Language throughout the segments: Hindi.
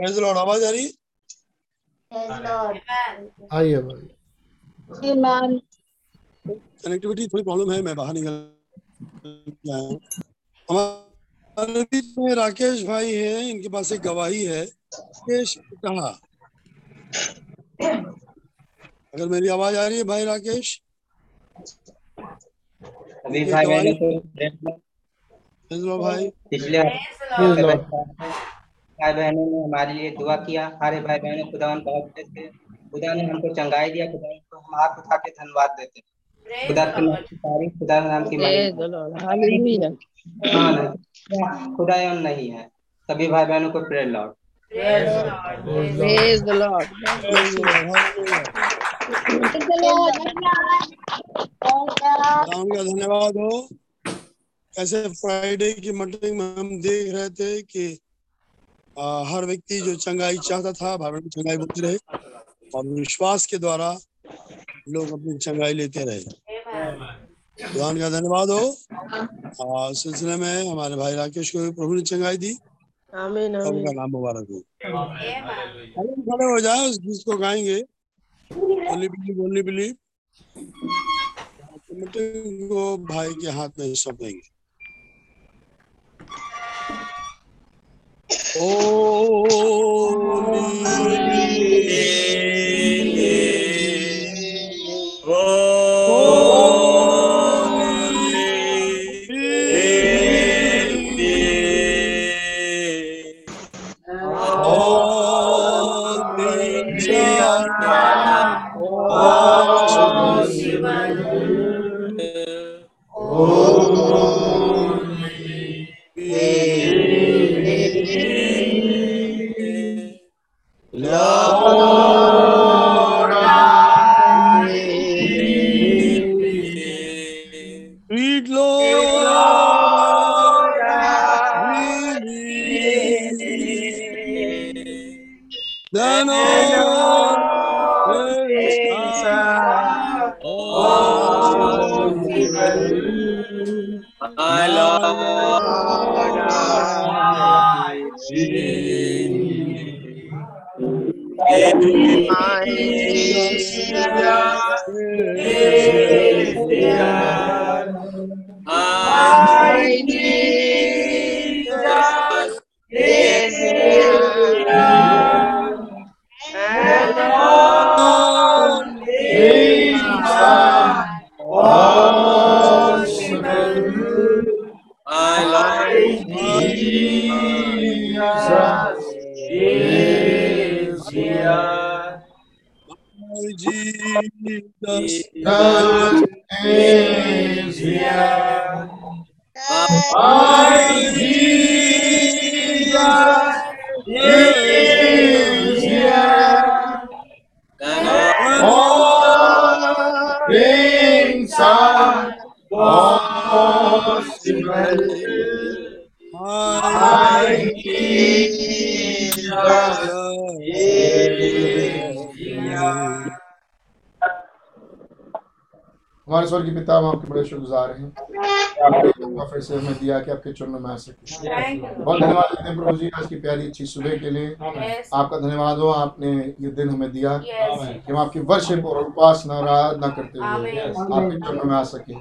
प्रेज लॉर्ड आवाज़ आ रही है? आइए भाई. कनेक्टिविटी थोड़ी प्रॉब्लम है मैं बाहर निकल हमारे बीच में राकेश भाई हैं इनके पास एक गवाही है। राकेश कहा? अगर मेरी आवाज़ आ रही है भाई राकेश? अभी भाई लॉर्ड भाई। पिछले. भाई बहनों ने हमारे लिए दुआ किया हमारे भाई बहनों खुदा बहुत अच्छे थे खुदा ने हमको चंगाई दिया खुदा को हम हाथ उठा के धन्यवाद देते हैं। खुदा के नाम की तारीफ़ खुदा के नाम की Praise महिमा the Lord. Hallelujah. हाँ, खुदा एवं नहीं है सभी भाई बहनों को prayer Lord Praise the Lord. Praise the Lord. धन्यवाद हो ऐसे फ्राइडे की मीटिंग में हम देख रहे थे कि आ, हर व्यक्ति जो चंगाई चाहता था भाई बहन चंगाई बोलते रहे और विश्वास के द्वारा लोग अपनी चंगाई लेते रहे। भगवान का धन्यवाद हो। सिलसिले में हमारे भाई राकेश को भी प्रभु ने चंगाई दी। Amen. प्रभु का नाम मुबारक हो। खड़े खड़े हो जाए उस गीत को गाएँगे। ओनली बिलीव ओनली बिलीव को भाई के हाथ में सौंपेंगे Holy पिता हम आपके बड़े शुक्रगुजार हैं। आपने फिर से हमें दिया कि आपके चुनने में आ सके। बहुत धन्यवाद देते हैं प्रभु जी आज की प्यारी अच्छी सुबह के लिए। आपका धन्यवाद हो आपने ये दिन हमें दिया कि हम आपकी वर्शिप और उपासना और आराधना करते हुए आपके चरणों में आ सके।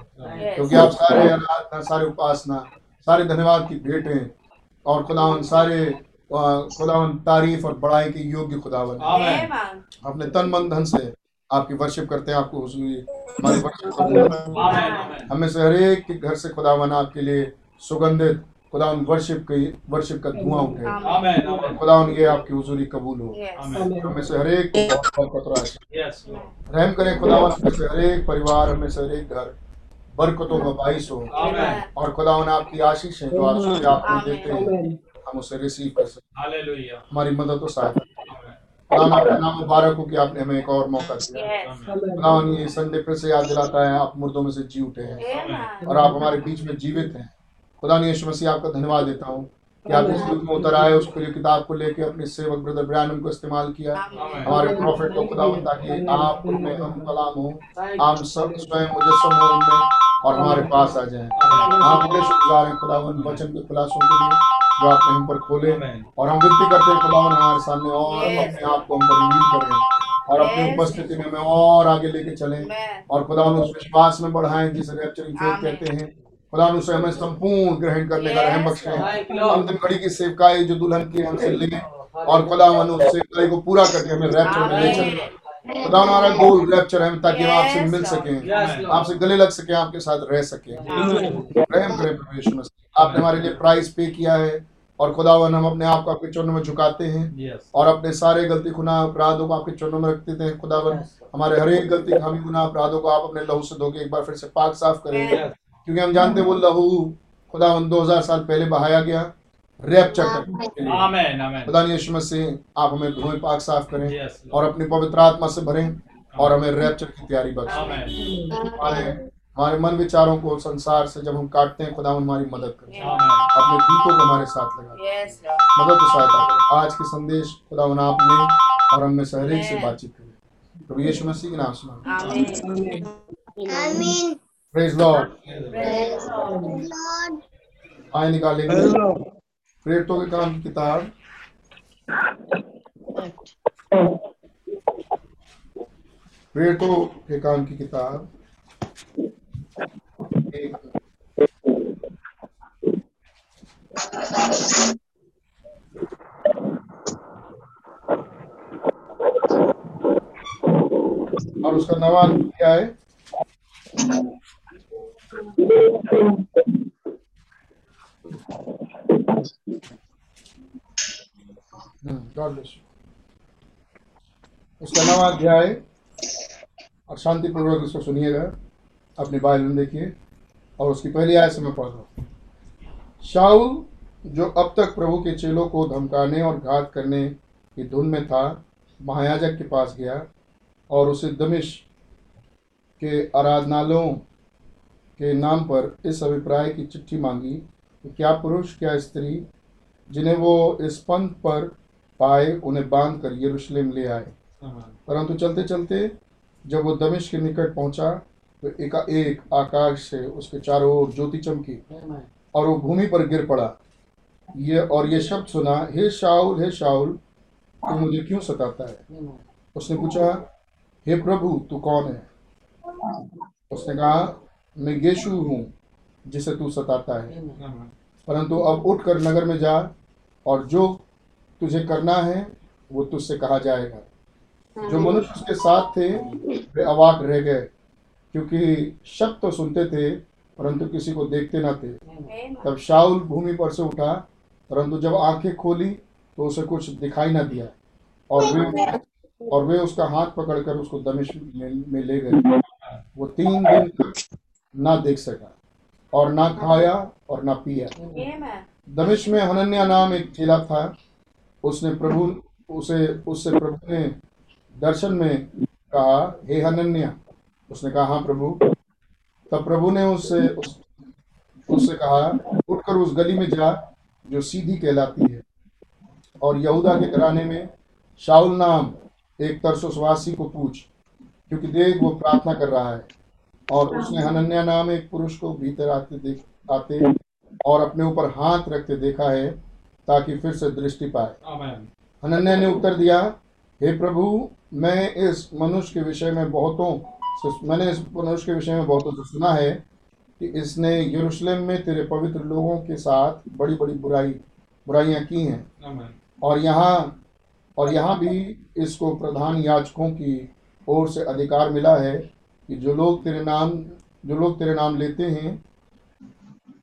क्योंकि आप सारे आराधना सारे उपासना सारे धन्यवाद की भेंटें और खुदावन सारे खुदावन तारीफ़ और बड़ाई के योग्य खुदावन अपने तन मन धन से आपकी वर्शिप करते हैं आपको हुजूरी हमारी वर्शिप कबूल करें। हमें से हर एक के घर से खुदावन आपके लिए सुगंधित खुदावन वर्शिप की वर्शिप का धुआँ उठे। खुदावन ये आपकी हुजूरी कबूल हो। हमें से हर एक को बहुत बहुत बरकत राशि रहम करें खुदा हमें से हर एक परिवार हमें से हर एक घर बरकतों का बाइस हो। और खुदावन आपकी आशीष है जो आशीष आपको देते हैं हम उसे रिसीव कर सकते हमारी मदद और सहायता। खुदावन आपका नाम मुबारक हो कि आपने हमें एक और मौका दिया। खुदावन ये संडे फिर से याद दिलाता है आप मुर्दों में से जी उठे हैं। और आप हमारे बीच में जीवित हैं। खुदा ने यीशु मसीह आपका धन्यवाद देता हूँ कि आप इस युग में उतर आए उसके लिए किताब को लेके अपने सेवक ब्रदर ब्रैनम को इस्तेमाल किया। हमारे प्रॉफिट को खुदा ताकि आप उनमें हम कलाम हो। आप सब स्वयं मुजस्सम हो उनमें और हमारे पास आ जाए। आप बड़े शुक्रगुजार हैं खुदावन वचन के खुलासों के लिए। जो आपने हम पर खोले और हम विनती करते हैं खुदावन हमारे सामने और अपने आप को हम पर रिवील करें और अपनी उपस्थिति में हमें और आगे लेके चलें और खुदावन उस विश्वास में बढ़ाएँ जिसे रैप्चरिंग फेथ कहते हैं। खुदावन उसे हमें संपूर्ण ग्रहण करने का रहम बख्शें। अंतिम घड़ी की सेवकाई जो दुल्हन की हमसे लें और खुदावन उस सेवकाई को पूरा करके हमें रैप्चर में ले चलें। खुदा हमारा गोल रैप्चर है ताकि हम आपसे मिल सकें आपसे गले लग सके आपके साथ रह सके। रहम करें प्रभु मसीह। आपने हमारे लिए प्राइस पे किया है और खुदावन हम अपने आप को आपके चरणों में झुकाते हैं yes. और अपने सारे गलती गुनाह अपराधों को आपके चरणों में रखते थे खुदावन। Yes. हमारे हर एक गलती खामी गुनाह अपराधों को आप अपने लहू से धोके एक बार फिर से पाक साफ़ करेंगे yes. क्योंकि हम जानते हैं वो लहू खुदावन 2000 साल पहले बहाया गया रैप्चर करने के लिए Amen. Amen. खुदा यीशु मसीह आप हमें धोए पाक साफ़ करें और अपनी पवित्र आत्मा से भरें और हमें रैप्चर की तैयारी बख्शें। हमारे हमारे मन विचारों को संसार से जब हम काटते हैं खुदा हमारी मदद करें। अपने दूतों को हमारे साथ लगा मदद सहायता करें। आज के संदेश खुदा आप लें और हम में से बातचीत करें। प्रभु यीशु मसीह के नाम से मांगते Amen. Praise Lord Praise Lord. आए निकालेंगे। प्रेरितों के काम की किताब। प्रेरितों के काम की किताब। और उसका नवा क्या है। ब्लेस यू उसका नवा अध्याय और शांतिपूर्वक इसको सुनिएगा, अपनी बाइबल में देखिए, और उसकी पहली आयत से मैं पढ़ रहा हूँ। जो अब तक प्रभु के चेलों को धमकाने और घात करने की धुन में था, महायाजक के पास गया और उसे दमिश के आराधनालयों के नाम पर इस अभिप्राय की चिट्ठी मांगी कि क्या पुरुष क्या स्त्री जिन्हें वो इस पंथ पर पाए उन्हें बाँध कर यरूशलेम ले आए। परंतु चलते चलते जब वो दमिश के निकट पहुँचा तो एकाएक आकाश से उसके चारों ओर ज्योति चमकी और वो भूमि पर गिर पड़ा। ये और ये शब्द सुना हे शाउल हे शाउल तू मुझे क्यों सताता है? उसने पूछा हे प्रभु तू कौन है? उसने कहा मैं यीशु हूँ जिसे तू सताता है। परंतु अब उठकर नगर में जा और जो तुझे करना है वो तुझसे कहा जाएगा। जो मनुष्य उसके साथ थे वे अवाक रह गए क्योंकि शब्द तो सुनते थे परंतु किसी को देखते ना थे। तब शाउल भूमि पर से उठा परंतु जब आँखें खोली तो उसे कुछ दिखाई ना दिया। और वे और वे उसका हाथ पकड़कर उसको दमिश में, में ले गए। वो तीन दिन ना देख सका। और ना खाया और ना पिया। दमिश में हनन्या नाम एक चेला था। उसने प्रभु उसे उससे प्रभु ने दर्शन में कहा हे हनन्या। उसने कहा हाँ प्रभु। तब प्रभु ने उससे उस, उससे कहा उठकर उस गली में जा जो सीधी कहलाती है। और यहूदा के घराने में शाउल नाम एक तरसोसवासी को पूछ क्योंकि देख वो प्रार्थना कर रहा है। और उसने हनन्या नाम एक पुरुष को भीतर आते देख आते और अपने ऊपर हाथ रखते देखा है ताकि फिर से दृष्टि पाए। हनन्या ने उत्तर दिया हे प्रभु मैं इस मनुष्य के विषय में बहुतों से मैंने इस मनुष्य के विषय में बहुतों से सुना है कि इसने यरूशलेम में तेरे पवित्र लोगों के साथ बड़ी बड़ी बुराई बुराइयाँ की हैं। और यहाँ और यहाँ भी इसको प्रधान याजकों की ओर से अधिकार मिला है। कि जो लोग तेरे नाम जो लोग तेरे नाम लेते हैं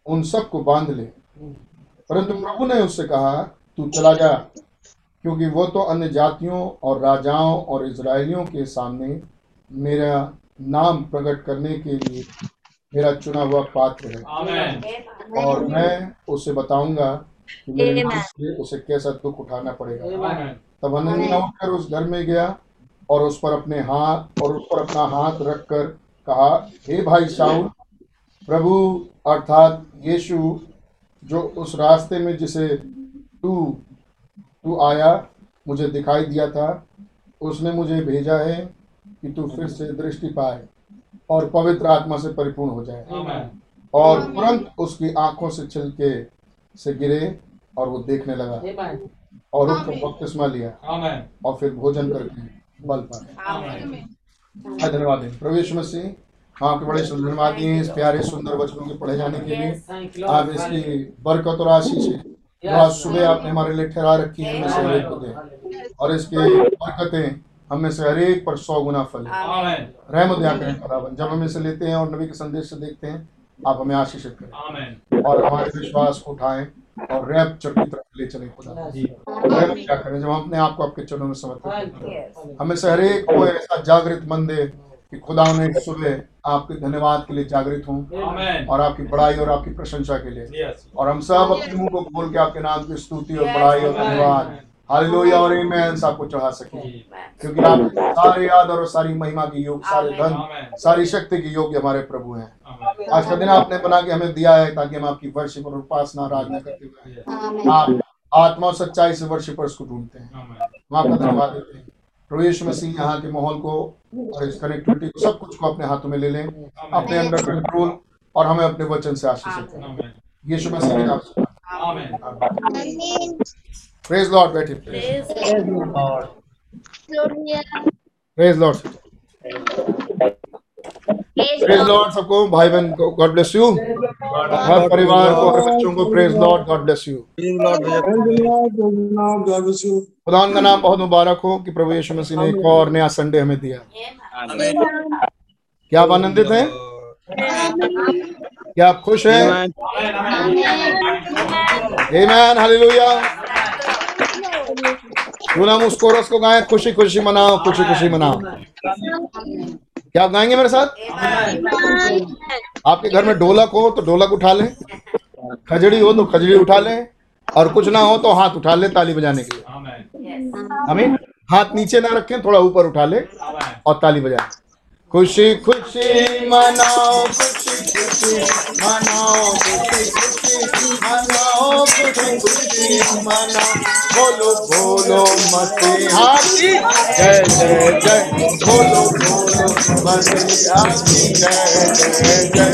उन सबको बाँध ले। परंतु प्रभु ने उससे कहा तू चला जा क्योंकि वो तो अन्य जातियों और राजाओं और इजरायलियों के सामने मेरा नाम प्रकट करने के लिए मेरा चुना हुआ पात्र है। और मैं उसे बताऊँगा कि मेरे उसे कैसा दुख उठाना पड़ेगा। तब हनन्याह उठकर उस घर में गया और उस पर अपने हाथ और उस पर अपना हाथ रखकर कहा हे भाई शाऊल प्रभु अर्थात यीशु जो उस रास्ते में जिसे तू तू आया मुझे दिखाई दिया था उसने मुझे भेजा है कि तू फिर से दृष्टि पाए और पवित्र आत्मा से परिपूर्ण हो जाए। और तुरंत उसकी आँखों से छिलके से गिरे और वो देखने लगा और उनको बपतिस्मा लिया और फिर भोजन करके बल पाया हाँ, धन्यवाद यीशु मसीह हाँ, आपके बड़े सुंदर धन्यवाद दिए इस प्यारे सुंदर वचनों के पढ़े जाने के लिए। आप इसकी बरकत और आशीष है आज सुबह आपने हमारे लिए ठहरा रखी है हमें से हरेक को दे। और इसकी बरकतें हमें से हरेक पर सौ गुना फल है Amen. रहमत या करें खुदावन जब हम इसे लेते हैं और नबी के संदेश से देखते हैं आप हमें आशीषित करें। और हमारे विश्वास को उठाएँ। और रैप्चर की तरफ़ ले चले खुदा। क्या करें जब हम अपने आप को आपके चरणों में समर्पित करते हैं। हमें से हरेक को ऐसा जागृत मन दे कि खुदा ने सुबह आपके धन्यवाद के लिए जागृत हूँ। और आपकी बड़ाई और आपकी प्रशंसा के लिए। और हम सब अपने मुँह को बोल के आपके नाम की स्तुति और बड़ाई और धन्यवाद। हालेलुया और ईमेन आपको चढ़ा सके। क्योंकि आप सारे आदर और सारी महिमा की योग सारे धन सारी शक्ति की योग्य हमारे प्रभु हैं। आज का दिन आपने बना के हमें दिया है ताकि हम आपकी वर्षिप और उपासना आराधना करते हुए आप आत्मा और सच्चाई से वर्षिप पर उसको ढूंढते हैं। Amen. हम आपका धन्यवाद देते हैं। प्रभु यीशु मसीह यहाँ के माहौल को और इस कनेक्टिविटी को सब कुछ को अपने हाथों में ले लें। अपने अंडर कंट्रोल और हमें अपने वचन से आशीषित करें। Amen. यीशु मसीह के नाम से। Amen. Amen. प्रेज लॉर्ड बैठे प्रेज लॉर्ड प्रेज लॉर्ड सबको भाई बहन को गॉड ब्लेस यू हर परिवार को हर बच्चों को praise Lord God bless you God खुदा का नाम बहुत मुबारक हो कि प्रभु यीशु मसीह ने एक और नया संडे हमें दिया। क्या आप आनंदित हैं? क्या आप खुश हैं? आमेन हालेलुया क्यों ना हम उस कोरस को गाएँ खुशी खुशी मनाओ खुशी खुशी मनाओ। क्या आप गाएँगे मेरे साथ? आपके घर में ढोलक हो तो ढोलक उठा लें। खजड़ी हो तो खजड़ी उठा लें। और कुछ ना हो तो हाथ उठा लें ताली बजाने के लिए. हमें हाथ नीचे ना रखें थोड़ा ऊपर उठा लें और ताली बजाएँ। खुशी खुशी मनाओ, खुशी खुशी मनाओ, खुशी खुशी मनाओ, खुशी खुशी मनाओ। बोलो बोलो मसीहा की जय जय जय। बोलो बोलो मसीहा की जय जय जय।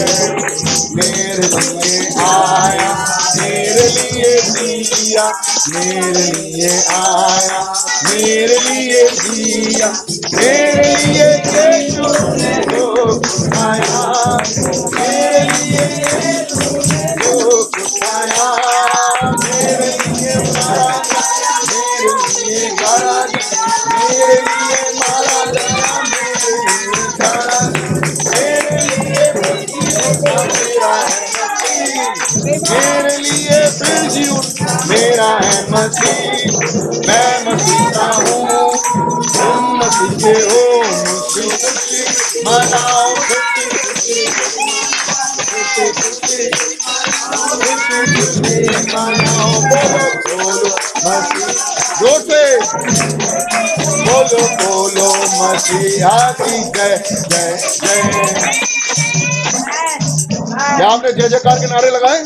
मेरे लिए आया, मेरे लिए दिया, मेरे लिए आया, मेरे लिए दिया, मेरे लिए यीशु मसीह है है मैं मसीह हूँ तुम मसीह हो खुशी खुशी मनाओ खुशी खुशी खुशी खुशी खुशी खुशी मनाओ बोलो बोलो मसीह ज़ोर से बोलो बोलो मसीहा की जय जय जय क्या आपने जय जयकार के नारे लगाए?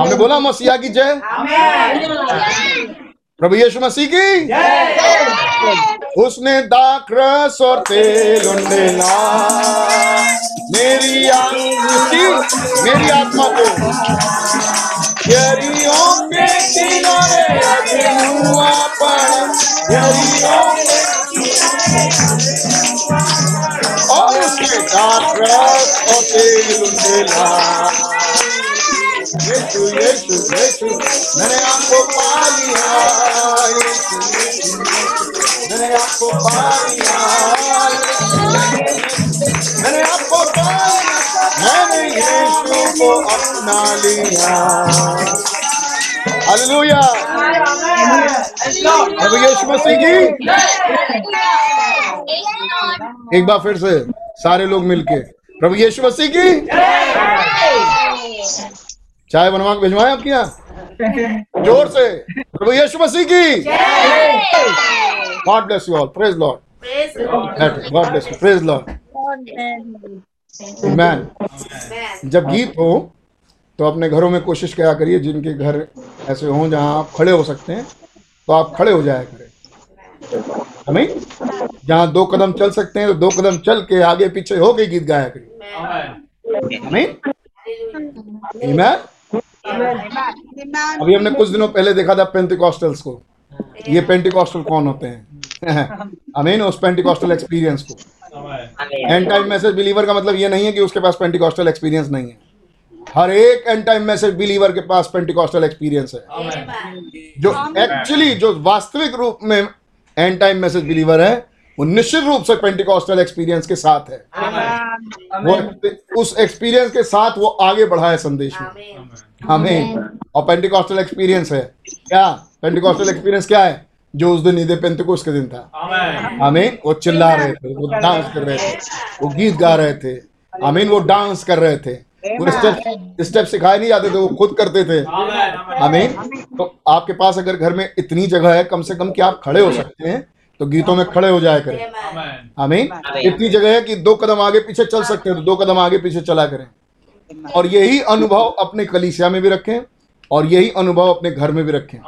हमने बोला मसीहा की जय। प्रभु यीशु मसीह की? उसने दाखरस और तेल उंडेला मेरी आत्मा मेरी आत्मा को। यरियों के किनारे अभिनुआ पर यरियों और उसके दाखरस और तेल उंडेला यीशु यीशु यीशु मैंने आपको पा लिया यीशु यीशु मैंने आपको पा लिया मैंने आपको पा लिया मैंने यीशु को अपना लिया हालेलुया प्रभु यीशु मसीह की एक बार फिर से सारे लोग मिलके। प्रभु यीशु मसीह की? चाय बनवा के भिजवाएँ आपके यहाँ? ज़ोर से। प्रभु यीशु मसीह की। God bless you all praise Lord God bless you praise Lord man जब गीत हो तो अपने घरों में कोशिश किया करिए, जिनके घर ऐसे हों जहाँ आप खड़े हो सकते हैं तो आप खड़े हो जाया करें। हमें जहाँ दो कदम चल सकते हैं तो दो कदम चल के आगे पीछे होके गीत गाया करिए. हमें? अभी हमने कुछ दिनों पहले देखा था पेंटिकॉस्टल्स को। ये पेंटिकॉस्टल कौन होते हैं? अमीन उस पेंटिकॉस्टल एक्सपीरियंस को. एंड टाइम मैसेज बिलीवर का मतलब ये नहीं है कि उसके पास पेंटिकॉस्टल एक्सपीरियंस नहीं है। हर एक एंड टाइम मैसेज बिलीवर के पास पेंटिकॉस्टल एक्सपीरियंस है। जो एक्चुअली जो वास्तविक रूप में एंड टाइम मैसेज बिलीवर है वो निश्चित रूप से पेंटिकॉस्टल एक्सपीरियंस के साथ है। वो उस एक्सपीरियंस के साथ वो आगे बढ़ा है संदेश में। हमें और पेंटिकॉस्टल एक्सपीरियंस है। क्या? पेंटिकॉस्टल एक्सपीरियंस क्या है? जो उस दिन ईद पेंतिकुस के दिन था. आमीन। वो चिल्ला रहे थे वो डांस कर रहे थे वो गीत गा रहे थे। आमीन वो डांस कर रहे थे। वो स्टेप स्टेप सिखाए नहीं जाते थे वो खुद करते थे. आमीन। तो आपके पास अगर घर में इतनी जगह है कम से कम कि आप खड़े हो सकते हैं? तो गीतों में खड़े हो जाया करें. आमीन। इतनी जगह है कि दो कदम आगे पीछे चल सकते हैं तो दो कदम आगे पीछे चला करें। और यही अनुभव अपने कलीसिया में भी रखें और यही अनुभव अपने घर में भी रखें।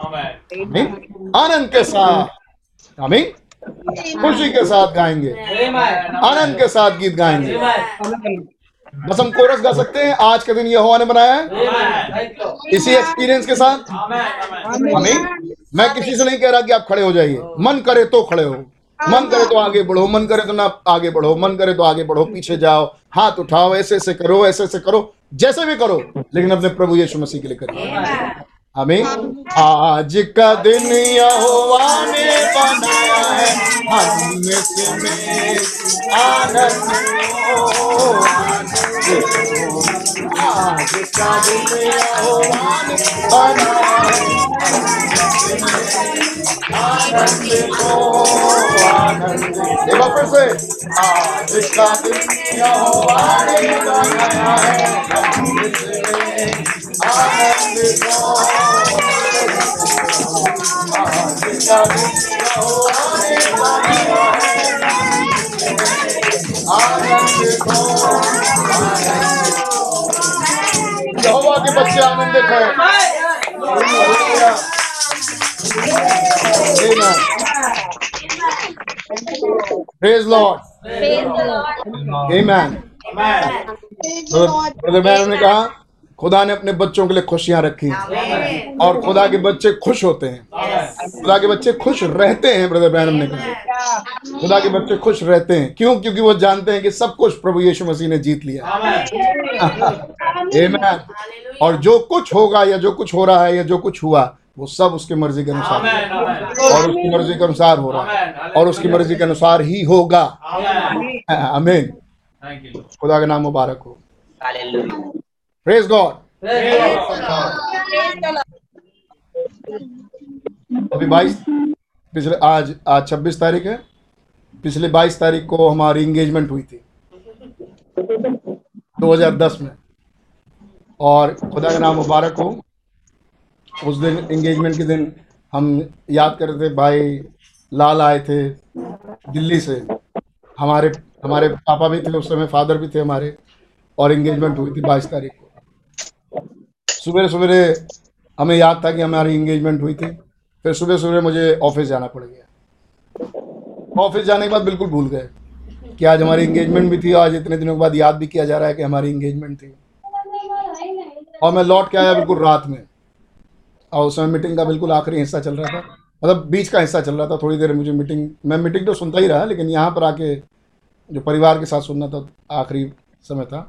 आनंद के साथ। आमीन। खुशी के साथ गाएँगे। आनंद के साथ गीत गाएँगे. बस हम कोरस गा सकते हैं। आज के दिन यहोवा ने बनाया है. इसी एक्सपीरियंस के साथ. आमीन मैं किसी से नहीं कह रहा कि आप खड़े हो जाइए। मन करे तो खड़े हो। मन करे तो आगे बढ़ो। मन करे तो ना आगे बढ़ो। मन करे तो आगे बढ़ो। पीछे जाओ। हाथ उठाओ। ऐसे ऐसे करो। ऐसे ऐसे करो। जैसे भी करो। लेकिन अपने प्रभु यीशु मसीह के लिए करिए। आमीन। आज का दिन यहोवा ने बनाया है। हम इसमें आनंद हो, आनंद हो। आज का दिन यहोवा ने बनाया है आनंद हो, आनंद हो। एक बार फिर से आज का दिन यहोवा ने बनाया है हम में से में आनंद हो आज का दिन यहोवा ने बनाया है आनंद हो यहोवा के बच्चे आनंदित हैं hallelujah. Amen. Praise Lord. Amen. Amen. तो ब्रदर मैन ने कहा खुदा ने अपने बच्चों के लिए खुशियाँ रखी। और खुदा के बच्चे खुश होते हैं। खुदा के बच्चे खुश रहते हैं ब्रदर ब्रैनम ने कहा। खुदा के बच्चे खुश रहते हैं। क्यों? क्योंकि वो जानते हैं कि सब कुछ प्रभु यीशु मसीह ने जीत लिया. और जो कुछ होगा या जो कुछ हो रहा है या जो कुछ हुआ वो सब उसकी मर्ज़ी के अनुसार. और उसकी मर्ज़ी के अनुसार हो रहा है। और उसकी मर्ज़ी के अनुसार ही होगा. अमीन Thank you. Lord. खुदा का नाम मुबारक हो। Hallelujah praise God Praise God. अभी 22 पिछले आज आज 26 तारीख है। पिछले 22 तारीख को हमारी इंगेजमेंट हुई थी। 2010 में। और खुदा का नाम मुबारक हो। उस दिन इंगेजमेंट के दिन हम याद कर रहे थे भाई लाल आए थे दिल्ली से। हमारे हमारे पापा भी थे उस समय फादर भी थे हमारे। और इंगेजमेंट हुई थी बाईस तारीख को। सुबह सवेरे हमें याद था कि हमारी इंगेजमेंट हुई थी। फिर सुबह सुबह मुझे ऑफ़िस जाना पड़ गया। ऑफ़िस जाने के बाद बिल्कुल भूल गए कि आज हमारी इंगेजमेंट भी थी आज इतने दिनों के बाद याद भी किया जा रहा है कि हमारी इंगेजमेंट थी। और मैं लौट के आया बिल्कुल रात में। और उस समय मीटिंग का बिल्कुल आखिरी हिस्सा चल रहा था। मतलब बीच का हिस्सा चल रहा था, थोड़ी देर मुझे मीटिंग मैं मीटिंग तो सुनता ही रहा, लेकिन यहाँ पर आके जो परिवार के साथ सुनना था आखिरी समय था।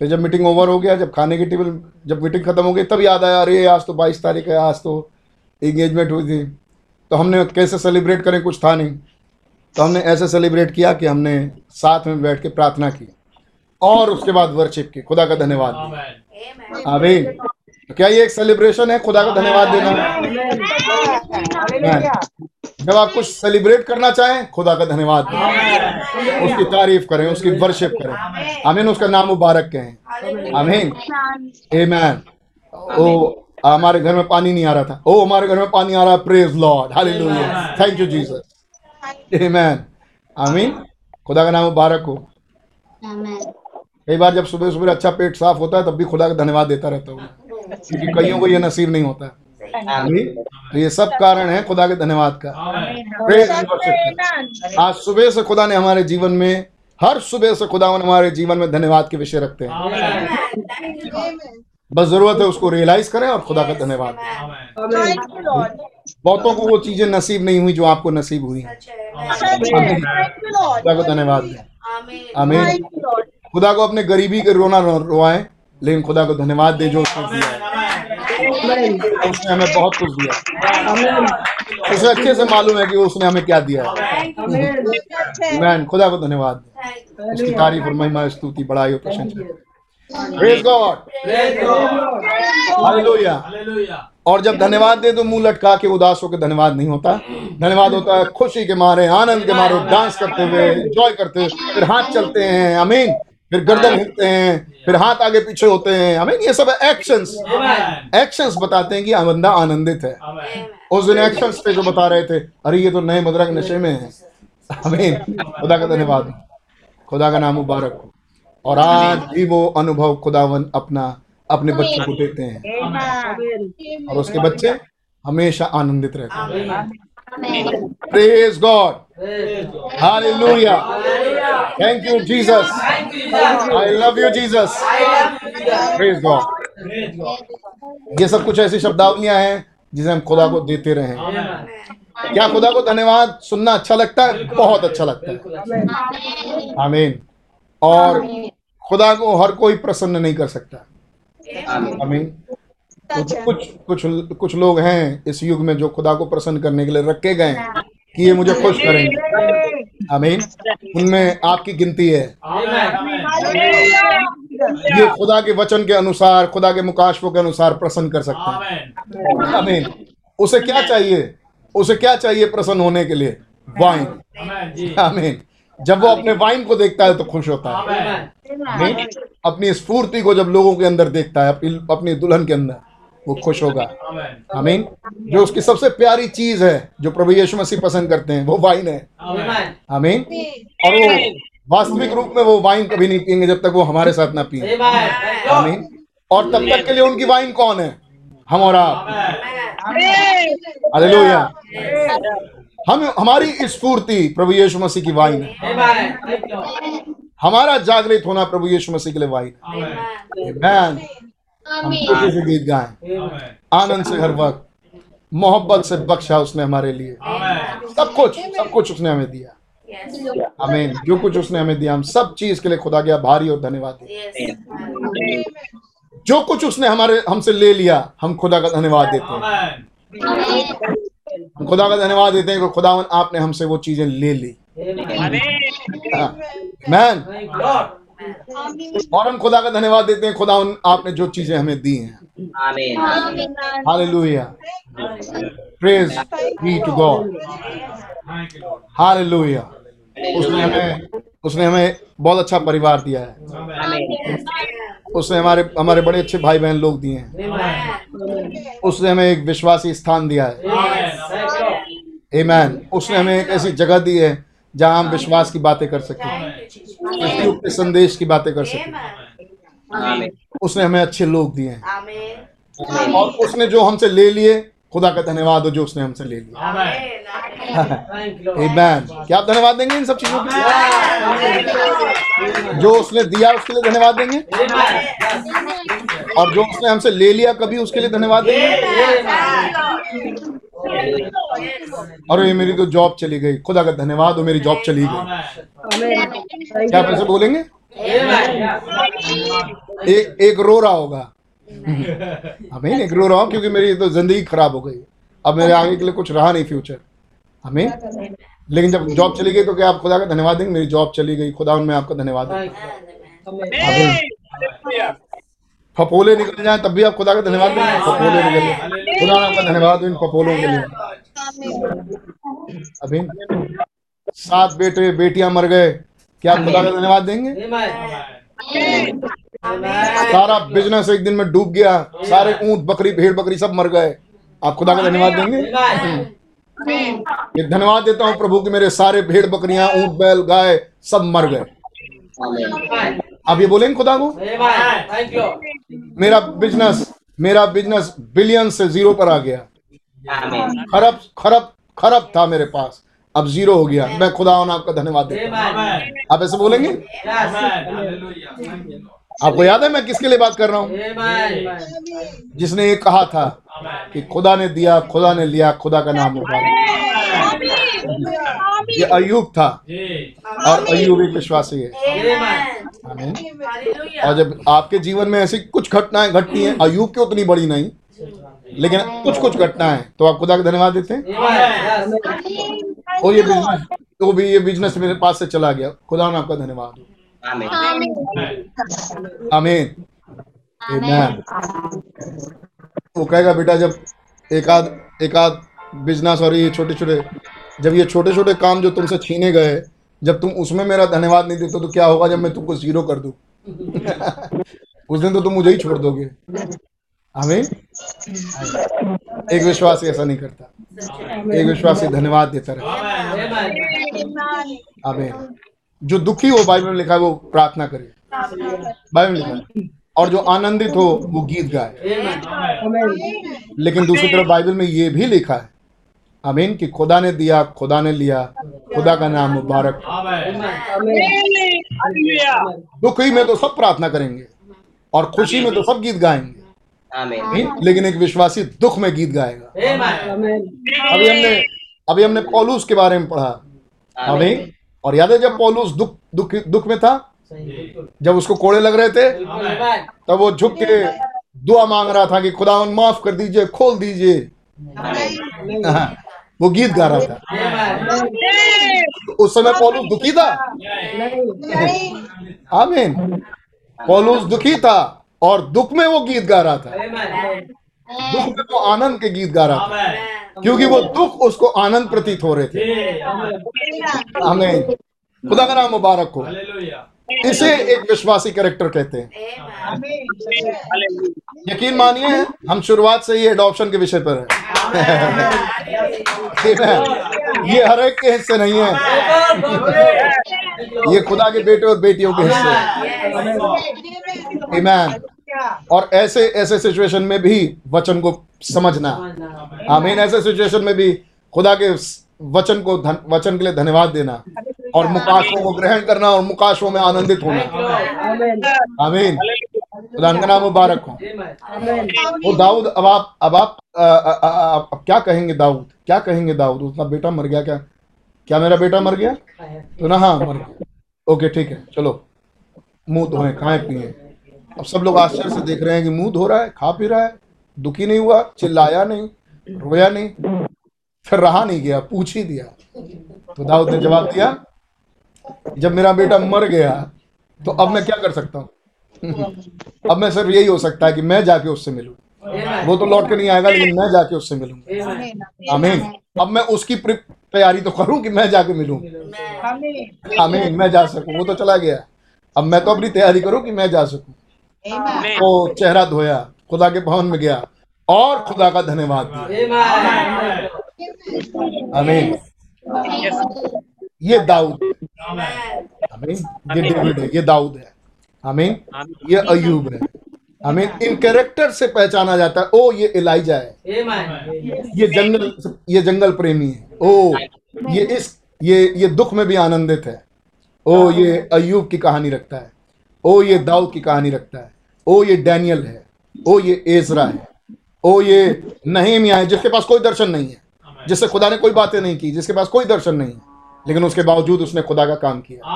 फिर जब मीटिंग ओवर हो गया जब खाने की टेबल जब मीटिंग खत्म हो गई तब याद आया अरे आज तो बाईस तारीख है आज तो इंगेजमेंट हुई थी। तो हमने कैसे सेलिब्रेट करें? कुछ था नहीं। तो हमने ऐसे सेलिब्रेट किया कि हमने साथ में बैठ के प्रार्थना की और उसके बाद वर्शिप की। खुदा का धन्यवाद. आमीन। तो क्या ये एक सेलिब्रेशन है? खुदा का धन्यवाद देना। जब आप कुछ सेलिब्रेट करना चाहें खुदा का धन्यवाद दें। उसकी तारीफ़ करें उसकी वर्शिप करें। आमीन उसका नाम मुबारक कहें। आमीन। आमीन ओ हमारे घर में पानी नहीं आ रहा था। ओ हमारे घर में पानी आ रहा है। Praise Lord hallelujah thank you Jesus amen amen. खुदा का नाम मुबारक हो। कई बार जब सुबह सुबह अच्छा पेट साफ़ होता है तब भी खुदा का धन्यवाद देता रहता हूँ। क्योंकि कईयों को यह नसीब नहीं होता। है? तो ये सब कारण है खुदा के धन्यवाद का। आज सुबह से खुदा ने हमारे जीवन में हर सुबह से खुदा ने हमारे जीवन में धन्यवाद के विषय रखते हैं। बस ज़रूरत है उसको रियलाइज़ करें और खुदा का धन्यवाद। बहुतों को वो चीज़ें नसीब नहीं हुई जो आपको नसीब हुई। खुदा को धन्यवाद। दें आमीन। खुदा को अपने गरीबी के रोना रो- रोआएँ लेकिन खुदा को धन्यवाद दे जो उसने दिया है। उसने हमें बहुत कुछ दिया। उसे अच्छे से मालूम है कि उसने हमें क्या दिया है। मैन खुदा को धन्यवाद। उसकी तारीफ़ और महिमा स्तुति बड़ाई और प्रशंसा। प्रेज गॉड हालेलुया और जब धन्यवाद दे तो मुँह लटका के उदास होकर धन्यवाद नहीं होता। धन्यवाद होता है खुशी के मारे आनंद के मारे डांस करते हुए एंजॉय करते हुए फिर हाथ चलते हैं। अमीन फिर गर्दन हिलते हैं फिर हाथ आगे पीछे होते हैं। अमीन ये सब एक्शंस. एक्शंस बताते हैं कि बंदा आनंदित है। उस दिन एक्शंस थे जो बता रहे थे। अरे ये तो नए मदरक नशे में है। अमीन खुदा का धन्यवाद। खुदा का नाम मुबारक हो। और आज भी वो अनुभव खुदावन अपना अपने बच्चों को देते हैं। और उसके बच्चे हमेशा आनंदित रहते हैं। Hallelujah thank you Jesus I love you Jesus praise God Praise God. ये सब कुछ ऐसी शब्दावलियाँ हैं जिसे हम खुदा को देते रहे. क्या खुदा को धन्यवाद? सुनना अच्छा लगता है? बहुत अच्छा लगता है। आमीन और खुदा को हर कोई प्रसन्न नहीं कर सकता। आमीन कुछ कुछ कुछ कुछ लोग हैं इस युग में जो खुदा को प्रसन्न करने के लिए रखे गए हैं कि ये मुझे खुश करेंगे आमीन। उनमें आपकी गिनती है। ये खुदा के वचन के अनुसार खुदा के मुकाशफों के अनुसार प्रसन्न कर सकते हैं. आमीन। उसे क्या चाहिए? उसे क्या चाहिए प्रसन्न होने के लिए? वाइन. आमीन। जब वो अपने वाइन को देखता है तो खुश होता है। अपनी स्फूर्ति को जब लोगों के अंदर देखता है अपनी अपनी दुल्हन के अंदर। वो खुश होगा. आमीन। जो उसकी सबसे प्यारी चीज़ है जो प्रभु यीशु मसीह पसंद करते हैं वो वाइन है. आमीन। और वो वास्तविक रूप में वो वाइन कभी नहीं पियेंगे जब तक वो हमारे साथ ना पिए। आमीन। और तब तक के लिए उनकी वाइन कौन है? हम और आप. हालेलुया। हम हमारी स्फूर्ति प्रभु यीशु मसीह की वाइन है। हमारा जागृत होना प्रभु यीशु मसीह के लिए वाइन हम खुशी से गीत गाए। आनंद से हर वक्त मोहब्बत से बख्शा उसने हमारे लिए। सब कुछ सब कुछ उसने हमें दिया। आमीन। जो कुछ उसने हमें दिया हम सब चीज़ के लिए खुदा के आभारी और धन्यवाद। जो कुछ उसने हमारे हमसे ले लिया हम खुदा का धन्यवाद देते हैं। हम खुदा का धन्यवाद देते हैं कि खुदावन आपने हमसे वो चीज़ें ले ली। मैन और हम खुदा का धन्यवाद देते हैं। खुदावन आपने जो चीज़ें हमें दी हैं। Hallelujah praise be to God Thank you, Lord. Hallelujah उसने हमें उसने हमें बहुत अच्छा परिवार दिया है। उसने हमारे हमारे बड़े अच्छे भाई बहन लोग दिए हैं। उसने हमें एक विश्वासी स्थान दिया है। Amen. Amen. उसने हमें एक ऐसी जगह दी है जहाँ हम विश्वास की बातें कर सकें। के संदेश की बातें कर सकें। उसने हमें अच्छे लोग दिए हैं। और उसने जो हमसे ले लिए खुदा का धन्यवाद हो जो उसने हमसे ले लिया। Amen. Amen. क्या आप धन्यवाद देंगे इन सब चीज़ों के लिए? जो उसने दिया उसके लिए धन्यवाद देंगे? और जो उसने हमसे ले लिया कभी उसके लिए धन्यवाद देंगे? और ये मेरी तो जॉब चली गई। खुदा का धन्यवाद हो मेरी जॉब चली गई। क्या आप ऐसे बोलेंगे? एक एक रो रहा होगा। हमें एक रो रहा हूँ क्योंकि मेरी तो ज़िंदगी खराब हो गई। अब मेरे आगे के लिए कुछ रहा नहीं फ्यूचर हमें लेकिन जब जॉब चली गई तो क्या आप खुदा का धन्यवाद देंगे? मेरी जॉब चली गई। खुदा उनमें आपका धन्यवाद हूँ। फपोले निकल जाए तब भी आप खुदा का धन्यवाद देंगे। फपोले निकल जाए। खुदा आपका धन्यवाद इन फपोलों के लिए। अभी सात बेटे बेटियाँ मर गए। क्या आप खुदा का धन्यवाद देंगे? सारा बिज़नेस एक दिन में डूब गया। सारे ऊँट बकरी भेड़ बकरी सब मर गए। आप खुदा का धन्यवाद देंगे? ये धन्यवाद देता हूँ प्रभु की मेरे सारे भेड़ बकरियाँ ऊँट बैल गाय सब मर गए। आप ये बोलेंगे खुदा को मेरा बिज़नेस मेरा बिज़नेस बिलियन से ज़ीरो पर आ गया। खरब खरब खरब था मेरे पास। अब ज़ीरो हो गया। मैं खुदा आपका धन्यवाद देता हूँ। आप ऐसे बोलेंगे. आपको याद है मैं किसके लिए बात कर रहा हूँ? जिसने ये कहा था कि खुदा ने दिया खुदा ने लिया खुदा का नाम मुबारक। ये अयूब था। और अयूब एक विश्वासी है और जब आपके जीवन में ऐसी कुछ घटनाएँ घटती हैं अयूब की उतनी बड़ी नहीं लेकिन कुछ कुछ घटनाएँ तो आप खुदा का धन्यवाद देते हैं। Amen. और ये बिज़नेस तो भी ये बिज़नेस मेरे पास से चला गया। खुदा ने आपका धन्यवाद। हो आमीन। वो कहेगा बेटा जब एक आध एक बिज़नेस और ये छोटे छोटे जब ये छोटे छोटे काम जो तुमसे छीने गए, जब तुम उसमें मेरा धन्यवाद नहीं देते तो क्या होगा जब मैं तुमको ज़ीरो कर दूँ? उस दिन तो तुम मुझे ही छोड़ दोगे। आमीन? एक विश्वासी ऐसा नहीं करता। एक विश्वासी धन्यवाद देता रहता. आमीन। जो दुखी हो, बाइबल में लिखा है, वो प्रार्थना करे। बाइबल में लिखा है, और जो आनंदित हो, वो गीत गाए। लेकिन दूसरी तरफ़ बाइबल में ये भी लिखा है आमीन कि खुदा ने दिया खुदा ने लिया। खुदा का नाम मुबारक। दुखी में तो सब प्रार्थना करेंगे और खुशी में तो सब गीत गाएँगे। लेकिन एक विश्वासी दुख में गीत गाएगा। अभी हमने अभी हमने पौलुस के बारे में पढ़ा। आमीन। और याद है जब पौलुस दुख दुख दुख में था? जब उसको कोड़े लग रहे थे. तब वो झुक के दुआ मांग रहा था कि खुदा माफ़ कर दीजिए खोल दीजिए। हाँ, वो गीत गा रहा था। उस समय पौलुस दुखी था? आमीन। पौलुस दुखी था और दुख में वो गीत गा रहा था। दुख में वो आनंद के गीत गा रहा था। क्योंकि वो दुख उसको आनंद प्रतीत हो रहे थे। आमीन। खुदा का नाम मुबारक हो। इसे एक विश्वासी कैरेक्टर कहते हैं। यकीन मानिए हम शुरुआत से ही एडॉप्शन के विषय पर है। है? ये हर एक के हिस्से नहीं है। ये खुदा के बेटे और बेटियों के हिस्से हैं। ईमान और ऐसे ऐसे सिचुएशन में भी वचन को समझना। आमीन ऐसे सिचुएशन में भी खुदा के वचन को धन, वचन के लिए धन्यवाद देना। और मुकाशों को ग्रहण करना और मुकाशों में आनंदित होना। आमीन। खुदा का नाम मुबारक हो। वो दाऊद अब आप अब आप अब क्या कहेंगे दाऊद? क्या कहेंगे दाऊद? उसका बेटा मर गया क्या? क्या मेरा बेटा मर गया? तो ना हाँ मर गया। ओके ठीक है चलो। मुँह धोए खाए पिए। अब सब लोग आश्चर्य से देख रहे हैं कि मुँह धो रहा है खा पी रहा है दुखी नहीं हुआ चिल्लाया नहीं रोया नहीं फिर रहा नहीं गया पूछ ही दिया। तो दाऊद ने जवाब दिया जब मेरा बेटा मर गया तो अब मैं क्या कर सकता हूँ? अब मैं सिर्फ़ यही हो सकता है कि मैं जाके उससे मिलूं। वो तो लौट के नहीं आएगा लेकिन मैं जाके उससे मिलूँगा। आमीन। अब मैं उसकी तैयारी तो करूँ कि मैं जाके मिलूं। आमीन मैं जा सकूँ। वो तो चला गया। अब मैं तो अपनी तैयारी करूँ कि मैं जा सकूँ। तो चेहरा धोया खुदा के भवन में गया और खुदा का धन्यवाद दिया। आमीन। ये दाऊद। आमीन ये डेविड है ये दाऊद है. हमें ये अयूब है. हमें इन कैरेक्टर से पहचाना जाता है. ओ ये इलाइजा है. ये जंगल ये जंगल प्रेमी है. ओ ये इस ये ये दुख में भी आनंदित है. ओ ये अयूब की कहानी रखता है. ओ ये दाऊद की कहानी रखता है. ओ ये डैनियल है. ओ ये एजरा है. ओ ये नहीमिया है जिसके पास कोई दर्शन नहीं है. जिससे खुदा ने कोई बातें नहीं की जिसके पास कोई दर्शन नहीं है. लेकिन उसके बावजूद उसने खुदा का काम किया।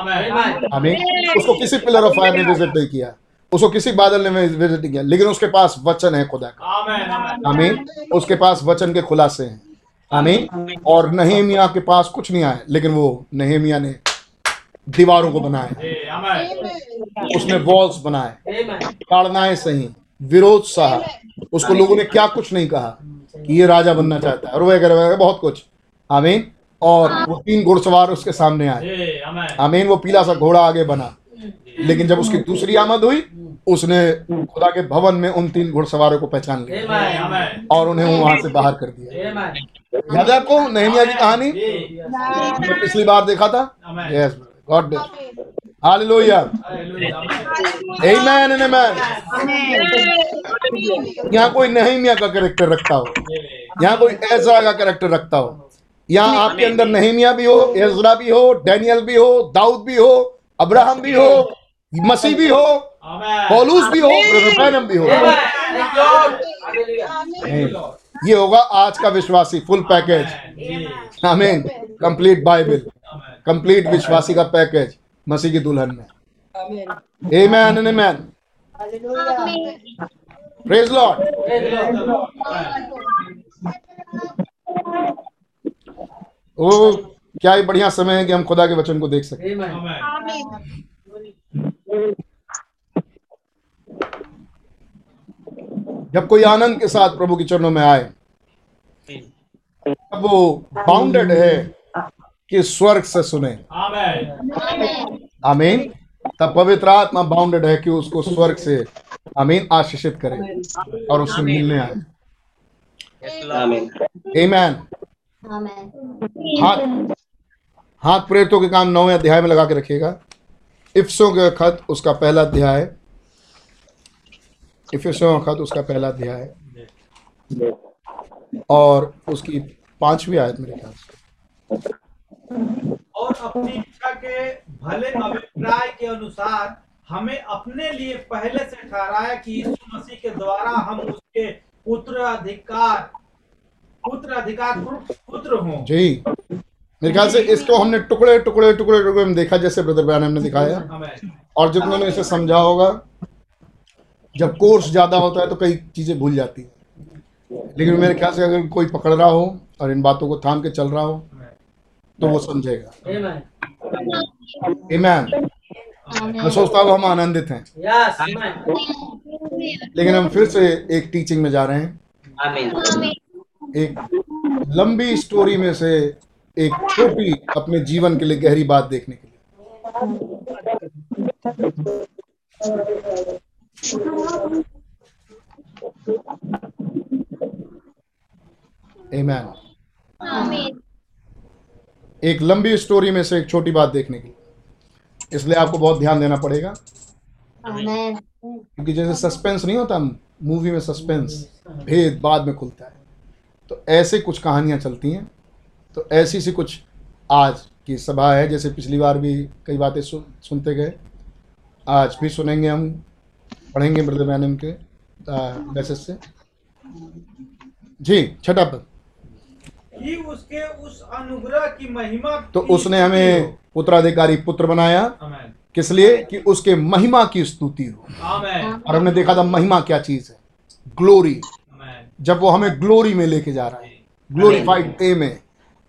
आमीन। उसको किसी पिलर ऑफ़ फायर ने विज़िट नहीं किया। उसको किसी बादल ने विज़िट नहीं किया। लेकिन उसके पास वचन है खुदा का। आमीन। उसके पास वचन के खुलासे हैं। आमीन। और नहेमिया के पास कुछ नहीं आया लेकिन वो नहेमिया ने दीवारों को बनाया। उसने वॉल्स बनाए। ताड़नाएँ सही विरोध सहा। उसको लोगों ने क्या कुछ नहीं कहा कि ये राजा बनना चाहता है। और वगैरह वगैरह बहुत कुछ। आमीन। और वो तीन घुड़सवार उसके सामने आए। आमीन। वो पीला सा घोड़ा आगे बना। लेकिन जब उसकी दूसरी आमद हुई उसने खुदा के भवन में उन तीन घुड़सवारों को पहचान लिया। और उन्हें वहाँ से बाहर कर दिया। याद है आपको नहमिया की कहानी? पिछली बार देखा था? Yes God bless hallelujah amen and amen यहाँ कोई नहमिया का कैरेक्टर रखता हो यहाँ कोई ऐसा का कैरेक्टर रखता हो यहाँ आपके अंदर नहमिया भी हो एजरा भी हो डैनियल भी हो दाऊद भी हो अब्राहम भी हो मसीह भी हो Amen. भी हो ब्रैनम भी हो. ये होगा आज का विश्वासी full package Amen. Amen complete Bible complete विश्वासी का पैकेज मसीह की दुल्हन में Amen. Amen and amen. Praise Lord. Praise the Lord. Amen. ओ क्या ही बढ़िया समय है कि हम खुदा के वचन को देख सकें Amen. Amen. जब कोई आनंद के साथ प्रभु के चरणों में आए तब वो बाउंडेड है कि स्वर्ग से सुने. आमीन तब पवित्र आत्मा बाउंडेड है कि उसको स्वर्ग से आमीन आशीषित करे और उससे मिलने आए आमीन Amen. हाथ हाथ प्रेरितों के काम नौवें अध्याय में लगा के रखिएगा। इफ्सों का खत उसका पहला अध्याय। इफिसों का खत उसका पहला अध्याय। और उसकी पांचवी आयत मेरे ख्याल से। और अपनी इच्छा के भले अभिप्राय के अनुसार हमें अपने लिए पहले से ठहराया कि यीशु मसीह के द्वारा हम उसके पुत्र अधिकार पुत्र अधिकार पुत्र हों। जी। मेरे ख्याल से इसको हमने टुकड़े टुकड़े टुकड़े टुकड़े में देखा जैसे ब्रदर बयान ने दिखाया। और जितनों ने इसे समझा होगा जब कोर्स ज़्यादा होता है तो कई चीज़ें भूल जाती है। लेकिन मेरे ख्याल से अगर कोई पकड़ रहा हो और इन बातों को थाम के चल रहा हो तो वो समझेगा। Amen. मैं सोचता हूँ हम आनंदित हैं। Yes. लेकिन हम फिर से एक टीचिंग में जा रहे हैं। आमीन एक लंबी स्टोरी में से एक छोटी अपने जीवन के लिए गहरी बात देखने के लिए। Amen. एक लंबी स्टोरी में से एक छोटी बात देखने की इसलिए आपको बहुत ध्यान देना पड़ेगा। क्योंकि जैसे सस्पेंस नहीं होता मूवी में सस्पेंस भेद बाद में खुलता है। तो ऐसे कुछ कहानियाँ चलती हैं। तो ऐसी सी कुछ आज की सभा है जैसे पिछली बार भी कई बातें सु, सुनते गए। आज भी सुनेंगे हम पढ़ेंगे ब्रदर मैनम के मैसेज से। जी छठा पद उसके उस अनुग्रह की महिमा तो की उसने हमें उत्तराधिकारी पुत्र बनाया। किस लिए? कि उसके महिमा की स्तुति हो। और हमने देखा था महिमा क्या चीज़ है। ग्लोरी जब वो हमें ग्लोरी में लेके जा रहा है। ग्लोरीफाइड डे में।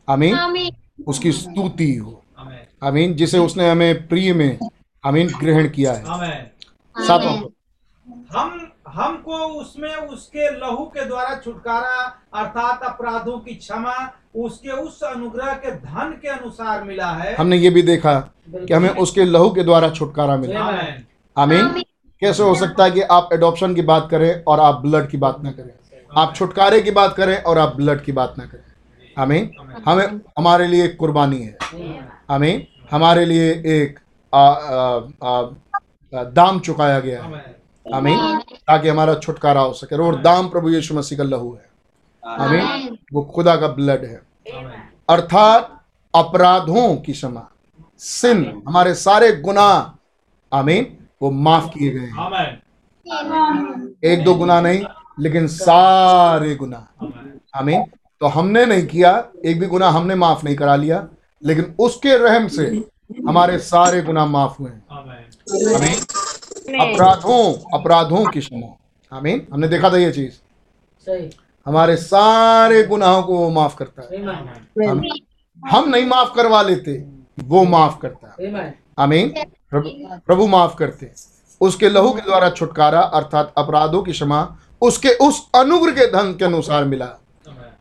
आमीन उसकी स्तुति हो। आमेन आमीन जिसे उसने हमें प्रिय में आमीन ग्रहण किया है। आमेन सातवां हम हमको उसमें उसके लहू के द्वारा छुटकारा अर्थात अपराधों की क्षमा उसके उस अनुग्रह के धन के अनुसार मिला है। हमने ये भी देखा कि हमें उसके लहू के द्वारा छुटकारा मिला। आमीन कैसे हो सकता है कि आप एडॉप्शन की बात करें और आप ब्लड की बात ना करें? आप छुटकारे की बात करें और आप ब्लड की बात ना करें। हमें हमें हमारे लिए एक कुर्बानी है। हमें हमारे लिए एक आ, आ, आ, दाम चुकाया गया है। आमीन। ताकि हमारा छुटकारा हो सके और दाम प्रभु यीशु मसीह का लहू है। हमें वो खुदा का ब्लड है। अर्थात अपराधों की क्षमा सिन हमारे सारे गुनाह आमीन वो माफ़ किए गए हैं। एक दो गुना नहीं लेकिन सारे गुनाह। आमेन। आमीन तो हमने नहीं किया एक भी गुनाह हमने माफ़ नहीं करा लिया लेकिन उसके रहम से हमारे सारे गुनाह माफ़ हुए हैं। अपराधों अपराधों की क्षमा। आमीन। हमने देखा था ये चीज़। हमारे सारे गुनाहों को वो माफ़ करता है। हम, हम नहीं माफ़ करवा लेते वो माफ़ करता है. आमीन। प्रभु प्रभु माफ़ करते उसके लहू के द्वारा छुटकारा अर्थात अपराधों की क्षमा उसके उस अनुग्रह के धन के अनुसार मिला।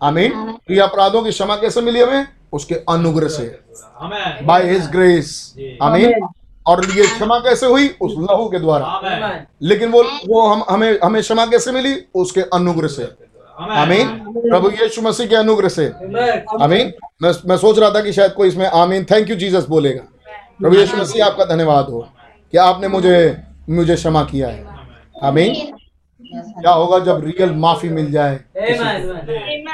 आमीन। तो अपराधों की क्षमा कैसे मिली हमें? उसके अनुग्रह से। आमेन। बाय हिज ग्रेस आमीन। और ये क्षमा कैसे हुई? उस लहू के द्वारा। लेकिन वो वो हम हमें हमें क्षमा कैसे मिली? उसके अनुग्रह से। आमीन। प्रभु यीशु मसीह के अनुग्रह से। आमीन। मैं मैं सोच रहा था कि शायद कोई इसमें आमीन। थैंक यू जीसस बोलेगा। प्रभु यीशु मसीह आपका धन्यवाद हो कि आपने मुझे मुझे क्षमा किया है। आमीन। क्या होगा जब रियल माफ़ी मिल जाए.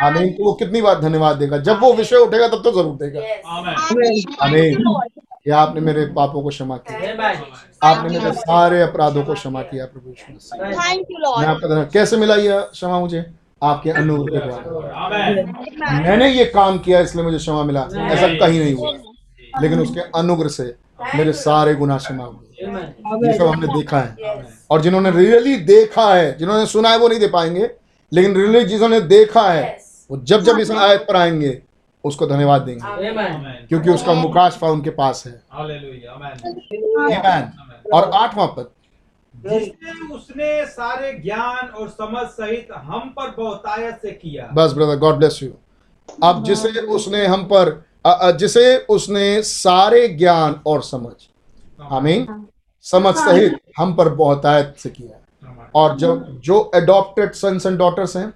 आमीन तो वो कितनी बार धन्यवाद देगा? जब वो विषय उठेगा तब तो ज़रूर देगा। आमेन आमीन कि आपने मेरे पापों को क्षमा किया। आपने मेरे सारे अपराधों को क्षमा किया प्रभु मैं आपका धन्यवाद। कैसे मिला यह क्षमा मुझे? आपके अनुग्रह के द्वारा। मैंने ये काम किया इसलिए मुझे क्षमा मिला। ऐसा कहीं नहीं हुआ। लेकिन उसके अनुग्रह से मेरे सारे गुनाह क्षमा हुए. ये सब हमने देखा है। और जिन्होंने रियली देखा है जिन्होंने सुना है वो नहीं दे पाएँगे लेकिन रियली जिन्होंने देखा है वो जब जब इस आयत पर आएँगे उसको धन्यवाद देंगे। क्योंकि उसका मुकाशफा उनके पास है। Hallelujah amen Amen. और आठवां पद। जिससे उसने सारे ज्ञान और समझ सहित हम पर बहुतायत से किया। बस ब्रदर गॉड ब्लेस यू अब जिसे उसने हम पर जिसे उसने सारे ज्ञान और समझ आमीन। समझ सहित हम पर बहुतायत से किया है। और जब जो एडॉप्टेड सन्स एंड डॉटर्स हैं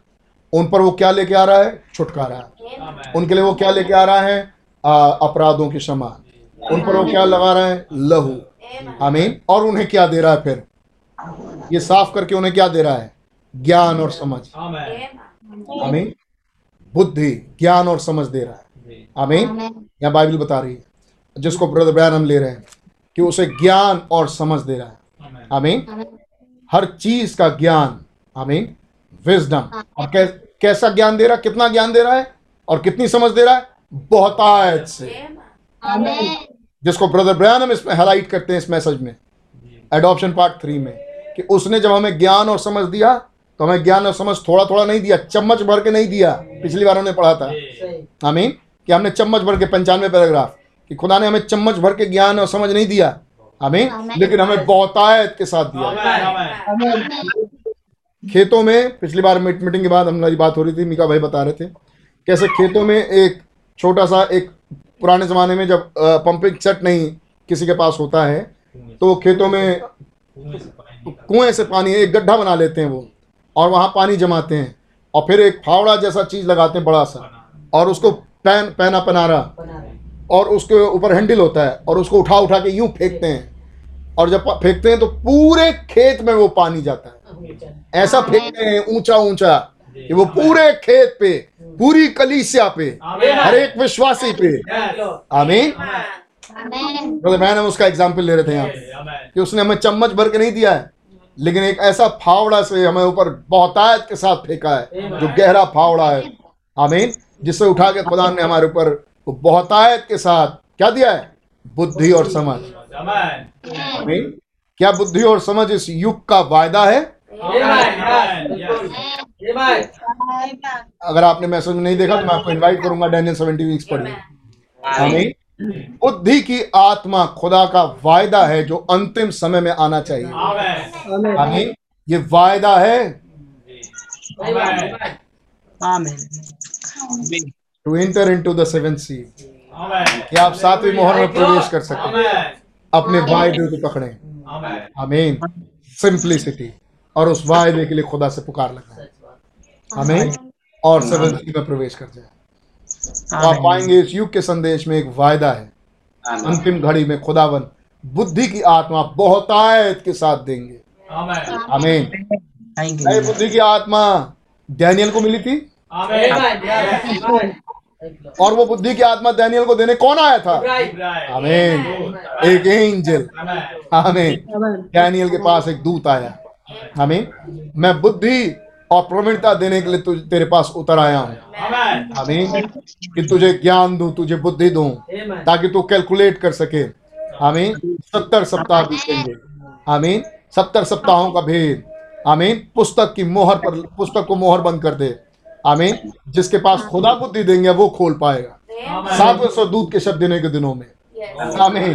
उन पर वो क्या लेके आ रहा है? छुटकारा। आमेन। उनके लिए वो क्या लेके आ रहा है? अपराधों की क्षमा उन पर वो क्या लगा रहा है? लहू। आमीन। और उन्हें क्या दे रहा है फिर? ये साफ़ करके उन्हें क्या दे रहा है? ज्ञान और समझ। आमेन। आमीन। बुद्धि ज्ञान और समझ दे रहा है। आमीन। यहाँ बाइबल बता रही है। जिसको ब्रदर बयान हम ले रहे हैं। कि उसे ज्ञान और समझ दे रहा है। आमीन। हर चीज़ का ज्ञान। आमीन। विजडम और कै, कैसा ज्ञान दे रहा है? कितना ज्ञान दे रहा है? और कितनी समझ दे रहा है? बहुतायत से. जिसको ब्रदर बयान हम इसमें हाईलाइट करते हैं इस मैसेज में। एडॉप्शन पार्ट थ्री में। कि उसने जब हमें ज्ञान और समझ दिया तो हमें ज्ञान और समझ थोड़ा थोड़ा नहीं दिया चम्मच भर के नहीं दिया। पिछली बार हमने पढ़ा था। सही। आमीन। कि हमने चम्मच भर के पंचानवे पैराग्राफ। कि खुदा ने हमें चम्मच भर के ज्ञान और समझ नहीं दिया। आमीन। लेकिन हमें बहुतायत के साथ दिया। खेतों में पिछली बार मीट- मीटिंग के बाद हमारी बात हो रही थी मीका भाई बता रहे थे कैसे खेतों में एक छोटा सा एक पुराने ज़माने में जब पंपिंग सेट नहीं किसी के पास होता है तो वो खेतों में कुएँ से पानी एक गड्ढा बना लेते हैं वो और वहाँ पानी जमाते हैं और फिर एक फावड़ा जैसा चीज़ लगाते हैं बड़ा सा और उसको पैन पैना पनारा। और उसके ऊपर हैंडल होता है और उसको उठा उठा के यूँ फेंकते हैं। और जब फेंकते हैं तो पूरे खेत में वो पानी जाता है। ऐसा फेंकते हैं ऊँचा ऊँचा कि वो पूरे खेत पे पूरी कलीसिया पे हर एक विश्वासी पे। आमीन. ब्रदर मैंने उसका एग्ज़ाम्पल ले रहे थे यहाँ कि उसने हमें चम्मच भर के नहीं दिया है लेकिन एक ऐसा फावड़ा से हमें ऊपर बहुतायत के साथ फेंका है जो गहरा फावड़ा है। आमीन। जिससे उठा के खुदा ने हमारे ऊपर वो बहुतायत के साथ क्या दिया है? बुद्धि और समझ। आमेन। क्या बुद्धि और समझ इस युग का वायदा है? अगर आपने मैसेज में नहीं देखा तो मैं आपको इनवाइट करूँगा डैनियल सेवेंटी वीक्स पढ़िए। आमीन। बुद्धि की आत्मा खुदा का वायदा है जो अंतिम समय में आना चाहिए। आमेन। आमीन। ये वायदा है? To enter into the seven सी कि आप सातवीं मोहर में प्रवेश कर सके अपने वायदे को पकड़ें। आमेन आमीन सिंप्लिसिटी और उस वायदे के लिए खुदा से पुकार लगाएँ। आमीन और सेवन सी में प्रवेश कर जाए। तो आप पाएँगे इस युग के संदेश में एक वायदा है। अंतिम घड़ी में खुदावन बुद्धि की आत्मा बहुतायत के साथ देंगे। आमेन आमीन बुद्धि की आत्मा डैनियल को मिली थी? आमेन और वो बुद्धि की आत्मा डैनियल को देने कौन आया था? आमीन। एक एंजल। आमीन। डैनियल के पास एक दूत आया। आमीन। मैं बुद्धि और प्रवीणता देने के लिए तुझ तेरे पास उतर आया हूँ। आमेन। आमीन। कि तुझे ज्ञान दूँ तुझे बुद्धि दूँ ताकि तू कैलकुलेट कर सके। आमीन। सत्तर सप्ताह बीतेंगे। आमीन। सत्तर सप्ताहों का भेद। आमीन। पुस्तक की मोहर पर पुस्तक को मोहर बंद कर दे। आमीन। जिसके पास खुदा बुद्धि देंगे वो खोल पाएगा। सातवें सौ दूध के शब्द देने के दिनों में। आमीन।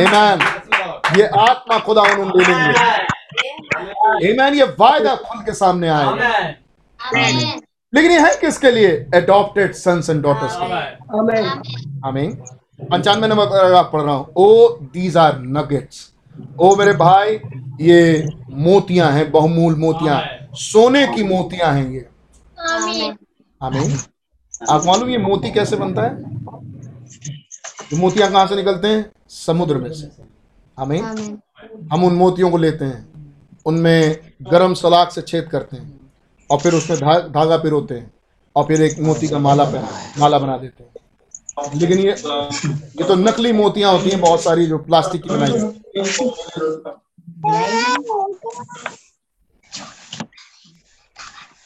Amen. ये आत्मा खुदा उन्होंने दे देंगे Amen. ये वायदा खुल के सामने आएगा। लेकिन ये है किसके लिए? अडॉप्टेड सन्स एंड डॉटर्स के लिए। आमीन। पंचानवे नंबर पैराग्राफ पढ़ रहा हूँ। ओ दीज आर नगेट्स ओ मेरे भाई ये मोतियाँ हैं बहुमूल मोतियाँ। सोने की मोतियाँ हैं ये. आमीन। आप मालूम ये मोती कैसे बनता है? मोतियाँ कहाँ से निकलते हैं? समुद्र में से। आमीन. हम उन मोतियों को लेते हैं। उनमें गरम सलाख से छेद करते हैं। और फिर उसमें धा, धागा पिरोते हैं। और फिर एक मोती का माला पहना माला बना देते हैं। लेकिन ये ये तो नकली मोतियाँ होती हैं बहुत सारी जो प्लास्टिक की बनाई।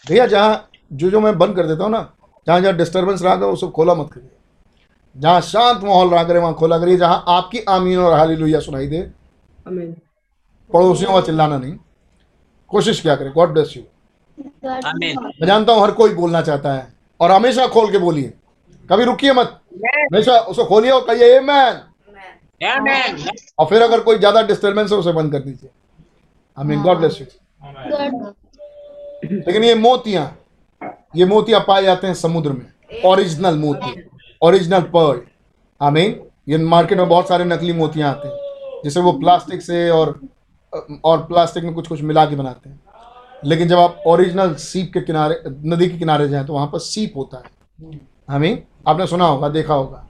भैया जहाँ जो जो मैं बंद कर देता हूँ ना जहाँ जहाँ डिस्टर्बेंस रहा करे उसको खोला मत करिए। जहाँ शांत माहौल रहा करे वहाँ खोला करिए जहाँ आपकी आमीन और हालेलुया सुनाई दे। पड़ोसियों का चिल्लाना नहीं। कोशिश क्या करें? गॉड ब्लेस यू मैं जानता हूँ हर कोई बोलना चाहता है और हमेशा खोल के बोलिए। कभी रुकिए मत। हमेशा उसको खोलिए और कहिए मैन और फिर अगर कोई ज़्यादा डिस्टर्बेंस है उसे बंद कर दीजिए। I mean God bless you लेकिन ये मोतियाँ ये मोतियाँ पाए जाते हैं समुद्र में। ओरिजिनल मोती। ओरिजिनल पर्ल आई ये मार्केट में बहुत सारे नकली मोतियाँ आते हैं। जैसे वो प्लास्टिक से और और प्लास्टिक में कुछ कुछ मिला के बनाते हैं। लेकिन जब आप ओरिजिनल सीप के किनारे, नदी के किनारे जाएँ तो वहाँ पर सीप होता है। मीन आपने सुना होगा, देखा होगा।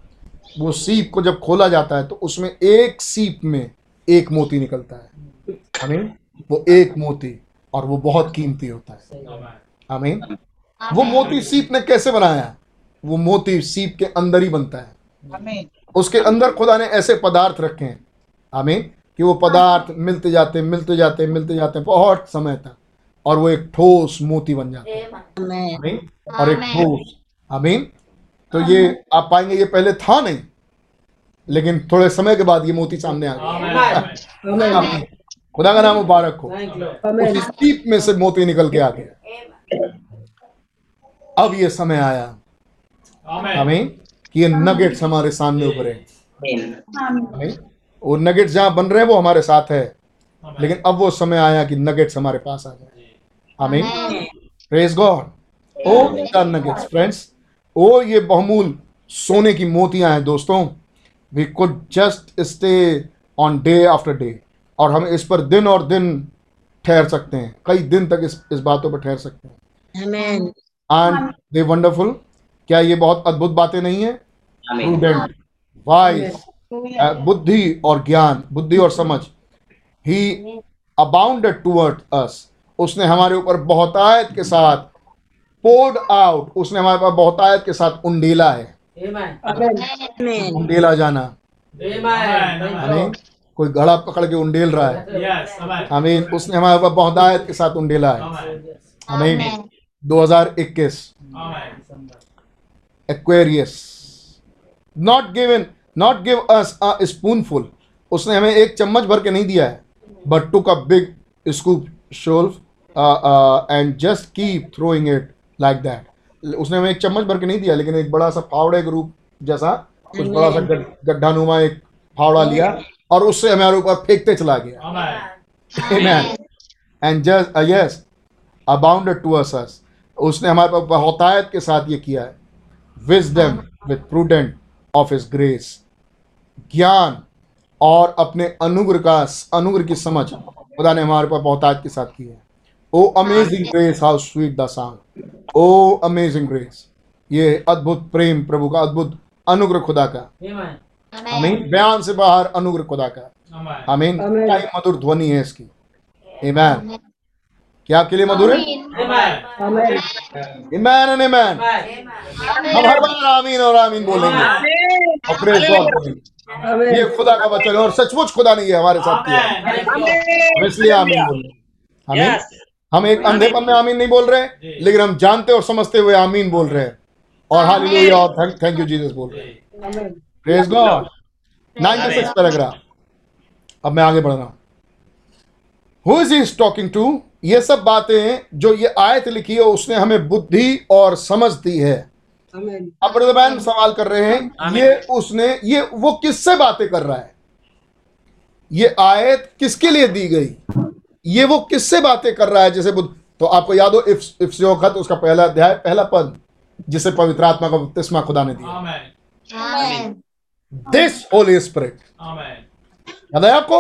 वो सीप को जब खोला जाता है तो उसमें एक सीप में एक मोती निकलता है। मीन वो एक मोती और वो बहुत कीमती होता है। मीन वो मोती सीप ने कैसे बनाया? वो मोती सीप के अंदर ही बनता है। उसके अंदर खुदा ने ऐसे पदार्थ रखे हैं। आई मीन कि वो पदार्थ मिलते जाते मिलते जाते मिलते जाते बहुत समय तक। और वो एक ठोस मोती बन जाता है। और एक ठोस। आमीन। तो ये आप पाएँगे ये पहले था नहीं। लेकिन थोड़े समय के बाद ये मोती सामने आ गया। खुदा का नाम मुबारक हो। उसी सीप में से मोती निकल के आ गया। अब ये समय आया। हमें कि ये नगेट्स हमारे सामने उभरे। वो नगेट्स जहाँ बन रहे हैं वो हमारे साथ है। लेकिन अब वो समय आया कि नगेट्स हमारे पास आ जाए। आमीन praise God oh nuggets friends ओ ये बहुमूल सोने की मोतियाँ हैं दोस्तों। We could just stay on day after day और हम इस पर दिन और दिन ठहर सकते हैं। कई दिन तक इस इस बातों पर ठहर सकते हैं। एंड दे वंडरफुल क्या ये बहुत अद्भुत बातें नहीं है? प्रूडेंट वाइज बुद्धि और ज्ञान बुद्धि और समझ. ही अबाउंडेड टूवर्ड अस उसने हमारे ऊपर बहुतायत के साथ पोर्ड आउट उसने हमारे पास बहुतायत के साथ उंडेला है। उंडेला जाना। कोई घड़ा पकड़ के उंडेल रहा है। आमीन उसने हमारे ऊपर बहुतायत के साथ उंडेला है। आमीन 2021 Aquarius not give given not give us a spoonful उसने हमें एक चम्मच भर के नहीं दिया है but took a big scoop shovel and just keep throwing it like that उसने हमें एक चम्मच भर के नहीं दिया लेकिन एक बड़ा सा फावड़े के रूप जैसा कुछ बड़ा सा गड्ढा नुमा एक फावड़ा लिया और उससे हमारे ऊपर फेंकते चला गया Amen. And just uh, yes, abounded to us. us. उसने हमारे पास बहुतायत के साथ ये किया है। Wisdom with prudent of his grace ज्ञान और अपने अनुग्रह का अनुग्रह की समझ खुदा ने हमारे पास बहुतायत के साथ की है। ओ amazing grace how sweet the song oh amazing grace ये अद्भुत प्रेम प्रभु का अद्भुत अनुग्रह खुदा का। आमीन आमीन। बयान से बाहर अनुग्रह खुदा का। आमीन। आमीन। मधुर ध्वनि है इसकी। आमीन क्या आपके लिए मधुर है? आमीन। ईमान एंड ईमान हम हर बार आमीन और आमीन बोलेंगे। और ये खुदा का वचन है और सचमुच खुदा ने ये हमारे साथ किया इसलिए आमीन बोल रहे हैं हम एक अंधेपन में आमीन नहीं बोल रहे लेकिन हम जानते और समझते हुए आमीन बोल रहे हैं। और हालेलुया और थैंक थैंक यू जीसस बोल रहे हैं। Praise God. 96 पैराग्राफ। अब मैं आगे बढ़ रहा हूँ। Who is he talking to ये सब बातें जो ये आयत लिखी है उसने हमें बुद्धि और समझ दी है। अब सवाल कर रहे हैं ये उसने ये वो किससे बातें कर रहा है? ये आयत किसके लिए दी गई? ये वो किससे बातें कर रहा है जैसे बुद्ध? तो आपको याद हो इफ़ इफ्सियों खत उसका पहला अध्याय पहला पद जिसे पवित्र आत्मा का बपतिस्मा खुदा ने दिया। दिस होली स्पिरिट याद है आपको?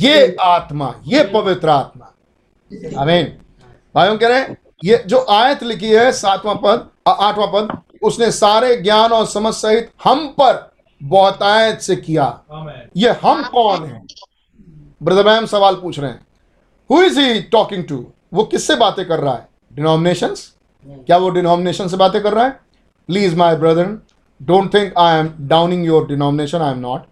ये आत्मा ये पवित्र आत्मा। आमीन। भाइयों कह रहे हैं ये जो आयत लिखी है सातवां पद आठवां पद उसने सारे ज्ञान और समझ सहित हम पर बहुतायत से किया। ये हम कौन है? ब्रदर मैम सवाल पूछ रहे हैं। Who is he talking to वो किससे बातें कर रहा है? डिनोमिनेशन क्या वो डिनोमिनेशन से बातें कर रहा है? Please my brother don't think I am downing your denomination I am not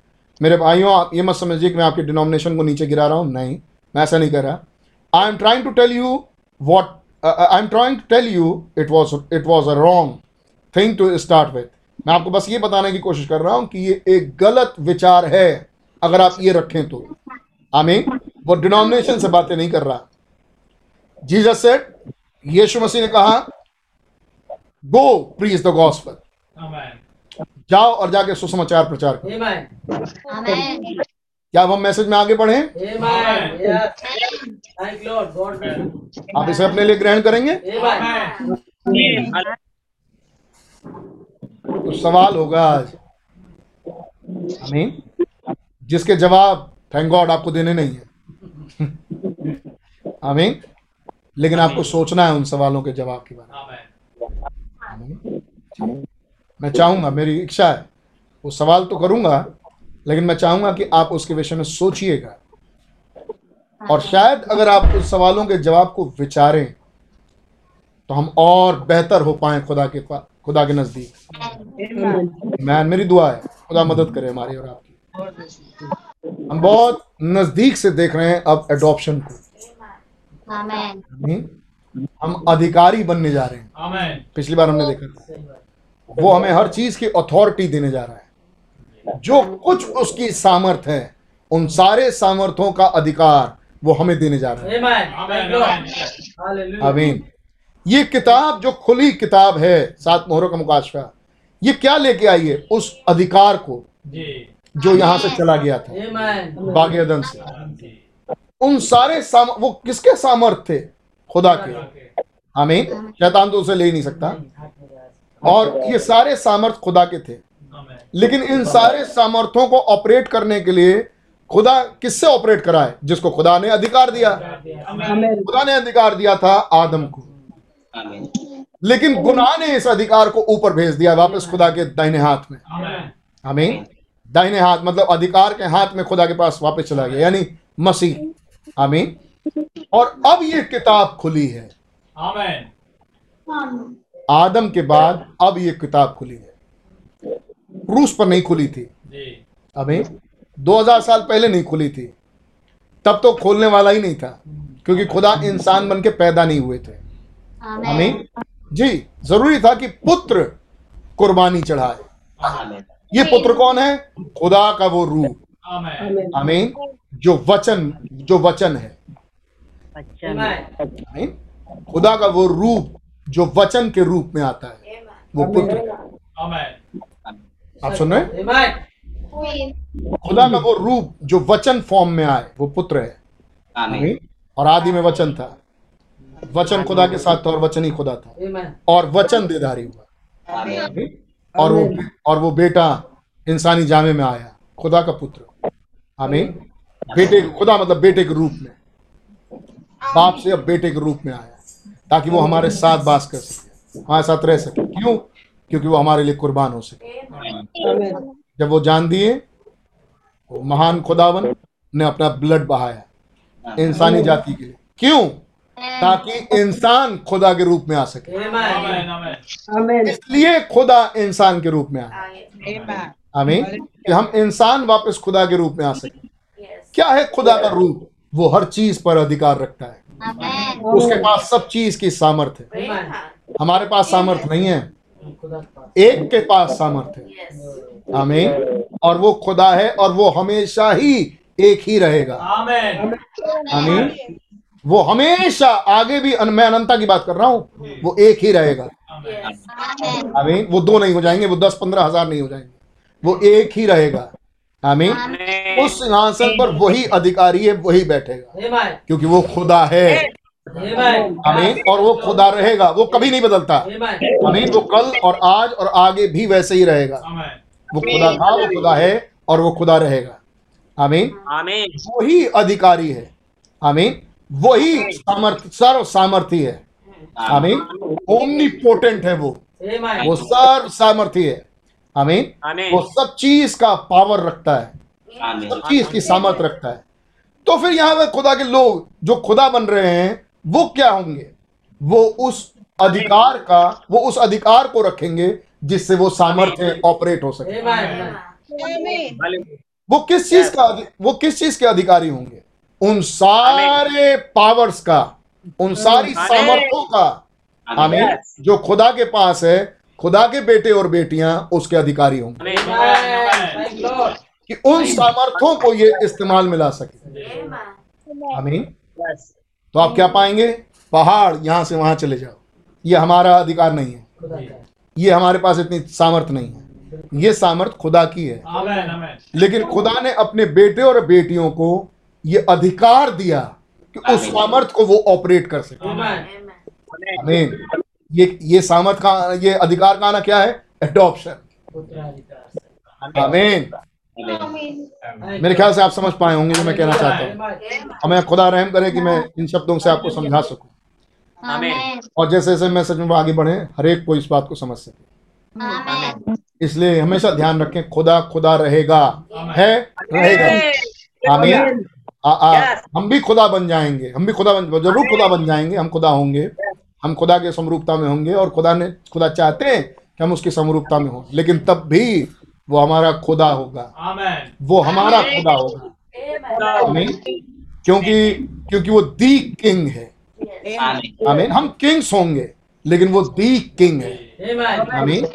मेरे भाइयों, आप ये मत समझिए कि मैं आपके डिनोमिनेशन को नीचे गिरा रहा हूँ। नहीं, मैं ऐसा नहीं कर रहा। I am trying to tell you what I am trying to tell you it was it was a wrong thing to start with मैं आपको बस ये बताने की कोशिश कर रहा हूँ कि ये एक गलत विचार है, अगर आप ये रखें तो। आमीन। वो डिनोमिनेशन से बातें नहीं कर रहा। जीसस सेड यीशु मसीह ने कहा गो प्रीज द गॉस्पेल. जाओ और जाके सुसमाचार प्रचार करो Amen. Amen. क्या हम मैसेज में आगे बढ़े Amen. Yes. Thank Lord. God bless you. आप इसे अपने लिए ग्रहण करेंगे. तो सवाल होगा आज आमीन जिसके जवाब थैंक गॉड आपको देने नहीं है आमीन लेकिन आपको सोचना है उन सवालों के जवाब के बारे में मैं चाहूँगा मेरी इच्छा है। वो सवाल तो करूँगा लेकिन मैं चाहूँगा कि आप उसके विषय में सोचिएगा। और शायद अगर आप उस सवालों के जवाब को विचारें तो हम और बेहतर हो पाए खुदा के खुदा के नज़दीक। मैं मेरी दुआ है खुदा मदद करे हमारी और आपकी। हम बहुत नज़दीक से देख रहे हैं अब एडॉप्शन को। हम अधिकारी बनने जा रहे हैं। पिछली बार हमने देखा था। वो हमें हर चीज़ की अथॉरिटी देने जा रहा है। जो कुछ उसकी सामर्थ है उन सारे सामर्थों का अधिकार वो हमें देने जा रहा है. आमीन। ये किताब जो खुली किताब है सात मोहरों का मुकाशफा ये क्या लेके आई है? उस अधिकार को जो। यहाँ से चला गया था। Amen. बागी से। उन सारे साम वो किसके सामर्थ थे? खुदा के. आमीन। शैतान तो उसे ले ही नहीं सकता। और ये सारे सामर्थ खुदा के थे। लेकिन इन सारे सामर्थों को ऑपरेट करने के लिए खुदा किससे ऑपरेट कराए? जिसको खुदा ने अधिकार दिया। खुदा ने अधिकार दिया था आदम को। लेकिन गुनाह ने इस अधिकार को ऊपर भेज दिया वापस खुदा के दाहिने हाथ में. आमीन। दाहिने हाथ मतलब अधिकार के हाथ में खुदा के पास वापस चला गया, यानी मसीह। आमीन। और अब ये किताब खुली है। Amen. आदम के बाद अब ये किताब खुली है। क्रूस पर नहीं खुली थी। अभी 2000 साल पहले नहीं खुली थी। तब तो खोलने वाला ही नहीं था क्योंकि खुदा इंसान बन के पैदा नहीं हुए थे। हमें जी ज़रूरी था कि पुत्र कुर्बानी चढ़ाए। आमीन। ये पुत्र कौन है? खुदा का वो रूप Amen. आमीन। जो वचन जो वचन है। Amen. खुदा का वो रूप जो वचन के रूप में आता है। वो पुत्र। आप सुन रहे हैं? खुदा का वो रूप जो वचन फॉर्म में आए वो पुत्र है। और आदि में वचन था। वचन खुदा के साथ था और वचन ही खुदा था। और वचन देधारी हुआ? और वो और वो बेटा इंसानी जामे में आया। खुदा का पुत्र। आमीन। बेटे खुदा मतलब बेटे के रूप में। बाप से अब बेटे के रूप में आया। ताकि वो हमारे साथ बास कर सके हमारे साथ रह सके। क्यों? क्योंकि वो हमारे लिए कुर्बान हो सके। जब वो जान दिए वो महान खुदावन ने अपना ब्लड बहाया इंसानी जाति के लिए। क्यों? ताकि इंसान खुदा के रूप में आ सके। Amen. Amen. Amen. Amen. इसलिए खुदा इंसान के रूप में आया। आमीन। कि हम इंसान वापस खुदा के रूप में आ सके। क्या है खुदा का रूप? वो हर चीज़ पर अधिकार रखता है. उसके पास सब चीज़ की सामर्थ है। हमारे पास सामर्थ नहीं है। खुदा के पास। एक के पास सामर्थ है। आमीन। और वो खुदा है और वो हमेशा ही एक ही रहेगा। Amen. आमीन। वो हमेशा आगे भी अन- मैं अनंता की बात कर रहा हूँ। वो एक ही रहेगा। Amen. Amen. वो दो नहीं हो जाएँगे वो दस पंद्रह हज़ार नहीं हो जाएँगे। वो एक ही रहेगा। आमीन। उस सिंहासन पर वही अधिकारी है वही बैठेगा। क्योंकि वो खुदा है। आमीन। और वो खुदा रहेगा वो कभी नहीं बदलता. आमीन वो कल और आज और आगे भी वैसे ही रहेगा। वो खुदा था वो खुदा है और वो खुदा रहेगा। आमीन. वही अधिकारी है। आमीन। वही सामर्थ सर्व सामर्थी है। आमीन। ओमनी पोटेंट है वो। वो सर्व सामर्थी है। आमीन। वो सब चीज़ का पावर रखता है। सब चीज़ की सामर्थ रखता है। तो फिर यहाँ पर खुदा के लोग जो खुदा बन रहे हैं वो क्या होंगे? वो उस अधिकार का वो उस अधिकार को रखेंगे जिससे वो सामर्थ्य ऑपरेट हो सके। वो किस चीज़ का वो किस चीज़ के अधिकारी होंगे? उन सारे पावर्स का उन सारी. सामर्थ्यों का। हमें जो खुदा के पास है खुदा के बेटे और बेटियाँ उसके अधिकारी होंगे. कि उन सामर्थ्यों को ये इस्तेमाल में ला सके। आमीन। तो आप क्या पाएँगे? पहाड़ यहाँ से वहाँ चले जाओ। ये हमारा अधिकार नहीं है। ये हमारे पास इतनी सामर्थ नहीं है। ये सामर्थ खुदा की है। लेकिन खुदा ने अपने बेटे और बेटियों को ये अधिकार दिया कि उस सामर्थ को वो ऑपरेट कर सके. आमीन। ये ये सामर्थ का ये अधिकार का आना क्या है? एडॉप्शन आमीन मेरे ख्याल से आप समझ पाए होंगे जो मैं कहना चाहता हूँ। हमें खुदा रहम करे कि मैं इन शब्दों से आपको समझा सकूँ। और जैसे जैसे मैसेज में आगे बढ़े हर एक को इस बात को समझ सके। इसलिए हमेशा ध्यान रखें खुदा खुदा रहेगा। है? रहेगा। आमीन। आ, आ, Yes. हम भी खुदा बन जाएँगे। हम भी खुदा बन ज़रूर खुदा बन जाएँगे। हम खुदा होंगे। हम खुदा के समरूपता में होंगे और खुदा ने खुदा चाहते हैं कि हम उसकी समरूपता में हों। लेकिन तब भी वो हमारा खुदा होगा। वो हमारा खुदा होगा। आमीन क्योंकि क्योंकि वो दी किंग है। आमीन हम किंग्स होंगे लेकिन वो दी किंग है. आमीन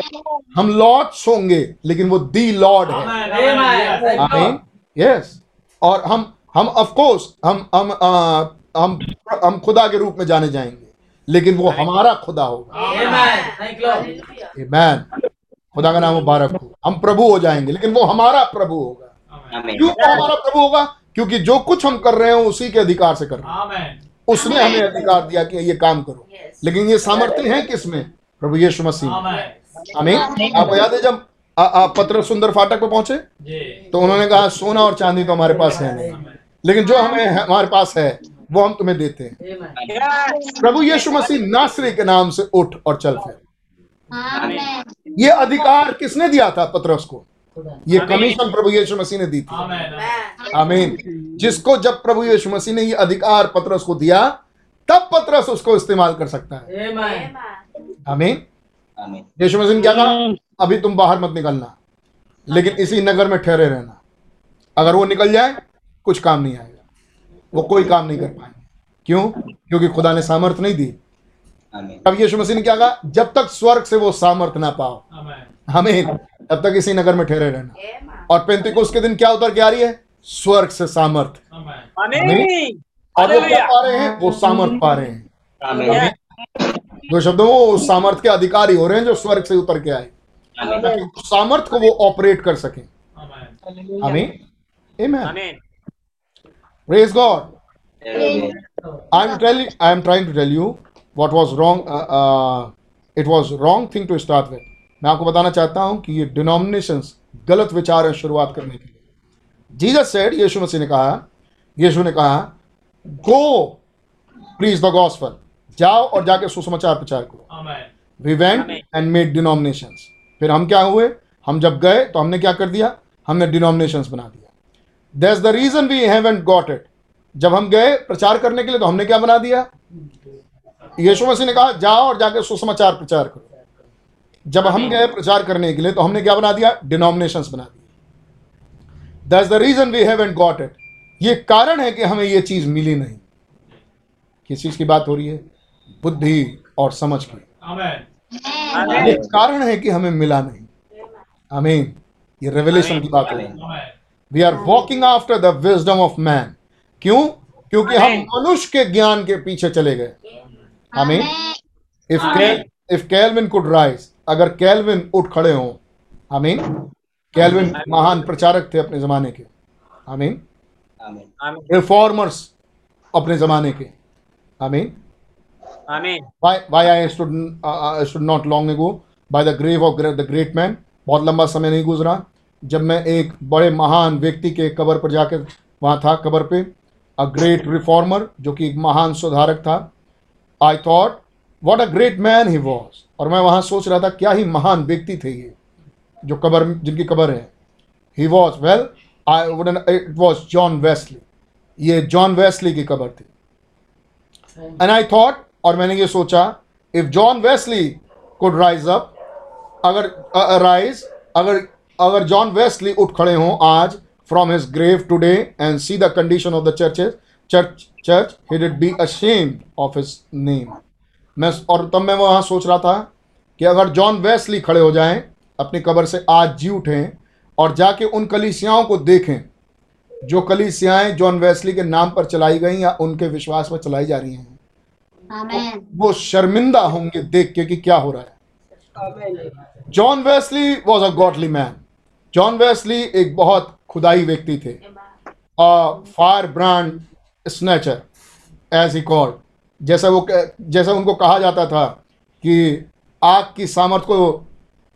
हम लॉर्ड्स होंगे लेकिन वो दी लॉर्ड है। आमेन यस और हम हम ऑफ़ कोर्स हम हम हम हम खुदा के रूप में जाने जाएँगे। लेकिन वो हमारा खुदा होगा. आमीन खुदा का नाम मुबारक हो। हम प्रभु हो जाएँगे लेकिन वो हमारा प्रभु होगा। क्यों वो हमारा प्रभु होगा? क्योंकि जो कुछ हम कर रहे हैं उसी के अधिकार से कर रहे हैं। उसने हमें अधिकार दिया कि ये काम करो। लेकिन ये सामर्थ्य है किसमें प्रभु यीशु मसीह में। आमेन आमीन। आपको याद है जब आ, आ, पत्र सुंदर फाटक पे पहुँचे? तो उन्होंने कहा सोना और चांदी तो हमारे पास है नहीं। लेकिन जो हमें हमारे पास है वो हम तुम्हें देते हैं। प्रभु यीशु मसीह नासरी के नाम से उठ और चल फिर। ये अधिकार किसने दिया था पत्रस को? ये कमीशन प्रभु यीशु मसीह ने दी थी। आमेन आमीन जिसको जब प्रभु यीशु मसीह ने ये अधिकार पत्रस को दिया तब पतरस उसको इस्तेमाल कर सकता है। Amen. आमीन यीशु मसीह ने क्या कहा? अभी तुम बाहर मत निकलना। लेकिन इसी नगर में ठहरे रहना। अगर वो निकल जाए कुछ काम नहीं आएगा। वो कोई काम नहीं कर पाएँगे। क्यों? क्योंकि खुदा ने सामर्थ नहीं दी। तब यीशु मसीह ने क्या कहा? जब तक स्वर्ग से वो सामर्थ ना पाओ। हमें तब तक इसी नगर में ठहरे रहना। और पेंतिकुस्त के दिन क्या उतर के आ रही है? स्वर्ग से सामर्थ। और वो क्या पा रहे हैं? वो सामर्थ पा रहे हैं। दो शब्दों वो उस सामर्थ के अधिकारी हो रहे हैं जो स्वर्ग से उतर के आए। सामर्थ को वो ऑपरेट कर सके। आमेन। आमीन आमीन आमीन praise God I am telling, I am trying to tell you what was wrong. Uh, uh, it was wrong thing to start with. मैं आपको बताना चाहता हूँ कि ये डिनोमिनेशंस गलत विचार है शुरुआत करने के लिए। जीसस सेड यीशु मसीह ने कहा यीशु ने कहा गो प्लीज़ द गॉस्पल जाओ और जाके सुसमाचार प्रचार करो. We went and made denominations फिर हम क्या हुए? हम जब गए तो हमने क्या कर दिया? हमने डिनोमिनेशंस बना दिया। That's the reason we haven't got it जब हम गए प्रचार करने के लिए तो हमने क्या बना दिया? यीशु मसीह ने कहा जाओ और जाके सुसमाचार प्रचार करो. जब हम गए प्रचार करने के लिए तो हमने क्या बना दिया? डिनोमिनेशन बना दिया that's the reason we haven't got it ये कारण है कि हमें ये चीज़ मिली नहीं। किस चीज़ की बात हो रही है? बुद्धि और समझ की। ये कारण है कि हमें मिला नहीं। आमीन ये रेवलेशन की बात हो रही है। We are walking after the wisdom of man क्यों? क्योंकि हम मनुष्य के ज्ञान के पीछे चले गए। आमीन if if Calvin could rise अगर कैलविन उठ खड़े हों आमीन कैलविन महान प्रचारक थे अपने जमाने के। आमीन रिफॉर्मर्स अपने जमाने के। आमीन stood not long ago by the grave of the great man? बहुत लंबा समय नहीं गुजरा। जब मैं एक बड़े महान व्यक्ति के कबर पर जाकर वहाँ था, कबर पे अ ग्रेट रिफॉर्मर जो कि एक महान सुधारक था I thought what a great man he was और मैं वहाँ सोच रहा था, क्या ही महान व्यक्ति थे ये, जो कबर, जिनकी कबर है। He was well I would it was John Wesley ये जॉन वेस्ली की कबर थी। एंड आई थॉट और मैंने ये सोचा if John Wesley could rise up अगर राइज अगर अगर जॉन वेस्ली उठ खड़े हों आज from his grave today and see the condition of the churches church church he did be ashamed of his name मैं और तब मैं वहाँ सोच रहा था कि अगर जॉन वेस्ली खड़े हो जाएँ अपनी कब्र से आज जी उठें और जाके उन कलीसियाओं को देखें जो कलीसियाएँ जॉन वेस्ली के नाम पर चलाई गई या उनके विश्वास पर चलाई जा रही हैं। Amen. वो शर्मिंदा होंगे देख के कि क्या हो रहा है। John Wesley was a godly man John Wesley एक बहुत खुदाई व्यक्ति थे। Fire brand snatcher as he called जैसा वो जैसा उनको कहा जाता था कि आग की सामर्थ को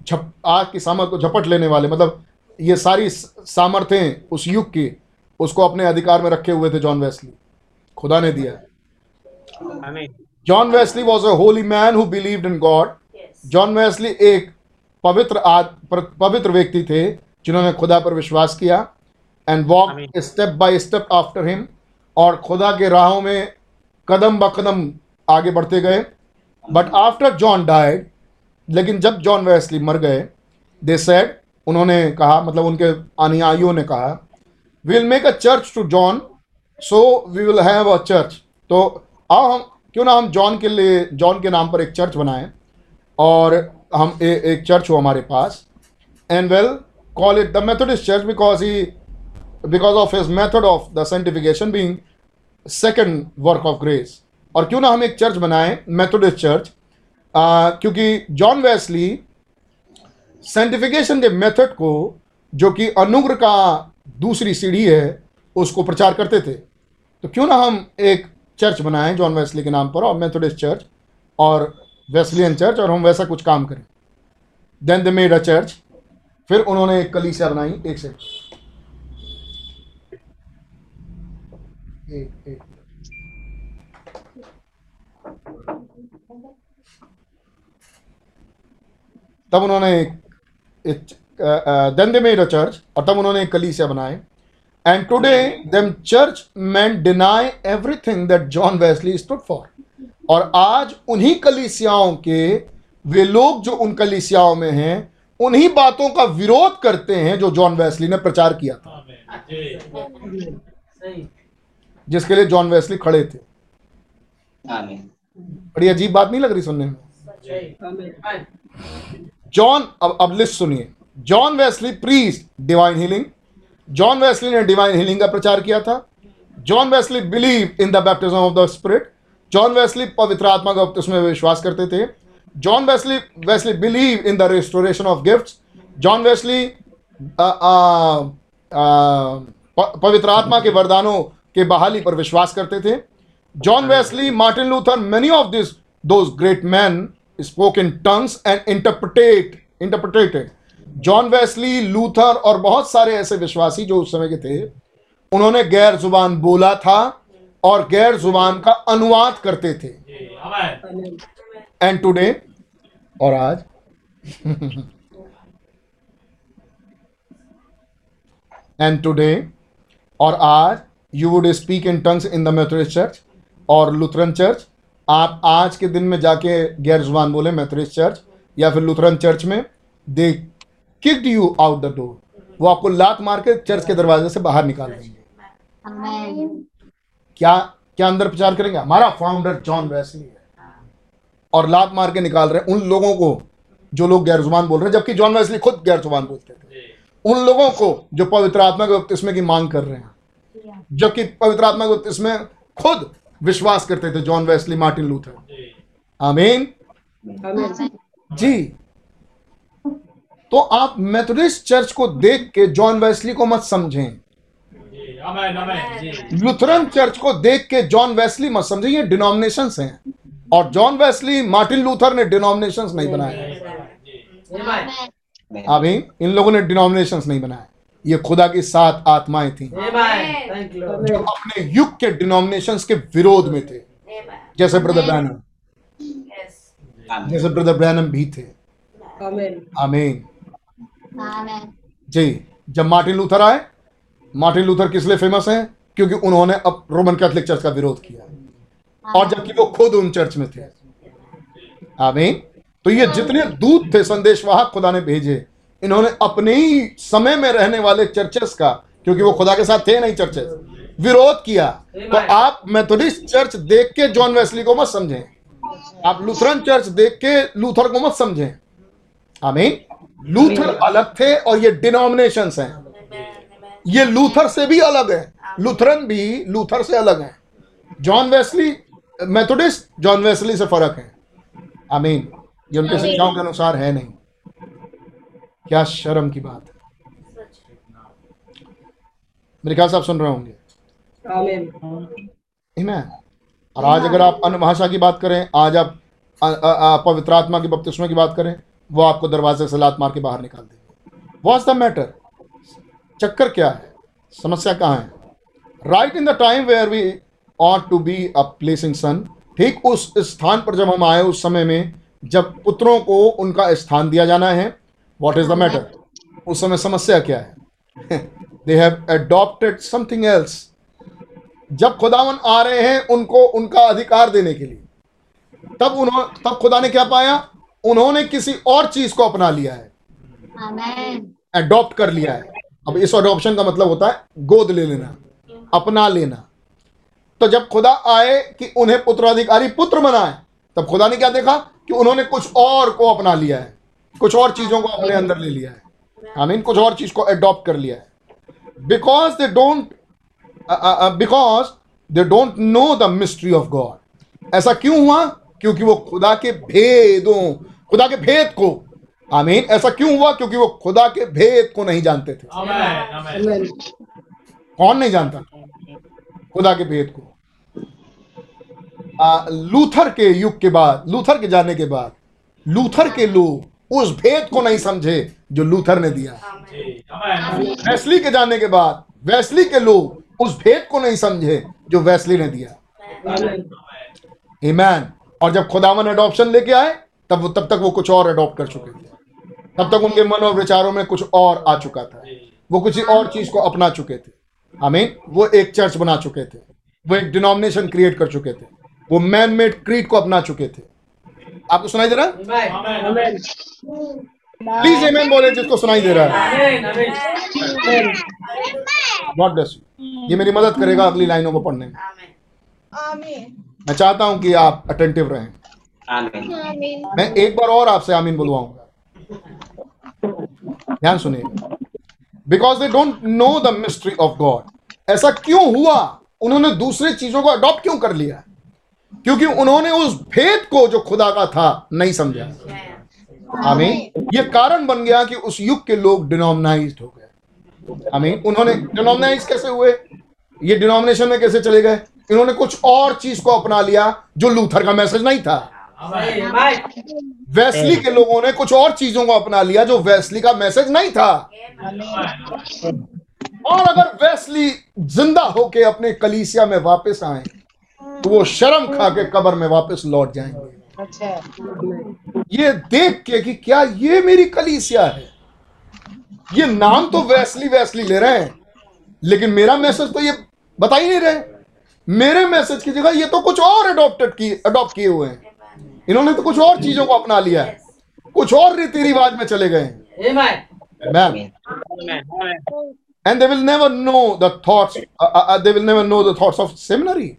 झप आग की सामर्थ को झपट लेने वाले मतलब ये सारी सामर्थ्यें उस युग की उसको अपने अधिकार में रखे हुए थे जॉन वेस्ली। खुदा ने दिया। John Wesley was a holy man who believed in God John Wesley एक पवित्र आद पवित्र व्यक्ति थे। जिन्होंने खुदा पर विश्वास किया and walk step by step after him और खुदा के राहों में कदम ब कदम आगे बढ़ते गए। बट आफ्टर जॉन डाइड लेकिन जब जॉन वेस्ली मर गए दे सेड उन्होंने कहा मतलब उनके अनुयायियों ने कहा will make a church to John so we will have a church तो आओ हम क्यों ना हम जॉन के लिए जॉन के नाम पर एक चर्च बनाएँ और हम ए, एक चर्च हो हमारे पास। And we'll call it the Methodist church because he because of his method of the sanctification being second work of grace और क्यों ना हम एक चर्च बनाएँ मेथोडिस्ट चर्च क्योंकि जॉन वेस्ली सेंटिफिकेशन के मेथड को, जो कि अनुग्रह का दूसरी सीढ़ी है, उसको प्रचार करते थे। तो क्यों ना हम एक चर्च बनाएँ जॉन वेस्ली के नाम पर, और मेथोडिस्ट चर्च और वेस्लियन चर्च और हम वैसा कुछ काम करें। Then they made a church फिर उन्होंने एक कलीसिया बनाई, एक से। तब उन्होंने then they made a church, और तब उन्होंने कलीसिया बनाए। And today them church man deny everything that John Wesley stood for और आज उन्हीं कलीसियाओं के, वे लोग जो उन कलीसियाओं में हैं उन्हीं बातों का विरोध करते हैं जो जॉन वेस्ली ने प्रचार किया था। जिसके लिए जॉन वेस्ली खड़े थे। बड़ी अजीब बात नहीं लग रही सुनने में? जॉन अब अब लिस्ट सुनिए। John Wesley preached divine healing John Wesley ने डिवाइन हीलिंग का प्रचार किया था। John Wesley believe in the baptism of the spirit John Wesley पवित्र आत्मा का उसमें विश्वास करते थे। John Wesley Wesley believe in the restoration of gifts John Wesley पवित्र आत्मा के वरदानों के बहाली पर विश्वास करते थे। John Wesley Martin Luther many of this those great man spoke in tongues and interpret interpreted John Wesley Luther और बहुत सारे ऐसे विश्वासी जो उस समय के थे उन्होंने गैर ज़ुबान बोला था और गैर ज़ुबान का अनुवाद करते थे. एंड टुडे और आज? एंड टुडे और आज you would speak in tongues in the Methodist church और लुथरन चर्च आप आज के दिन में जाके गैर ज़ुबान बोले मेथोडिस्ट चर्च या फिर लुथरन चर्च में they kicked you out the door वो आपको लात मार के चर्च के दरवाजे से बाहर निकाल देंगे। क्या क्या अंदर प्रचार करेंगे? हमारा फाउंडर जॉन वेस्ली है। और लात मार के निकाल रहे हैं उन लोगों को जो लोग गैर ज़ुबान बोल रहे हैं जबकि जॉन वेस्ली खुद गैर ज़ुबान बोलते थे। उन लोगों को जो पवित्र आत्मा के बपतिस्मे की मांग कर रहे हैं। जबकि पवित्र आत्मा के बपतिस्मे खुद विश्वास करते थे जॉन वेस्ली मार्टिन लूथर। आमीन। जी। तो आप मेथोडिस्ट चर्च को देख के जॉन वेस्ली को मत समझें। लुथरन चर्च को देख के जॉन वेस्ली मत समझे ये डिनोमिनेशंस हैं। और जॉन वेस्ली मार्टिन लूथर ने डिनोमिनेशन नहीं बनाए। अभी इन लोगों ने डिनोमिनेशन नहीं बनाए। ये खुदा की सात आत्माएँ थी. जो अपने युग के डिनोमिनेशन के विरोध में थे। जैसे ब्रदर ब्रैनम। जैसे ब्रदर ब्रैनम भी थे। आमीन जी जब मार्टिन लूथर आए मार्टिन लूथर किस लिए फ़ेमस हैं? क्योंकि उन्होंने अब रोमन कैथोलिक चर्च का विरोध किया। और जबकि वो खुद उन चर्च में थे। आमीन। तो ये जितने दूत थे संदेशवाहक खुदा ने भेजे इन्होंने अपने ही समय में रहने वाले चर्चेस का क्योंकि वो खुदा के साथ थे नहीं चर्चेस विरोध किया। तो आप मेथोडिस्ट चर्च देख के जॉन वेस्ली को मत समझें। आप लूथरन चर्च देख के लूथर को मत समझें। आमीन। लूथर अलग थे और ये डिनोमिनेशंस हैं। ये लूथर से भी अलग है। लूथरन भी लूथर से अलग है। John Wesley Methodist John Wesley से फ़र्क है। आमीन ये उनके शिक्षाओं के अनुसार है नहीं। क्या शर्म की बात है। मेरे ख्याल से आप सुन रहे होंगे। और आज अगर आप अन्य भाषा की बात करें आज आप पवित्र आत्मा की बपतिस्मा की बात करें वो आपको दरवाजे से लात मार के बाहर निकाल देंगे। वॉट्स द मैटर चक्कर क्या है? समस्या कहाँ है? Right in the time where we ought to be a placing son ठीक उस स्थान पर जब हम आए उस समय में जब पुत्रों को उनका स्थान दिया जाना है वॉट इज़ द मैटर उस समय समस्या क्या है? They have adopted something else जब खुदावन आ रहे हैं उनको उनका अधिकार देने के लिए तब उन्होंने तब खुदा ने क्या पाया? उन्होंने किसी और चीज़ को अपना लिया है। अडॉप्ट कर लिया है। अब इस अडॉप्शन का मतलब होता है गोद ले लेना अपना लेना। तो जब खुदा आए कि उन्हें पुत्राधिकारी पुत्र बनाए तब खुदा ने क्या देखा कि उन्होंने कुछ और को अपना लिया है कुछ और चीज़ों को अपने अंदर ले लिया है। आई मीन कुछ और चीज़ को अडॉप्ट कर लिया है। Because they don't because they don't know the mystery of God ऐसा क्यों हुआ? क्योंकि वो खुदा के भेदों खुदा के भेद को आमीन ऐसा क्यों हुआ? क्योंकि वो खुदा के भेद को नहीं जानते थे। आमेन आमेन आमीन कौन नहीं जानता? खुदा के भेद को। आ, लूथर के युग के बाद लूथर के जाने के बाद लूथर के लोग उस भेद को नहीं समझे जो लूथर ने दिया। वैसली के जाने के बाद वैसली के लोग उस भेद को नहीं समझे जो वैसली ने दिया। ईमैन और जब खुदावन अडॉप्शन लेके आए तब वो तब तक वो कुछ और अडॉप्ट कर चुके थे। तब तक उनके मन और विचारों में कुछ और आ चुका था। वो किसी और चीज़ को अपना चुके थे। आमीन वो एक चर्च बना चुके थे। वो एक डिनोमिनेशन क्रिएट कर चुके थे। वो मैन मेड क्रीड को अपना चुके थे। आपको सुनाई दे रहा है? आमेन आमीन प्लीज़ एमेन बोले जिसको सुनाई दे रहा है। आमीन आमीन गॉड ब्लेस यू ये मेरी मदद करेगा अगली लाइनों को पढ़ने में। मैं चाहता हूँ कि आप अटेंटिव रहें। मैं एक बार और आपसे आमीन बुलवाऊँगा। ध्यान सुनिए। Because they don't know the mystery of God ऐसा क्यों हुआ? उन्होंने दूसरे चीज़ों को अडॉप्ट क्यों कर लिया? क्योंकि उन्होंने उस भेद को जो खुदा का था, नहीं समझा। आमीन। ये कारण बन गया कि उस युग के लोग डिनोमनाइज हो गए। आमीन। उन्होंने डिनोमिनाइज कैसे हुए? ये डिनोमिनेशन में कैसे चले गए? इन्होंने कुछ और चीज़ को अपना लिया जो लूथर का मैसेज नहीं था। वेस्ली के लोगों ने कुछ और चीज़ों को अपना लिया जो वेस्ली का मैसेज नहीं था। और अगर वेस्ली ज़िंदा होके अपने कलीसिया में वापस आए तो वो शर्म खा के कब्र में वापस लौट जाएँगे। ये देख के कि क्या ये मेरी कलीसिया है? ये नाम तो वैसली वैसली ले रहे हैं लेकिन मेरा मैसेज तो ये बता ही नहीं रहे। मेरे मैसेज की जगह ये तो कुछ और अडॉप्टेड की अडॉप्ट किए हुए हैं। इन्होंने तो कुछ और चीज़ों को अपना लिया है। कुछ और रीति रिवाज में चले गए हैं। ए भाई man and they will never know the thoughts uh, uh, they will never know the thoughts of seminary.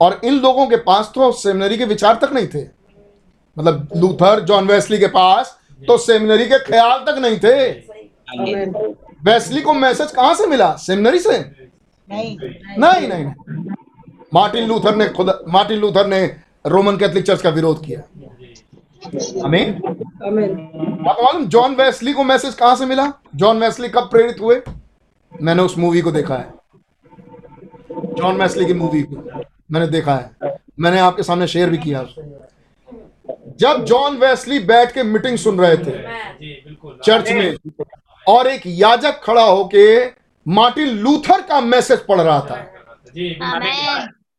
और इन लोगों के पास तो सेमिनरी के विचार तक नहीं थे। मतलब लूथर जॉन वेस्ली के पास तो सेमिनरी के ख्याल तक नहीं थे। वेस्ली को मैसेज कहाँ से मिला? सेमिनरी से? नहीं नहीं नहीं। मार्टिन लूथर ने खुद मार्टिन लूथर ने रोमन कैथोलिक चर्च का विरोध किया। आमीन आपको मालूम जॉन वेस्ली को मैसेज कहाँ से मिला? जॉन वेस्ली कब प्रेरित हुए? मैंने उस मूवी को देखा है। जॉन वेस्ली की मूवी को मैंने देखा है। मैंने आपके सामने शेयर भी किया जब जॉन वेस्ली बैठ के मीटिंग सुन रहे थे चर्च में और एक याजक खड़ा होके मार्टिन लूथर का मैसेज पढ़ रहा था। जी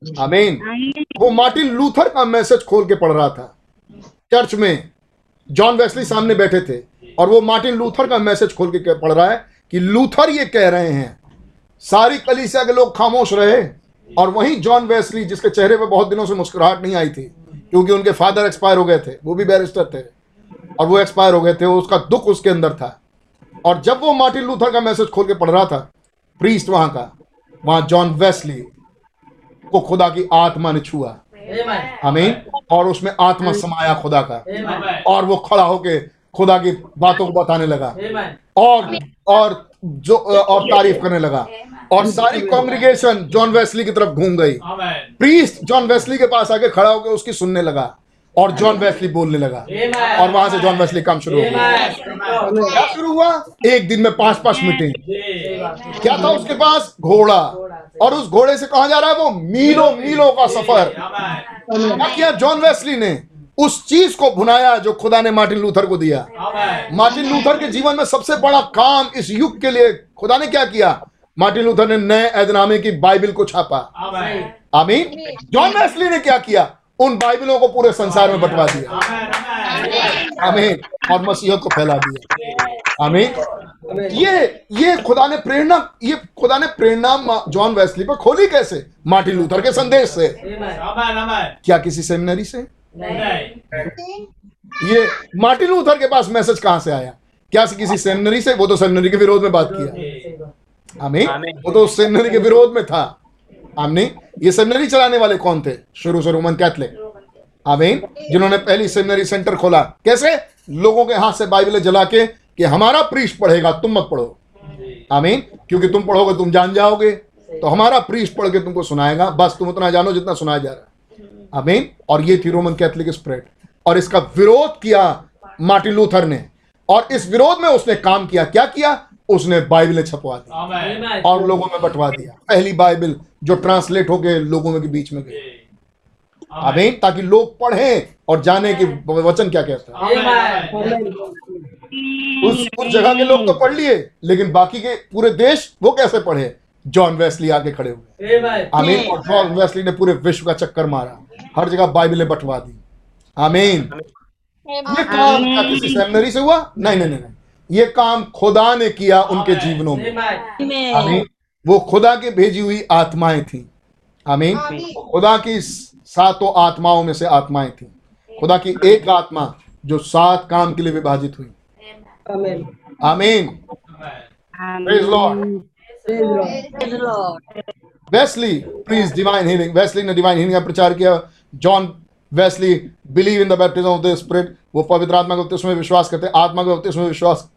आमेन। आमीन। वो मार्टिन लूथर का मैसेज खोल के पढ़ रहा था। चर्च में जॉन वेस्ली सामने बैठे थे और वो मार्टिन लूथर का मैसेज खोल के पढ़ रहा है कि लूथर ये कह रहे हैं सारी कलीसिया के लोग खामोश रहे और वहीं जॉन वेस्ली जिसके चेहरे पर बहुत दिनों से मुस्कुराहट नहीं आई थी क्योंकि उनके फादर एक्सपायर हो गए थे वो भी बैरिस्टर थे और वो एक्सपायर हो गए थे उसका दुख उसके अंदर था। और जब वो मार्टिन लूथर का मैसेज खोल के पढ़ रहा था प्रीस्ट वहाँ का वहाँ जॉन वेस्ली को खुदा की आत्मा ने छुआ। हमें और उसमें आत्मा समाया खुदा का। और वो खड़ा होके खुदा की बातों को बताने लगा। और और जो और तारीफ़ करने लगा। और सारी कॉन्ग्रीगेशन जॉन वेस्ली की तरफ़ घूम गई। आमेन प्रीस्ट जॉन वेस्ली के पास आके खड़ा होकर उसकी सुनने लगा। और जॉन वेस्ली बोलने लगा। और वहाँ से जॉन वेस्ली काम शुरू हो गया. क्या शुरू हुआ? एक दिन में पाँच पाँच मीटिंग। क्या था उसके पास? घोड़ा। और उस घोड़े से कहा जा रहा है वो? मीलों मीलों का सफ़र। क्या किया जॉन वेस्ली ने? उस चीज़ को भुनाया जो खुदा ने मार्टिन लूथर को दिया। मार्टिन लूथर के जीवन में सबसे बड़ा काम इस युग के लिए खुदा ने क्या किया? मार्टिन लूथर ने नए ऐदनामे की बाइबिल को छापा। आमीन। जॉन वेस्ली ने क्या किया? उन बाइबलों को पूरे संसार में बंटवा दिया। आमेन। आमीन। और मसीहत को फैला दिया। आमीन। ये ये खुदा ने प्रेरणा ये खुदा ने प्रेरणा जॉन वेस्ली पर खोली कैसे? मार्टिन लूथर के संदेश से। क्या किसी सेमिनरी से? नहीं। ये मार्टिन लूथर के पास मैसेज कहाँ से आया? क्या किसी सेमिनरी से? वो तो सेमिनरी के विरोध में बात किया। आमीन। वो तो सेमिनरी के विरोध में था। आमीन ये सेमिनरी चलाने वाले कौन थे? शुरू से रोमन कैथलिक। आमीन। जिन्होंने पहली सेमिनरी सेंटर खोला। कैसे? लोगों के हाथ से बाइबलें जला के कि हमारा प्रीस्ट पढ़ेगा तुम मत पढ़ो। आमीन। क्योंकि तुम पढ़ोगे तुम जान जाओगे। तो हमारा प्रीस्ट पढ़ के तुमको सुनाएगा। बस तुम उतना जानो जितना सुनाया जा रहा है। आमीन। और ये थी रोमन कैथलिक स्प्रेड और इसका विरोध किया मार्टिन लूथर ने। और इस विरोध में उसने काम किया। क्या किया? उसने बाइबलें छपवा दी। और लोगों में बंटवा दिया। पहली बाइबल जो ट्रांसलेट होके लोगों में के बीच में गई। आमीन। ताकि लोग पढ़ें और जाने कि वचन क्या कहता है उस उस जगह के लोग तो पढ़ लिए लेकिन बाकी के पूरे देश वो कैसे पढ़े? जॉन वेस्ली आके खड़े हुए। Amen. आमीन। और जॉन वेस्ली ने पूरे विश्व का चक्कर मारा। हर जगह बाइबलें बंटवा दी। आमीन। ये काम किसी सेमिनरी से हुआ? नहीं नहीं नहीं। ये काम खुदा ने किया उनके जीवनों में। आमीन। वो खुदा की भेजी हुई आत्माएँ थी। आमीन। खुदा की सातों आत्माओं में से आत्माएँ थी। खुदा की एक आत्मा जो सात काम के लिए विभाजित हुई। Amen. आमीन। Praise Lord Praise the Lord. Wesley preached divine healing Wesley ने डिवाइन हीलिंग का प्रचार किया। John Wesley believe in the baptism of the spirit वो पवित्र आत्मा के बपतिस्म में विश्वास करते आत्मा के बपतिस्म में विश्वास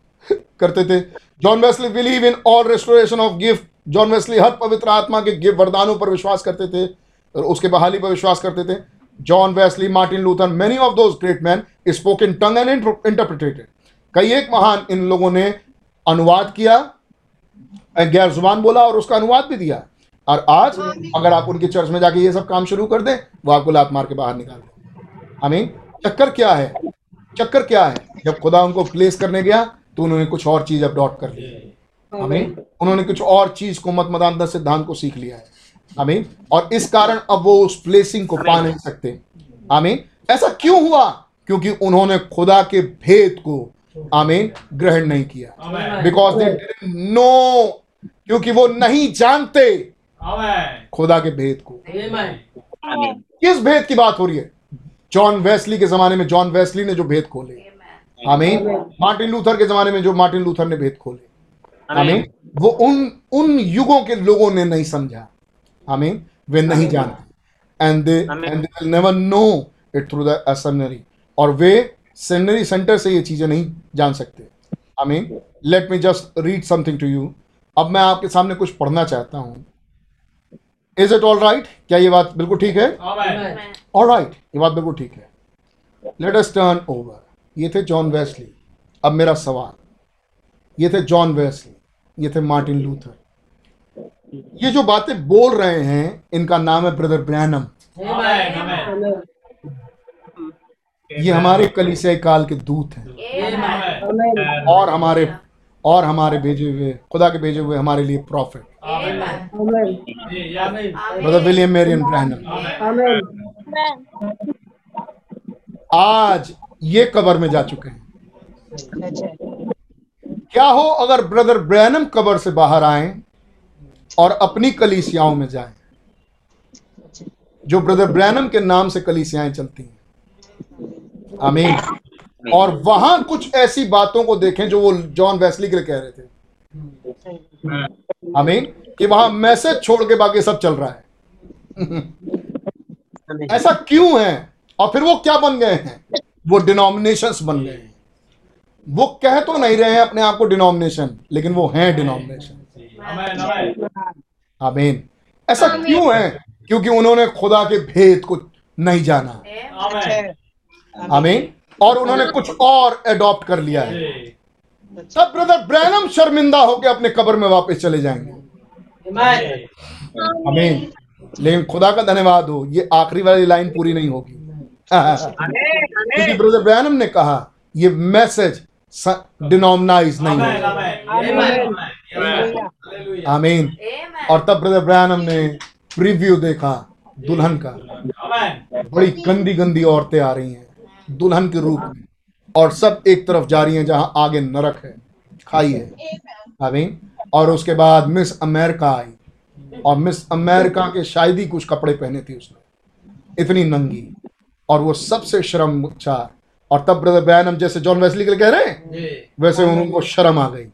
करते थे। John Wesley believe in all restoration of gift John Wesley हर पवित्र आत्मा के गिफ्ट वरदानों पर विश्वास करते थे और उसके बहाली पर विश्वास करते थे। John Wesley Martin Luther many of those great man spoke in tongue and interpreted कई एक महान इन लोगों ने अनुवाद किया गैर ज़ुबान बोला और उसका अनुवाद भी दिया। और आज अगर आप उनके चर्च में जाके ये सब काम शुरू कर दें, वो आपको लात मार के बाहर निकाल दें आमीन? चक्कर क्या है? चक्कर क्या है? जब खुदा उनको प्लेस करने गया तो उन्होंने कुछ और चीज़ अडॉप्ट कर ली। हमें उन्होंने कुछ और चीज़ को मत मदानता सिद्धांत को सीख लिया है। हमें और इस कारण अब वो उस प्लेसिंग को पा नहीं सकते। आमीन। ऐसा क्यों हुआ? क्योंकि उन्होंने खुदा के भेद को आमीन ग्रहण नहीं किया। बिकॉज़ दे नो क्योंकि वो नहीं जानते खुदा के भेद को। किस भेद की बात हो रही है? जॉन वेस्ली के जमाने में जॉन वेस्ली ने जो भेद खोले। आमीन। मार्टिन लूथर के जमाने में जो मार्टिन लूथर ने भेद खोले। आमीन। वो उन उन युगों के लोगों ने नहीं समझा। आमीन। वे नहीं जानते। And they and they will never know it through the seminary और वे सेमिनरी सेंटर से ये चीज़ें नहीं जान सकते। आमीन। Let me just read something to you अब मैं आपके सामने कुछ पढ़ना चाहता हूँ। इज़ इट ऑल राइट क्या ये बात बिल्कुल ठीक है? आमेन। ऑल राइट ये बात बिल्कुल ठीक है। लेट अस टर्न ओवर ये थे जॉन वेस्ली। अब मेरा सवाल ये थे जॉन वेस्ली ये थे मार्टिन लूथर। ये जो बातें बोल रहे हैं इनका नाम है ब्रदर ब्रैनम. ये हमारे कलीसिया काल के दूत हैं। और हमारे और हमारे भेजे हुए खुदा के भेजे हुए हमारे लिए prophet brother William Marrion Branham आज ये कबर में जा चुके हैं। क्या हो अगर ब्रदर ब्रैनम कबर से बाहर आए और अपनी कलीसियाओं में जाएँ? जो ब्रदर ब्रैनम के नाम से कलीसियाएँ चलती हैं। आमीन। और वहाँ कुछ ऐसी बातों को देखें जो वो जॉन वेस्ली के लिए कह रहे थे। आमीन। कि वहाँ मैसेज छोड़ के बाकी सब चल रहा है। ऐसा क्यों है? और फिर वो क्या बन गए हैं? वो डिनोमिनेशंस बन गए। हैं वो कह तो नहीं रहे हैं अपने आप को डिनोमिनेशन लेकिन वो हैं डिनोमिनेशन आमेन। ऐसा क्यों है? क्योंकि उन्होंने खुदा के भेद को नहीं जाना। आमेन। आमीन। और उन्होंने कुछ और एडॉप्ट कर लिया है। तब ब्रदर ब्रैनम शर्मिंदा होकर अपने कब्र में वापस चले जाएँगे। Amen. आमीन। लेकिन खुदा का धन्यवाद हो ये आखिरी वाली लाइन पूरी नहीं होगी। क्योंकि ब्रदर ब्रैनम ने कहा ये मैसेज डिनोमनाइज नहीं है आमेन और तब ब्रदर ब्रैनम ने प्रीव्यू देखा दुल्हन का। बड़ी गंदी गंदी औरतें आ रही हैं दुल्हन के रूप में। और सब एक तरफ़ जा रही हैं जहाँ आगे नरक है। खाई है आमीन और उसके बाद मिस अमेरिका आई। और मिस अमेरिका के शायद ही कुछ कपड़े पहने थे उसने। इतनी नंगी। और वो सबसे शर्म शर्मचार और तब ब्रदर बैनम जैसे जॉन वेस्ली के लिए कह रहे हैं? वैसे उनको शर्म आ गई।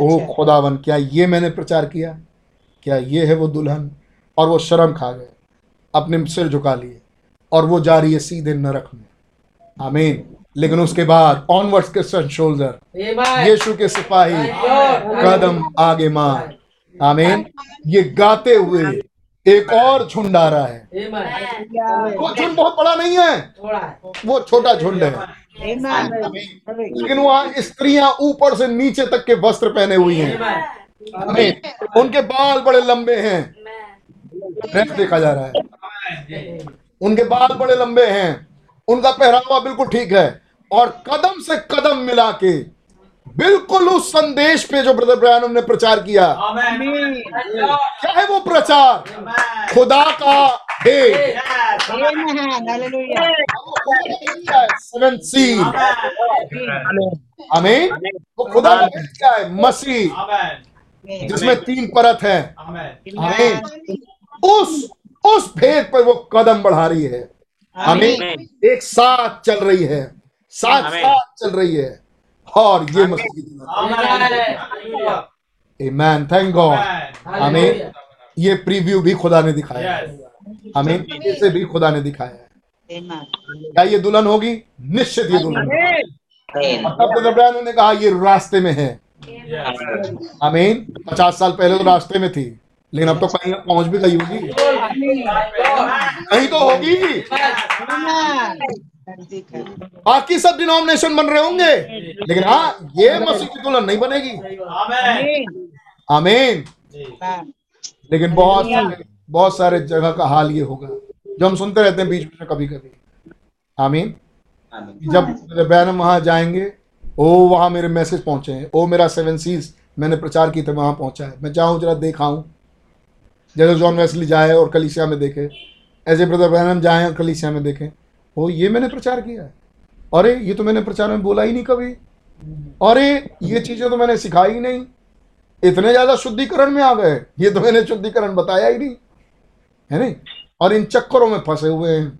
ओ खुदावन क्या ये मैंने प्रचार किया? क्या ये है वो दुल्हन? और वो शर्म खा गए। अपने सिर झुका लिए। और वो जा रही है सीधे नरक में। आमीन। लेकिन उसके बाद ऑनवर्ड्स के सन शोल्डर यीशु के सिपाही। कदम आगे मार। आमीन। ये गाते हुए एक और झुंड आ रहा है वो झुंड बहुत बड़ा नहीं है। वो छोटा झुंड है। लेकिन वहाँ स्त्रियाँ ऊपर से नीचे तक के वस्त्र पहने हुई हैं। उनके बाल बड़े लंबे हैं। ड्रेस देखा जा रहा है। उनके बाल बड़े लंबे हैं। उनका पहरावा बिल्कुल ठीक है। और कदम से कदम मिला के बिल्कुल उस संदेश पे जो ब्रदर ब्रैनम ने प्रचार किया। क्या है वो प्रचार खुदा का सेवन आमीन। वो खुदा का क्या है? मसीह। जिसमें तीन परत है। हमें उस उस भेद पर वो कदम बढ़ा रही है। हमें एक साथ चल रही है। साथ साथ चल रही है। और ये मसीह आमेन। थैंक गॉड आमीन ये प्रीव्यू भी खुदा ने दिखाया है। आमीन इसे भी खुदा ने दिखाया है। क्या ये दुल्हन होगी? निश्चित ये दुल्हन ब्रैनम ने कहा ये रास्ते में है। आमीन पचास साल पहले तो रास्ते में थी लेकिन अब तो कहीं पहुँच भी गई होगी। कहीं तो होगी। बाकी सब डिनोमिनेशन बन रहे होंगे। लेकिन हाँ ये मसीह की दुल्हन नहीं बनेगी। आमेन। आमीन। लेकिन बहुत सारे बहुत सारे जगह का हाल ये होगा। जो हम सुनते रहते हैं बीच में कभी कभी। आमीन। जब बैनम वहाँ जाएँगे ओ वहाँ मेरे मैसेज पहुँचे हैं। ओ मेरा सेवन सीज मैंने प्रचार की थे वहाँ पहुँचा है। मैं जाऊँ जरा देखाऊं। जैसे जॉन वेस्ली जाए और कलीसिया में देखे। ऐसे ब्रदर बैनम जाए और कलीसिया में देखें। ओ ये मैंने प्रचार किया है। अरे, ये तो मैंने प्रचार में बोला ही नहीं कभी। अरे, ये चीज़ें तो मैंने सिखाई ही नहीं। इतने ज़्यादा शुद्धिकरण में आ गए। ये तो मैंने शुद्धिकरण बताया ही नहीं। है नहीं? और इन चक्करों में फंसे हुए हैं।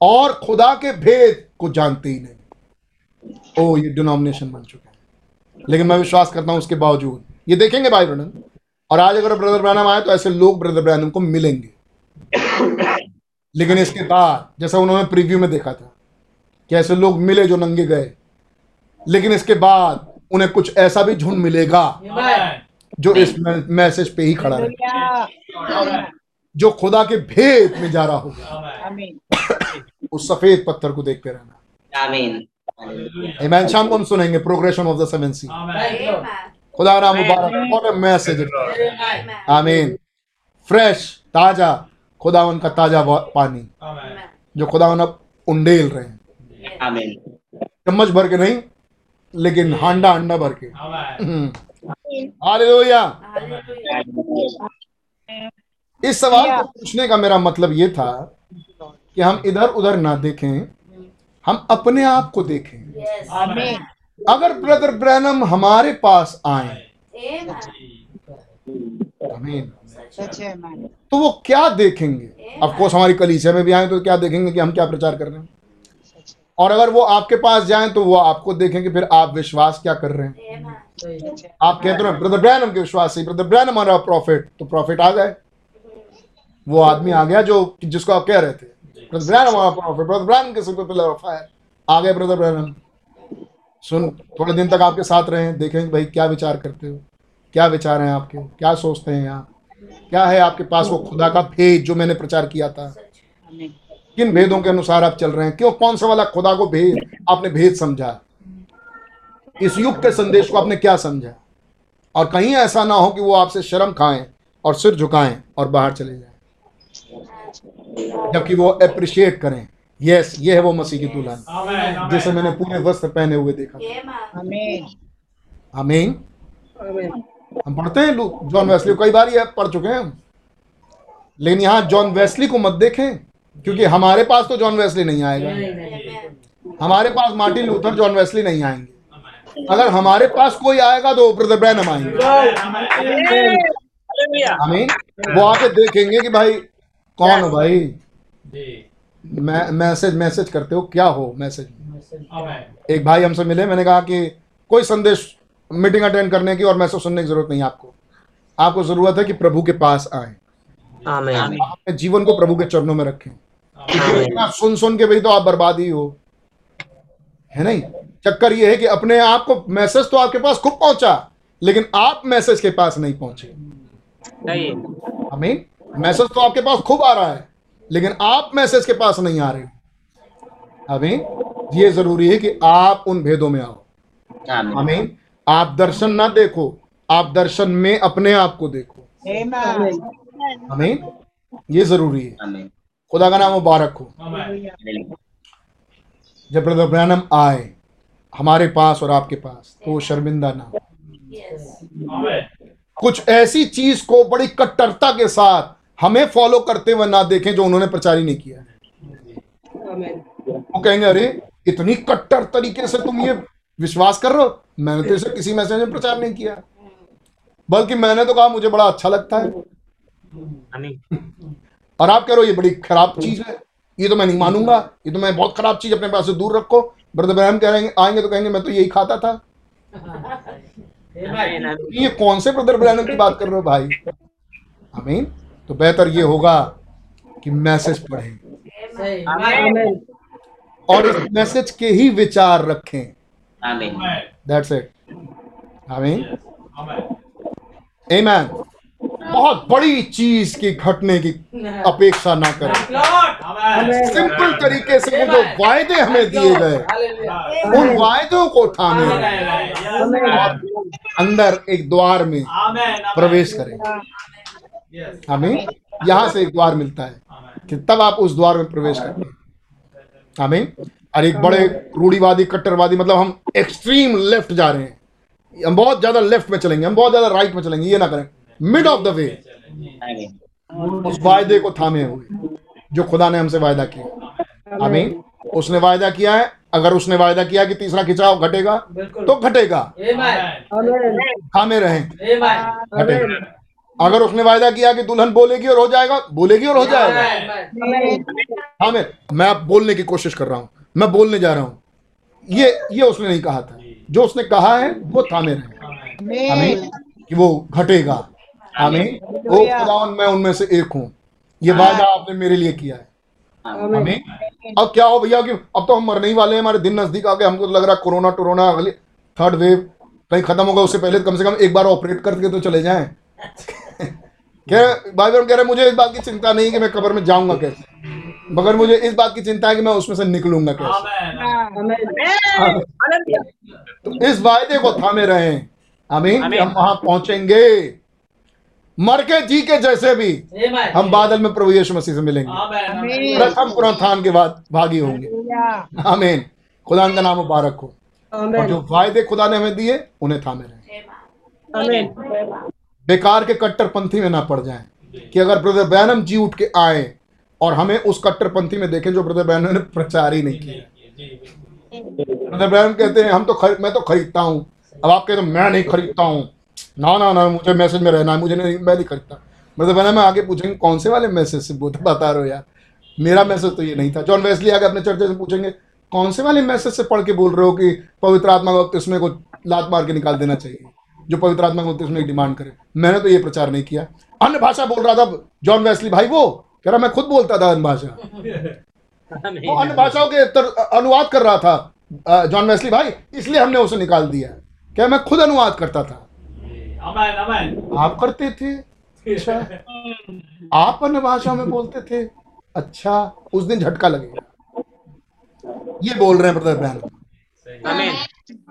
और खुदा के भेद को जानते ही नहीं। ओ, ये डिनोमिनेशन बन चुके हैं। लेकिन मैं विश्वास करता हूँ उसके बावजूद। ये देखेंगे भाई ब्रनम और आज अगर ब्रदर ब्रैनम आए तो ऐसे लोग ब्रदर ब्रैनम को मिलेंगे। लेकिन इसके बाद जैसा उन्होंने प्रीव्यू में देखा था कि ऐसे लोग मिले जो नंगे गए। लेकिन इसके बाद उन्हें कुछ ऐसा भी झुंड मिलेगा जो इस मैसेज पे ही खड़ा रहे। जो खुदा के भेद में जा रहा होगा। उस सफ़ेद पत्थर को देखते रहना। आमीन शाम को हम सुनेंगे प्रोग्रेशन ऑफ़ द सेवन सी खुदा नाम मुबारक व्हाट अ मैसेज Amen. आमीन फ्रेश ताज़ा खुदावन का ताज़ा पानी आमेन जो खुदावन अब उंडेल रहे हैं। आमीन चम्मच भर के नहीं लेकिन हांडा हांडा भर के। Amen hallelujah. इस सवाल को पूछने का मेरा मतलब ये था कि हम इधर उधर ना देखें हम अपने आप को देखें। अगर ब्रदर ब्रैनम हमारे पास आए आमीन तो वो क्या देखेंगे? ऑफ़ कोर्स हमारी कलीसिया में भी आए तो क्या देखेंगे कि हम क्या प्रचार कर रहे हैं? और अगर वो आपके पास जाएँ तो वो आपको देखेंगे, फिर आप विश्वास क्या कर रहे हैं? आप कहते हो ब्रदर ब्रैनम के विश्वास से ब्रदर ब्रैनम हमारा प्रॉफिट तो प्रॉफिट आ गए वो आदमी आ गया जो जिसको आप कह रहे थे। ब्रदर ब्रैनम हमारा प्रॉफिट ब्रदर ब्रैनम के सिर पिलर ऑफ़ फायर आ गए ब्रदर ब्रैनम सुन, थोड़े दिन तक आपके साथ रहे देखेंगे भाई क्या विचार करते हो? क्या विचार हैं आपके? क्या सोचते हैं आप क्या है आपके पास वो खुदा का भेद जो मैंने प्रचार किया था? किन भेदों के अनुसार आप चल रहे हैं? क्यों? कौन सा वाला खुदा को भेद आपने भेद समझा? इस युग के संदेश को आपने क्या समझा? और कहीं ऐसा ना हो कि वो आपसे शर्म खाएँ और सिर झुकाएँ और बाहर चले जाएँ। जबकि वो अप्रिशिएट करें। यस ये है वो मसीह की दुल्हन आमेन जिसे मैंने पूरे वस्त्र पहने हुए देखा आमीन हम पढ़ते हैं जॉन वेस्ली कई बार ये पढ़ चुके हैं लेकिन यहाँ जॉन वेस्ली को मत देखें क्योंकि हमारे पास तो जॉन वेस्ली नहीं आएगा। नहीं नहीं हमारे पास मार्टिन लूथर जॉन वेस्ली नहीं आएँगे। अगर हमारे पास कोई आएगा तो ब्रदर ब्रैनम आएँगे। आमीन वो आके देखेंगे कि भाई कौन हो भाई? मैं मैसेज मैसेज करते हो क्या हो मैसेज? एक भाई हमसे मिले मैंने कहा कि कोई संदेश मीटिंग अटेंड करने की और मैसेज सुनने की ज़रूरत नहीं आपको। आपको ज़रूरत है कि प्रभु के पास आए। अपने जीवन को प्रभु के चरणों में रखें। सुन सुन के भाई तो आप बर्बाद ही हो। है नहीं? चक्कर ये है कि अपने आप को मैसेज तो आपके पास खूब पहुँचा लेकिन आप मैसेज के पास नहीं पहुँचे। अमीन मैसेज तो आपके पास खूब आ रहा है लेकिन आप मैसेज के पास नहीं आ रहे। अमीन ये ज़रूरी है कि आप उन भेदों में आओ। अमीन आप दर्शन ना देखो आप दर्शन में अपने आप को देखो। हमें ये ज़रूरी है। खुदा का नाम मुबारक हो। जब ब्रदर ब्रैनम आए हमारे पास और आपके पास तो शर्मिंदा ना हो। कुछ ऐसी चीज़ को बड़ी कट्टरता के साथ हमें फॉलो करते हुए ना देखें जो उन्होंने प्रचार ही नहीं किया। है वो कहेंगे अरे इतनी कट्टर तरीके से तुम ये विश्वास कर रहे हो? मैंने तो इसे किसी मैसेज में प्रचार नहीं किया। बल्कि मैंने तो कहा मुझे बड़ा अच्छा लगता है। और आप कह रहे हो ये बड़ी खराब चीज़ है। ये तो मैं नहीं मानूँगा। ये तो मैं बहुत खराब चीज़ अपने पास से दूर रखो। ब्रदर ब्रैम कह रहे हैं आएँगे तो कहेंगे मैं तो यही खाता था। ये कौन से ब्रदर ब्रैनम की बात कर रहे हो भाई? आमीन। तो बेहतर ये होगा कि मैसेज पढ़ें। और इस मैसेज के ही विचार रखें। आमेन दैट्स इट आमीन आमेन आमेन बहुत बड़ी चीज़ की घटने की अपेक्षा ना करें। सिंपल तरीके से वो जो वायदे हमें दिए गए उन वायदों को थामे। और अंदर एक द्वार में प्रवेश करें। हमें यहाँ से एक द्वार मिलता है कि तब आप उस द्वार में प्रवेश करते हैं। हमें और एक बड़े रूढ़ीवादी कट्टरवादी मतलब हम एक्सट्रीम लेफ़्ट जा रहे हैं। हम बहुत ज़्यादा लेफ़्ट में चलेंगे हम बहुत ज़्यादा राइट में चलेंगे ये ना करें। मिड ऑफ़ द वे उस वायदे को थामे हुए जो खुदा ने हमसे वायदा किया। हमें उसने वायदा किया है अगर उसने वायदा किया कि तीसरा खिंचाव घटेगा तो घटेगा। थामे रहें। घटेगा। अगर उसने वायदा किया कि दुल्हन बोलेगी और हो जाएगा बोलेगी और हो जाएगा। आमेन हाँ मैं मैं बोलने की कोशिश कर रहा हूँ। मैं बोलने जा रहा हूँ। ये ये उसने नहीं कहा था। जो उसने कहा है वो थामे रहे। हमें कि वो घटेगा। हमें वो खुदावन मैं उनमें से एक हूँ। ये वायदा आपने मेरे लिए किया है। हमें अब क्या हो भैया कि अब तो हम मरने ही वाले हैं हमारे दिन नज़दीक आ गए। हमको तो लग रहा कोरोना टोरोना अगली थर्ड वेव कहीं खत्म होगा उससे पहले कम से कम एक बार ऑपरेट करके तो चले जाएँ। कह रहे भाई बहन कह रहे मुझे इस बात की चिंता नहीं कि मैं कब्र में जाऊँगा कैसे। मगर मुझे इस बात की चिंता है कि मैं उसमें से निकलूँगा कैसे। तो इस वायदे को थामे रहे। आमीन। हम वहाँ पहुँचेंगे। मर के जी के जैसे भी हम बादल में प्रभु यीशु मसीह से मिलेंगे। आमेन प्रथम पुनरुत्थान के बाद भागी होंगे। आमीन। खुदा का नाम मुबारक हो। और जो वायदे खुदा ने हमें दिए उन्हें थामे रहे। बेकार के कट्टरपंथी में ना पड़ जाएँ कि अगर ब्रदर बैनम जी उठ के आए और हमें उस कट्टरपंथी में देखें जो ब्रदर बैनम ने प्रचार ही नहीं किया। ब्रदर बैनम कहते हैं, हम तो खरीद मैं तो खरीदता हूँ। अब आप कहते हो मैं नहीं खरीदता हूँ। ना ना ना, मुझे मैसेज में रहना है, मुझे नहीं, मैं नहीं खरीदता। ब्रदर बैनम आगे पूछेंगे, कौन से वाले मैसेज से बता रहे हो यार? मेरा मैसेज तो ये नहीं था। जॉन वेस्ली आगे अपने चर्चे से पूछेंगे, कौन से वाले मैसेज से पढ़ के बोल रहे हो कि पवित्र आत्मा को बपतिस्मे को लात मार के निकाल देना चाहिए? जो पवित्र आत्मा को बपतिस्मे की डिमांड करे। मैंने तो ये प्रचार नहीं किया। अन्य भाषा बोल रहा था जॉन वेस्ली भाई वो कह रहा मैं खुद बोलता था अन्य भाषा। वो अन्य भाषाओं के अनुवाद कर रहा था जॉन वेस्ली भाई इसलिए हमने उसे निकाल दिया। क्या मैं खुद अनुवाद करता था। Amen amen. आप करते थे? अच्छा। आप अन्य भाषा में बोलते थे? अच्छा उस दिन झटका लगेगा। ये बोल रहे हैं ब्रदर आमीन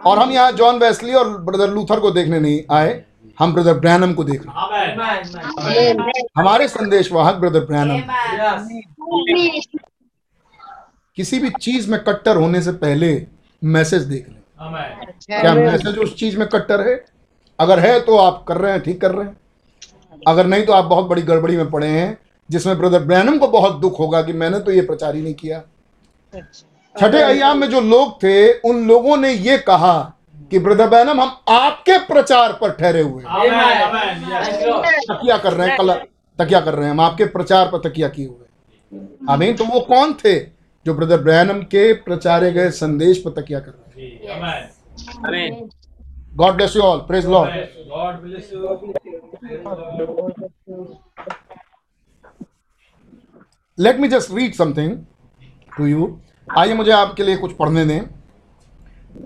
और हम यहाँ जॉन वेस्ली और ब्रदर लूथर को देखने नहीं आए हम ब्रदर ब्रैनम को देख रहे। हमारे संदेश वाहक ब्रदर ब्रैनम। किसी भी चीज़ में कट्टर होने से पहले मैसेज देख लें। क्या मैसेज उस चीज़ में कट्टर है? अगर है तो आप कर रहे हैं ठीक कर रहे हैं। अगर नहीं तो आप बहुत बड़ी गड़बड़ी में पड़े हैं जिसमें ब्रदर ब्रैनम को बहुत दुख होगा कि मैंने तो ये प्रचार ही नहीं किया। छठे अयाम में जो लोग थे उन लोगों ने ये कहा कि ब्रदर ब्रैनम हम आपके प्रचार पर ठहरे हुए हैं. तकिया कर रहे हैं कल तकिया कर रहे हैं। हम आपके प्रचार पर तकिया किए हुए आमीन। तो वो कौन थे जो ब्रदर ब्रैनम के प्रचारे गए संदेश पर तकिया कर रहे हैं? जी अमेन आमीन। God bless you all praise Lord God bless you let me just read something to you आइए मुझे आपके लिए कुछ पढ़ने दें।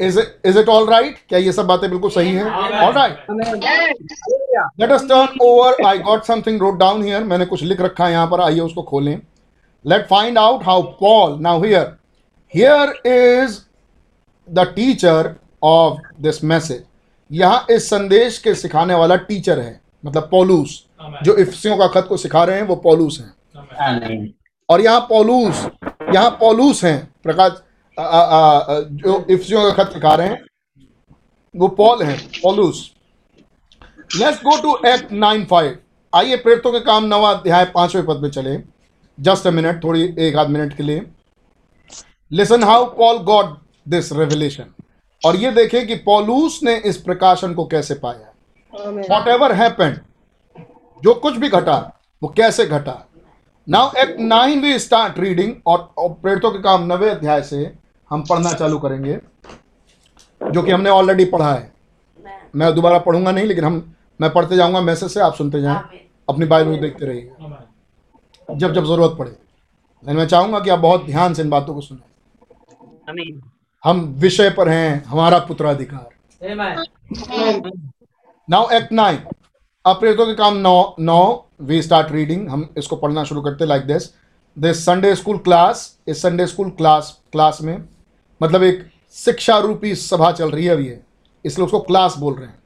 Is is it all right क्या ये सब बातें बिल्कुल सही हैं? All right let us turn over I got something wrote down here मैंने कुछ लिख रखा है यहाँ पर। आइए उसको खोलें। Let find out how Paul now here here is the teacher of this message यहाँ इस संदेश के सिखाने वाला टीचर है। मतलब पौलूस जो इफ्सियों का खत को सिखा रहे हैं वो पौलूस हैं। और यहाँ पौलूस यहाँ पौलूस हैं प्रकाश आ, आ, आ, जो इफ्सियों का खत सिखा रहे हैं वो पॉल हैं पौलूस। Let's go to act nine five आइए प्रेरितों के काम नवा अध्याय पाँचवें पद में चले। जस्ट अ मिनट थोड़ी एक आध मिनट के लिए। Listen how Paul got this revelation और ये देखें कि पॉलूस ने इस प्रकाशन को कैसे पाया। वॉट एवर हैपेंड जो कुछ भी घटा वो कैसे घटा? Now act nine we start reading और और प्रेरितों के काम नवे अध्याय से हम पढ़ना चालू करेंगे जो कि हमने ऑलरेडी पढ़ा है। मैं दोबारा पढ़ूँगा नहीं लेकिन हम मैं पढ़ते जाऊँगा मैसेज से आप सुनते जाएँ। अपनी बाइबल को देखते रहिए। जब जब ज़रूरत पड़े। लेकिन मैं चाहूँगा कि आप बहुत ध्यान से इन बातों को सुनें। हम विषय पर हैं हमारा पुत्राधिकार। नाउ एक्ट नाइन अब प्रेरितों के काम नौ नौ वी स्टार्ट रीडिंग हम इसको पढ़ना शुरू करते like this this Sunday school class इस संडे स्कूल क्लास क्लास में मतलब एक शिक्षा रूपी सभा चल रही है अभी ये। इसलिए उसको क्लास बोल रहे हैं।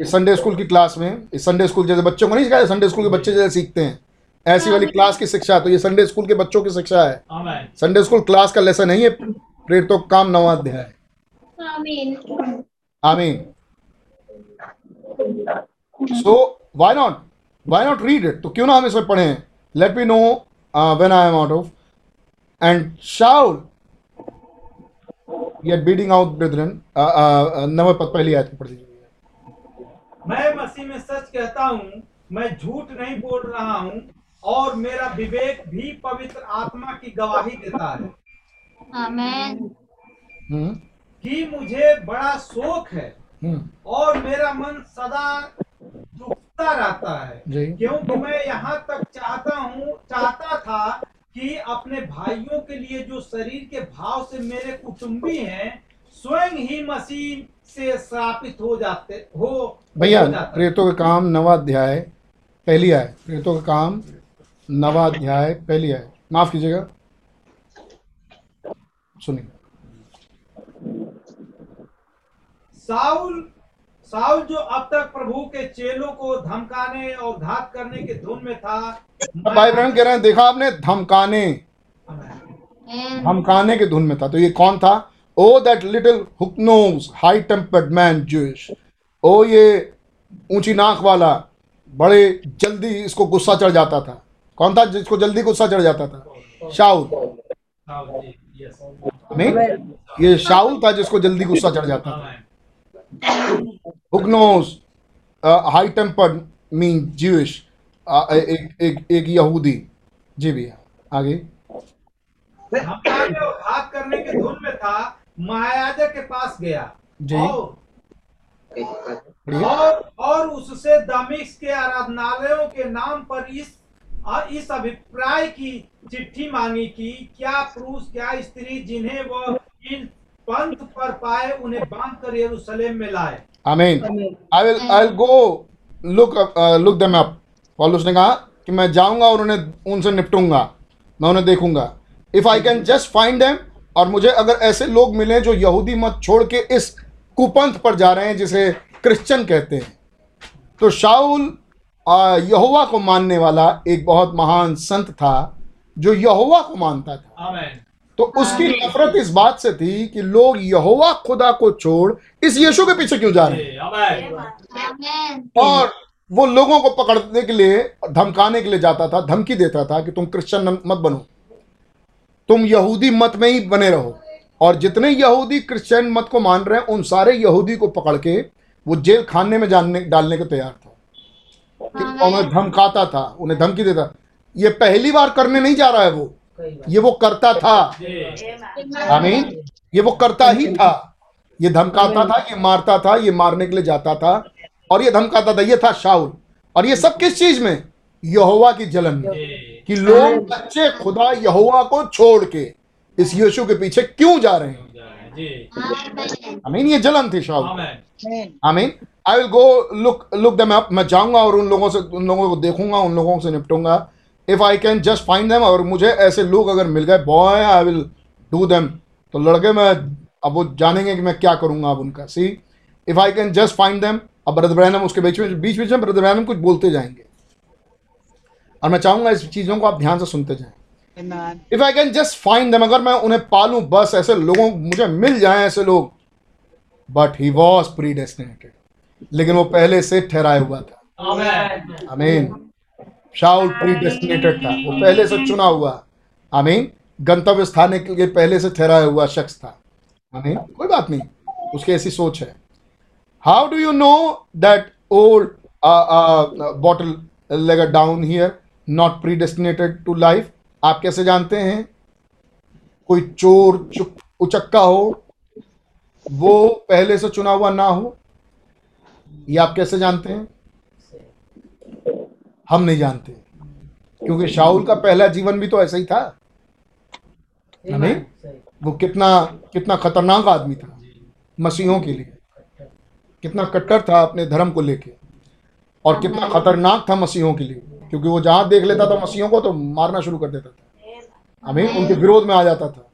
इस संडे स्कूल की क्लास में इस संडे स्कूल जैसे बच्चों को नहीं सिखाया संडे स्कूल के बच्चे जैसे सीखते हैं। ऐसी वाली क्लास की शिक्षा तो ये संडे स्कूल के बच्चों की शिक्षा है। संडे स्कूल क्लास का लेसन नहीं है प्रेरितों का काम नवा अध्याय। आमीन so why not why not read it तो क्यों ना हम इसमें पढ़ें? Let me know when I am out of and Saul breathing out brethren नवे पद पहली आयत में पढ़ दीजिए मैं मसीह में सच कहता हूँ मैं झूठ नहीं बोल रहा हूँ और मेरा विवेक भी पवित्र आत्मा की गवाही देता है। Amen. हम्म। कि मुझे बड़ा शोक है। और मेरा मन सदा दुखता रहता है। क्योंकि मैं यहाँ तक चाहता हूँ चाहता था कि अपने भाइयों के लिए जो शरीर के भाव से मेरे कुटुंबी हैं स्वयं ही मसीह से श्रापित हो जाते हो भैया। प्रेतों का काम नवा अध्याय पहली आय। प्रेतों का काम नवा अध्याय पहली आय। माफ़ कीजिएगा। सुनिए। साउल साउल जो अब तक प्रभु के चेलों को धमकाने और घात करने के धुन में था भाई बहन कह रहे हैं देखा आपने? धमकाने। धमकाने के धुन में था। तो ये कौन था? ओ that little hooknose high tempered man Jewish ओ ये ऊँची नाक वाला बड़े जल्दी इसको गुस्सा चढ़ जाता था। कौन था जिसको जल्दी गुस्सा चढ़ जाता था? शाउल. नहीं ये शाउल था जिसको जल्दी गुस्सा चढ़ जाता था। Amen. Hooknose high tempered mean Jewish एक एक एक यहूदी जी भैया आगे। घात करने के धुन में था महायाजक के पास गया। जी। और और और उससे दमिश्क के आराधनालयों के नाम पर इस आ- इस अभिप्राय की चिट्ठी मांगी कि क्या पुरुष क्या स्त्री जिन्हें वह इन पंथ पर पाए उन्हें बाँध कर यरूशलेम में लाए। आमीन I will I will go look look them up पॉलुस ने कहा कि मैं जाऊँगा और उन्हें उनसे निपटूँगा। मैं उन्हें देखूँगा। If I can just find them और मुझे अगर ऐसे लोग मिले जो यहूदी मत छोड़ के इस कुपंथ पर जा रहे हैं जिसे क्रिश्चियन कहते हैं। तो शाउल यहोवा को मानने वाला एक बहुत महान संत था जो यहोवा को मानता था। आमेन तो उसकी नफरत इस बात से थी कि लोग यहोवा खुदा को छोड़ इस यीशु के पीछे क्यों जा रहे हैं? और वो लोगों को पकड़ने के लिए धमकाने के लिए जाता था धमकी देता था कि तुम क्रिश्चियन मत बनो। तुम यहूदी मत में ही बने रहो। और जितने यहूदी क्रिश्चियन मत को मान रहे हैं उन सारे यहूदी को पकड़ के वो जेल खाने में जानने डालने को तैयार था। कि उन्हें धमकाता था उन्हें धमकी देता ये पहली बार करने नहीं जा रहा है वो। ये वो करता था। आमीन। ये वो करता ही था। ये धमकाता था, ये मारता था, ये मारने के लिए जाता था। और ये धमकाता था, ये था शाउल। और ये सब किस चीज़ में? यहोवा की जलन में। कि लोग बच्चे खुदा यहोवा को छोड़ के इस यीशु के पीछे क्यों जा रहे हैं? आमीन, ये जलन थी शाह आमीन। I will go look look them up मैं जाऊँगा और उन लोगों से, उन लोगों को देखूँगा, उन लोगों से निपटूँगा। If I can just find them और मुझे ऐसे लोग अगर मिल गए boy I will do them तो लड़के मैं अब वो जानेंगे कि मैं क्या करूँगा अब उनका। See if I can just find them अब ब्रदर ब्रैनम उसके बीच में बीच बीच में ब्रदर ब्रैनम कुछ बोलते जाएँगे। और मैं चाहूँगा इस चीज़ों को आप ध्यान से सुनते जाएँ। If I can just find them अगर मैं उन्हें पालूं बस ऐसे लोगों मुझे मिल जाएँ ऐसे लोग। बट ही वॉज़ प्री लेकिन वो पहले से ठहराया हुआ था। आमेन आमीन शाउल प्री था। वो पहले से चुना हुआ आमीन। गंतव्य स्थान के लिए पहले से ठहराया हुआ शख्स था। आमीन। कोई बात नहीं। उसकी ऐसी सोच है। How do you know that old bootlegger down here not pre to life आप कैसे जानते हैं? कोई चोर उचक्का हो, वो पहले से चुना हुआ ना हो? ये आप कैसे जानते हैं? हम नहीं जानते। क्योंकि शाहुल का पहला जीवन भी तो ऐसा ही था। नहीं वो कितना कितना खतरनाक आदमी था मसीहों के लिए। कितना कट्टर था अपने धर्म को लेके और कितना खतरनाक था मसीहों के लिए। क्योंकि वो जहाँ देख लेता था मसीहों को तो मारना शुरू कर देता था। हमें उनके विरोध में आ जाता था।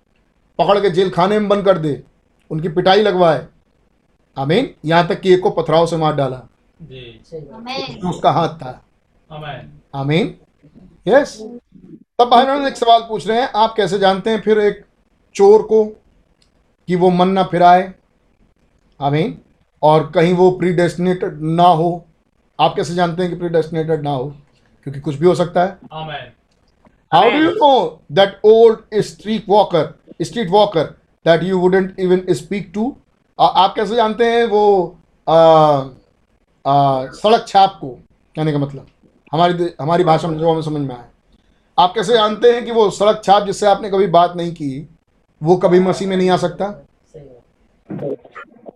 पकड़ के जेल खाने में बंद कर दे उनकी पिटाई लगवाए। आमीन? यहाँ तक कि एक को पथराव से मार डाला. उसका हाथ था। आमेन यस तब भाई बहन एक सवाल पूछ रहे हैं आप कैसे जानते हैं फिर एक चोर को कि वो मन ना फिराए? आमीन और कहीं वो प्रीडेस्टिनेटेड ना हो आप कैसे जानते हैं कि प्रीडेस्टिनेटेड ना हो? क्योंकि कुछ भी हो सकता है। Amen how do you know that old street walker street walker that you wouldn't even speak to आप कैसे जानते हैं वो आ, आ, सड़क छाप को? कहने का मतलब। हमारी हमारी भाषा में जो हमें समझ में आए। आप कैसे जानते हैं कि वो सड़क छाप जिससे आपने कभी बात नहीं की वो कभी मसीह में नहीं आ सकता?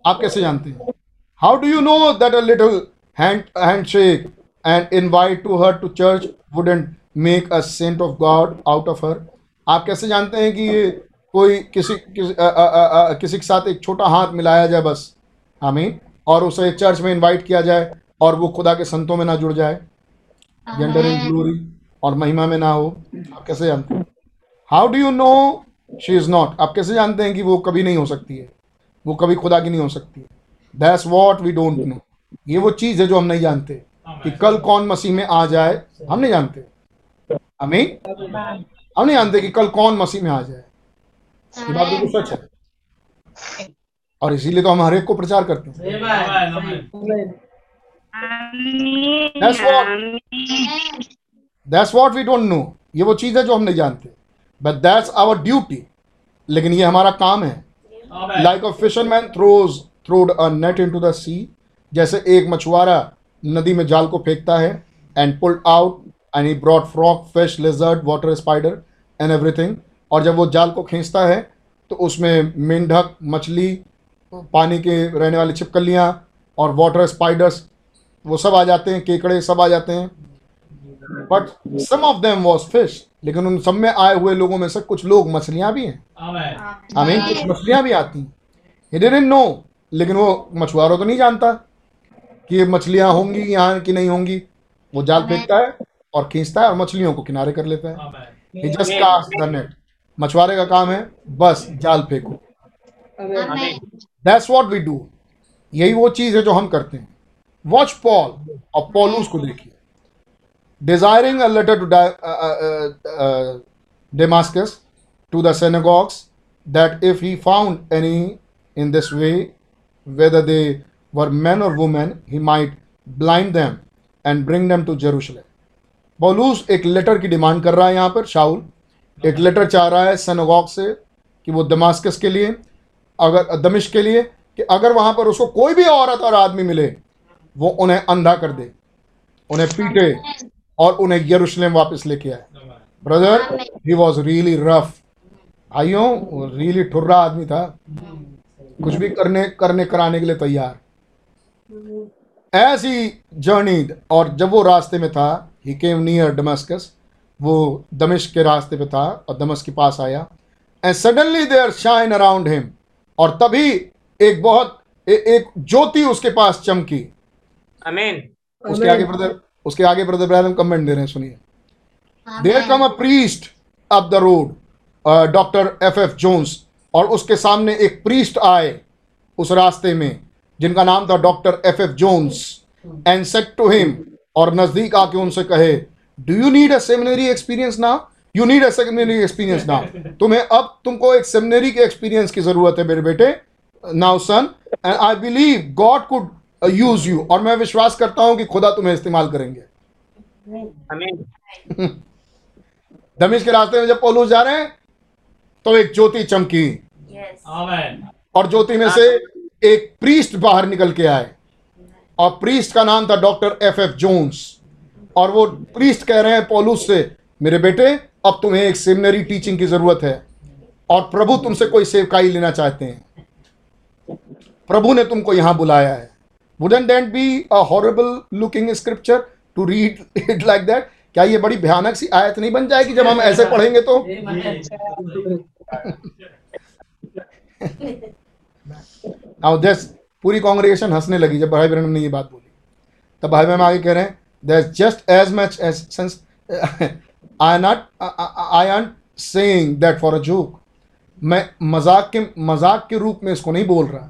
आप कैसे जानते हैं? How do you know that a little hand hand shake and invite to her to church wouldn't make a saint of God out of her आप कैसे जानते हैं कि ये कोई किसी किसी, अ, अ, अ, अ, किसी के साथ एक छोटा हाथ मिलाया जाए बस? आमीन। और उसे चर्च में इनवाइट किया जाए और वो खुदा के संतों में ना जुड़ जाए? जेंडर इन ग्लोरी और महिमा में ना हो आप कैसे जानते हैं? How do you know she is not आप कैसे जानते हैं कि वो कभी नहीं हो सकती है? वो कभी खुदा की नहीं हो सकती है। That's what we don't know ये वो चीज़ है जो हम नहीं जानते। कि कल कौन मसीह में आ जाए हम नहीं जानते। अमीन हम नहीं जानते कि कल कौन मसीह में आ जाए। ये बात बिल्कुल सच है। और इसीलिए तो हम हर एक को प्रचार करते हैं। That's what. That's what we don't know ये वो चीज़ है जो हम नहीं जानते। बट दैट्स आवर ड्यूटी लेकिन ये हमारा काम है। Like a fisherman throws throwed a net in to the sea जैसे एक मछुआरा नदी में जाल को फेंकता है and pulled out and he brought frog fish lizard water spider and everything और जब वो जाल को खींचता है तो उसमें मेंढक मछली पानी के रहने वाली छिपकलियाँ और वाटर स्पाइडर्स वो सब आ जाते हैं केकड़े सब आ जाते हैं। But some of them was fish लेकिन उन सब में आए हुए लोगों में से कुछ लोग मछलियाँ भी हैं। आमेन आई मीन कुछ मछलियाँ भी आती हैं। नो लेकिन वो मछुआरों तो नहीं जानता कि ये मछलियाँ होंगी यहाँ की नहीं होंगी। वो जाल फेंकता है और खींचता है और मछलियों को किनारे कर लेता है। जस्ट कास्ट द नेट मछुआरे का काम है बस जाल फेंको. दैट्स व्हाट वी डू यही वो चीज़ है जो हम करते हैं। वॉच पॉल और पॉलूस को देखिए। Desiring a letter to Damascus to the that if he found any in this way, whether they were men or women, he might blind them and bring them to jerusalem. पौलूस एक लेटर की डिमांड कर रहा है यहाँ पर शाउल एक लेटर चाह रहा है सनगॉग से कि वो दमास्कस के लिए, अगर दमिश के लिए, कि अगर वहाँ पर उसको कोई भी औरत और आदमी मिले वो उन्हें अंधा कर दे उन्हें पीटे और उन्हें यरूशलेम वापस लेके आए। Brother he was really rough भाइयों रियली ठुर्रा आदमी था। कुछ भी करने करने कराने के लिए तैयार। ऐसी जर्नीड और जब वो रास्ते में था ही केम नियर डमस्कस वो दमिश के रास्ते पे था और दमस के पास आया। And suddenly there shine around him और तभी एक बहुत ए, एक ज्योति उसके पास चमकी। आमीन उसके आगे ब्रदर उसके आगे ब्रदर ब्रैनम कमेंट दे रहे हैं सुनिए। There come a priest up the road doctor F F Jones और उसके सामने एक प्रीस्ट आए उस रास्ते में जिनका नाम था doctor F F Jones and set to him और नज़दीक आके उनसे कहे do you need a seminary experience now you need a seminary experience now तुम्हें अब तुमको एक सेमिनरी के एक्सपीरियंस की ज़रूरत है मेरे बेटे। Now son and I believe God could use you और मैं विश्वास करता हूँ कि खुदा तुम्हें इस्तेमाल करेंगे। दमिश के रास्ते में जब पोलूस जा रहे हैं तो एक ज्योति चमकी। और ज्योति में से एक प्रीस्ट बाहर निकल के आए। और प्रीस्ट का नाम था डॉक्टर एफ़ एफ़ जोन्स। और वो प्रीस्ट कह रहे हैं पोलूस से मेरे बेटे अब तुम्हें एक सेमिनरी टीचिंग की ज़रूरत है। और प्रभु तुमसे कोई सेवकाई लेना चाहते हैं। प्रभु ने तुमको यहाँ बुलाया है। Wouldn't be a horrible looking scripture to read it like that क्या ये बड़ी भयानक सी आयत नहीं बन जाएगी जब हम ऐसे पढ़ेंगे तो? नाउ दिस पूरी कांग्रेगेशन हंसने लगी जब भाई बहन ने ये बात बोली। तब भाई बहन आगे कह रहे हैं that just as much as sense I not I am saying that for a joke मैं मज़ाक के मज़ाक के रूप में इसको नहीं बोल रहा।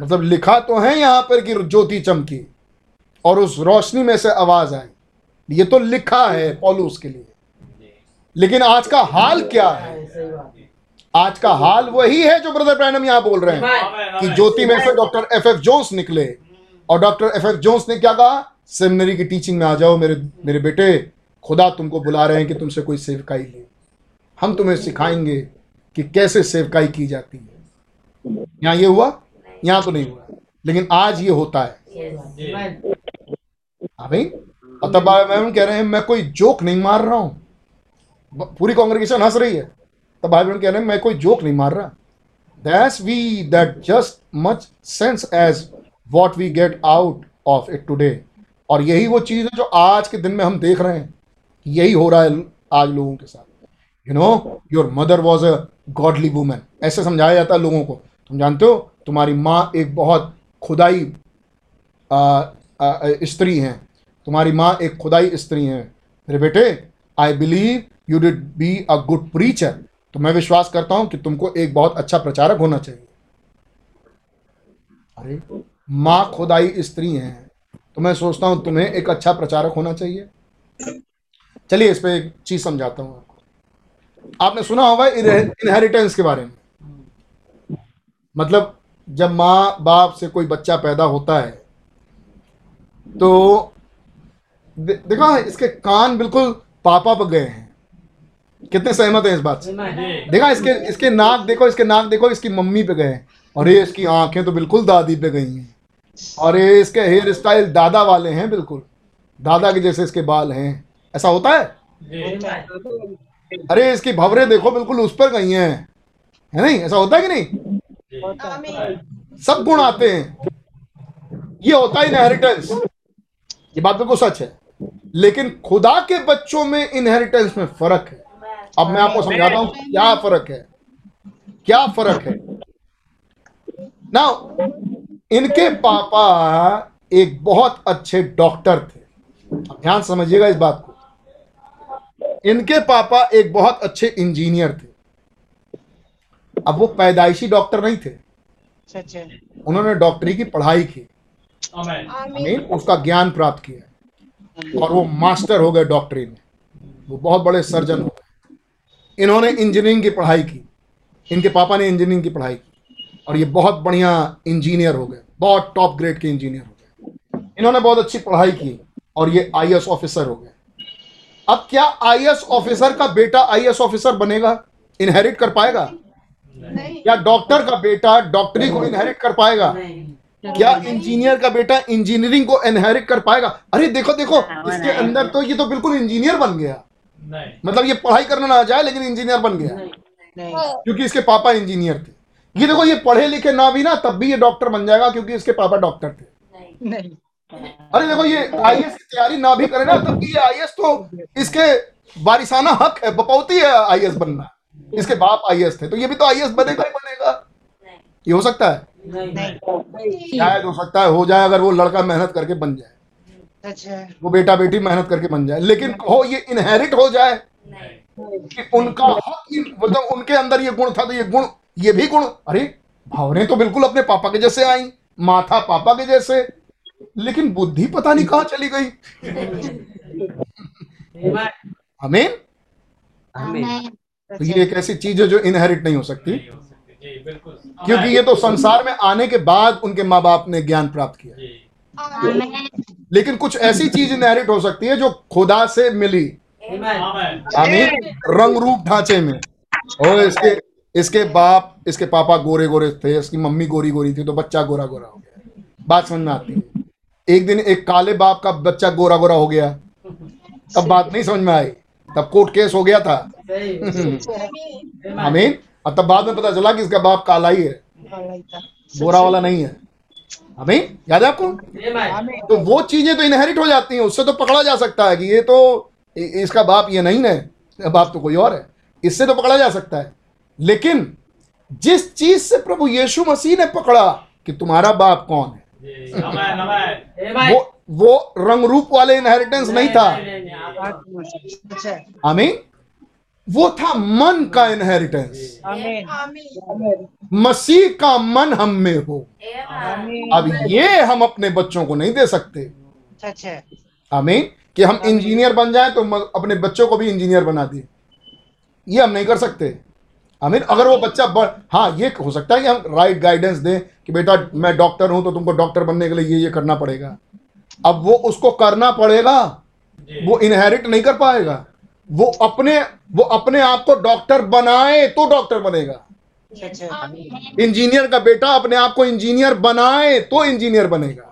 मतलब लिखा तो है यहाँ पर कि ज्योति चमकी और उस रोशनी में से आवाज़ आई। ये तो लिखा है पॉलूस के लिए। लेकिन आज का हाल क्या है? आज का हाल वही है जो ब्रदर ब्रैनम यहाँ बोल रहे हैं कि ज्योति में से डॉक्टर एफ़ एफ़ जोन्स निकले। और डॉक्टर एफ़ एफ़ जोन्स ने क्या कहा? सेमिनरी की टीचिंग में आ जाओ मेरे मेरे बेटे। खुदा तुमको बुला रहे हैं कि तुमसे कोई सेवकाई ले। हम तुम्हें सिखाएँगे कि कैसे सेवकाई की जाती है। यहाँ ये हुआ। यहाँ तो नहीं हुआ लेकिन आज ये होता है। हाँ भाई और तब मैम कह रहे हैं मैं कोई जोक नहीं मार रहा हूँ। पूरी कांग्रेगेशन हंस रही है। तब भाई बहन कह रहे हैं मैं कोई जोक नहीं मार रहा। That's we that just much sense as what we get out of it today और यही वो चीज़ है जो आज के दिन में हम देख रहे हैं। यही हो रहा है आज लोगों के साथ। You know your mother was a godly woman ऐसे समझाया जाता है लोगों को। तुम जानते हो तुम्हारी माँ एक बहुत खुदाई स्त्री हैं। तुम्हारी माँ एक खुदाई स्त्री हैं। मेरे बेटे I believe you did be a good preacher तो मैं विश्वास करता हूँ कि तुमको एक बहुत अच्छा प्रचारक होना चाहिए। अरे, माँ खुदाई स्त्री हैं। तो मैं सोचता हूँ तुम्हें एक अच्छा प्रचारक होना चाहिए। चलिए इस पर एक चीज़ समझाता हूँ आपको। आपने सुना होगा इनहेरिटेंस के बारे में। मतलब जब माँ बाप से कोई बच्चा पैदा होता है तो दे, देखा इसके कान बिल्कुल पापा पर गए हैं। कितने सहमत हैं इस बात से? देखा इसके इसके नाक देखो इसके नाक देखो इसकी मम्मी पे गए और ये इसकी आँखें तो बिल्कुल दादी पे गई हैं। और ये इसके हेयर स्टाइल दादा वाले हैं बिल्कुल। दादा के जैसे इसके बाल हैं। ऐसा होता है? अरे इसकी भवरे देखो बिल्कुल उस पर गई हैं। है नहीं? ऐसा होता है कि नहीं? सब गुण आते हैं। ये होता है इनहेरिटेंस ये बात बिल्कुल सच है। लेकिन खुदा के बच्चों में इनहेरिटेंस में फ़र्क है। अब मैं आपको समझाता हूँ क्या फ़र्क है। क्या फ़र्क है। ना इनके पापा एक बहुत अच्छे डॉक्टर थे। ध्यान समझिएगा इस बात को। इनके पापा एक बहुत अच्छे इंजीनियर थे। अब वो पैदाइशी डॉक्टर नहीं थे। उन्होंने डॉक्टरी की पढ़ाई की। आमेन। आमीन। उसका ज्ञान प्राप्त किया। और वो मास्टर हो गए डॉक्टरी में। वो बहुत बड़े सर्जन हो गए। इन्होंने इंजीनियरिंग की पढ़ाई की। इनके पापा ने इंजीनियरिंग की पढ़ाई की। और ये बहुत बढ़िया इंजीनियर हो गए। बहुत टॉप ग्रेड के इंजीनियर हो गए। इन्होंने बहुत अच्छी पढ़ाई की। और ये आई ऑफिसर हो गए। अब क्या आई ऑफिसर का बेटा आई ऑफिसर बनेगा? इनहेरिट कर पाएगा? या डॉक्टर का बेटा डॉक्टरी को इनहेरिट कर पाएगा? क्या इंजीनियर का बेटा इंजीनियरिंग को इनहेरिट कर पाएगा? अरे देखो देखो इसके अंदर तो ये तो बिल्कुल इंजीनियर बन गया। नहीं। मतलब ये पढ़ाई करना ना जाए लेकिन इंजीनियर बन गया। क्योंकि इसके पापा इंजीनियर थे। ये देखो ये पढ़े लिखे ना भी ना तब भी ये डॉक्टर बन जाएगा क्योंकि इसके पापा डॉक्टर थे। अरे देखो ये आई की तैयारी ना भी करे ना तब भी ये आई तो इसके वारिसाना हक है बपौती है आई बनना। इसके बाप आईएएस थे। तो ये भी तो आई बनेगा ही बनेगा। ये हो सकता है? शायद हो सकता है हो जाए अगर वो लड़का मेहनत करके बन जाए। अच्छा। वो बेटा बेटी मेहनत करके बन जाए। लेकिन हो ये इनहेरिट हो जाए कि उनका हक मतलब उनके अंदर ये गुण था तो ये गुण ये भी गुण। अरे भावने तो बिल्कुल अपने पापा के जैसे आई माथा पापा के जैसे। लेकिन बुद्धि पता नहीं कहाँ चली गई। हमें. तो ये एक ऐसी चीज़ है जो इनहेरिट नहीं हो सकती। क्योंकि ये तो संसार में आने के बाद उनके माँ बाप ने ज्ञान प्राप्त किया। लेकिन कुछ ऐसी चीज़ इनहेरिट हो सकती है जो खुदा से मिली। आमेन आमीन। रंग रूप ढांचे में। और इसके इसके बाप इसके पापा गोरे गोरे थे इसकी मम्मी गोरी गोरी थी तो बच्चा गोरा गोरा हो गया। बात समझ में आती है। एक दिन एक काले बाप का बच्चा गोरा गोरा हो गया। तब बात नहीं समझ में आई। तब कोर्ट केस हो गया था। आमीन और तब बाद में पता चला कि इसका बाप काला ही है। गोरा वाला नहीं है। आमीन याद है आपको? तो वो चीज़ें तो इनहेरिट हो जाती हैं उससे तो पकड़ा जा सकता है कि ये तो इसका बाप ये नहीं है बाप तो कोई और है। इससे तो पकड़ा जा सकता है। लेकिन जिस चीज़ से प्रभु यीशु मसीह ने पकड़ा कि तुम्हारा बाप कौन है आमेन आमेन वो वो रंग रूप वाले इनहेरिटेंस नहीं था। आमीन। वो था मन का इनहेरिटेंस मसीह का मन हम में हो। अब ये हम अपने बच्चों को नहीं दे सकते। आमीन। कि हम इंजीनियर बन जाएँ तो अपने बच्चों को भी इंजीनियर बना दिए। ये हम नहीं कर सकते। आमीन। अगर वो बच्चा ब- हाँ ये हो सकता है कि हम राइट गाइडेंस दें कि बेटा मैं डॉक्टर हूँ तो तुमको डॉक्टर बनने के लिए ये ये करना पड़ेगा। अब वो उसको करना पड़ेगा वो इनहेरिट नहीं कर पाएगा। वो अपने वो अपने आप को डॉक्टर बनाए तो डॉक्टर बनेगा। इंजीनियर का बेटा अपने आप को इंजीनियर बनाए तो इंजीनियर बनेगा.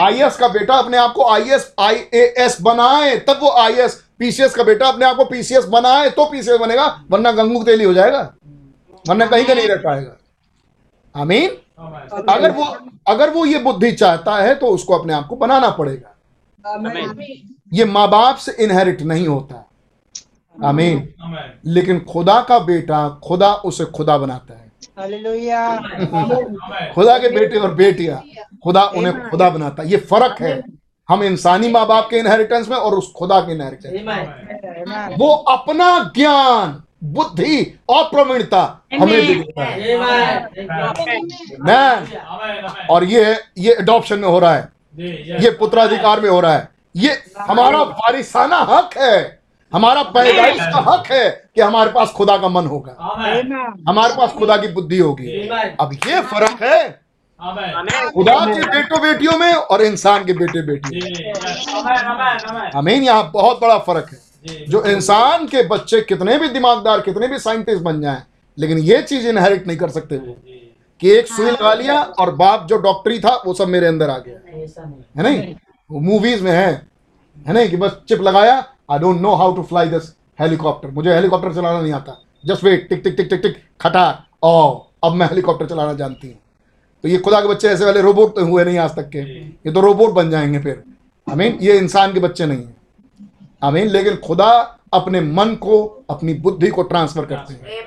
आईएएस का बेटा अपने आप को आईएएस आईएएस बनाए तब वो आईएएस पीसीएस का बेटा अपने आप को पीसीएस बनाए तो पीसीएस बनेगा वरना गंगू तेली हो जाएगा। वरना कहीं का नहीं रह पाएगा। आमेन। अगर वो अगर वो ये बुद्धि चाहता है तो उसको अपने आप को बनाना पड़ेगा। ये माँ बाप से इनहेरिट नहीं होता। आमीन लेकिन खुदा का बेटा खुदा उसे खुदा बनाता है। खुदा के बेटे और बेटियाँ खुदा उन्हें खुदा बनाता है। ये फ़र्क है। हम इंसानी माँ बाप के इनहेरिटेंस में और उस खुदा के इनहेरिटेंस में। वो अपना ज्ञान बुद्धि और प्रवीणता हमें दे देता है। और ये ये अडॉप्शन में हो रहा है। जी ये पुत्राधिकार में हो रहा है। ये हमारा वारिसाना हक है। हमारा पैदाइश का हक है कि हमारे पास खुदा का मन होगा। हमारे पास खुदा की बुद्धि होगी। अब ये फ़र्क है। आमेन खुदा के बेटों बेटियों में और इंसान के बेटे बेटियों में आमीन यहाँ बहुत बड़ा फ़र्क है। जो। इंसान के बच्चे कितने भी दिमागदार कितने भी साइंटिस्ट बन जाएँ लेकिन ये चीज़ इनहेरिट नहीं कर सकते। वो कि एक सुई लगा लिया और बाप जो डॉक्टरी था वो सब मेरे अंदर आ गया। है नहीं? वो मूवीज़ में है। है नहीं? कि बस चिप लगाया I don't know how to fly this helicopter मुझे हेलीकॉप्टर चलाना नहीं आता। जस्ट वेट टिक टिक टिक टिक टिक खटा ओ अब मैं हेलीकॉप्टर चलाना जानती हूँ। तो ये खुदा के बच्चे ऐसे वाले रोबोट तो हुए नहीं आज तक के। ये तो रोबोट बन जाएँगे फिर। आमीन ये इंसान के बच्चे नहीं हैं। आमीन। लेकिन खुदा अपने मन को अपनी बुद्धि को ट्रांसफ़र करते हैं।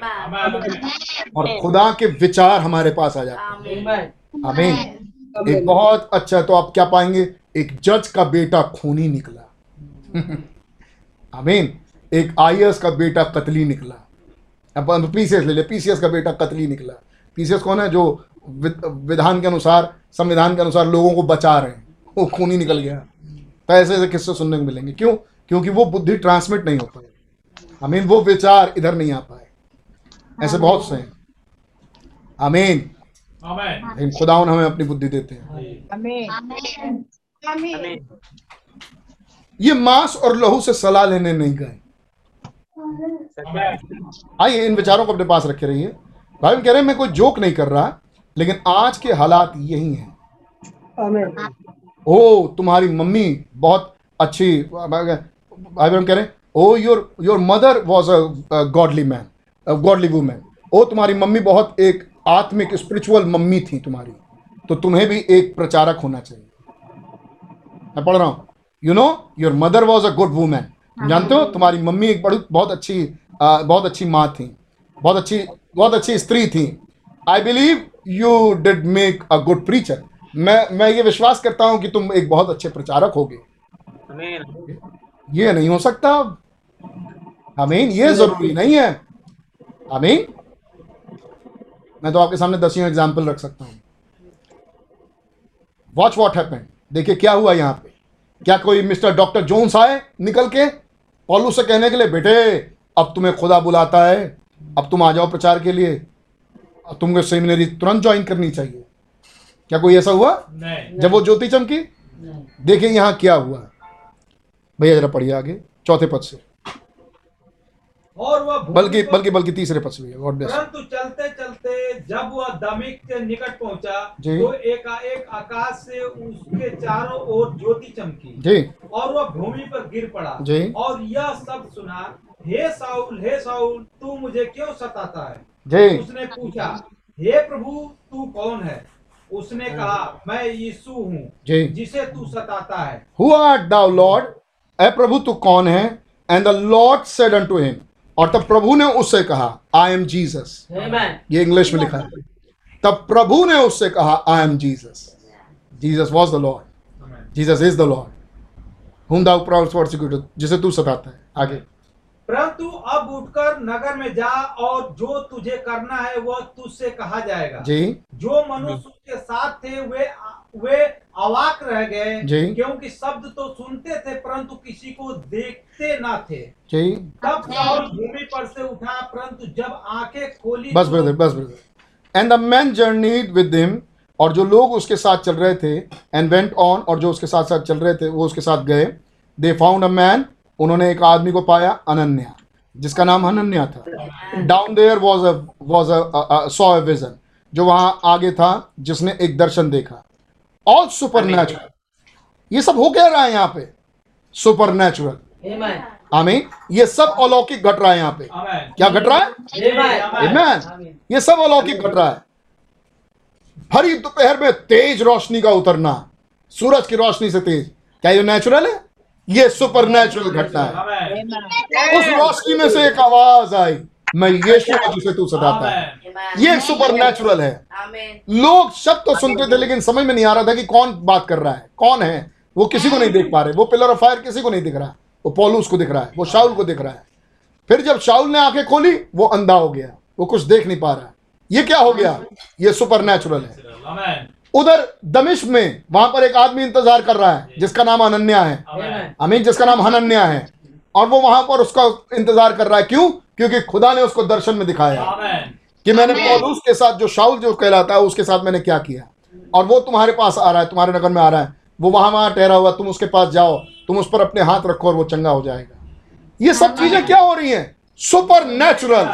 और खुदा के विचार हमारे पास आ जाते हैं। Amen. आमीन। एक बहुत अच्छा तो आप क्या पाएँगे? एक जज का बेटा खूनी निकला। आमीन। एक आईएएस का बेटा कतली निकला। अब पीसीएस ले ले। पीसीएस का बेटा कतली निकला। पीसीएस कौन है? जो विधान के अनुसार संविधान के अनुसार लोगों को बचा रहे हैं। वो खूनी निकल गया। तो ऐसे ऐसे किस्से सुनने को मिलेंगे। क्यों? क्योंकि वो बुद्धि ट्रांसमिट नहीं हो पाए आमीन वो विचार इधर नहीं आ पाए। ऐसे बहुत से हैं। आमीन आमेन लेकिन खुदावन हमें अपनी बुद्धि देते हैं। ये मांस और लहू से सलाह लेने नहीं गए। आइए इन विचारों को अपने पास रखे रहिए। भाई कह रहे हैं मैं कोई जोक नहीं कर रहा लेकिन आज के हालात यही हैं। ओ तुम्हारी मम्मी बहुत अच्छी भाई बहन कह रहे हैं ओ your your mother was a godly man godly woman oh तुम्हारी मम्मी बहुत एक आत्मिक स्पिरिचुअल मम्मी थी तुम्हारी। तो तुम्हें भी एक प्रचारक होना चाहिए। मैं पढ़ रहा हूँ। You know your mother was a good woman जानते हो तुम्हारी मम्मी एक बड़ी बहुत अच्छी अ, बहुत अच्छी माँ थी बहुत अच्छी बहुत अच्छी स्त्री थी। I believe you did make a good preacher मैं मैं ये विश्वास करता हूँ कि तुम एक बहुत अच्छे प्रचारक होगे। आमीन ये नहीं हो सकता। आमीन ये ज़रूरी नहीं। है। आमीन। मैं तो आपके सामने दसियों एग्ज़ाम्पल रख सकता हूँ। वॉच वॉट हैपेंड देखिए क्या हुआ यहाँ पे। क्या कोई मिस्टर डॉक्टर जोन्स आए निकल के? पॉलू से कहने के लिए बेटे अब तुम्हें खुदा बुलाता है। अब तुम आ जाओ प्रचार के लिए। अब तुमको सेमिनरी तुरंत ज्वाइन करनी चाहिए। क्या कोई ऐसा हुआ? नहीं। जब वो ज्योति चमकी? देखिए यहाँ क्या हुआ। भैया जरा पढ़िए आगे चौथे पद से। और वह बल्कि बल्कि बल्कि तीसरे पद से भैया गॉड ब्लेस परंतु चलते चलते जब वह दमिक के निकट पहुँचा। तो एकाएक आकाश से उसके चारों ओर ज्योति चमकी जी। और वह भूमि पर गिर पड़ा। जी। और यह सब सुना हे साउल हे साउल तू मुझे क्यों सताता है? जी। उसने पूछा हे प्रभु तू कौन है? उसने कहा मैं यीशु हूँ जिसे तू सताता है। हु आर्ट दाउ लॉर्ड ए प्रभु तू कौन है? And the Lord said unto him और तब प्रभु ने उससे कहा आई एम जीसस ये इंग्लिश में लिखा है। तब प्रभु ने उससे कहा I am Jesus Jesus was the Lord Jesus is the Lord whom thou prosecuted जिसे तू सताता है। आगे। परंतु अब उठकर नगर में जा और जो तुझे करना है वह तुझसे कहा जाएगा। जी। जो मनुष्य उसके साथ थे वे वे अवाक रह गए। क्योंकि शब्द तो सुनते थे परंतु किसी को देखते ना थे। तब साउल भूमि पर से उठा परंतु जब आँखें खोली बस तो- ब्रदर बस brother. And the man journeyed with him और जो लोग उसके साथ चल रहे थे एंड वेंट ऑन और जो उसके साथ साथ चल रहे थे वो उसके साथ गए। दे फाउंड अ मैन उन्होंने एक आदमी को पाया अनन्या जिसका नाम अनन्या था। Down there was a was a saw vision जो वहाँ आगे था जिसने एक दर्शन देखा। ऑल सुपर ये सब हो क्या रहा है यहाँ पे? Supernatural Amen. आमीन ये सब अलौकिक घट रहा है यहाँ पे। क्या घट रहा है. Amen. ये सब अलौकिक घट रहा है। भरी दोपहर में तेज रोशनी का उतरना सूरज की रोशनी से तेज। क्या ये नेचुरल है? ये सुपर नेचुरल घटना है। उस रोशनी में से एक आवाज़ आई। मैं यीशु हूँ जिसे तू सताता है। ये सुपर नेचुरल है। लोग शब्द तो सुनते थे लेकिन समझ में नहीं आ रहा था कि कौन बात कर रहा है। कौन है? वो किसी को नहीं देख पा रहे। वो पिलर ऑफ़ फायर किसी को नहीं दिख रहा। वो पॉलूस को दिख रहा है। वो शाउल को दिख रहा है। फिर जब शाउल ने आँखें खोली वो अंधा हो गया। वो कुछ देख नहीं पा रहा। है ये क्या हो गया? ये सुपर नेचुरल है उधर दमिश में वहाँ पर एक आदमी इंतज़ार कर रहा है जिसका नाम अनन्या है। आमेन। अमीन जिसका नाम हनन्या है। और वो वहाँ पर उसका इंतज़ार कर रहा है। क्यों? क्योंकि खुदा ने उसको दर्शन में दिखाया कि मैंने पौलुस के साथ जो शाउल जो कहलाता है उसके साथ मैंने क्या किया? और वो तुम्हारे पास आ रहा है तुम्हारे नगर में आ रहा है। वो वहाँ वहाँ ठहरा हुआ तुम उसके पास जाओ तुम उस पर अपने हाथ रखो और वो चंगा हो जाएगा। ये सब चीज़ें क्या हो रही हैं? सुपर नेचुरल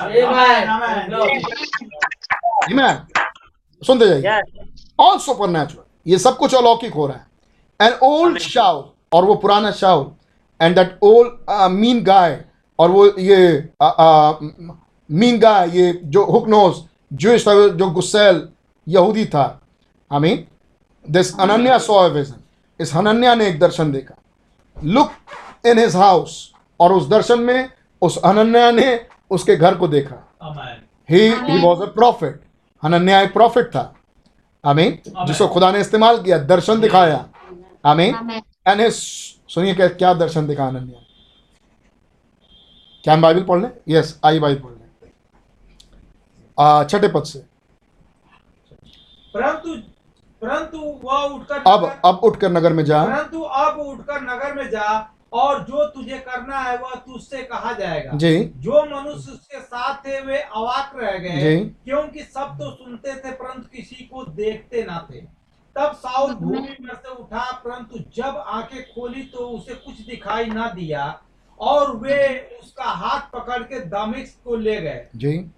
सुनते जाइए। ऑल सुपर नेचुरल ये सब कुछ अलौकिक हो रहा है। एन ओल्ड शाउल और वो पुराना Saul and that old mean guy और वो ये आ, आ, मींगा ये जो हुकनोस जूश था जो गुस्सैल यहूदी था। हमें दिस अनन्या सॉ विजन इस हनन्या ने एक दर्शन देखा। लुक इन हिज हाउस और उस दर्शन में उस अनन्या ने उसके घर को देखा। He he was a profit Hananya एक प्रॉफिट था। आमीन। जिसको खुदा ने इस्तेमाल किया दर्शन दिखाया। आमीन। Amen. एंड सुनिए क्या दर्शन दिखा अनन्या? क्या हम बाइबल पढ़ लें? यस आई बाइबल पढ़ लें। छठे पद से। परंतु परंतु वह उठकर अब अब उठकर नगर में जा। परंतु अब उठकर नगर में जा और जो तुझे करना है वह तुझसे कहा जाएगा। जी। जो मनुष्य उसके साथ थे वे अवाक रह गए। क्योंकि सब तो सुनते थे परंतु किसी को देखते ना थे। तब साउल भूमि पर से उठा परंतु जब आँखें खोली तो उसे कुछ दिखाई ना दिया। और वे उसका हाथ पकड़ के दमिश्क को ले गए। जी।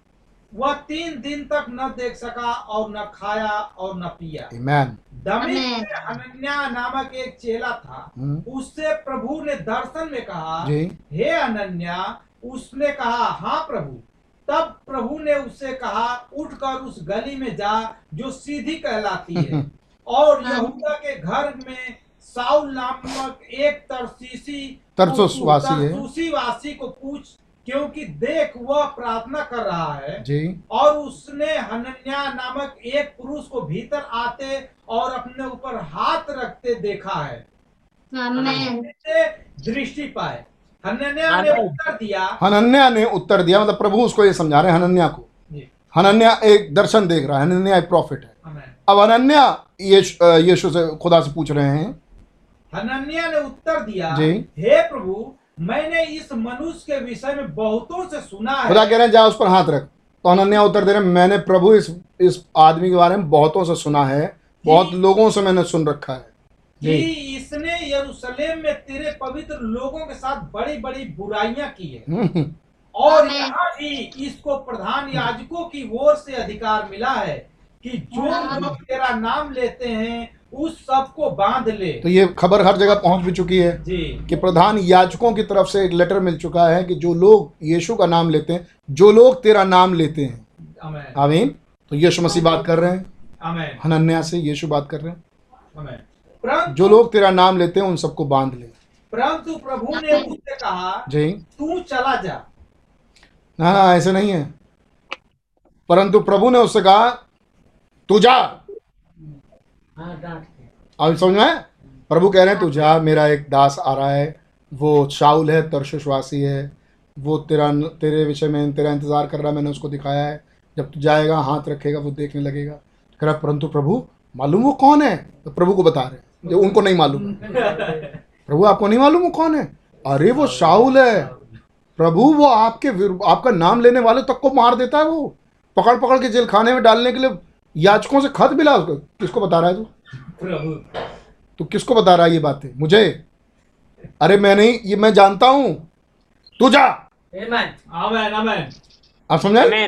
वह तीन दिन तक न देख सका और न खाया और न पिया। आमेन दमिश्क में नामक एक चेला था। हम्म, उससे प्रभु ने दर्शन में कहा जी। हे अनन्या उसने कहा हाँ प्रभु। तब प्रभु ने उससे कहा उठकर उस गली में जा जो सीधी कहलाती है। और यहूदा के घर में साउल नामक एक तरसीसी तरसुस वासी है। तरसुसी वासी को पूछ क्योंकि देख वह प्रार्थना कर रहा है जी। और उसने हनन्या नामक एक पुरुष को भीतर आते और अपने ऊपर हाथ रखते देखा है। दृष्टि पाए। हनन्या ने उत्तर दिया। हनन्या ने उत्तर दिया मतलब प्रभु उसको ये समझा रहे हैं हनन्या को। हनन्या एक दर्शन देख रहा है हनन्या एक प्रॉफिट है। आमेन। अब अ, यीशु से खुदा से पूछ रहे हैं हनन्या ने उत्तर दिया। हे प्रभु मैंने इस मनुष्य के विषय में बहुतों से सुना है। खुदा कह रहे हैं जा उस पर हाथ रख। तो अनन्या उत्तर दे रहे मैंने प्रभु इस इस आदमी के बारे में बहुतों से सुना है बहुत लोगों से मैंने सुन रखा है। कि इसने यरूशलेम में तेरे पवित्र लोगों के साथ बड़ी बड़ी बुराइयाँ की है। हम्म, और यहाँ भी इसको प्रधान याजकों की ओर से अधिकार मिला है कि जो लोग तेरा नाम लेते हैं उस सबको बाँध ले। तो ये खबर हर जगह पहुँच भी चुकी है जी। कि प्रधान याजकों की तरफ़ से एक लेटर मिल चुका है कि जो लोग यीशु का नाम लेते हैं जो लोग तेरा नाम लेते हैं। आमेन। तो यीशु मसीह बात कर रहे हैं। हनन्या से यीशु बात कर रहे हैं। जो लोग तेरा नाम लेते हैं उन सबको बाँध ले। परंतु प्रभु ने उससे कहा जी। तू चला जा। ना ऐसे नहीं है। परंतु प्रभु ने उससे कहा तू जा। के अब समझ में प्रभु कह रहे हैं तू जा मेरा एक दास आ रहा है। वो शाउल है तरशुशवासी है। वो तेरा तेरे विषय में तेरा इंतज़ार कर रहा है मैंने उसको दिखाया है। जब तू जाएगा हाथ रखेगा वो देखने लगेगा। कह रहा परंतु प्रभु मालूम वो कौन है? तो प्रभु को बता रहे जो उनको नहीं मालूम। प्रभु आपको नहीं मालूम वो कौन है? अरे वो शाउल है। प्रभु वो आपके आपका नाम लेने वाले तक को मार देता है वो। पकड़ पकड़ के जेल खाने में डालने के लिए याचकों से खत मिला उसको। किसको बता रहा है तू? प्रभु। तू किसको बता रहा है ये बातें? मुझे? अरे मैं नहीं ये मैं जानता हूँ। तू जा। Amen. आमेन आमेन आप समझे?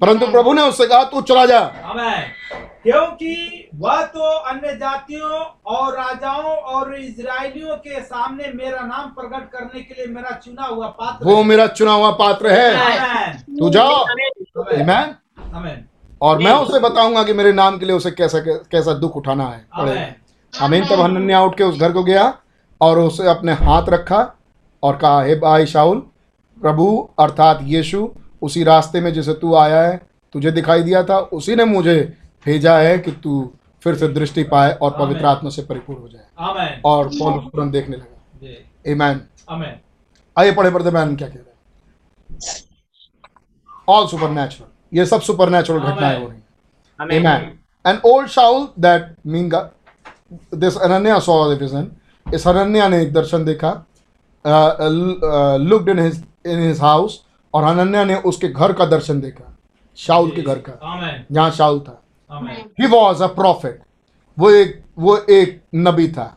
परंतु प्रभु ने उससे कहा तू चला जा। क्योंकि वह तो अन्य जातियों और राजाओं और इसराइलियों के सामने मेरा नाम प्रकट करने के लिए मेरा चुना हुआ पात्र वो मेरा चुना हुआ पात्र है। आमेन तू जाओ आमेन Amen? आमेन और मैं उसे बताऊँगा कि मेरे नाम के लिए उसे कैसा कैसा दुख उठाना है। पड़ेगा आमेन। तब हनन्या उठ के उस घर को गया और उसे अपने हाथ रखा और कहा हे भाई शाउल प्रभु अर्थात यीशु उसी रास्ते में जिसे तू आया है तुझे दिखाई दिया था उसी ने मुझे भेजा है कि तू फिर से दृष्टि पाए और पवित्र आत्मा से परिपूर्ण हो जाए। और पौलुस तुरंत देखने लगा। Amen. आमेन आइए पढ़े पढ़ते मैन क्या कह रहे हैं। ऑल सुपर ये सब सुपर नेचुरल घटनाएँ हो रही हैं। Amen. Old Shaul that mean God, this Ananya saw the vision. इस अनन्या ने एक दर्शन देखा looked in his in his house और अनन्या ने उसके घर का दर्शन देखा शाउल के घर का आमेन जहाँ शाउल था। ही वॉज़ अ प्रॉफिट वो एक वो एक नबी था।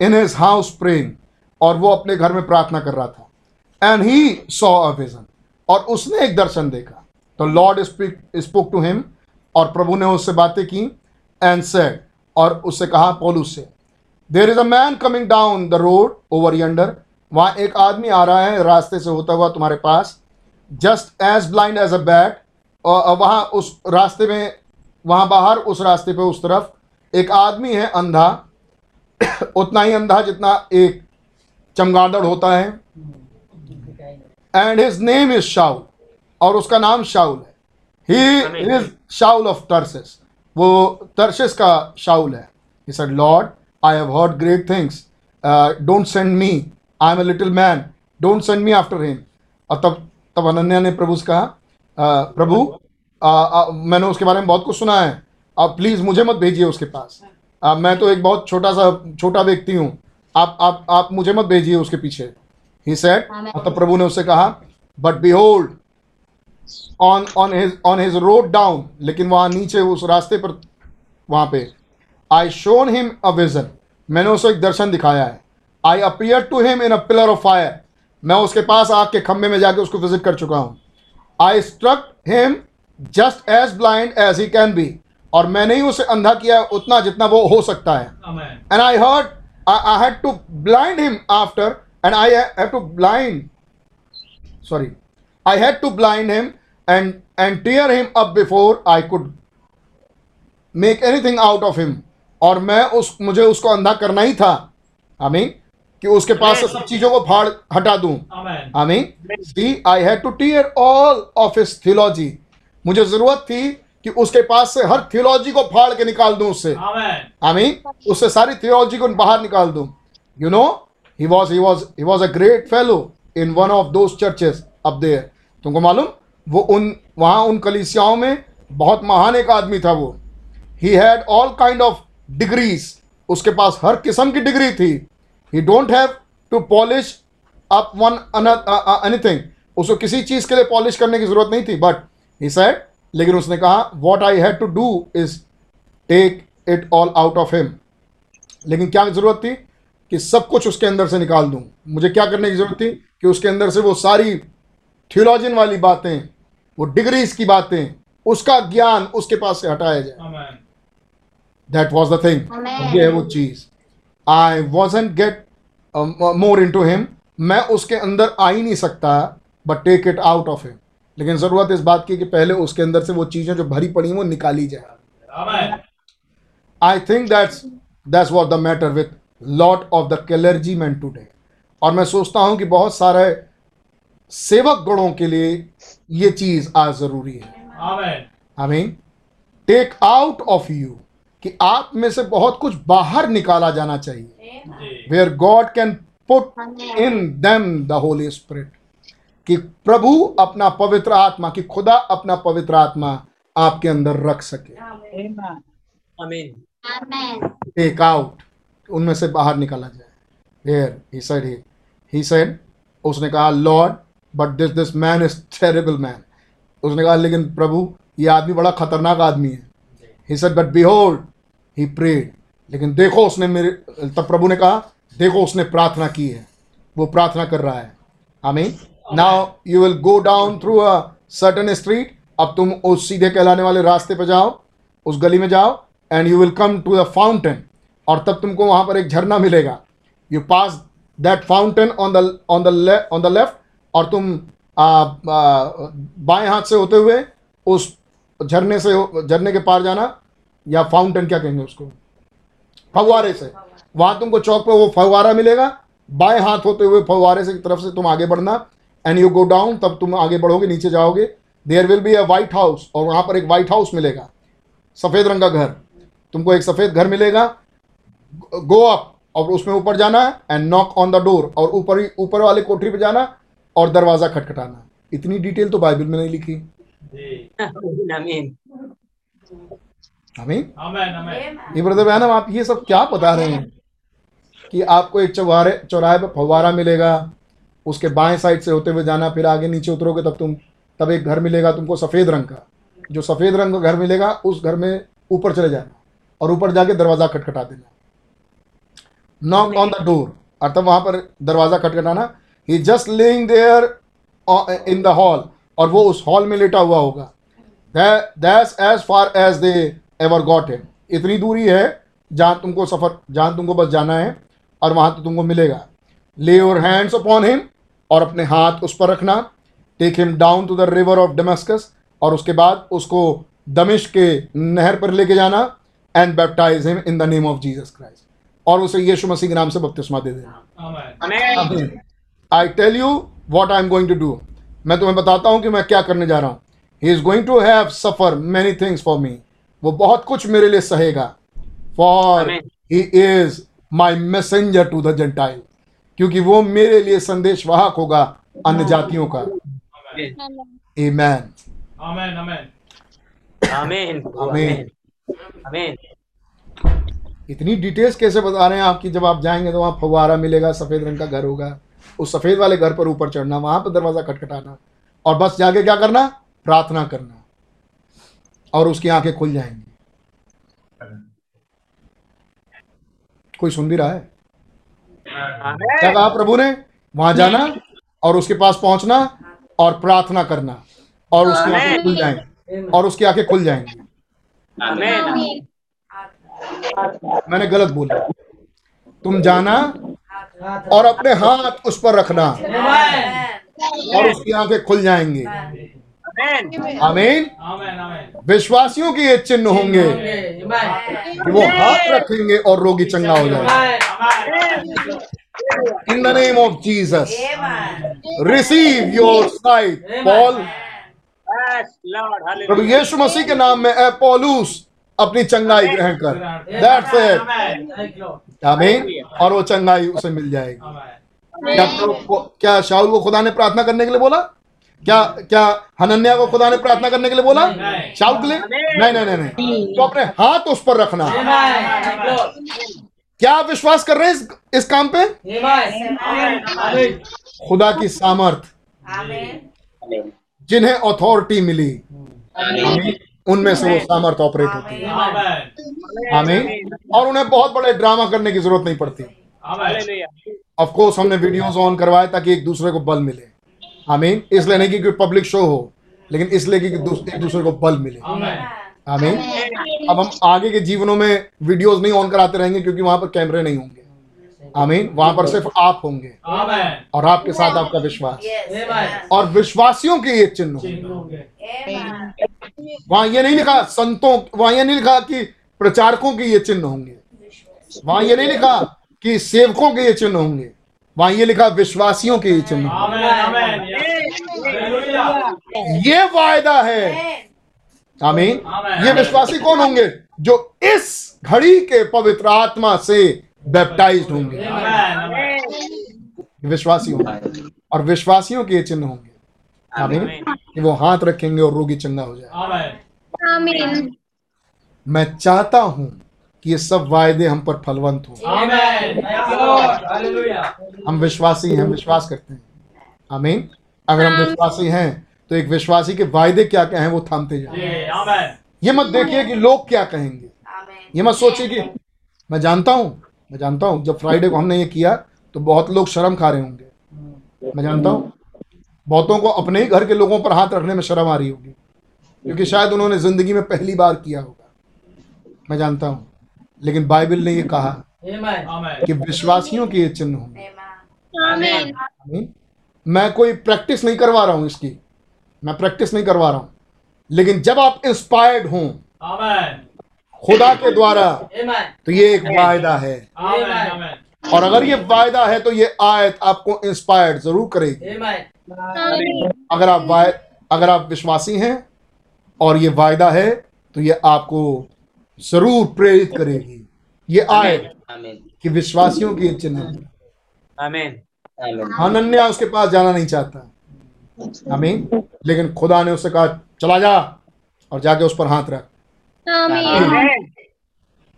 इन हिज हाउस प्रेम और वो अपने घर में प्रार्थना कर रहा था। And he saw a vision और उसने एक दर्शन देखा। तो लॉर्ड स्पीक टू हिम और प्रभु ने उससे बातें की एंड सेड और उससे कहा, पौलुस से there is a man coming down the road over yonder वहाँ एक आदमी आ रहा है रास्ते से होता हुआ तुम्हारे पास. Just as blind as a bat वहाँ उस रास्ते में, वहाँ बाहर उस रास्ते पे उस तरफ़ एक आदमी है अंधा. उतना ही अंधा जितना एक चमगादड़ होता है. And his name is Saul और उसका नाम शाउल है। He is Saul of Tarsus वो तर्शिस का शाउल है। He said lord i have heard great things. Uh, don't send me. I am a little man. Don't send me after him. और तब तब अनन्या ने प्रभु से कहा "अ, प्रभु अ, अ, मैंने उसके बारे में बहुत कुछ सुना है। आप प्लीज़ मुझे मत भेजिए उसके पास। अ, मैं तो एक बहुत छोटा सा छोटा व्यक्ति हूँ। आप आप आप मुझे मत भेजिए उसके पीछे. ही सेड और तब प्रभु ने उससे कहा but behold on on his on his road down लेकिन वहाँ नीचे उस रास्ते पर वहाँ पे। I shone him a vision मैंने उसको एक दर्शन दिखाया है। I appear to him in a pillar of fire मैं उसके पास आग के खंभे में जाके उसको विज़िट कर चुका हूँ। I struck him just as blind as he can be और मैंने ही उसे अंधा किया है उतना जितना वो हो सकता है। And I I heard I, I had to blind him after, and I had to blind. Sorry, I had to blind him and and tear him up before I could make anything out of him. और मैं उस मुझे उसको अंधा करना ही था। आमीन। कि उसके पास से सब चीज़ों को फाड़ हटा दूँ. आमीन। See I had to tear all of his theology मुझे ज़रूरत थी कि उसके पास से हर थियोलॉजी को फाड़ के निकाल दूँ उससे. आमीन। उससे सारी थियोलॉजी को बाहर निकाल दूँ। You know he was he was he was a great fellow in one of those churches up there तुमको मालूम? वो उन, वहाँ उन कलिसियाओं में बहुत महान एक आदमी था वो। He had all kind of degrees उसके पास हर किस्म की डिग्री थी। He don't have to polish up one anything उसको किसी चीज़ के लिए पॉलिश करने की ज़रूरत नहीं थी। बट ही सैड लेकिन उसने कहा what I had to do is take it all out of him लेकिन क्या ज़रूरत थी? कि सब कुछ उसके अंदर से निकाल दूँ। मुझे क्या करने की ज़रूरत थी? कि उसके अंदर से वो सारी थियोलॉजिन वाली बातें वो डिग्रीज की बातें उसका ज्ञान उसके पास से हटाया जाए। दैट वॉज़ द थिंग ये है वो चीज़। I wasn't get more in to him मैं उसके अंदर आ ही नहीं सकता but take it out of him लेकिन ज़रूरत इस बात की कि पहले उसके अंदर से वो चीज़ें जो भरी पड़ी वो निकाली जाए। I think that's that's that's the matter with lot of the clergy man today और मैं सोचता हूँ कि बहुत सारे सेवक गणों के लिए ये चीज़ आज ज़रूरी है। Amen. I take out of you कि आप में से बहुत कुछ बाहर निकाला जाना चाहिए। Where God can put in them the Holy Spirit कि प्रभु अपना पवित्र आत्मा कि खुदा अपना पवित्र आत्मा आपके अंदर रख सके। Amen. Amen. टेक आउट उनमें से बाहर निकाला जाए। Here he said he he said उसने कहा Lord but this this man is terrible man उसने कहा लेकिन प्रभु ये आदमी बड़ा खतरनाक आदमी है. He said but behold he prayed लेकिन देखो उसने मेरे तब प्रभु ने कहा देखो उसने प्रार्थना की है। वो प्रार्थना कर रहा है। आमीन। Now you will go down through a certain street अब तुम उस सीधे कहलाने वाले रास्ते पर जाओ उस गली में जाओ and you will come to the fountain और तब तुमको वहाँ पर एक झरना मिलेगा। You pass that fountain on the on the on the left और तुम बाएँ हाथ से होते हुए उस झरने से झरने के पार जाना या फाउंटेन क्या कहेंगे उसको? फव्वारे से। वहाँ तुमको चौक पे वो फव्वारा मिलेगा। बाएँ हाथ होते हुए फव्वारे से की तरफ़ से तुम आगे बढ़ना। एंड यू गो डाउन तब तुम आगे बढ़ोगे, नीचे जाओगे। There will be a white house और वहाँ पर एक वाइट हाउस मिलेगा। सफ़ेद रंग का घर। तुमको एक सफ़ेद घर मिलेगा। गो अप और उसमें ऊपर जाना है and knock on the door और ऊपर ऊपर वाले कोठरी पे जाना। और दरवाज़ा खटखटाना। इतनी डिटेल तो बाइबल में नहीं लिखी. ये ब्रदर बहन आप ये सब क्या बता रहे हैं? कि आपको एक चौराहे चौराहे पे फव्वारा मिलेगा उसके बाएँ साइड से होते हुए जाना फिर आगे नीचे उतरोगे तब तुम तब एक घर मिलेगा तुमको सफ़ेद रंग का। जो सफ़ेद रंग का घर मिलेगा उस घर में ऊपर चले जाना और ऊपर जाके दरवाज़ा खटखटा देना। नॉक ऑन द डोर और तब वहाँ पर दरवाज़ा खटखटाना he just laying there in the hall और वो उस हॉल में लेटा हुआ होगा। That's as far as they ever got him इतनी दूरी है जहाँ तुमको सफ़र जहाँ तुमको बस जाना है और वहाँ तो तुमको मिलेगा। ले योर हैंड्स अपॉन हिम और अपने हाथ उस पर रखना। Take him down to the river of Damascus और उसके बाद उसको दमिश के नहर पर लेके जाना and baptize him in the name of Jesus Christ और उसे यीशु मसीह के नाम से बपतिस्मा दे देना। I tell you what I am going to do मैं तुम्हें बताता हूँ कि मैं क्या करने जा रहा हूँ. He is going to have suffer many things for me वो बहुत कुछ मेरे लिए सहेगा. For he is my messenger to the gentile क्योंकि वो मेरे लिए संदेश वाहक होगा अन्य जातियों का. Amen. आमीन इतनी डिटेल्स कैसे बता रहे हैं आपकी जब आप जाएँगे तो वहाँ फव्वारा मिलेगा सफ़ेद रंग का घर होगा? उस सफ़ेद वाले घर पर ऊपर चढ़ना वहाँ पर दरवाज़ा खटखटाना और बस जाके क्या करना? प्रार्थना करना। और उसकी आँखें खुल जाएँगी। कोई सुन भी रहा है? क्या कहा प्रभु ने? वहाँ जाना और उसके पास पहुँचना और प्रार्थना करना और उसकी आँखें खुल जाएँगी और उसकी आँखें खुल जाएँगी। मैंने गलत बोला। तुम जाना और अपने हाथ उस पर रखना। और उसकी आँखें खुल जाएँगी। आमीन। विश्वासियों के ये चिन्ह होंगे कि वो हाथ रखेंगे और रोगी चंगा हो जाएगा। In the name of Jesus receive your sight Paul प्रभु यीशु मसीह के नाम में ए पौलुस अपनी चंगाई ग्रहण कर। दैट्स इट आमीन और वो चंगाई उसे मिल जाएगी। क्या क्या शाहुल को खुदा ने प्रार्थना करने के लिए बोला? क्या क्या हनन्या को खुदा ने प्रार्थना करने के लिए बोला? नहीं। शाहुल के लिए? नहीं नहीं नहीं नहीं। तो अपने हाथ उस पर रखना। क्या आप विश्वास कर रहे हैं इस, इस काम पे? खुदा की सामर्थ। जिन्हें अथॉरिटी मिली। आमीन, उनमें से वो सामर्थ ऑपरेट होती है। आमेन। आमीन और उन्हें बहुत बड़े ड्रामा करने की ज़रूरत नहीं पड़ती। आमेन ऑफ़ कोर्स हमने वीडियोस ऑन करवाए ताकि एक दूसरे को बल मिले। आमीन। इसलिए नहीं कि कोई पब्लिक शो हो लेकिन इसलिए कि एक दूसरे को बल मिले। आमेन। आमीन अब हम आगे के जीवनों में वीडियोस नहीं ऑन कराते रहेंगे क्योंकि वहाँ पर कैमरे नहीं होंगे। आमीन। वहाँ पर सिर्फ़ आप होंगे। और आपके साथ आपका विश्वास। और विश्वासियों के ये चिन्ह होंगे। वहाँ ये नहीं लिखा संतों वहाँ ये नहीं लिखा कि प्रचारकों के ये चिन्ह होंगे। वहाँ ये नहीं लिखा कि सेवकों के ये चिन्ह होंगे। वहाँ ये लिखा विश्वासियों के ये चिन्ह होंगे। ये वायदा है। आमीन। ये विश्वासी कौन होंगे? जो इस घड़ी के पवित्र आत्मा से बैप्टाइज्ड होंगे। विश्वासी होंगे। और विश्वासियों के ये चिन्ह होंगे। आमीन। कि वो हाथ रखेंगे और रोगी चंगा हो जाए आमेन। मैं चाहता हूँ कि ये सब वायदे हम पर फलवंत हो। हम विश्वासी हैं हम विश्वास करते हैं। आमीन। अगर हम विश्वासी हैं तो एक विश्वासी के वायदे क्या क्या हैं वो थामते जाए। ये मत देखिए कि लोग क्या कहेंगे। ये मत सोचिए कि मैं जानता हूँ मैं जानता हूँ जब फ्राइडे को हमने ये किया तो बहुत लोग शर्म खा रहे होंगे। मैं जानता हूँ बहुतों को अपने ही घर के लोगों पर हाथ रखने में शर्म आ रही होगी। क्योंकि शायद उन्होंने ज़िंदगी में पहली बार किया होगा। मैं जानता हूँ। लेकिन बाइबल ने ये कहा कि विश्वासियों के ये चिन्ह होंगे। आमीन आमीन। मैं कोई प्रैक्टिस नहीं करवा रहा हूँ इसकी। मैं प्रैक्टिस नहीं करवा रहा हूँ। लेकिन जब आप इंस्पायर्ड हों खुदा के द्वारा तो ये एक वायदा है। आमेन आमेन और अगर ये वायदा है तो ये आयत आपको इंस्पायर्ड ज़रूर करेगी। अगर आप वाय अगर आप विश्वासी हैं और ये वायदा है तो ये आपको ज़रूर प्रेरित करेगी। ये आमीन कि विश्वासियों की चिन्ह है। हनन्या उसके पास जाना नहीं चाहता। आमीन लेकिन खुदा ने उससे कहा चला जा और जाके उस पर हाथ रख।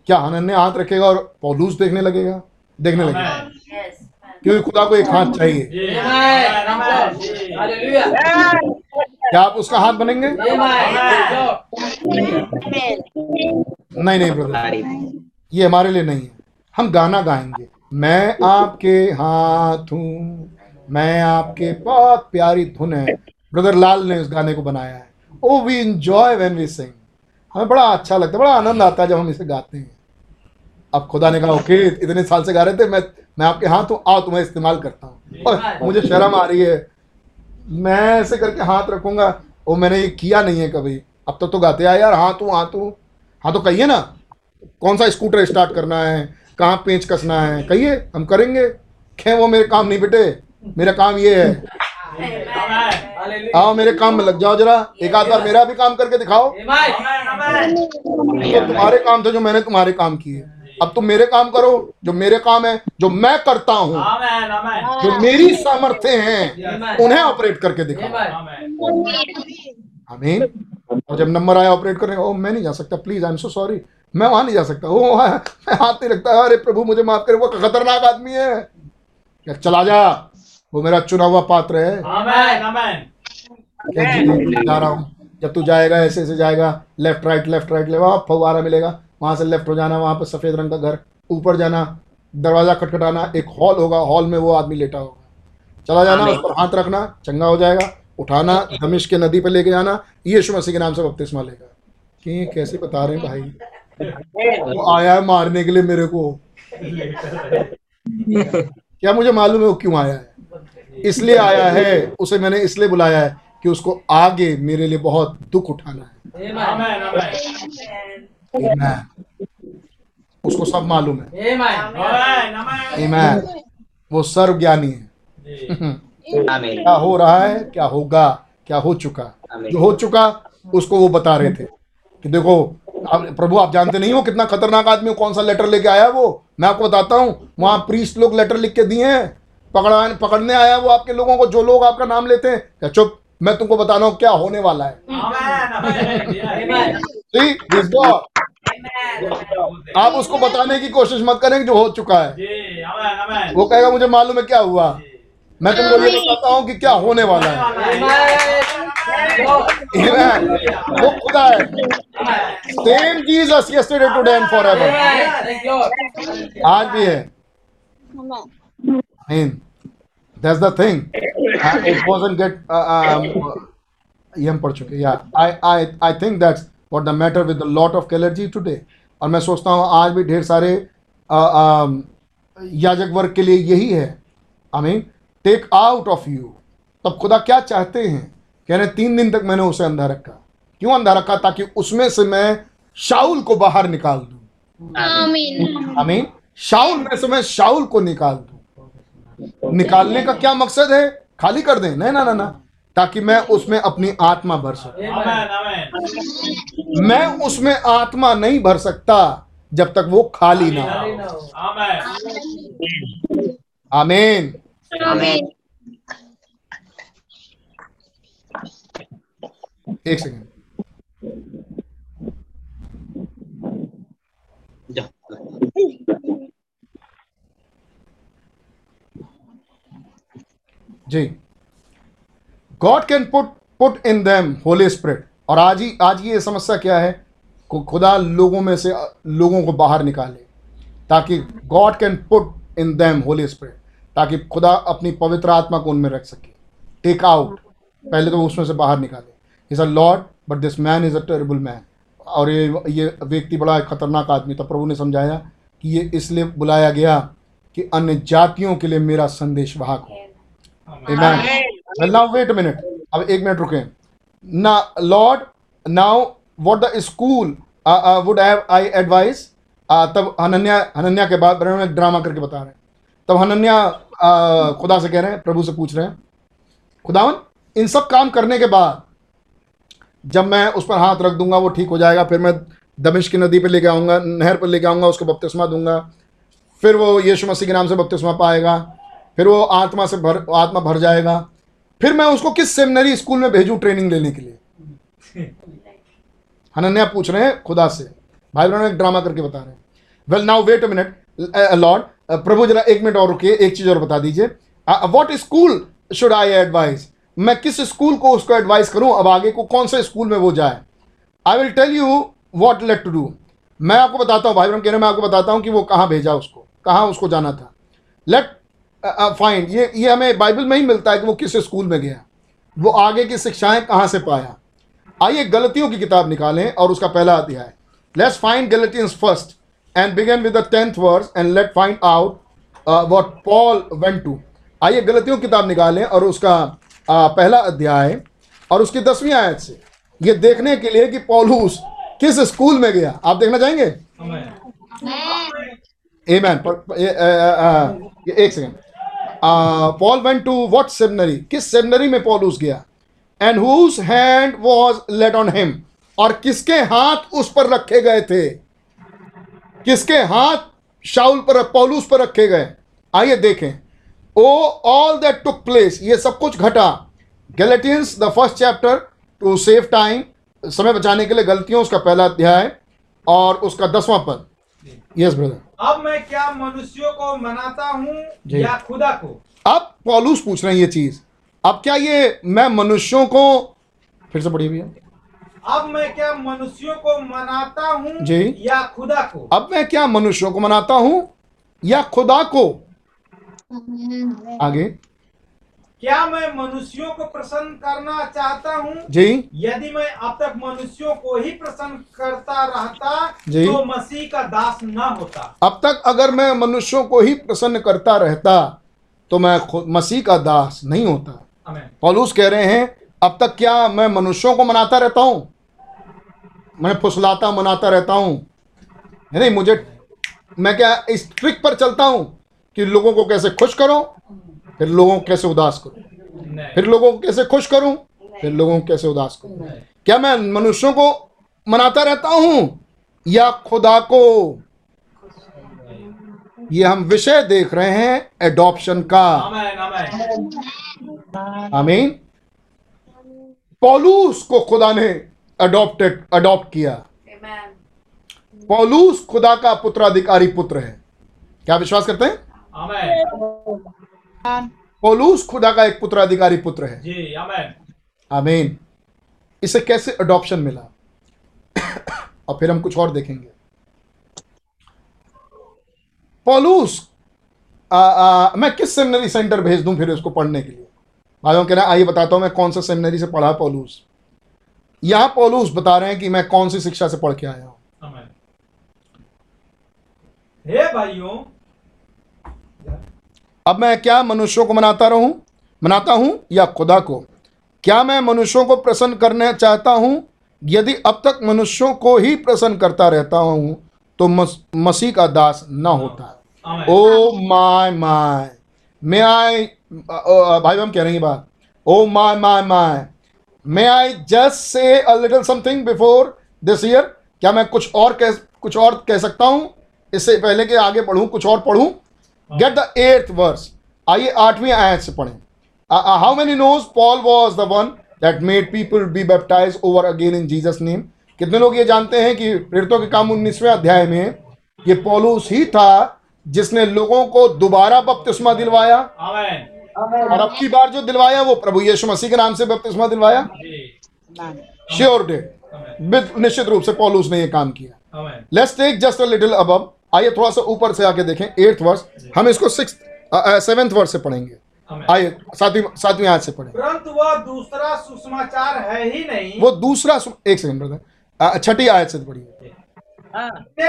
क्या हनन्या हाथ रखेगा और पौलूस देखने लगेगा? देखने लगेगा। क्योंकि खुदा को एक हाथ चाहिए। क्या आप उसका हाथ बनेंगे? नहीं नहीं ब्रदर ये हमारे लिए नहीं है। हम गाना गाएँगे। मैं आपके हाथ हूँ। मैं आपके बहुत प्यारी धुन है। ब्रदर लाल ने उस गाने को बनाया है। ओ we enjoy when we sing हमें बड़ा अच्छा लगता है। बड़ा आनंद आता है जब हम इसे गाते हैं। अब खुदा ने कहा ओके इतने साल से गा रहे थे मैं मैं आपके हाथ हूँ आओ तुम्हें इस्तेमाल करता हूँ। और मुझे शर्म आ रही है। मैं ऐसे करके हाथ रखूँगा वो मैंने ये किया नहीं है कभी। अब तक तो गाते आए यार हाँ तू हाँ। तू हाँ तो कहिए ना कौन सा स्कूटर स्टार्ट करना है कहाँ पेंच कसना है कहिए हम करेंगे। खे वो मेरे काम नहीं बेटे। मेरा काम ये है। आओ मेरे काम में लग जाओ जरा। एक आध बार मेरा भी काम करके दिखाओ। तो तुम्हारे काम थे जो मैंने तुम्हारे काम किए। अब तुम मेरे काम करो जो मेरे काम है जो मैं करता हूँ आमेन आमेन जो मेरी सामर्थ्य हैं उन्हें ऑपरेट करके दिखाओ। Amen. आमीन और जब नंबर आया ऑपरेट करने ओ मैं नहीं जा सकता please I am so sorry मैं वहाँ नहीं जा सकता। ओ मैं हाथ नहीं रखता। अरे प्रभु मुझे माफ़ करे वो खतरनाक आदमी है। या चला जा। वो मेरा चुना हुआ पात्र है। आमेन आमेन क्या जी, जा रहा हूँ। जब तू जाएगा ऐसे ऐसे जाएगा लेफ़्ट राइट लेफ़्ट राइट ले फवारा मिलेगा। वहाँ से लेफ़्ट हो जाना वहाँ पर सफ़ेद रंग का घर ऊपर जाना दरवाज़ा खटखटाना एक हॉल होगा हॉल में वो आदमी लेटा होगा। चला जाना उस पर हाथ रखना चंगा हो जाएगा उठाना दमिश के नदी पे लेके जाना यीशु मसीह के नाम से बपतिस्मा लेगा। कि कैसे बता रहे हैं भाई? वो आया है मारने के लिए मेरे को। क्या मुझे मालूम है वो क्यों आया है? इसलिए आया है उसे मैंने इसलिए बुलाया है कि उसको आगे मेरे लिए बहुत दुख उठाना है। उसको सब मालूम है। Amen. वो सर्वज्ञानी है। क्या हो रहा है क्या होगा क्या हो चुका। जो हो चुका उसको वो बता रहे थे। कि देखो आप प्रभु आप जानते नहीं हो कितना खतरनाक आदमी हो, कौन सा लेटर लेके आया वो? मैं आपको बताता हूँ वहाँ प्रीस्ट लोग लेटर लिख के दिए हैं। पकड़ा पकड़ने आया वो आपके लोगों को जो लोग आपका नाम लेते हैं। क्या चुप? मैं तुमको बता रहा हूँ क्या होने वाला है. आप उसको बताने की कोशिश मत करें जो हो चुका है। जी आमेन आमेन वो कहेगा मुझे मालूम है क्या हुआ। मैं तुमको ये बताता हूँ कि क्या होने वाला है। वो खुदा है। Same Jesus yesterday today and forever Thank you, Lord. आज भी है। That's the thing. Uh, it wasn't get. Uh, um, हम पढ़ चुके या I I I think that's what the matter with the lot of और मैं सोचता हूँ आज भी ढेर सारे uh, um, याजक वर्ग के लिए यही है। I mean take out of you तब खुदा क्या चाहते हैं? कह रहे तीन दिन तक मैंने उसे अंधा रखा। क्यों अंधा रखा? ताकि उसमें से मैं शाउल को बाहर निकाल दूँ। आमीन आई मीन शाउल में से मैं शाउल को निकाल दूँ। निकालने का क्या मकसद है? खाली कर दें। नहीं ना ना ना। ताकि मैं उसमें अपनी आत्मा भर सकूँ। आमेन आमेन मैं उसमें आत्मा नहीं भर सकता जब तक वो खाली ना हो। आमेन आमीन। आमीन। एक second. Ji. God can put put in them Holy Spirit और आज ही, आज ये समस्या क्या है? खुदा लोगों में से, लोगों को बाहर निकाले ताकि God can put in them Holy Spirit ताकि खुदा अपनी पवित्र आत्मा को उनमें रख सके। टेक आउट पहले तो उसमें से बाहर निकाले। Is a Lord but this man is a terrible man और ये ये व्यक्ति बड़ा खतरनाक आदमी था। प्रभु ने समझाया कि ये इसलिए बुलाया गया कि अन्य जातियों के लिए मेरा संदेश वाहक हो। Amen. Now wait a minute. अब एक मिनट रुके ना Lord now what the school would have I advise तब हनन्या हनन्या के बाद ब्रह्म में ड्रामा करके बता रहे हैं। तब हनन्या uh, खुदा से कह रहे हैं प्रभु से पूछ रहे हैं। खुदावन इन सब काम करने के बाद जब मैं उस पर हाथ रख दूँगा वो ठीक हो जाएगा फिर मैं दमिश की नदी पे लेके आऊँगा नहर पर लेके आऊँगा उसको बपतिस्मा दूँगा फिर वो यीशु मसीह के नाम से बपतिस्मा पाएगा फिर वो आत्मा से भर आत्मा भर जाएगा। फिर मैं उसको किस सेमिनरी स्कूल में भेजूं ट्रेनिंग लेने के लिए? हनन्या पूछ रहे हैं खुदा से। भाई बहनों एक ड्रामा करके बता रहे हैं। Well now wait a minute Lord प्रभु जरा एक मिनट और रुकिए एक चीज़ और बता दीजिए। What school should I advise मैं किस स्कूल को उसको एडवाइस करूँ? अब आगे को कौन से स्कूल में वो जाए? I will tell you what let to do मैं आपको बताता हूँ भाई बहन कह रहे मैं आपको बताता हूँ कि वो कहाँ भेजा उसको कहाँ उसको जाना था। लेट फाइंड ये ये हमें बाइबल में ही मिलता है कि वो किस स्कूल में गया। वो आगे की शिक्षाएँ कहाँ से पाया। आइए गलतियों की किताब निकालें और उसका पहला अध्याय। Let's find Galatians first and begin with the tenth verse and let find out what Paul went to आइए गलतियों की किताब निकालें और उसका आ, पहला अध्याय और उसकी दसवीं आयत से। ये देखने के लिए कि पौलुस किस स्कूल में गया। आप देखना चाहेंगे? ये एक second. Paul went to what seminary किस सेमिनरी में पॉलुस गया? And whose hand was let on him और किसके हाथ उस पर रखे गए थे? किसके हाथ शाउल पर, पौलुस पर रखे गए? आइए देखें। Oh all that took place ये सब कुछ घटा। Galatians the first chapter to save time समय बचाने के लिए गलतियों, उसका पहला अध्याय, और उसका दसवां पद। यस ब्रदर अब मैं क्या मनुष्यों को मनाता हूँ या खुदा को? अब पॉलूस पूछ रहे हैं ये चीज़। अब क्या ये मैं मनुष्यों को फिर से पढ़िए भैया। अब मैं क्या मनुष्यों को मनाता हूँ जी। या खुदा को? अब मैं क्या मनुष्यों को मनाता हूँ या खुदा को? आगे। क्या मैं मनुष्यों को प्रसन्न करना चाहता हूँ? जी। यदि मैं अब तक मनुष्यों को ही प्रसन्न करता रहता जी। तो मसीह का दास न होता। अब तक अगर मैं मनुष्यों को ही प्रसन्न करता रहता तो मैं मसीह का दास नहीं होता। पॉलूस कह रहे हैं अब तक क्या मैं मनुष्यों को मनाता रहता हूँ? मैं फुसलाता मनाता रहता हूँ। नहीं मुझे मैं क्या इस ट्रिक पर चलता हूँ कि लोगों को कैसे खुश करूँ? फिर लोगों को कैसे उदास करूँ? फिर लोगों को कैसे खुश करूँ? फिर लोगों को कैसे उदास करूँ? क्या मैं मनुष्यों को मनाता रहता हूँ? या खुदा को? ये हम विषय देख रहे हैं एडॉप्शन का। आमेन पौलूस को खुदा ने अडॉप्टेड अडॉप्ट किया। पौलूस खुदा का पुत्राधिकारी पुत्र है। क्या विश्वास करते हैं? आमेन पौलूस खुदा का एक पुत्राधिकारी पुत्र है। जी आमेन। आमीन। इसे कैसे अडॉप्शन मिला? और फिर हम कुछ और देखेंगे। पोलूस आ, आ, मैं किस सेमिनरी सेंटर भेज दूँ फिर उसको पढ़ने के लिए? भाइयों कह रहे हैं आइए बताता हूँ मैं कौन सा सेमिनरी से पढ़ा पोलूस। यहाँ पोलूस बता रहे हैं कि मैं कौन सी शिक्षा से पढ़ के आया हूँ। हे भाइयों अब मैं क्या मनुष्यों को मनाता रहूँ? मनाता हूँ या खुदा को? क्या मैं मनुष्यों को प्रसन्न करना चाहता हूँ? यदि अब तक मनुष्यों को ही प्रसन्न करता रहता हूँ तो मस, मसीह का दास न होता। ओ माय माय। मे आई भाई हम कह रहे हैं बात। ओ my my my. May I just say a little something before this year क्या मैं कुछ और कह कुछ और कह सकता हूँ? इससे पहले कि आगे बढ़ूं कुछ और पढ़ूं? गेट द एट्थ वर्स आइए आठवीं आयत से पढ़ें। How many knows Paul was the one that made people be baptize over again in Jesus name कितने लोग ये जानते हैं कि प्रेरितों के काम उन्नीसवें अध्याय में ये पौलुस ही था जिसने लोगों को दोबारा बपतिस्मा दिलवाया? और अब की बार जो दिलवाया वो प्रभु यीशु मसीह के नाम से बपतिस्मा दिलवाया? श्योर डे निश्चित रूप से पौलुस ने ये काम किया। Amen let's take just a little above आइए थोड़ा सा ऊपर से आके देखें एट्थ वर्स हम इसको सिक्स सेवेंथ वर्स से पढ़ेंगे। आइए सातवीं सातवीं आयत से पढ़ें। परंतु वह दूसरा सुसमाचार है ही नहीं। वो दूसरा सु- एक सेकंड ब्रदर छठी आयत से पढ़िए।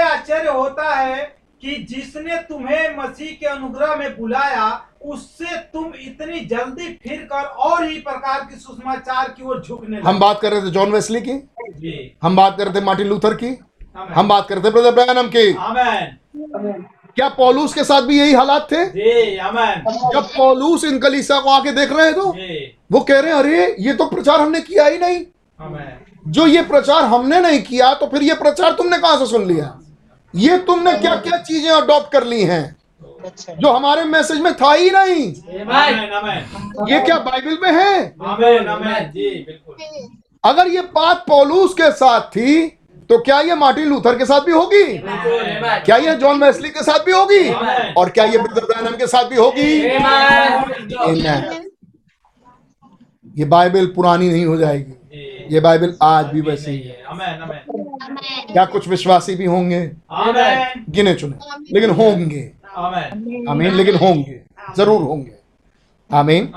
आश्चर्य होता है कि जिसने तुम्हें मसीह के अनुग्रह में बुलाया उससे तुम इतनी जल्दी फिर कर और ही प्रकार की सुसमाचार की ओर झुकने हम बात कर रहे थे जॉन वेस्ली की? जी। हम बात कर रहे थे मार्टिन लूथर की? हम बात करते ब्रदर ब्रैनम की। क्या पौलुस के साथ भी यही हालात थे? जब पौलुस इन कलीसिया को आके देख रहे हैं तो वो कह रहे हैं अरे ये तो प्रचार हमने किया ही नहीं। जो ये प्रचार हमने नहीं किया तो फिर ये प्रचार तुमने कहाँ से सुन लिया? ये तुमने क्या क्या चीज़ें अडॉप्ट कर ली हैं जो हमारे मैसेज में था ही नहीं? आमेन आमेन ये क्या बाइबल में है? आमेन आमेन जी बिल्कुल। अगर ये बात पौलुस के साथ थी तो क्या ये मार्टिन लूथर के साथ भी होगी? क्या ये जॉन वेस्ली के साथ भी होगी? और क्या ये ब्रदर ब्रैनम के साथ भी होगी. ये बाइबल पुरानी नहीं हो जाएगी। ये बाइबल आज भी वैसे ही है। क्या कुछ विश्वासी भी होंगे? गिने चुने। लेकिन होंगे। आमेन। लेकिन होंगे। ज़रूर होंगे। आमेन।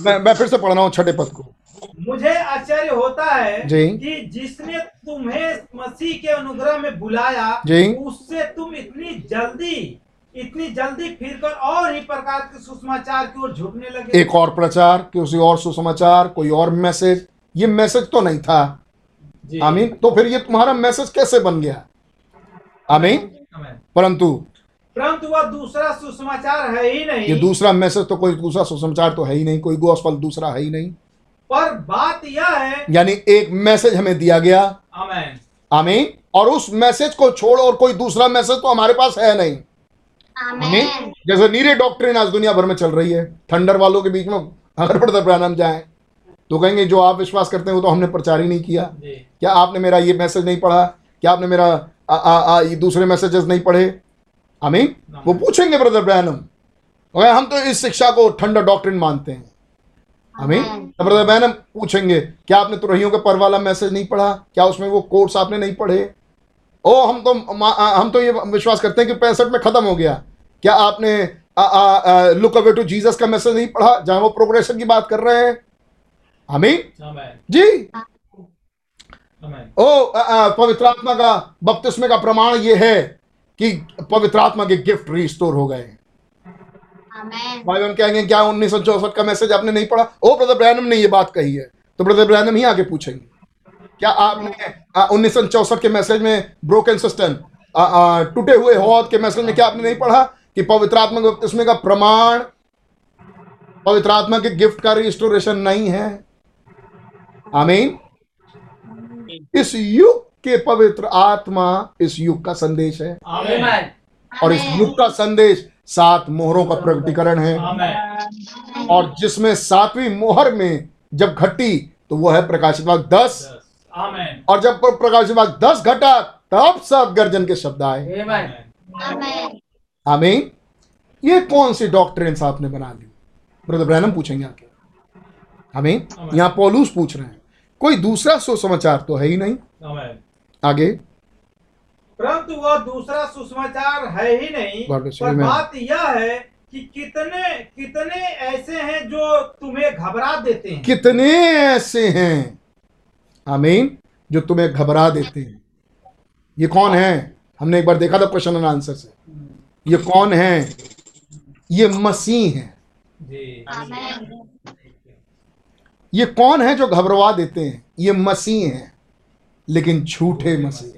मैं मैं फिर से पढ़ रहा हूँ छठे पद को। मुझे आश्चर्य होता है जी। कि जिसने तुम्हें मसीह के अनुग्रह में बुलाया जी। उससे तुम इतनी जल्दी इतनी जल्दी फिरकर और ही प्रकार के सुसमाचार की ओर झुकने लगे। एक और प्रचार किसी और सुसमाचार कोई और मैसेज? ये मैसेज तो नहीं था। आमीन। तो फिर ये तुम्हारा मैसेज कैसे बन गया? आमीन। आमीन। परंतु परंतु वह दूसरा सुसमाचार है ही नहीं। ये दूसरा मैसेज तो कोई दूसरा सुसमाचार तो है ही नहीं कोई गोस्पल दूसरा है ही नहीं। पर बात यह है यानी एक मैसेज हमें दिया गया। आमीन। आमीन। और उस मैसेज को छोड़ और कोई दूसरा मैसेज तो हमारे पास है नहीं। आमीन। जैसे नीरे डॉक्ट्रिन आज दुनिया भर में चल रही है। थंडर वालों के बीच में अगर ब्रदर ब्रैनम जाए। तो कहेंगे जो आप विश्वास करते हैं वो तो हमने प्रचार ही नहीं किया। क्या आपने मेरा ये मैसेज नहीं पढ़ा? क्या आपने मेरा आ, आ, आ, ये दूसरे मैसेजेस नहीं पढ़े? आमीन। वो पूछेंगे ब्रदर ब्रैनम हम तो इस शिक्षा को ठंडा डॉक्ट्रिन मानते हैं। आमीन तो ब्रदर ब्रैनम पूछेंगे क्या आपने तुरहियों के पर वाला मैसेज नहीं पढ़ा? क्या उसमें वो कोर्स आपने नहीं पढ़े? ओ हम तो हम तो ये विश्वास करते हैं कि पैंसठ में खत्म हो गया। क्या आपने लुक अवे टू जीसस का मैसेज नहीं पढ़ा जहाँ वो प्रोग्रेशन की बात कर रहे हैं? आमीन जी। ओ पवित्र आत्मा का बपतिस्मे का प्रमाण ये है कि पवित्र आत्मा के गिफ्ट रिस्टोर हो गए। Amen. भाई हम कहेंगे क्या उन्नीस सौ चौसठ का मैसेज आपने नहीं पढ़ा? ओ ब्रदर ब्रैनम ने ये बात कही है तो ब्रदर ब्रैनम ही आगे पूछेंगे। क्या आपने उन्नीस सौ चौसठ के मैसेज में ब्रोकन सिस्टम टूटे हुए हौद के मैसेज में क्या आपने नहीं पढ़ा? कि पवित्र आत्मा के बपतिस्मे का प्रमाण पवित्र आत्मा के गिफ्ट का रिस्टोरेशन नहीं है? आमीन इस युग के पवित्र आत्मा इस युग का संदेश है। और इस युग का संदेश सात मोहरों का प्रकटीकरण है। और जिसमें सातवीं मोहर में जब घटी तो वो है प्रकाश विभाग दस। और जब प्रकाश विभाग दस घटा तब सात गर्जन के शब्द आए। आमीन। ये कौन सी डॉक्ट्रिन्स आपने बना ली ब्रदर ब्रैनम पूछेंगे आके आमीन। यहाँ पोलूस पूछ रहे हैं। कोई दूसरा सो समाचार तो है ही नहीं। आगे। परंतु वह दूसरा सुसमाचार है ही नहीं you. पर बात यह है कि कितने कितने ऐसे हैं जो तुम्हें घबरा देते हैं। कितने ऐसे हैं? आमीन जो तुम्हें घबरा देते हैं। ये कौन है? हमने एक बार देखा था क्वेश्चन एंड आंसर से। ये कौन है? ये मसीह है। ये कौन है जो घबरवा देते हैं? ये मसीह है लेकिन झूठे मसीह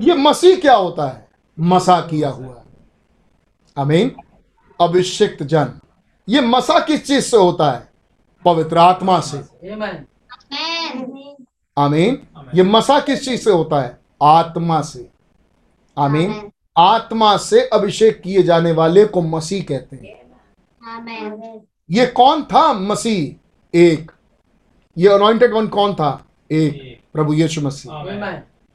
ये मसीह क्या होता है? मसा किया हुआ आमीन। अभिषिक्त जन। ये मसा किस चीज़ से होता है? पवित्र आत्मा से. आमीन। ये मसा किस चीज़ से होता है? आत्मा से। आमीन। आत्मा से अभिषेक किए जाने वाले को मसीह कहते हैं। ये कौन था? मसीह। एक। ये अनॉइंटेड वन कौन था? एक। प्रभु यीशु मसीह।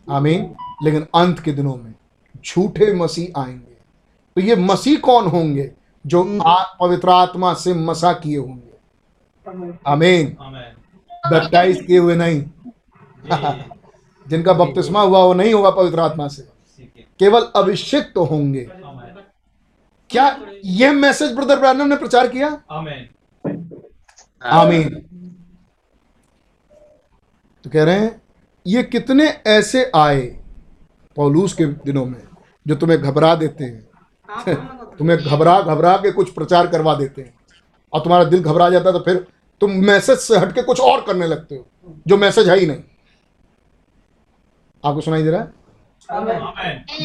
आमीन। लेकिन अंत के दिनों में झूठे मसीह आएँगे। तो ये मसीह कौन होंगे जो पवित्र आत्मा से मसा किए होंगे? आमीन। बैप्टाइज किए हुए नहीं। जिनका बपतिस्मा हुआ वो नहीं होगा पवित्र आत्मा से। केवल अभिषिक्त तो होंगे क्या यह मैसेज ब्रदर ब्रैनम ने प्रचार किया? आमीन। आमीन। तो कह रहे हैं ये कितने ऐसे आए पौलूस के दिनों में जो तुम्हें घबरा देते हैं? तुम्हें घबरा घबरा के कुछ प्रचार करवा देते हैं। और तुम्हारा दिल घबरा जाता है तो फिर तुम मैसेज से हट के कुछ और करने लगते हो जो मैसेज है ही नहीं। आपको सुनाई दे रहा है?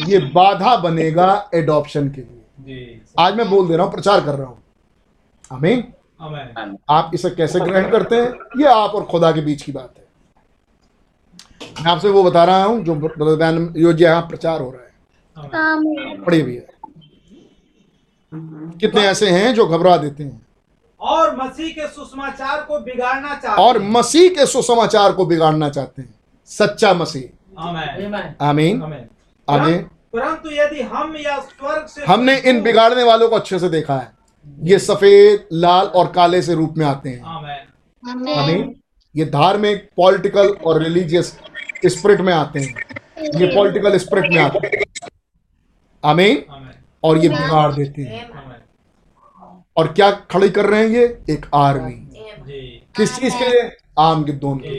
ये बाधा बनेगा एडॉप्शन के लिए। आज मैं बोल दे रहा हूँ प्रचार कर रहा हूँ। आमीन। आमीन। आप इसे कैसे ग्रहण करते हैं? ये आप और खुदा के बीच की बात है। मैं आपसे वो बता रहा हूँ जो ब्रदर बैन जो यहाँ प्रचार हो रहा है। आमीन पढ़िए भैया कितने ऐसे हैं जो घबरा देते हैं? और मसीह के सुसमाचार को बिगाड़ना चाहते और हैं। मसीह के सुसमाचार को बिगाड़ना चाहते हैं। सच्चा मसीह। आमीन। आमीन। आमीन। आमीन। परंतु यदि हम या स्वर्ग से हमने इन बिगाड़ने वालों को अच्छे से देखा है। ये सफ़ेद लाल और काले से रूप में आते हैं। आमीन। आमीन। ये धार्मिक पॉलिटिकल और रिलीजियस स्प्रिट में आते हैं। ये पॉलिटिकल स्प्रिट में आते हैं। आमीन और ये बिगाड़ देते हैं। और क्या खड़ी कर रहे हैं ये? एक आर्मी किस चीज़ के लिए? आम गिद्धों के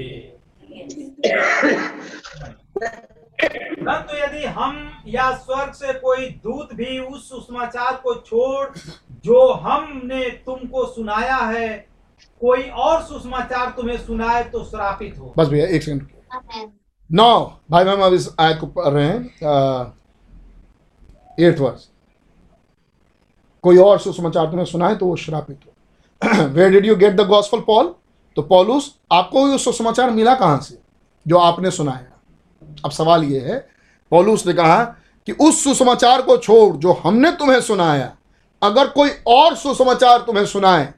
परंतु यदि हम या स्वर्ग से कोई दूत भी उस सुसमाचार को छोड़ जो हमने तुमको सुनाया है कोई और सुसमाचार तुम्हें सुनाए तो श्रापित हो। बस भैया एक सेकंड. नौ भाई मैम अब इस आयत को पढ़ रहे हैं एट्थ वर्स कोई और सुसमाचार तुम्हें सुनाए तो वो श्रापित हो। Where did you get the gospel Paul तो पॉलुस आपको ये सुसमाचार मिला कहाँ से जो आपने सुनाया? अब सवाल ये है पॉलुस ने कहा कि उस सुसमाचार को छोड़ जो हमने तुम्हें सुनाया अगर कोई और सुसमाचार तुम्हें सुनाए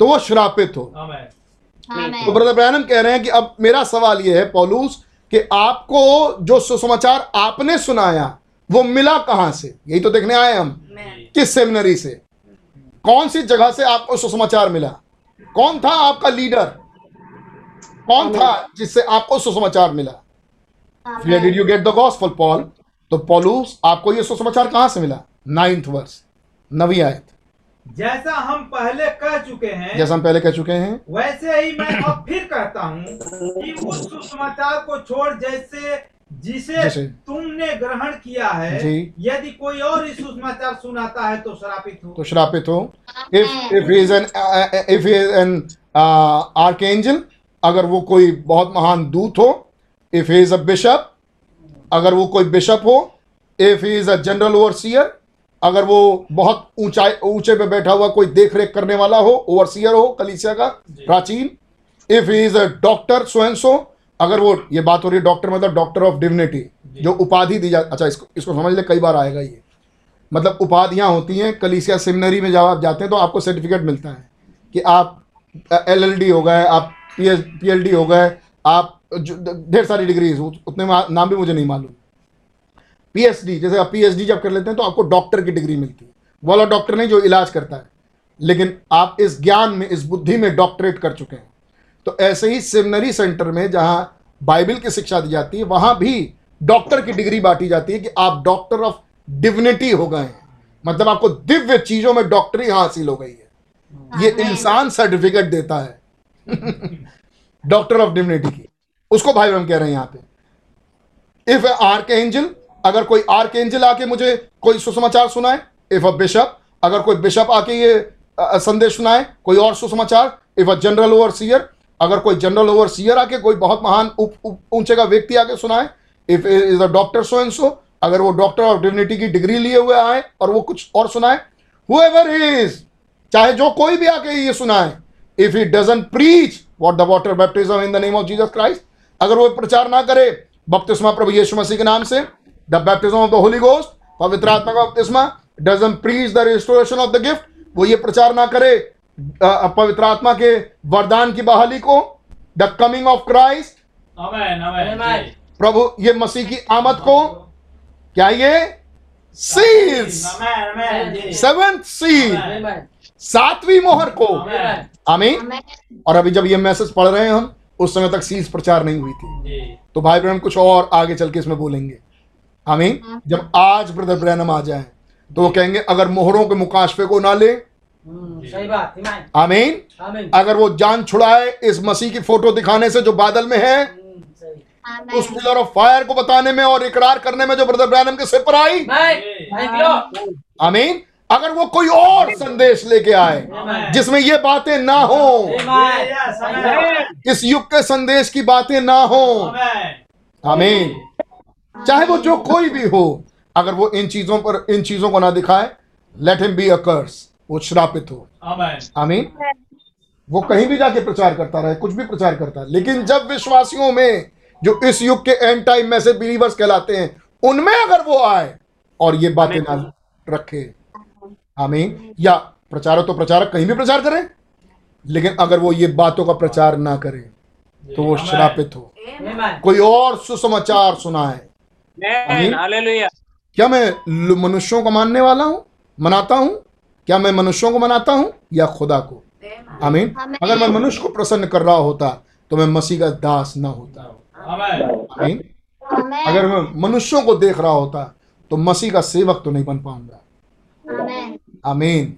तो वो श्रापित हो। तो ब्रदर ब्रैनम कह रहे हैं कि अब मेरा सवाल यह है पौलुस कि आपको जो सुसमाचार आपने सुनाया वो मिला कहाँ से? यही तो देखने आए हम। किस सेमिनरी से? कौन सी जगह से आपको सुसमाचार मिला? कौन था आपका लीडर? कौन था जिससे आपको सुसमाचार मिला? Did you get the gospel Paul तो पौलुस आपको ये सुसमाचार कहाँ से मिला? नाइन्थ वर्ष नवी आयत। जैसा हम पहले कह चुके हैं जैसा हम पहले कह चुके हैं। वैसे ही मैं अब फिर कहता हूँ कि उस सुसमाचार को छोड़ जैसे जिसे जैसे- तुमने ग्रहण किया है जी। यदि कोई और इस सुसमाचार सुनाता है तो श्रापित हो। तो श्रापित हो। If if is an if is an archangel अगर वो कोई बहुत महान दूत हो इफ़ इज़ अ बिशप अगर वो कोई बिशप हो if is a general overseer अगर वो बहुत ऊंचाई ऊँचे पे बैठा हुआ कोई देख रेख करने वाला हो ओवरसीयर हो कलीसिया का प्राचीन if he is a doctor स्वयं सो अगर वो ये बात हो रही है डॉक्टर मतलब डॉक्टर ऑफ़ डिविनिटी जो। उपाधि दी जा अच्छा इसको इसको समझ ले कई बार आएगा ये। मतलब उपाधियाँ होती हैं कलीसिया सेमिनरी में जब आप जाते हैं तो आपको सर्टिफिकेट मिलता है कि आप एल एल डी हो गए आप पी एल डी हो गए आप ढेर सारी डिग्रीज उतने नाम भी मुझे नहीं मालूम। पीएचडी जैसे आप पीएचडी जब कर लेते हैं तो आपको डॉक्टर की डिग्री मिलती है। वो वाला डॉक्टर नहीं जो इलाज करता है। लेकिन आप इस ज्ञान में इस बुद्धि में डॉक्टरेट कर चुके हैं। तो ऐसे ही सेमिनरी सेंटर में जहाँ बाइबल की शिक्षा दी जाती है वहाँ भी डॉक्टर की डिग्री बांटी जाती है कि आप डॉक्टर ऑफ़ डिविनिटी हो गए हैं। मतलब आपको दिव्य चीज़ों में डॉक्टरी हासिल हो गई है। ये इंसान सर्टिफिकेट देता है। डॉक्टर ऑफ़ डिविनिटी की। उसको भाई हम कह रहे हैं यहाँ पे। इफ़ आर्क एंजल अगर कोई आर्क एंजल आके मुझे कोई सुसमाचार सुनाए इफ़ अ बिशप अगर कोई बिशप आके ये संदेश सुनाए, कोई और सुसमाचार if a general over shear अगर कोई जनरल ओवर सीयर आके कोई बहुत महान ऊँचे का व्यक्ति आके सुनाए if is a doctor so and so अगर वो डॉक्टर ऑफ़ डिविनिटी की डिग्री लिए हुए आए और वो कुछ और सुनाए हुएवर इज़ चाहे जो कोई भी आके ये सुनाए if he doesn't preach what the water baptism in the name of Jesus Christ अगर वो प्रचार ना करे बपतिस्मा प्रभु यीशु मसीह के नाम से the baptism of the Holy Ghost पवित्र आत्मा का बपतिस्मा doesn't preach the restoration of the gift वो ये प्रचार ना करे पवित्र आत्मा के वरदान की बहाली को द कमिंग ऑफ़ क्राइस्ट। प्रभु ये मसीह की आमद को क्या ये? Seals amen amen seventh seal सातवीं मोहर को। आमेन आमीन और अभी जब ये मैसेज पढ़ रहे हैं हम उस समय तक सील्स प्रचार नहीं हुई थी। तो भाई ब्रहण कुछ और आगे चल के इसमें बोलेंगे। आमीन। जब आज ब्रदर ब्रैनम आ जाए तो वो कहेंगे अगर मोहरों के मुकाशफे को ना ले। हम्म, सही बात आमीन। आमीन। अगर वो जान छुड़ाए इस मसीह की फ़ोटो दिखाने से जो बादल में है हम्म, उस पिलर ऑफ़ फायर को बताने में और इकरार करने में जो ब्रदर ब्रैनम के सिर पर आई. आमीन। अगर वो कोई और संदेश लेके आए जिसमें ये बातें ना हो इस युग के संदेश की बातें ना हो। आमीन। चाहे वो जो कोई भी हो अगर वो इन चीज़ों पर इन चीज़ों को ना दिखाए let him be a curse वो श्रापित हो। आमेन। आमीन वो कहीं भी जाके प्रचार करता रहे कुछ भी प्रचार करता है लेकिन जब विश्वासियों में जो इस युग के एंड टाइम में से बिलीवर्स कहलाते हैं उनमें अगर वो आए और ये बातें ना रखे। आमीन। या प्रचारक तो प्रचारक कहीं भी प्रचार करें लेकिन अगर वो ये बातों का प्रचार ना करे तो वो श्रापित हो। कोई और सुसमाचार सुनाए। क्या मैं मनुष्यों को मानने वाला हूँ? मनाता हूँ? क्या मैं मनुष्यों को मनाता हूँ? या खुदा को? आमीन। अगर मैं मनुष्य को प्रसन्न कर रहा होता तो मैं मसीह का दास ना होता। आमेन। आमीन। अगर मैं मनुष्यों को देख रहा होता तो मसीह का सेवक तो नहीं बन पाऊँगा। Amen. आमीन।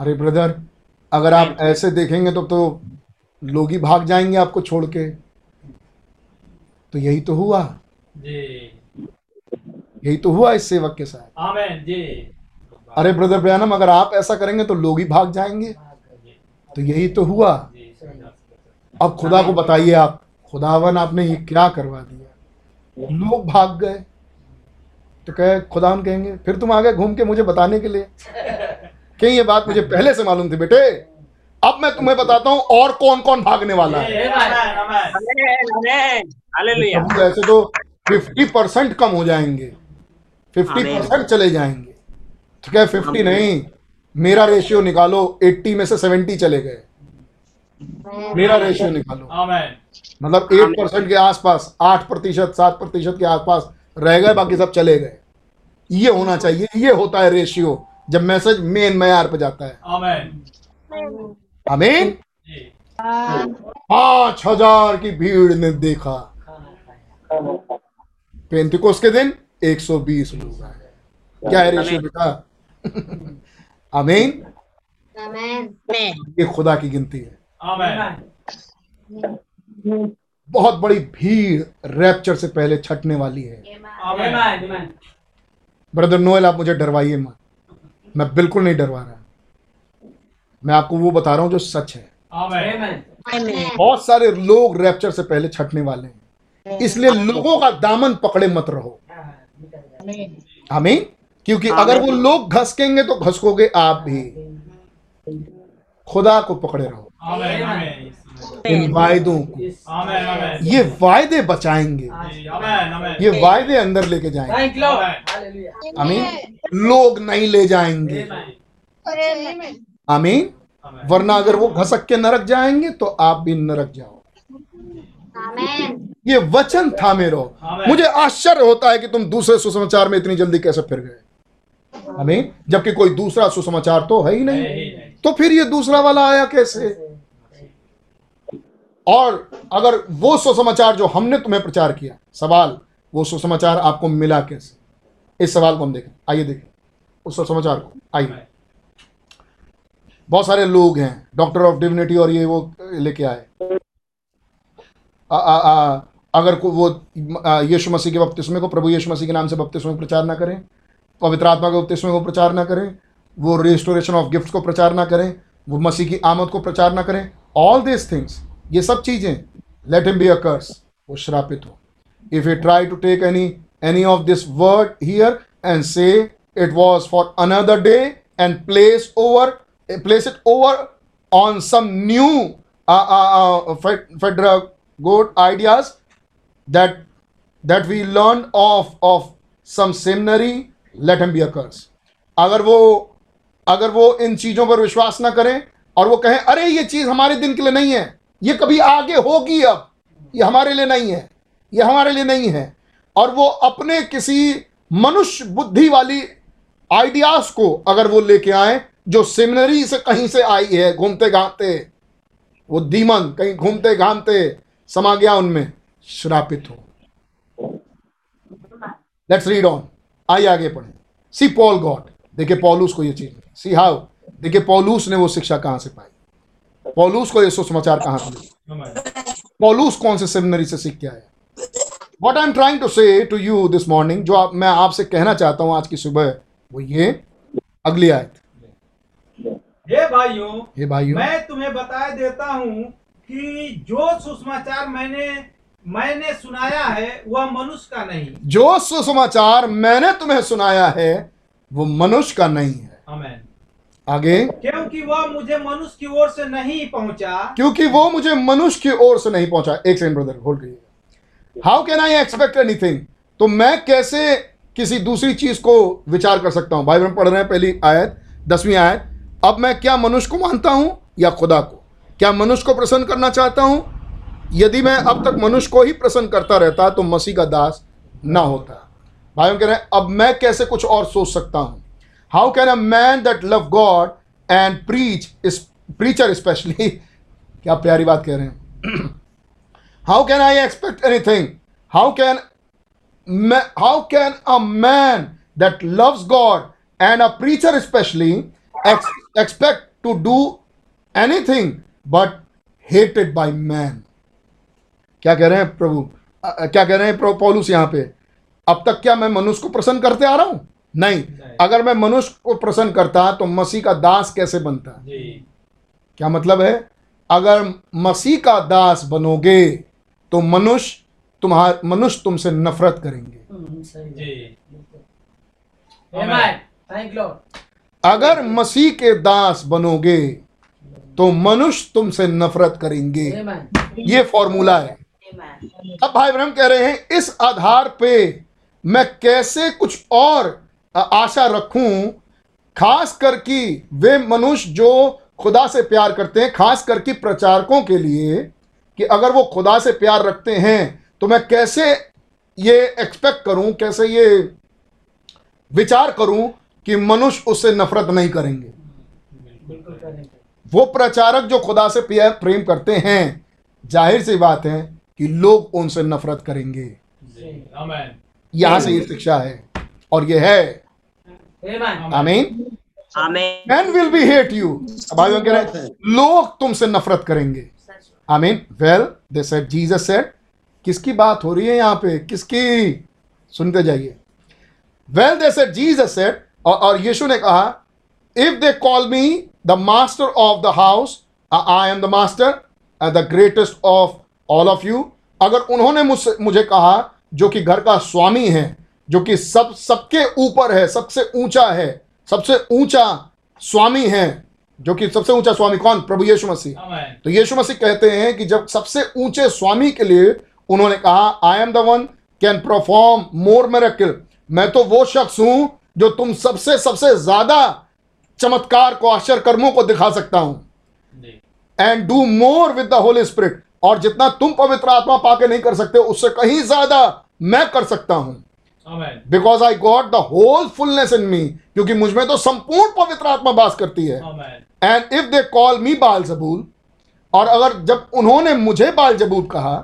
अरे ब्रदर अगर आप ऐसे देखेंगे तो तो लोग ही भाग जाएँगे आपको छोड़ के। तो यही तो हुआ। जी। यही तो हुआ इस सेवक के साथ। जी। अरे ब्रदर ब्रयानम अगर आप ऐसा करेंगे तो लोग ही भाग जाएँगे। तो यही तो हुआ। अब खुदा को बताइए आप खुदावन आपने ये क्या करवा दिया? लोग भाग गए। तो कहे खुदावन कहेंगे फिर तुम आ गए घूम के मुझे बताने के लिए। कहीं ये बात मुझे पहले से मालूम थी बेटे। अब मैं तुम्हें बताता हूँ और कौन कौन भागने वाला है। आमेन आमेन। प्रभु ऐसे तो फिफ्टी परसेंट कम हो जाएँगे। फिफ्टी परसेंट चले जाएँगे। तो क्या फिफ्टी नहीं मेरा रेशियो निकालो एट्टी में से सेवेंटी चले गए। मेरा रेशियो निकालो। मतलब एट परसेंट के आसपास आठ प्रतिशत सात प्रतिशत के आसपास रह गए बाकी सब चले गए। ये होना चाहिए ये होता है रेशियो जब मैसेज मेन मैार पे जाता है। आमेन आमीन पाँच हज़ार की भीड़ ने देखा। पेंतिकोस के दिन 120 लोग आए। क्या है रेशियो बेटा? आमीन। ये खुदा की गिनती है। बहुत बड़ी भीड़ रैप्चर से पहले छटने वाली है। ब्रदर नोएल आप मुझे डरवाइए मत। मैं बिल्कुल नहीं डरवा रहा। मैं आपको वो बता रहा हूँ जो सच है। बहुत सारे लोग रैप्चर से पहले छटने वाले हैं। इसलिए लोगों का दामन पकड़े मत रहो। आमीन? क्योंकि अगर वो लोग घसकेंगे तो घसकोगे आप भी। खुदा को पकड़े रहो। आमेन। आमेन। इन वायदों को। आमेन आमेन। ये वायदे बचाएँगे। जी आमेन आमेन। ये वायदे अंदर लेके जाएँगे। Thank you, Lord. Amen. Hallelujah. आमीन? लोग नहीं ले जाएँगे। आमीन। वरना अगर वो घसक के नरक जाएँगे तो आप भी नरक जाओ। ये वचन थामे रहो मुझे आश्चर्य होता है कि तुम दूसरे सुसमाचार में इतनी जल्दी कैसे फिर गए? आमीन। जबकि कोई दूसरा सुसमाचार तो है ही नहीं। नहीं। तो फिर ये दूसरा वाला आया कैसे? और अगर वो सुसमाचार जो हमने तुम्हें प्रचार किया सवाल वो सुसमाचार आपको मिला कैसे? इस सवाल को हम देखें। आइए देखें। उस सुसमाचार को। आइए। बहुत सारे लोग हैं। डॉक्टर ऑफ़ डिविनिटी और ये वो लेके आए। अगर को वो यीशु मसीह के बपतिस्मे को प्रभु यीशु मसीह के नाम से बपतिस्मे को प्रचार ना करें पवित्र आत्मा के बपतिस्मे को प्रचार ना करें वो रिस्टोरेशन ऑफ़ गिफ्ट्स को प्रचार ना करें वो मसीह की आमद को प्रचार ना करें ऑल दिस थिंग्स ये सब चीज़ें let him be a curse वो श्रापित हो। If you try to take any any of this word here and say it was for another day and place over place it over on some new uh, good ideas that that we learned of of some seminary let him be a curse. अगर वो अगर वो इन चीज़ों पर विश्वास ना करें और वो कहें, अरे, ये चीज़ हमारे दिन के लिए नहीं है। ये कभी आगे होगी अब। ये हमारे लिए नहीं है। ये हमारे लिए नहीं है। और वो अपने किसी मनुष्य बुद्धि वाली आइडियाज़ को अगर वो लेके आए, जो सेमिनरी से कहीं से आई है घूमते घामते वो दीमन कहीं घूमते घामते समा गया उनमें श्रापित हो। लेट्स रीड ऑन आइए आगे पढ़ें। सी पॉल गॉड देखिए पॉलूस को ये चीज़ सी हाउ देखिए पॉलूस ने वो शिक्षा कहाँ से पाई? पॉलूस को ये सुसमाचार कहाँ से पॉलूस कौन से सेमिनरी से सीख के आया? What I am trying to say to you this morning जो आप मैं आपसे कहना चाहता हूँ आज की सुबह वो ये अगली आयत। हे भाइयों हे भाइयों। मैं तुम्हें बता देता हूँ कि जो सुसमाचार मैंने मैंने सुनाया है वह मनुष्य का नहीं। जो सुसमाचार मैंने तुम्हें सुनाया है वो मनुष्य का नहीं है। आमेन। आगे। क्योंकि वह मुझे मनुष्य की ओर से नहीं पहुँचा। क्योंकि वो मुझे मनुष्य की ओर से नहीं पहुँचा। एक सेकंड ब्रदर होल्ड करिएगा how can I expect anything तो मैं कैसे किसी दूसरी चीज़ को विचार कर सकता हूँ? भाई बहन पढ़ रहे हैं पहली आयत दसवीं आयत। अब मैं क्या मनुष्य को मानता हूँ या खुदा को? क्या मनुष्य को प्रसन्न करना चाहता हूँ? यदि मैं अब तक मनुष्य को ही प्रसन्न करता रहता तो मसीह का दास ना होता। भाइयों कह रहे हैं, अब मैं कैसे कुछ और सोच सकता हूँ? How can a man that love God and preach is, preacher especially? क्या प्यारी बात कह रहे हैं। How can I expect anything? How can how can a man that loves God and a preacher especially ex- expect to do anything hated hated man क्या कह रहे हैं प्रभु? अ, क्या कह रहे हैं प्रभु पौलुस यहाँ पे? अब तक क्या मैं मनुष्य को प्रसन्न करते आ रहा हूँ? नहीं। नहीं। अगर मैं मनुष्य को प्रसन्न करता तो मसीह का दास कैसे बनता? क्या मतलब है? अगर मसीह का दास बनोगे तो मनुष्य तुम्हार मनुष्य तुमसे नफरत करेंगे। हम्म, जी। Amen. Thank Lord. अगर मसीह के दास बनोगे तो मनुष्य तुमसे नफरत करेंगे। ये फॉर्मूला है। अब भाई ब्रह्म कह रहे हैं इस आधार पे मैं कैसे कुछ और आशा रखूँ खास करके वे मनुष्य जो खुदा से प्यार करते हैं खास करके प्रचारकों के लिए कि अगर वो खुदा से प्यार रखते हैं तो मैं कैसे ये एक्सपेक्ट करूँ कैसे ये विचार करूँ कि मनुष्य उससे नफरत नहीं करेंगे। बिल्कुल करेंगे। वो प्रचारक जो खुदा से प्रेम करते हैं ज़ाहिर सी बात है कि लोग उनसे नफरत करेंगे। यहाँ से ये शिक्षा है और ये है। आमीन man will be hate you भाई कह रहे हैं लोग तुमसे नफरत करेंगे। आमीन well they said Jesus said किसकी बात हो रही है यहाँ पे? किसकी? सुनते जाइए। Well they said Jesus said और, और यीशु ने कहा if they call me the master of the house I am the master the greatest of all of you अगर उन्होंने मुझसे मुझे कहा जो कि घर का स्वामी है जो कि सब सबके ऊपर है सबसे ऊँचा है सबसे ऊँचा स्वामी है जो कि सबसे ऊँचा स्वामी कौन? प्रभु यीशु मसीह। तो यीशु मसीह कहते हैं कि जब सबसे ऊँचे स्वामी के लिए उन्होंने कहा I am the one can perform more miracle मैं तो वो शख्स हूँ जो तुम सबसे सबसे ज़्यादा चमत्कार को आश्चर्य कर्मों को दिखा सकता हूँ। And do more with the Holy Spirit और जितना तुम पवित्र आत्मा पाके नहीं कर सकते उससे कहीं ज़्यादा मैं कर सकता हूँ। Because I got the whole fullness in me क्योंकि मुझमें तो संपूर्ण पवित्र आत्मा बास करती है। And if they call me Beelzebul और अगर जब उन्होंने मुझे बाल जबूल कहा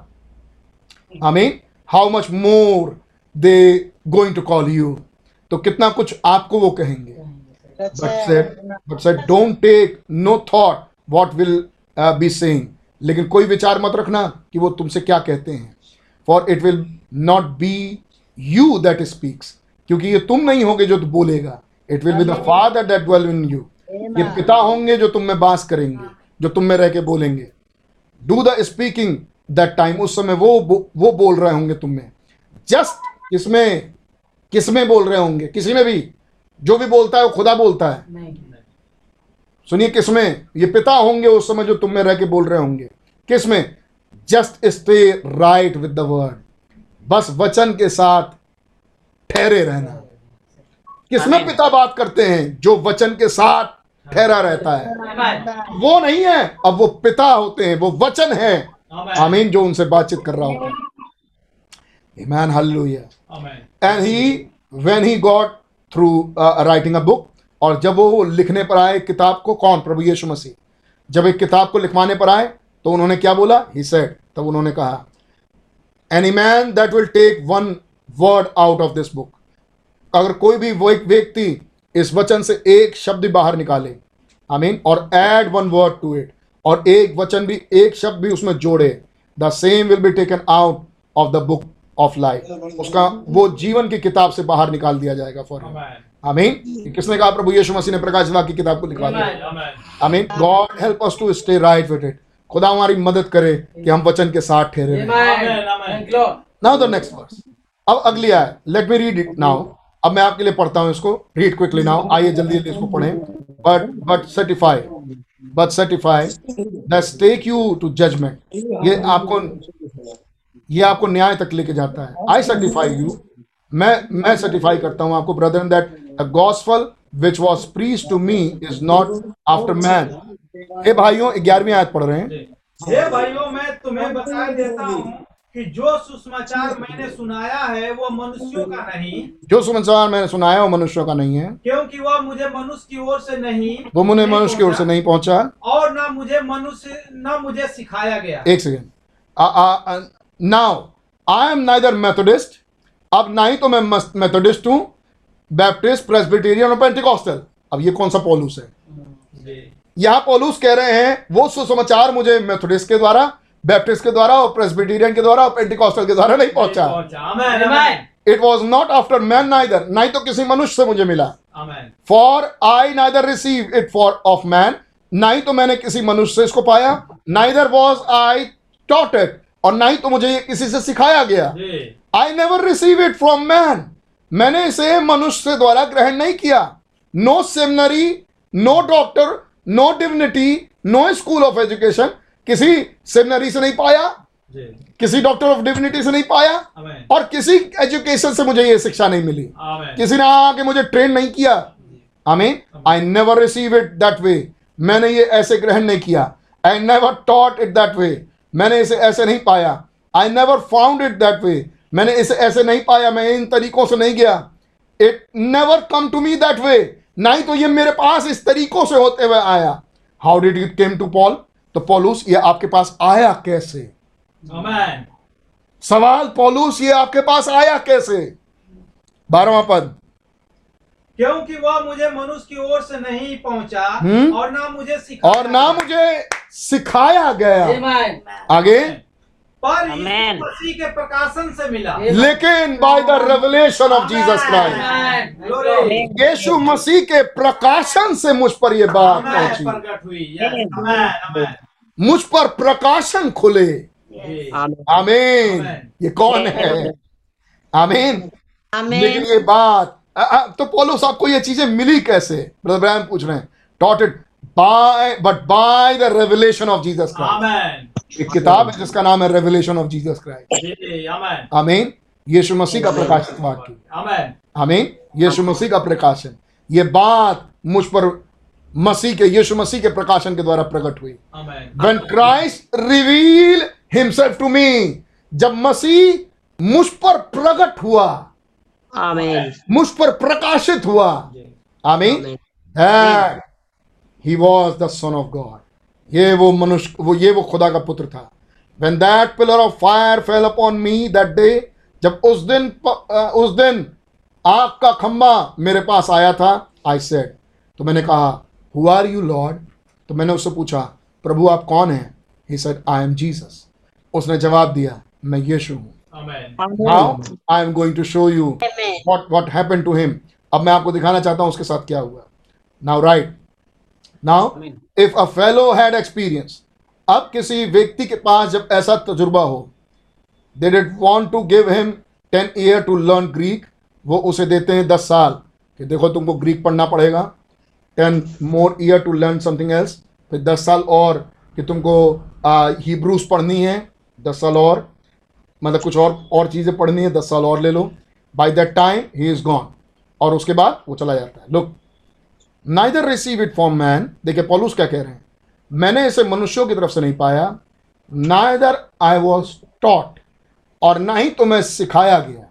I mean how much more they going to call you तो कितना कुछ आपको वो कहेंगे। But said but said don't take no thought what will uh, be saying. लेकिन कोई विचार मत रखना कि वो तुमसे क्या कहते हैं। For it will not be you that speaks क्योंकि ये तुम नहीं होगे जो बोलेगा। It will be the father that dwell in you ये पिता होंगे जो तुम में बास करेंगे जो तुम में रह के बोलेंगे। Do the speaking that time उस समय वो वो बोल रहे होंगे तुम में। जस्ट किसमें किसमें बोल रहे होंगे? किसी में भी। जो भी बोलता है वो खुदा बोलता है। सुनिए किसमें ये पिता होंगे उस समय जो तुम में रह के बोल रहे होंगे। किसमें just stay right with the word बस वचन के साथ ठहरे रहना। किसमें पिता बात करते हैं? जो वचन के साथ ठहरा रहता है। वो नहीं है। अब वो पिता होते हैं। वो वचन है। आमीन जो उनसे बातचीत कर रहा होता है। Amen, hallelujah. He he got through writing a book और जब वो लिखने पर आए किताब को, कौन? प्रभु यीशु मसीह। जब एक किताब को लिखवाने पर आए तो उन्होंने क्या बोला? ही सेड तब उन्होंने कहा any man that will take one word out of this book अगर कोई भी वो, व्यक्ति इस वचन से एक शब्द बाहर निकाले आई मीन और add one word to it और एक वचन भी, एक शब्द भी उसमें जोड़े the same will be taken out of the book of life उसका वो जीवन की किताब से बाहर निकाल दिया जाएगा फॉर आमेन? आमीन किसने कहा प्रभु यीशु मसीह ने प्रकाश वाक्य की किताब को लिखवा दिया. आमेन आमीन? God help us to stay right with it खुदा हमारी मदद करे कि हम वचन के साथ ठहरे. नाउ द नेक्स्ट वर्स अब अगली आय. Let me read it now अब मैं आपके लिए पढ़ता हूँ इसको. रीड क्विकली नाउ आइए जल्दी जल्दी इसको पढ़ें. But but certify but certify that's take you to judgement ये आपको ये आपको न्याय तक लेके जाता है। आई सर्टिफाई यू मैं मैं सर्टिफाई करता हूँ आपको brother that the gospel which was preach to me is not after man हे भाइयों ग्यारहवीं आयत पढ़ रहे हैं। हे भाइयों मैं तुम्हें बता देता हूँ कि जो सुसमाचार मैंने सुनाया है वो मनुष्यों का नहीं। जो समाचार मैंने सुनाया वो मनुष्यों का नहीं है। क्योंकि वह मुझे मनुष्य की ओर से नहीं वो मुझे मनुष्य की ओर से नहीं पहुँचा। और ना मुझे मनुष्य ना मुझे सिखाया गया। एक second now I am neither Methodist अब ना ही तो मैं मेथोडिस्ट हूँ बैप्टिस्ट प्रेसबिटेरियन और पेंटिकॉस्टल अब ये कौन सा पॉलूस है? यहाँ पॉलूस कह रहे हैं वो सुसमाचार मुझे मेथोडिस्ट के द्वारा बैप्टिस्ट के द्वारा और प्रेसबिटेरियन के द्वारा और पेंटिकॉस्टल के द्वारा नहीं पहुँचा. It was not after man neither नहीं तो किसी मनुष्य से मुझे मिला। For I neither receive it for of man नहीं तो मैंने किसी मनुष्य से इसको पाया neither was I taught it और नहीं तो मुझे ये किसी से सिखाया गया। I never receive it from man मैंने इसे मनुष्य से द्वारा ग्रहण नहीं किया। No seminary no doctor no divinity no school of education किसी सेमिनरी से नहीं पाया। किसी डॉक्टर ऑफ़ डिविनिटी से नहीं पाया। और किसी एजुकेशन से मुझे ये शिक्षा नहीं मिली। किसी ने आके मुझे ट्रेन नहीं किया। आमीन I never receive it that way मैंने ये ऐसे ग्रहण नहीं किया। I never taught it that way मैंने इसे ऐसे नहीं पाया। I never found it that way मैंने इसे ऐसे नहीं पाया मैं इन तरीकों से नहीं गया। It never come to me that way नहीं तो ये मेरे पास इस तरीकों से होते हुए आया। How did it came to Paul तो पॉलूस ये आपके पास आया कैसे? Amen. सवाल पॉलूस ये आपके पास आया कैसे? बारहवां पद। क्योंकि वह मुझे मनुष्य की ओर से नहीं पहुँचा हम्म। और ना मुझे सिखाया और ना मुझे सिखाया गया। आगे? पर मसीह के प्रकाशन से मिला। लेकिन by the revelation of Jesus Christ Amen. यीशु मसीह के प्रकाशन से मुझ पर यह बात पहुँची। प्रकट हुई। Yes. Amen. Amen. मुझ पर प्रकाशन खुले। आमीन आमीन ये कौन है? आमीन आमीन लेकिन ये बात तो पौलुस आपको ये चीज़ें मिली कैसे? ब्रदर ब्रायम पूछ रहे हैं। Taught it by but by the revelation of Jesus Christ एक किताब है जिसका नाम है रेवलेशन ऑफ़ जीसस क्राइस्ट. आमीन यीशु मसीह का प्रकाशित वाक्य. आमीन यीशु मसीह का प्रकाशन। ये बात मुझ पर मसीह के यीशु मसीह के प्रकाशन के द्वारा प्रकट हुई। Amen. Christ reveal reveal to me जब मसीह मुझ पर प्रकट हुआ मुझ पर प्रकाशित हुआ। आमीन। ही। was the son of God. ये वो मनुष्य वो ये वो खुदा का पुत्र था। When that pillar of fire fell upon me that day जब उस दिन उस दिन आग का खंबा मेरे पास आया था आई said तो मैंने कहा हु are you Lord? तो मैंने उससे पूछा प्रभु आप कौन हैं? He said I am Jesus. उसने जवाब दिया मैं यीशु हूँ। मैं आपको दिखाना चाहता हूँ उसके साथ क्या हुआ। Now right now if a fellow had experience अब किसी व्यक्ति के पास जब ऐसा तजुर्बा हो they did want to give him ten year to learn Greek वो उसे देते हैं दस साल। कि देखो तुमको ग्रीक पढ़ना पड़ेगा। Ten more year to learn something else फिर दस साल और कि तुमको हिब्रूस पढ़नी है दस साल और। मतलब कुछ और और चीज़ें पढ़नी है दस साल और ले लो। By that time he is gone और उसके बाद वो चला जाता है। Look neither receive it from man देखिए पॉलूस क्या कह रहे हैं? मैंने इसे मनुष्यों की तरफ़ से नहीं पाया नाइदर आई वॉज़ टॉट और ना ही तो मैं सिखाया गया।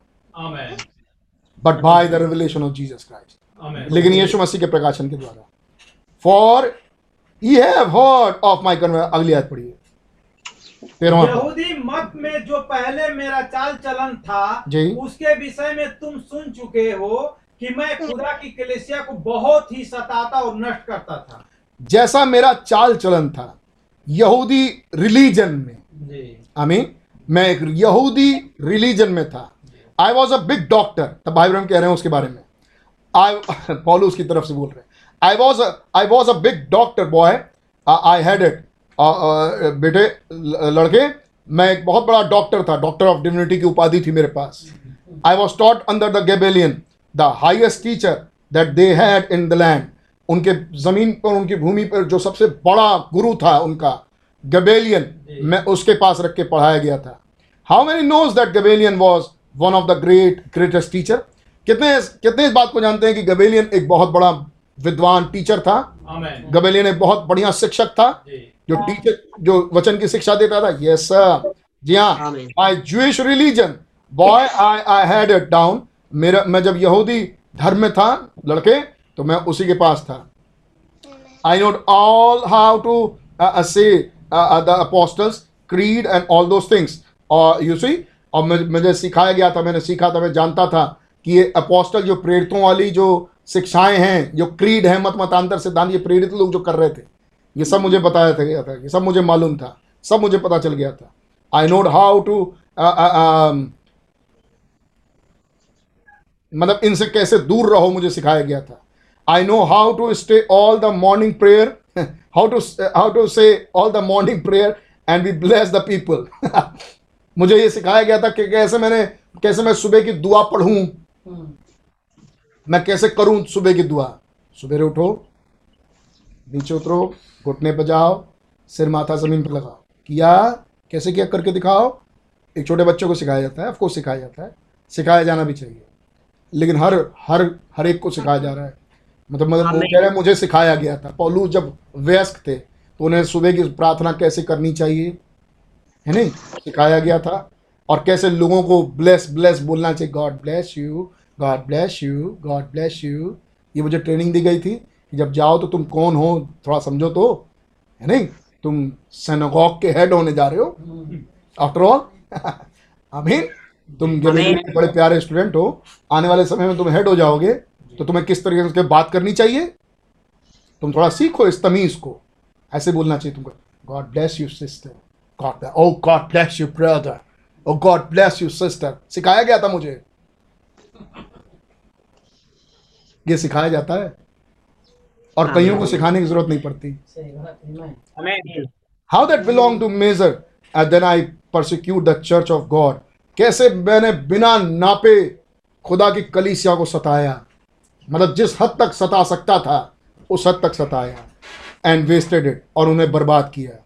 But by the revelation of Jesus Christ लेकिन यीशु मसीह के प्रकाशन के द्वारा। For ye have heard of my conversation अगली आयत पढ़िए। तेरहवां पद। यहूदी मत में जो पहले मेरा चाल चलन था जी। उसके विषय में तुम सुन चुके हो कि मैं खुदा की कलेसिया को बहुत ही सताता और नष्ट करता था। जैसा मेरा चाल चलन था यहूदी रिलीजन में। जी। आई मीन मैं एक यहूदी रिलीजन में था। I was a big doctor तब भाई कह रहे हैं उसके बारे में। आई पॉलूस की तरफ़ से बोल रहे हैं। I was I was a big doctor boy I had it बेटे लड़के मैं एक बहुत बड़ा डॉक्टर था डॉक्टर ऑफ़ डिविनिटी की उपाधि थी मेरे पास। I was taught under the Gamaliel the highest teacher that they had in the land उनके ज़मीन पर उनकी भूमि पर जो सबसे बड़ा गुरु था उनका गबेलियन मैं उसके पास रख के पढ़ाया गया था। How many knows that Gamaliel was one of the great greatest teacher कितने कितने इस बात को जानते हैं कि गबेलियन एक बहुत बड़ा विद्वान टीचर था। आमेन गबेलियन एक बहुत बढ़िया शिक्षक था। जो। टीचर जो वचन की शिक्षा देता था। यस सर जी हाँ. My Jewish religion boy I I had it down मेरा मैं जब यहूदी धर्म में था लड़के तो मैं उसी के पास था। I knowed all how to say the apostles creed and all those things और यू सी और मुझे मुझे सिखाया गया था मैंने सीखा था मैं जानता था कि ये अपोस्टल जो प्रेरितों वाली जो शिक्षाएँ हैं, जो क्रीड है, मत मतांतर सिद्धांत, ये प्रेरित लोग जो कर रहे थे। ये सब मुझे बताया था गया था, ये सब मुझे मालूम था, सब मुझे पता चल गया था। आई नोट हाउ टू मतलब इनसे कैसे दूर रहो मुझे सिखाया गया था। I know how to stay all the morning prayer how to how to say all the morning prayer and we bless the people मुझे ये सिखाया गया था कि कैसे मैंने, कैसे मैं सुबह की दुआ पढ़ूं। मैं कैसे करूँ सुबह की दुआ? सुबह उठो नीचे उतरो घुटने पर जाओ सिर माथा ज़मीन पर लगाओ। किया? कैसे किया? करके दिखाओ। एक छोटे बच्चों को सिखाया जाता है ऑफकोर्स सिखाया जाता है। सिखाया जाना भी चाहिए। लेकिन हर हर हर एक को सिखाया जा रहा है। मतलब मतलब वो कह रहे हैं मुझे सिखाया गया था। पौलू जब व्यस्क थे तो उन्हें सुबह की प्रार्थना कैसे करनी चाहिए? है नहीं? सिखाया गया था। और कैसे लोगों को ब्लेस ब्लेस बोलना चाहिए। God bless you God bless you God bless you ये मुझे ट्रेनिंग दी गई थी कि जब जाओ तो तुम कौन हो थोड़ा समझो तो है नहीं? तुम सेनागॉग के हेड होने जा रहे हो। आफ्टर ऑल अमीन तुम के बड़े प्यारे स्टूडेंट हो आने वाले समय में तुम हेड हो जाओगे तो तुम्हें किस तरीके से बात करनी चाहिए? तुम थोड़ा सीखो इस तमीज को। ऐसे बोलना चाहिए तुमको God bless you sister God oh God bless you brother oh God bless you sister सिखाया गया था मुझे। ये सिखाया जाता है। और कईयों को सिखाने की ज़रूरत नहीं पड़ती। How that belong to major how that belong to measure and then I persecute the church of God. कैसे मैंने बिना नापे खुदा की कलीसिया को सताया? मतलब जिस हद तक सता सकता था उस हद तक सताया। एंड वेस्टेड इट और उन्हें बर्बाद किया।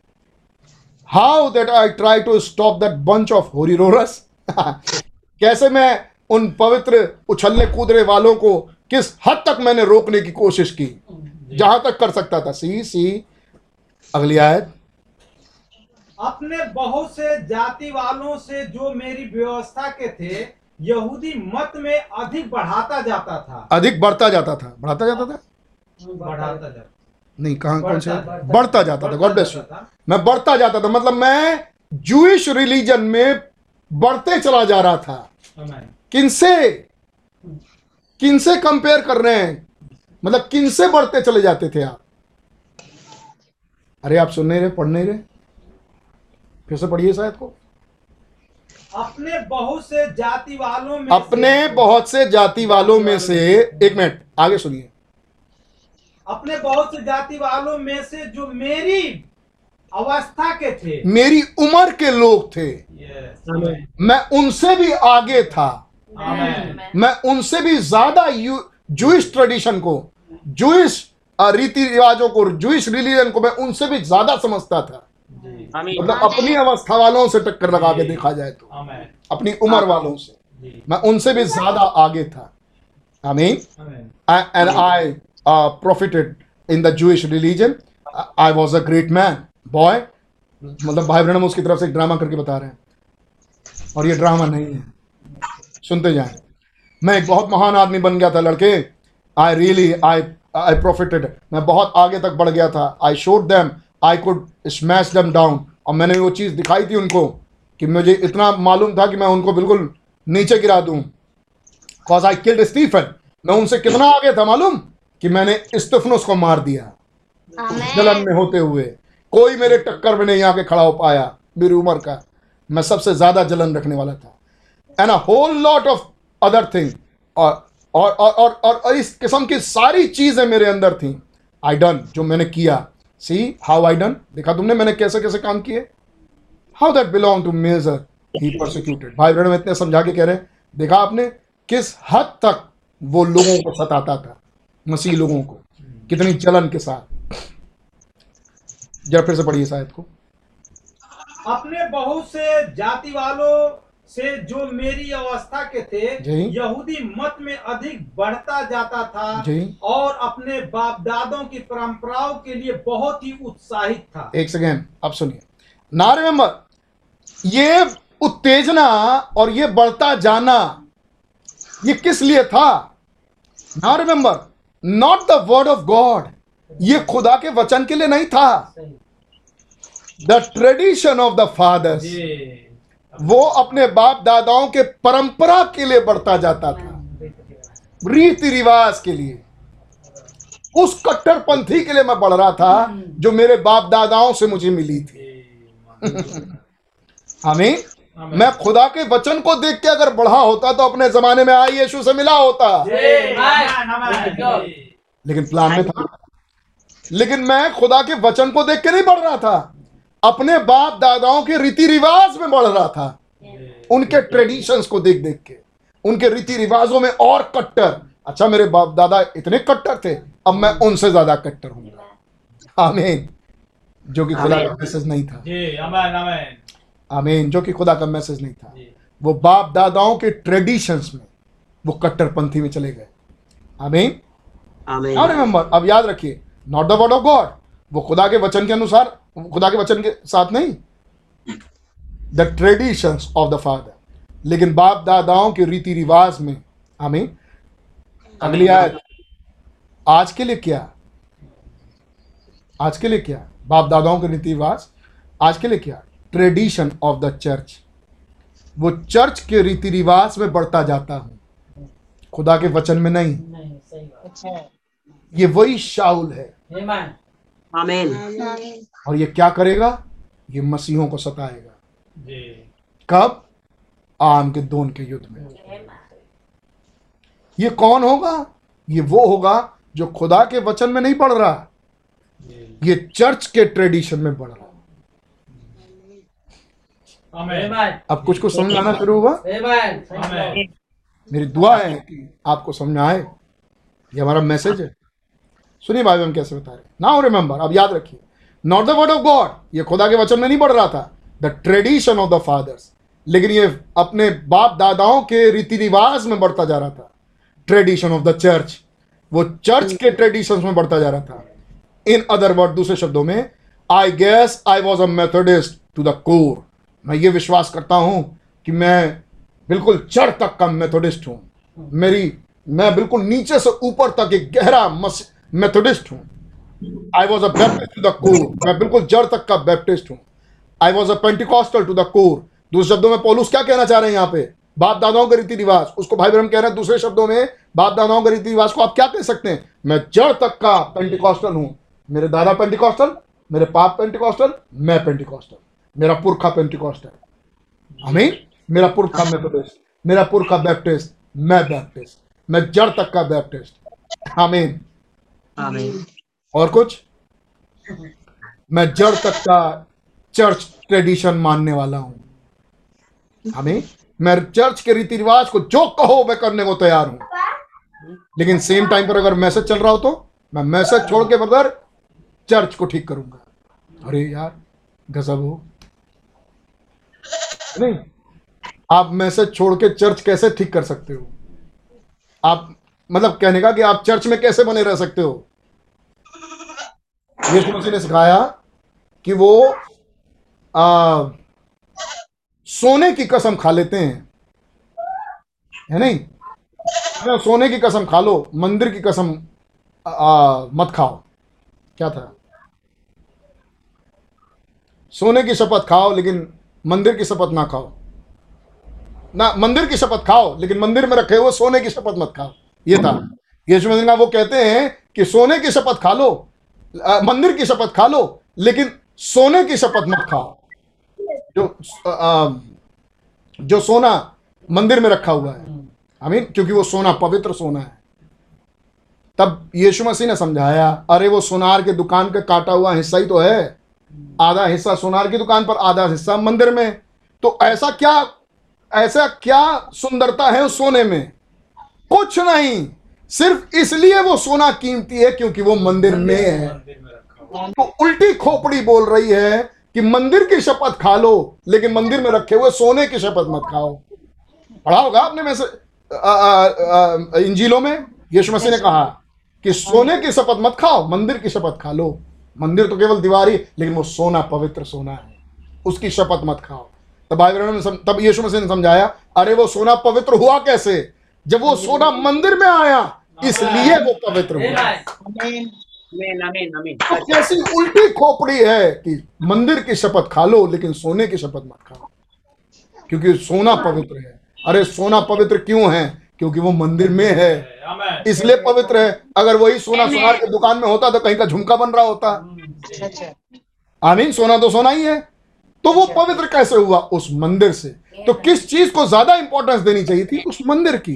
How that I try to stop that bunch of holy rollers कैसे मैं उन पवित्र उछलने कूदने वालों को किस हद तक मैंने रोकने की कोशिश की? जहाँ तक कर सकता था। सी सी अगली आयत। अपने बहुत से जाति वालों से जो मेरी व्यवस्था के थे यहूदी मत में अधिक बढ़ाता जाता था। अधिक बढ़ता जाता था। बढ़ाता जाता था? बढ़ाता जाता नहीं कहाँ कौन से? बढ़ता- जाता था। गॉड ब्लेस यू मैं बढ़ता जाता था। मतलब मैं जूश रिलीजन में बढ़ते चला जा रहा था. किनसे? किनसे कंपेयर कर रहे हैं? मतलब किनसे बढ़ते चले जाते थे आप? अरे आप सुन नहीं रहे पढ़ नहीं रहे? फिर से पढ़िए शायद को। अपने बहुत से जाति वालों में अपने बहुत से जाति वालों में से एक मिनट आगे सुनिए। अपने बहुत से जाति वालों में से जो मेरी अवस्था के थे। मेरी उम्र के लोग थे। Yes. मैं उनसे भी आगे था. मैं उनसे भी ज़्यादा जूइश ट्रेडिशन को जूइश रीति रिवाजों को जूइश रिलीजन को मैं उनसे भी ज़्यादा समझता था। मतलब अपनी अवस्था वालों से टक्कर लगा के देखा जाए तो। अपनी उम्र वालों से। मैं उनसे भी ज़्यादा आगे था। I mean and I uh, profited in the Jewish religion. I- I was a great मतलब भाई ब्रहणम उसकी तरफ़ से एक ड्रामा करके बता रहे हैं। और ये ड्रामा नहीं है। सुनते जाए। मैं एक बहुत महान आदमी बन गया था लड़के। आई रियली आई आई प्रोफिटेड मैं बहुत आगे तक बढ़ गया था। I showed them I could smash them down और मैंने वो चीज़ दिखाई थी उनको कि मुझे इतना मालूम था कि मैं उनको बिल्कुल नीचे गिरा दूँ। कॉज आई किल्ड स्टीफन मैं उनसे कितना आगे था मालूम? कि मैंने स्टीफनुस को मार दिया। जलन में होते हुए। कोई मेरे टक्कर में नहीं आके खड़ा हो पाया मेरी उम्र का। मैं सबसे ज़्यादा जलन रखने वाला था। And a whole lot of other thing और और और और, और, इस किस्म की सारी चीज़ें मेरे अंदर थी। आई डन जो मैंने किया। सी हाउ आई डन देखा तुमने मैंने कैसे कैसे काम किए? How that belong to major he persecuted भाई बहन इतने समझा के कह रहे हैं। देखा आपने? किस हद तक वो लोगों को सताता था? मसीह लोगों को। कितनी जलन के साथ। जरा फिर से पढ़िए शायद को। अपने बहुत से जाति वालों से जो मेरी अवस्था के थे यहूदी मत में अधिक बढ़ता जाता था और अपने बाप दादों की परंपराओं के लिए बहुत ही उत्साहित था। एक सेकेंड अब सुनिए। ना रिमेम्बर ये उत्तेजना और ये बढ़ता जाना ये किस लिए था? ना remember not the word of God ये खुदा के वचन के लिए नहीं था। The tradition of the fathers वो अपने बाप दादाओं के परंपरा के लिए बढ़ता जाता था। रीति रिवाज के लिए। उस कट्टरपंथी के लिए मैं बढ़ रहा था जो मेरे बाप दादाओं से मुझे मिली थी। हमें मैं खुदा के वचन को देख के अगर बढ़ा होता तो अपने जमाने में आई यीशु से मिला होता। लेकिन प्लान में था। लेकिन मैं खुदा के वचन को देख के नहीं बढ़ रहा था। अपने बाप दादाओं के रीति रिवाज में बढ़ रहा था। उनके ट्रेडिशंस को देख देख के उनके रीति रिवाजों में और कट्टर। अच्छा मेरे बाप दादा इतने कट्टर थे अब मैं उनसे ज़्यादा कट्टर हूँ। आमीन। जो कि खुदा का मैसेज नहीं था। जी आमीन आमीन आमीन। जो कि खुदा का मैसेज नहीं था। वो बाप दादाओं के ट्रेडिशंस में वो कट्टरपंथी में चले गए। आमीन। आमीन। रिमेंबर अब याद रखिए not the word of God वो खुदा के वचन के अनुसार खुदा के वचन के साथ नहीं। The traditions of the father लेकिन बाप दादाओं के रीति रिवाज में हमें अगली आयत। आज के लिए क्या? आज के लिए क्या? बाप दादाओं के रीति रिवाज आज के लिए क्या? ट्रेडिशन ऑफ़ द चर्च वो चर्च के रीति रिवाज में बढ़ता जाता हूँ। खुदा के वचन में नहीं। नहीं सही बात। ये वही शाउल है। Amen. आमीन और ये क्या करेगा? ये मसीहों को सताएगा। कब? आम के दोन के युद्ध में। ये कौन होगा? ये वो होगा जो खुदा के वचन में नहीं पढ़ रहा। ये चर्च के ट्रेडिशन में पढ़ रहा। अब कुछ कुछ समझ आना शुरू हुआ. मेरी दुआ है कि आपको समझ आए ये हमारा मैसेज है। सुनिए भाई, हम कैसे बता रहे नाउ रिमेंबर अब याद रखिए not the word of God ये खुदा के वचन में नहीं पढ़ रहा था the tradition of the fathers लेकिन ये अपने बाप दादाओं के रीति रिवाज में बढ़ता जा रहा था ट्रेडिशन ऑफ़ द चर्च वो चर्च के ट्रेडिशंस में बढ़ता जा रहा था। इन अदर वर्ड दूसरे शब्दों में I guess I was a Methodist to the core मैं ये विश्वास करता हूँ कि मैं बिल्कुल चढ़ तक का मेथोडिस्ट हूँ। मेरी, मैं बिल्कुल नीचे से ऊपर तक एक गहरा मेथोडिस्ट हूँ। I was a Baptist to the core मैं बिल्कुल जड़ तक का बैप्टिस्ट हूँ। I was a Pentecostal to the core दूसरे शब्दों में पौलुस क्या कहना चाह रहे हैं यहाँ पे? बाप दादाओं के रीति रिवाज। उसको भाई ब्रह्म कह रहे हैं दूसरे शब्दों में बाप दादाओं के रीति रिवाज को आप क्या कह सकते हैं? मैं जड़ तक का पेंटिकॉस्टल हूँ। मेरे दादा पेंटिकॉस्टल मेरे पाप पेंटिकॉस्टल मैं पेंटिकॉस्टल मेरा पुरखा पेंटिकॉस्टल आमीन। मेरा पुरखा मेथोडिस्ट मेरा पुरखा बैप्टिस्ट मैं बैप्टिस्ट मैं जड़ तक का बैप्टिस्ट आमीन। और कुछ? मैं जड़ तक का चर्च ट्रेडिशन मानने वाला हूँ। हमें मैं चर्च के रीति रिवाज को जो कहो, मैं करने को तैयार हूँ। लेकिन सेम टाइम पर अगर मैसेज चल रहा हो तो मैं मैसेज छोड़ के ब्रदर चर्च को ठीक करूँगा। अरे यार, गजब हो। नहीं, आप मैसेज छोड़ के चर्च कैसे ठीक कर सकते हो? आप मतलब कहने का कि आप चर्च में कैसे बने रह सकते हो? यीशु मसीह ने सिखाया कि वो आ, सोने की कसम खा लेते हैं। है नहीं? सोने की कसम खा लो मंदिर की कसम आ, आ, मत खाओ। क्या था? सोने की शपथ खाओ लेकिन मंदिर की शपथ ना खाओ। ना मंदिर की शपथ खाओ लेकिन मंदिर में रखे हुए सोने की शपथ मत खाओ। ये था। यीशु मसीह वो कहते हैं कि सोने की शपथ खा लो मंदिर की शपथ खा लो लेकिन सोने की शपथ मत खाओ। जो आ, जो सोना मंदिर में रखा हुआ है। आमीन? क्योंकि वो सोना पवित्र सोना है। तब यीशु मसीह ने समझाया अरे वो सोनार के दुकान का काटा हुआ हिस्सा ही तो है। आधा हिस्सा सोनार की दुकान पर आधा हिस्सा मंदिर में। तो ऐसा क्या ऐसा क्या सुंदरता है उस सोने में? कुछ नहीं सिर्फ़ इसलिए वो सोना कीमती है क्योंकि वो मंदिर में है। तो उल्टी खोपड़ी बोल रही है कि मंदिर की शपथ खा लो लेकिन मंदिर में रखे हुए सोने की शपथ मत खाओ। पढ़ा होगा आपने में से इंजीलों में? यीशु मसीह ने कहा कि सोने की शपथ मत खाओ मंदिर की शपथ खा लो। मंदिर तो केवल दीवार ही लेकिन वो सोना पवित्र सोना है। उसकी शपथ मत खाओ। तब ने तब यीशु मसीह ने समझाया अरे वो सोना पवित्र हुआ कैसे? जब वो सोना मंदिर में आया इसलिए वो पवित्र हुआ। तो कैसी उल्टी खोपड़ी है कि मंदिर की शपथ खा लो लेकिन सोने की शपथ मत खाओ क्योंकि सोना पवित्र है। अरे सोना पवित्र क्यों है? क्योंकि वो मंदिर में है। इसलिए पवित्र है। अगर वही सोना सोनार की दुकान में होता तो कहीं का झुमका बन रहा होता। आमीन सोना तो सोना ही है। तो वो पवित्र कैसे हुआ? उस मंदिर से। तो किस चीज़ को ज़्यादा इंपॉर्टेंस देनी चाहिए थी? उस मंदिर की.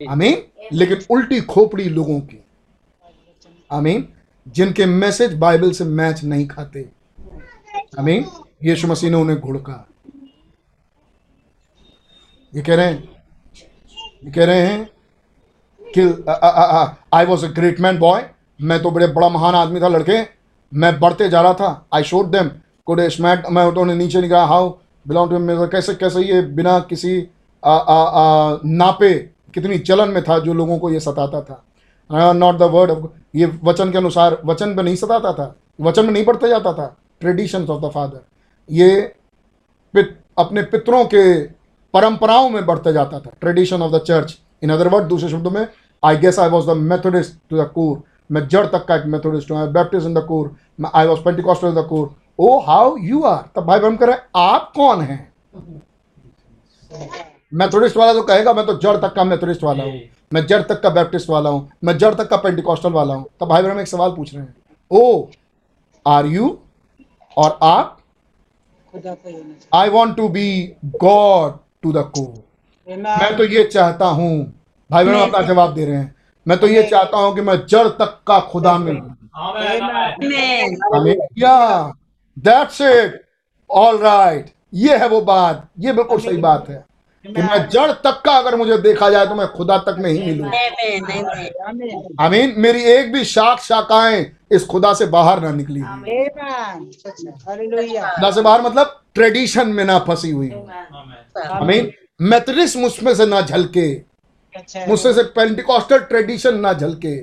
आमीन? लेकिन उल्टी खोपड़ी लोगों की। आमीन? जिनके मैसेज बाइबल से मैच नहीं खाते। आमीन? यीशु मसीह ने उन्हें घुड़का। ये कह रहे हैं। ये कह रहे हैं कि I was a great man boy मैं तो बड़े बड़ा महान आदमी था लड़के। मैं बढ़ते जा रहा था। I showed them could smash मैं उन्होंने नीचे निकाला हाउ बिलोंग टू मेरे कैसे कैसे ये बिना किसी आ, आ, आ, नापे कितनी चलन में था जो लोगों को ये सताता था? नॉट द वर्ड ये वचन के अनुसार वचन पे नहीं सताता था। वचन में नहीं पढ़ते जाता था। ट्रेडिशन ऑफ़ द फादर ये पित, अपने पितरों के परंपराओं में बढ़ता जाता था। Tradition of the church in other word दूसरे शब्दों में I guess I was the Methodist to the core मैं जड़ तक का एक मेथोडिस्ट हूँ। बैप्टिस्ट इन द कोर मैं I was Pentecostal in the core oh how you are तब भाई ब्रह्म कह रहे आप कौन हैं? मेथोडिस्ट वाला तो कहेगा मैं तो जड़ तक का मेथोडिस्ट वाला हूँ। मैं जड़ तक का बैप्टिस्ट वाला हूँ। मैं जड़ तक का पेंटिकॉस्टल वाला हूँ। तब भाई ब्रह्म एक सवाल पूछ रहे हैं। ओ आर यू और आप? I want to be God to the core मैं तो ये चाहता हूँ। भाई बहनों अपना जवाब दे रहे हैं। मैं तो ये चाहता हूँ कि मैं जड़ तक का खुदा में हूँ दैट्स इट ऑल राइट ये है वो बात. ये बिल्कुल सही बात है कि मैं जड़ तक का अगर मुझे देखा जाए तो मैं खुदा तक में ही मिलूं आमीन. मेरी एक भी शाख शाखाएँ इस खुदा से बाहर ना निकली हुई खुदा से बाहर मतलब ट्रेडिशन में ना फंसी हुई Amen. आमीन. मेथडिस्ट मुझमें से ना झलके। मुझसे से पेंटिकॉस्टल ट्रेडिशन ना झलके।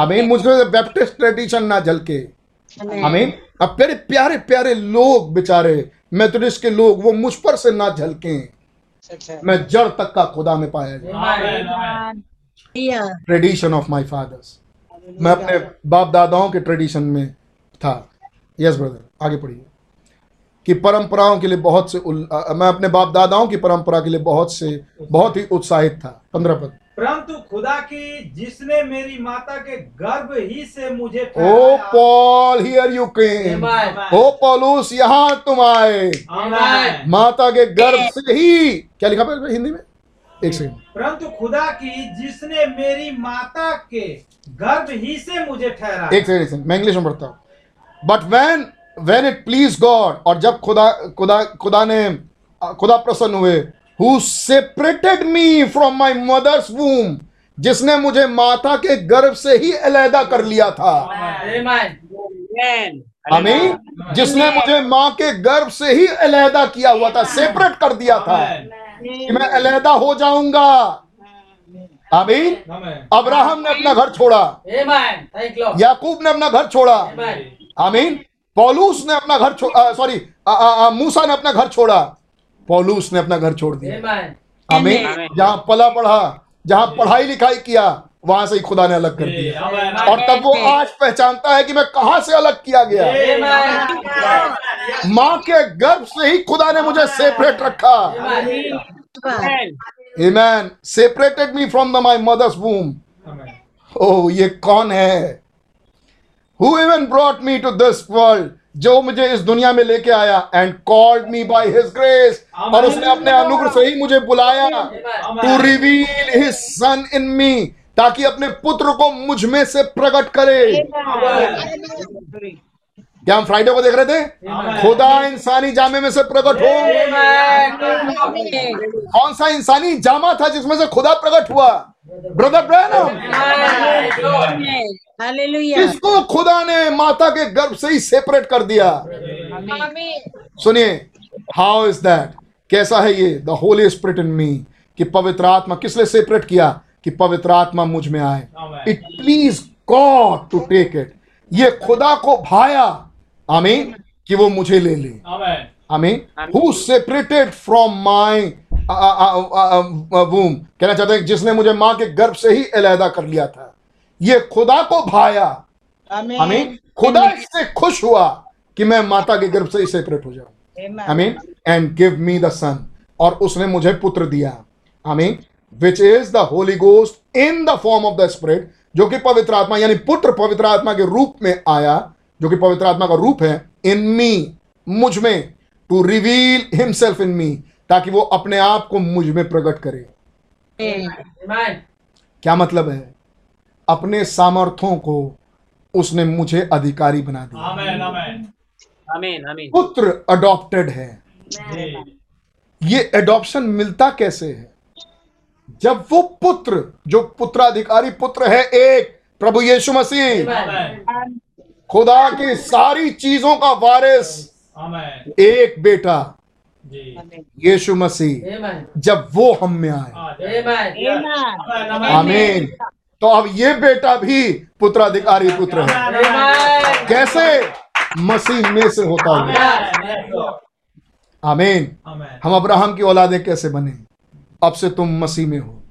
आमीन. मुझमें से बैप्टिस्ट ट्रेडिशन ना झलके। आमीन अब प्यारे प्यारे प्यारे लोग बेचारे मेथडिस्ट के लोग वो मुझ पर से ना झलके। मैं जड़ तक का खुदा में पाया. ट्रेडिशन ऑफ़ माय फादर्स मैं अपने बाप दादाओं के ट्रेडिशन में था। यस ब्रदर आगे पढ़िए। कि परंपराओं के लिए बहुत से उल, मैं अपने बाप दादाओं की परंपरा के लिए बहुत से बहुत ही उत्साहित था। पंद्रह पद। परंतु खुदा की जिसने मेरी माता के गर्भ ही से मुझे oh Paul here you came. ओ पॉलूस यहाँ तुम आए। माता के गर्भ से ही। क्या लिखा पे हिंदी में? एक सेकंड परंतु खुदा की जिसने मेरी माता के गर्भ ही से मुझे ठहराया। एक सेकंड एक सेकंड मैं इंग्लिश में पढ़ता हूँ। But when when it please God और जब खुदा खुदा खुदा ने खुदा प्रसन्न हुए who separated me from my mother's womb जिसने मुझे माता के गर्भ से ही अलहदा कर लिया था। Amen. जिसने मुझे माँ के गर्भ से ही अलहदा किया हुआ था सेपरेट कर दिया था। कि मैं अलहदा हो जाऊँगा। आमीन। Amen. अब्राहम ने अपना घर छोड़ा। Amen. Thank you, Lord. याकूब ने अपना घर छोड़ा। Amen. आमीन। पौलूस ने अपना घर सॉरी मूसा ने अपना घर छोड़ा। पौलूस ने अपना घर छोड़ दिया। Amen. आमीन। जहाँ पला पढ़ा जहाँ पढ़ाई लिखाई किया वहाँ से ही खुदा ने अलग कर दिया। और तब वो आज पहचानता है कि मैं कहाँ से अलग किया गया। Amen. माँ के गर्भ से ही खुदा ने मुझे सेपरेट रखा। Amen. Separated me from the my mother's womb. Amen. ओ ये कौन है? Who even brought me to this world? जो मुझे इस दुनिया में लेके आया and called me by his grace और उसने अपने अनुग्रह से ही मुझे बुलाया to reveal his son in me ताकि अपने पुत्र को मुझमें से प्रकट करे। क्या हम फ्राइडे को देख रहे थे? खुदा इंसानी जामे में से प्रकट हो कौन सा इंसानी जामा था जिसमें से खुदा प्रकट हुआ? ब्रदर ब्रैनम इसको खुदा ने माता के गर्भ से ही सेपरेट कर दिया? सुनिए हाउ इज़ दैट कैसा है ये? The Holy Spirit in me कि पवित्र आत्मा किस लिए सेपरेट किया? कि पवित्र आत्मा मुझमें आए। It please God to take it ये खुदा को भाया। आमीन? कि वो मुझे ले ले। Amen. आमीन? Who separated from my womb कहना चाहते हैं जिसने मुझे माँ के गर्भ से ही अलहदा कर लिया था। ये खुदा को भाया। आमीन। खुदा इससे खुश हुआ कि मैं माता के गर्भ से ही सेपरेट हो जाऊँ। आमीन? And give me the son और उसने मुझे पुत्र दिया। आमीन? Which is the Holy Ghost in the form of the spirit जो कि पवित्र आत्मा यानी पुत्र पवित्र आत्मा के रूप में आया। जो कि पवित्र आत्मा का रूप है इन मी मुझमें to reveal himself in me ताकि वो अपने आप को मुझमें प्रकट करे। Amen. क्या मतलब है? अपने सामर्थ्यों को उसने मुझे अधिकारी बना दिया। आमेन आमेन आमीन आमीन पुत्र अडॉप्टेड है। ये एडॉप्शन मिलता कैसे है? जब वो पुत्र जो पुत्राधिकारी पुत्र है एक प्रभु यीशु मसीह। खुदा की सारी चीज़ों का वारिस एक बेटा। जी। यीशु मसीह जब वो हम में आए। आमेन आमेन आमीन। तो अब ये बेटा भी पुत्राधिकारी पुत्र है। कैसे? मसीह में से होता है. आमीन। हम अब्राहम की औलादे कैसे बने? अब से तुम मसीह में हो।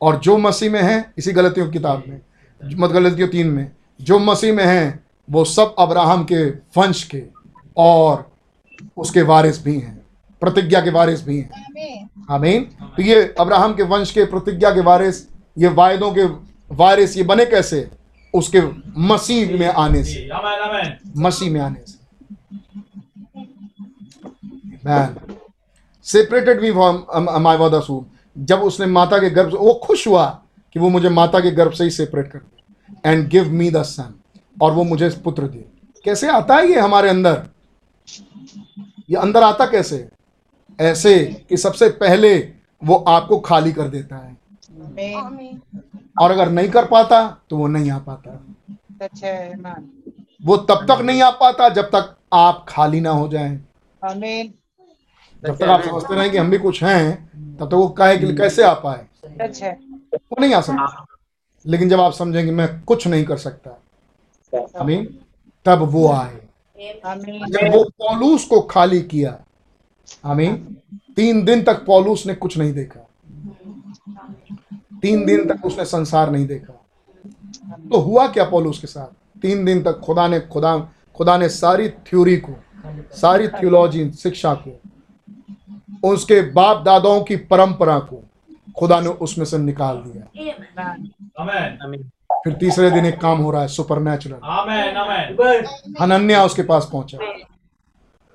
और जो मसीह में है इसी गलतियों की किताब में मत गलतियों तीन में जो मसीह में है वो सब अब्राहम के वंश के और उसके वारिस भी हैं प्रतिज्ञा के वारिस भी हैं। आमीन। तो ये अब्राहम के वंश के प्रतिज्ञा के वारिस ये वायदों के वारिस ये बने कैसे? उसके मसीह में आने से। मसीह में आने से। Man separated me from my mother's womb जब उसने माता के गर्भ से वो खुश हुआ कि वो मुझे माता के गर्भ से ही सेपरेट कर and give me the son और वो मुझे पुत्र दे कैसे आता है ये हमारे अंदर? ये अंदर आता कैसे? ऐसे कि सबसे पहले वो आपको खाली कर देता है। और अगर नहीं कर पाता तो वो नहीं आ पाता। वो तब तक नहीं आ पाता जब तक आप खाली ना हो जाएँ। जब तक आप समझते रहें कि हम भी कुछ हैं तब तक वो कहे कि कैसे आ पाए वो नहीं आ सकता। लेकिन जब आप समझेंगे मैं कुछ नहीं कर सकता। आमीन तब वो आए। जब वो पौलूस को खाली किया आमीन तीन दिन तक पौलूस ने कुछ नहीं देखा। तीन दिन तक उसने संसार नहीं देखा। तो हुआ क्या पौलुस के साथ? तीन दिन तक खुदा ने खुदा खुदा ने सारी थ्योरी को सारी थियोलॉजी शिक्षा को उसके बाप दादाओं की परंपरा को खुदा ने उसमें से निकाल दिया। आमेन आमीन फिर तीसरे दिन एक काम हो रहा है सुपर नेचुरल आमेन आमेन हनन्या उसके पास पहुँचा।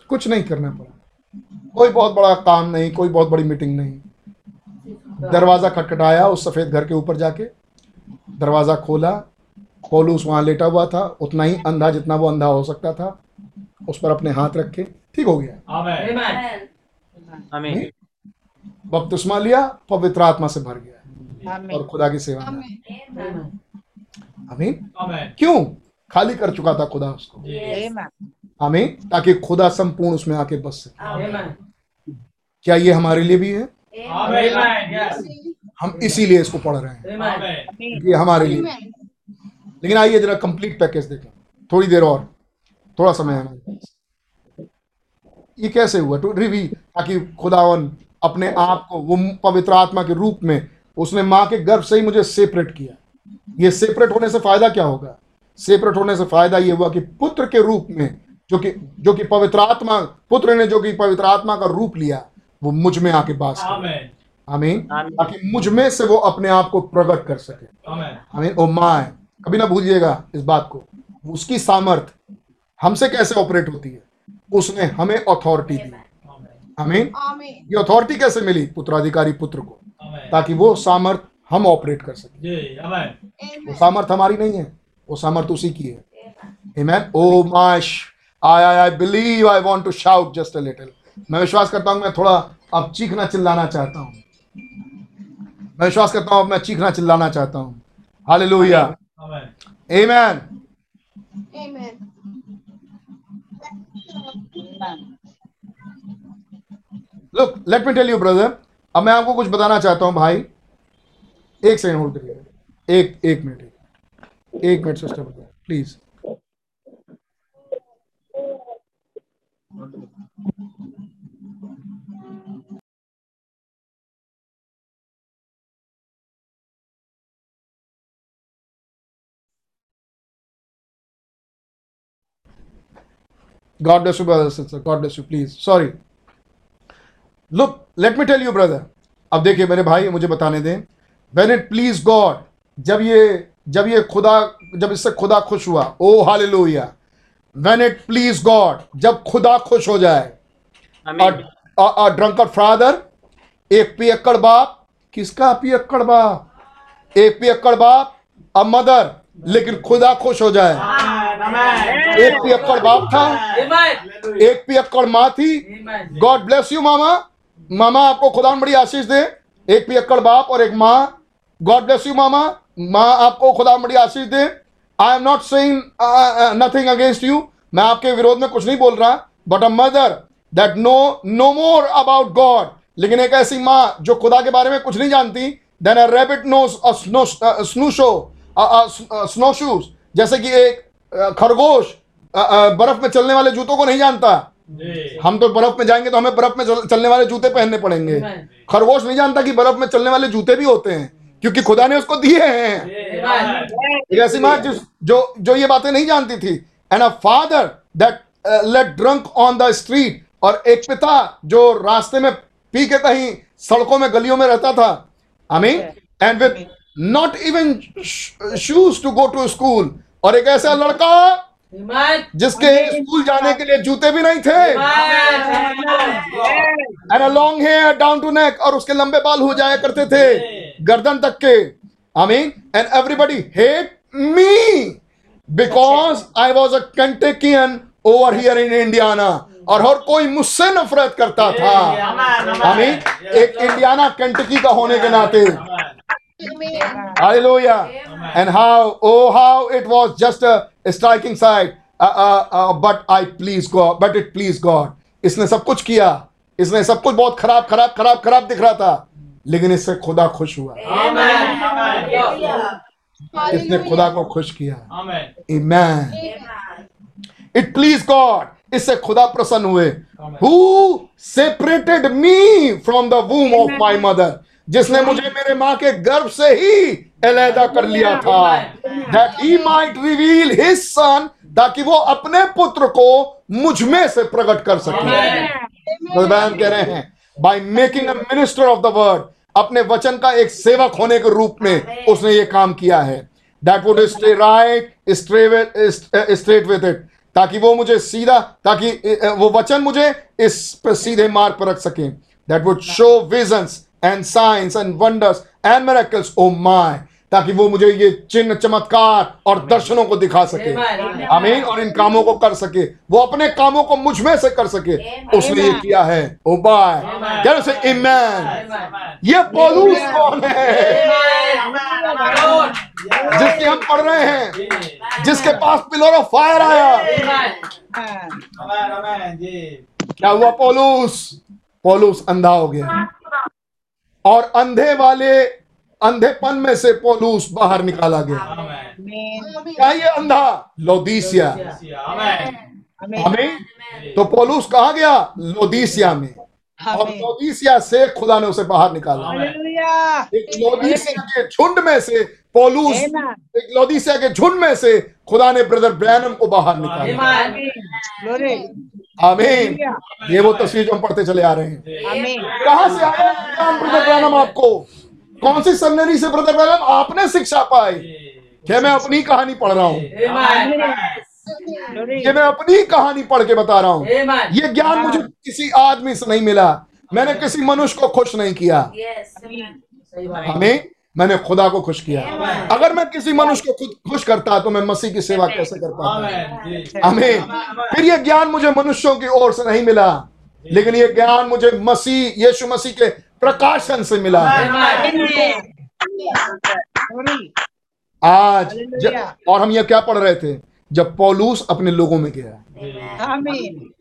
कुछ नहीं करना पड़ा। कोई बहुत बड़ा काम नहीं कोई बहुत बड़ी मीटिंग नहीं। दरवाज़ा खटखटाया उस सफ़ेद घर के ऊपर जाके। दरवाज़ा खोला। पौलुस वहाँ लेटा हुआ था। उतना ही अंधा जितना वो अंधा हो सकता था उस पर अपने हाथ रखे ठीक हो गया. बपतिस्मा लिया पवित्र आत्मा से भर गया। और खुदा की सेवा. आमीन। क्यों? खाली कर चुका था खुदा उसको। आमीन आमीन ताकि खुदा संपूर्ण उसमें आके बस सके। क्या ये हमारे लिए भी है? हम इसीलिए इसको पढ़ रहे हैं। ये हमारे लिए। लेकिन आइए जरा कंप्लीट पैकेज देखें। थोड़ी देर और। थोड़ा समय है हमारे पास। ये कैसे हुआ? टू रिवी ताकि खुदावन अपने आप को वो पवित्र आत्मा के रूप में उसने माँ के गर्भ से ही मुझे सेपरेट किया। ये सेपरेट होने से फ़ायदा क्या होगा? सेपरेट होने से फ़ायदा ये हुआ कि पुत्र के रूप में जो कि जो कि पवित्र आत्मा पुत्र ने जो कि पवित्र आत्मा का रूप लिया वो मुझमें आके बास करे आमीन आमीन। ताकि मुझमें से वो अपने आप को प्रकट कर सके। आमेन हमें ओ माँ है कभी ना भूलिएगा इस बात को। उसकी सामर्थ हमसे कैसे ऑपरेट होती है? उसने हमें अथॉरिटी दी। आमेन हमें ये अथॉरिटी कैसे मिली? पुत्राधिकारी पुत्र को। ताकि वो सामर्थ हम ऑपरेट कर सके। जी आमेन वो सामर्थ हमारी नहीं है वो सामर्थ उसी की है। Amen. Oh my, sh- I, I, I believe I want to shout just a little. मैं विश्वास करता हूँ मैं थोड़ा अब चीखना चिल्लाना चाहता हूँ। मैं विश्वास करता हूँ अब मैं चीखना चिल्लाना चाहता हूँ। Hallelujah amen amen look let me tell you brother अब मैं आपको कुछ बताना चाहता हूँ भाई। एक सेकंड होल्ड करिए एक एक मिनट एक minute sister please God bless you, brother, sister. God bless you, please. Sorry. Look, let me tell you, brother. अब देखिए मेरे भाई मुझे बताने दें When इट प्लीज़ गॉड जब ये जब ये खुदा जब इससे खुदा खुश हुआ ओ hallelujah. When it please God जब खुदा खुश हो जाए। Drunken father एक पियक्कड़ बाप किसका पियक्कड़ बाप? एक पियक्कड़ बाप अ मदर लेकिन खुदा खुश हो जाए। एक पियक्कड़ बाप था. एक पियक्कड़ माँ थी। God bless you mama. Mama आपको खुदा बड़ी आशीष दे। एक पियक्कड़ बाप और एक माँ। God bless you mama. माँ आपको खुदा बड़ी आशीष दे। I am not saying nothing against you मैं आपके विरोध में कुछ नहीं बोल रहा। But a mother that know no more about God लेकिन एक ऐसी माँ जो खुदा के बारे में कुछ नहीं जानती than a rabbit knows snow show snow shoes जैसे कि एक खरगोश अ, अ, बर्फ़ में चलने वाले जूतों को नहीं जानता। हम तो बर्फ़ में जाएँगे तो हमें बर्फ़ में चलने वाले जूते पहनने पड़ेंगे। खरगोश नहीं जानता कि बर्फ़ में चलने वाले जूते भी होते हैं क्योंकि खुदा ने उसको दिए हैं। एक ऐसी माँ जिस जो जो ये बातें नहीं जानती थी। And a father that laid drunk on the street और एक पिता जो रास्ते में पी के कहीं सड़कों में गलियों में रहता था। I mean and with not even shoes to go to school और एक ऐसा लड़का. जिसके स्कूल जाने के लिए जूते भी नहीं थे। And a long hair down to neck और उसके लंबे बाल हो जाया करते थे। गर्दन तक के। I mean and everybody hate me because I was a Kentuckian over here in Indiana और हर कोई मुझसे नफरत करता था। आई मीन एक इंडियाना कंटकी का होने के नाते। Hallelujah. And how, oh, how it was just a, a striking sight. Uh, uh, uh, but I please God, but it pleased God. इसने सब कुछ किया इसने सब कुछ बहुत खराब खराब खराब खराब दिख रहा था लेकिन इससे खुदा खुश हुआ Amen. इसने खुदा को खुश किया आमेन Amen. It pleased God. इससे खुदा प्रसन्न हुए Who separated me from the womb of my mother? जिसने मुझे मेरे माँ के गर्भ से ही अलहदा कर लिया था। That he might reveal his son ताकि वो अपने पुत्र को मुझमें से प्रकट कर सके। बयान कह रहे हैं by making a minister of the word अपने वचन का एक सेवक होने के रूप में उसने ये काम किया है। That would stay right straight with it ताकि वो मुझे सीधा ताकि वो वचन मुझे इस पर सीधे मार्ग पर रख सके। That would show visions and signs and wonders and miracles oh my ताकि वो मुझे ये चिन्ह चमत्कार और दर्शनों को दिखा सके। Amen. आमीन और इन कामों को कर सके। वो अपने कामों को मुझमें से कर सके। उसने ये किया है। ओ बाय क्या से इमैन ये पौलुस कौन है. जिसकी हम पढ़ रहे हैं। जिसके पास पिलर ऑफ़ फायर आया। क्या हुआ पौलुस? पौलुस अंधा हो गया। और अंधे वाले अंधेपन में से पोलूस बाहर निकाला गया। आमेन क्या ये अंधा? लोदीसिया। हमें तो पोलूस कहा गया? लोदीसिया में। और लोदीसिया से खुदा ने उसे बाहर निकाला एक लोदीसिया के झुंड में से पौलुस एक लोदीसिया के झुंड में से खुदा ने ब्रदर ब्रैनम को बाहर निकाला. आमीन। ये वो तस्वीर जो हम पढ़ते चले आ रहे हैं। कहाँ से आया ब्रदर ब्रैनम आपको? कौन सी सेमिनरी से ब्रदर ब्रैनम? आपने शिक्षा पाई। क्या मैं अपनी कहानी पढ़ रहा हूँ. ये मैं अपनी कहानी पढ़ के बता रहा हूँ। ये ज्ञान मुझे किसी आदमी से नहीं मिला। मैंने किसी मनुष्य को खुश नहीं किया। हमें मैंने खुदा को खुश किया। अगर मैं किसी मनुष्य को खुद खुश करता तो मैं मसीह की सेवा कैसे कर पाता? हमें। फिर ये ज्ञान मुझे मनुष्यों की ओर से नहीं मिला। लेकिन ये ज्ञान मुझे मसीह यीशु मसीह के प्रकाशन से मिला। आज और हम ये क्या पढ़ रहे थे? जब पौलूस अपने लोगों में गया।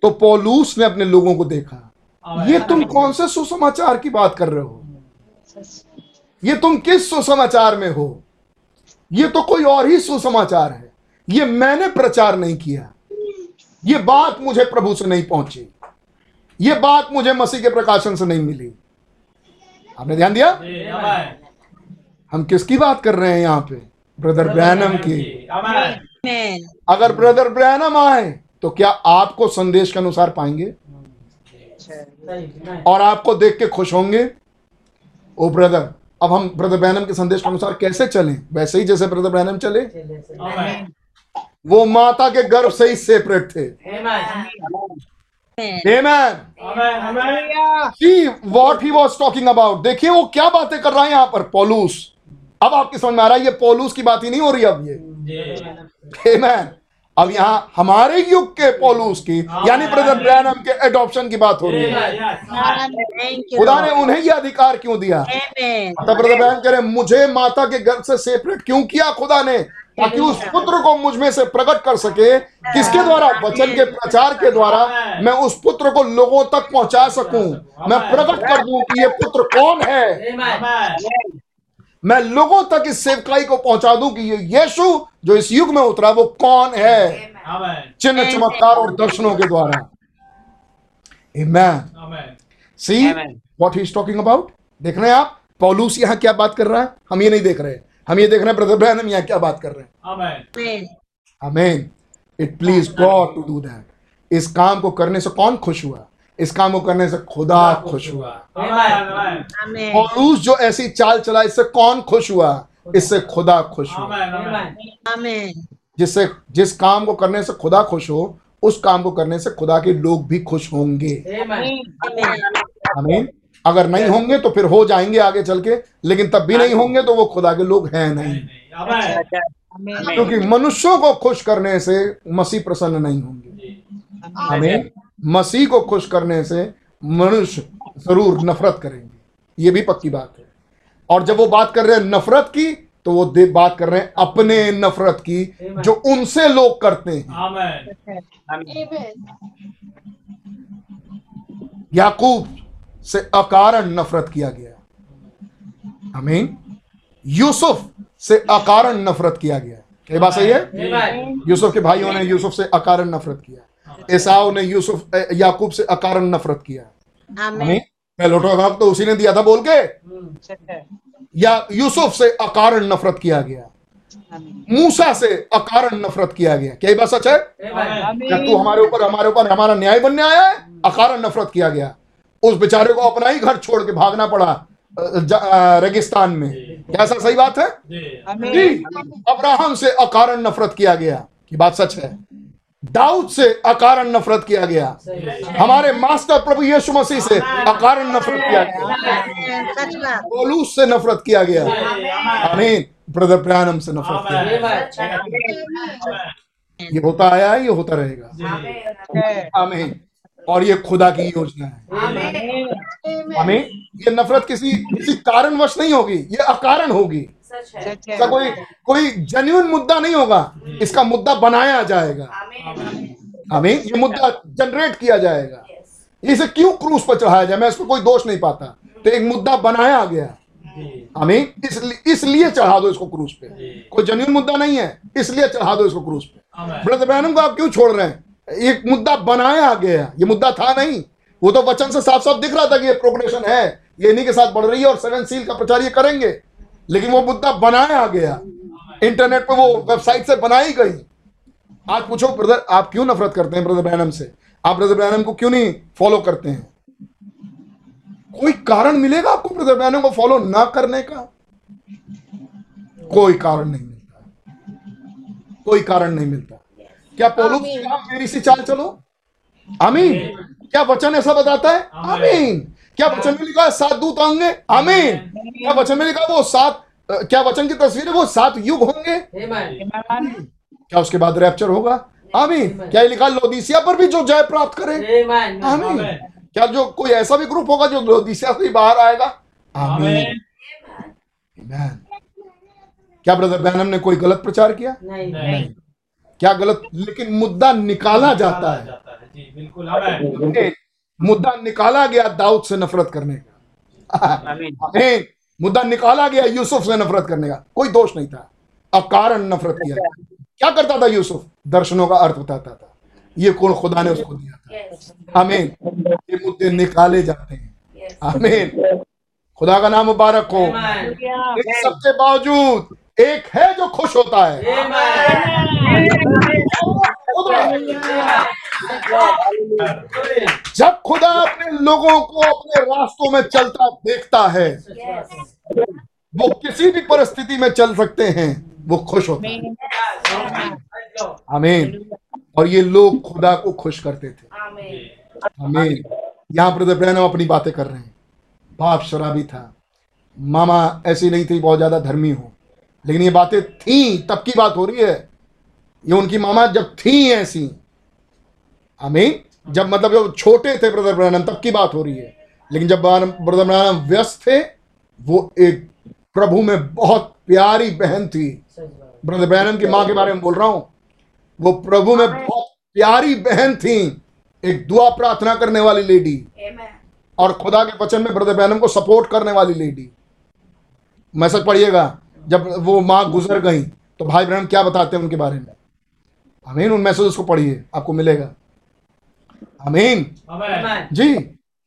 तो पौलूस ने अपने लोगों को देखा। ये तुम कौन से सुसमाचार की बात कर रहे हो? ये तुम किस सुसमाचार में हो? ये तो कोई और ही सुसमाचार है। ये मैंने प्रचार नहीं किया। ये बात मुझे प्रभु से नहीं पहुँची। ये बात मुझे मसीह के प्रकाशन से नहीं मिली। आपने ध्यान दिया? हम किसकी बात कर रहे हैं यहाँ पे? ब्रदर ब्रैनम की। अगर ब्रदर ब्रैनम आए तो क्या आपको संदेश के अनुसार पाएँगे? और आपको देख के खुश होंगे? ओ ब्रदर अब हम ब्रदर ब्रैनम के संदेश के अनुसार कैसे चलें? वैसे ही जैसे ब्रदर ब्रैनम चले? वो माता के गर्भ से ही सेपरेट थे। What he was talking about. देखिए वो क्या बातें कर रहा है यहाँ पर पोलूस। अब आपकी समझ में आ रहा है ये पोलूस की बात ही नहीं हो रही अब ये। Amen. अब यहाँ हमारे युग के पौलूस की यानी ब्रदर ब्रैनम के एडॉप्शन की बात हो रही है। खुदा ने उन्हें ये अधिकार क्यों दिया? Amen. तब ब्रदर ब्रैनम कह रहे मुझे माता के गर्भ से सेपरेट क्यों किया खुदा ने? ताकि उस पुत्र को मुझमें से प्रकट कर सके। किसके द्वारा? वचन के प्रचार के द्वारा मैं उस पुत्र को लोगों तक पहुँचा सकूँ। मैं प्रकट कर दूँ कि ये पुत्र कौन है? मैं लोगों तक इस सेवकाई को पहुँचा दूँ कि ये यीशु जो इस युग में उतरा वो कौन है? चिन्ह चमत्कार और दर्शनों के द्वारा। Amen. Amen See what he is talking about? देख रहे हैं आप? पौलूस यहाँ क्या बात कर रहा है? हम ये नहीं देख रहे। हम ये देख रहे हैं ब्रदर ब्रैनम यहाँ क्या बात कर रहे हैं? आमेन Amen. Amen. It please God to इस काम को करने से कौन खुश हुआ? इस काम को करने से खुदा खुश हुआ. पौलूस जो ऐसी चाल चला इससे कौन खुश हुआ? इससे खुदा खुश हुआ। आमेन आमेन। Amen. जिससे जिस काम को करने से खुदा खुश हो उस काम को करने से खुदा के लोग भी खुश होंगे। Amen. Amen. आमीन। अगर नहीं होंगे तो फिर हो जाएँगे आगे चल के लेकिन तब भी नहीं होंगे तो वो खुदा के लोग हैं नहीं क्योंकि मनुष्यों को खुश करने से मसीह प्रसन्न नहीं होंगे। आमीन। मसीह को खुश करने से मनुष्य ज़रूर नफरत करेंगे। ये भी पक्की बात है। और जब वो बात कर रहे हैं नफरत की तो वो दे- बात कर रहे हैं अपने नफरत की जो उनसे लोग करते हैं। याकूब से अकारण नफरत किया गया। आमीन। यूसुफ से अकारण नफरत किया गया। ये बात सही है? यूसुफ के भाइयों ने यूसुफ से अकारण नफरत किया। एसाव ने यूसुफ याकूब से अकारण नफरत किया। पहलोठो हक तो उसी ने दिया था बोल के? या यूसुफ से अकारण नफरत किया गया। मूसा से अकारण नफरत किया गया। क्या बात सच है? क्या तू हमारे ऊपर हमारे ऊपर हमारा न्याय बनने आया है? अकारण नफरत किया गया। उस बेचारे को अपना ही घर छोड़ के भागना पड़ा रेगिस्तान में। क्या ऐसा सही बात है? जी। अब्राहम से अकारण नफरत किया गया। की बात सच है। दाऊद से अकारण नफरत किया गया। हमारे मास्टर प्रभु यीशु मसीह से अकारण नफरत किया गया। से नफरत किया गया। आमीन। ब्रदर ब्रैनम से नफरत किया गया। ये होता आया है ये होता रहेगा। आमीन। और ये खुदा की योजना है। आमीन। ये नफरत किसी किसी कारणवश नहीं होगी ये अकारण होगी। इसका कोई कोई जेन्यून मुद्दा नहीं होगा। इसका मुद्दा बनाया जाएगा। आमीन ये मुद्दा जनरेट किया जाएगा। इसे क्यों क्रूस पर चढ़ाया जाए? मैं इसको कोई दोष नहीं पाता। तो एक मुद्दा बनाया गया। आमीन। इसलिए इसलिए चढ़ा दो इसको क्रूस पे। कोई जेन्युइन मुद्दा नहीं है। इसलिए चढ़ा दो इसको क्रूस पे। ब्रदर ब्रैनम को आप क्यों छोड़ रहे हैं? एक मुद्दा बनाया गया। ये मुद्दा था नहीं। वो तो वचन से साफ़ साफ़ दिख रहा था कि ये प्रोग्रेशन है। ये इन्हीं के साथ बढ़ रही है और सेवन सील का प्रचार ये करेंगे। लेकिन वो मुद्दा बनाया गया। इंटरनेट पर वो वेबसाइट से बनाई गई। आज पूछो ब्रदर आप क्यों नफरत करते हैं ब्रदर ब्रैनम से? आप ब्रदर ब्रैनम को क्यों नहीं फॉलो करते हैं? कोई कारण मिलेगा आपको ब्रदर ब्रैनम को फॉलो ना करने का? कोई कारण नहीं मिलता। कोई कारण नहीं मिलता। क्या पौलुस मेरी सी चाल चलो? आमीन। क्या वचन ऐसा बताता है? आमीन। क्या वचन में लिखा है? सात दूत आएँगे आमीन। क्या वचन में लिखा वो सात क्या वचन की तस्वीर है? वो सात युग होंगे। क्या उसके बाद रैप्चर होगा? आमीन। क्या लिखा है, लोदीसिया पर भी जो जय प्राप्त करे। आमीन। आमीन। क्या जो कोई ऐसा भी ग्रुप होगा जो लोदीसिया से ही बाहर आएगा? आमीन। क्या ब्रदर बैनम ने कोई गलत प्रचार किया? नहीं। नहीं। क्या गलत? लेकिन मुद्दा निकाला जाता है। जी बिल्कुल। मुद्दा निकाला गया दाऊद से नफरत करने का। आमीन। मुद्दा निकाला गया यूसुफ से नफरत करने का। कोई दोष नहीं था। अकारण नफरत किया। क्या करता था यूसुफ? दर्शनों का अर्थ बताता था। ये कौन खुदा ने उसको दिया था? आमीन। ये मुद्दे निकाले जाते हैं। आमीन। खुदा का नाम मुबारक हो. इन सबके बावजूद एक है जो खुश होता है। जब खुदा अपने लोगों को अपने रास्तों में चलता देखता है, वो किसी भी परिस्थिति में चल सकते हैं, वो खुश होता है। और ये लोग खुदा को खुश करते थे। आमीन। यहाँ ब्रदर ब्रैनम अपनी बातें कर रहे हैं। बाप शराबी था। मामा ऐसी नहीं थी, बहुत ज़्यादा धर्मी हो। लेकिन ये बातें थी, तब की बात हो रही है। ये उनकी मामा जब थी ऐसी आमीन जब मतलब जब छोटे थे ब्रदर ब्रैनम तब की बात हो रही है? लेकिन जब ब्रदर ब्रैनम व्यस्त थे वो एक प्रभु में बहुत प्यारी बहन थी। ब्रदर ब्रैनम की माँ के बारे में बोल रहा हूँ। वो प्रभु में बहुत प्यारी बहन थी। एक दुआ प्रार्थना करने वाली लेडी। और खुदा के वचन में ब्रदर ब्रैनम को सपोर्ट करने वाली लेडी। मैसेज पढ़िएगा जब वो माँ गुजर गई तो भाई ब्रैनम क्या बताते हैं उनके बारे में? हमें उन मैसेजेस को पढ़िए आपको मिलेगा। अमीन. जी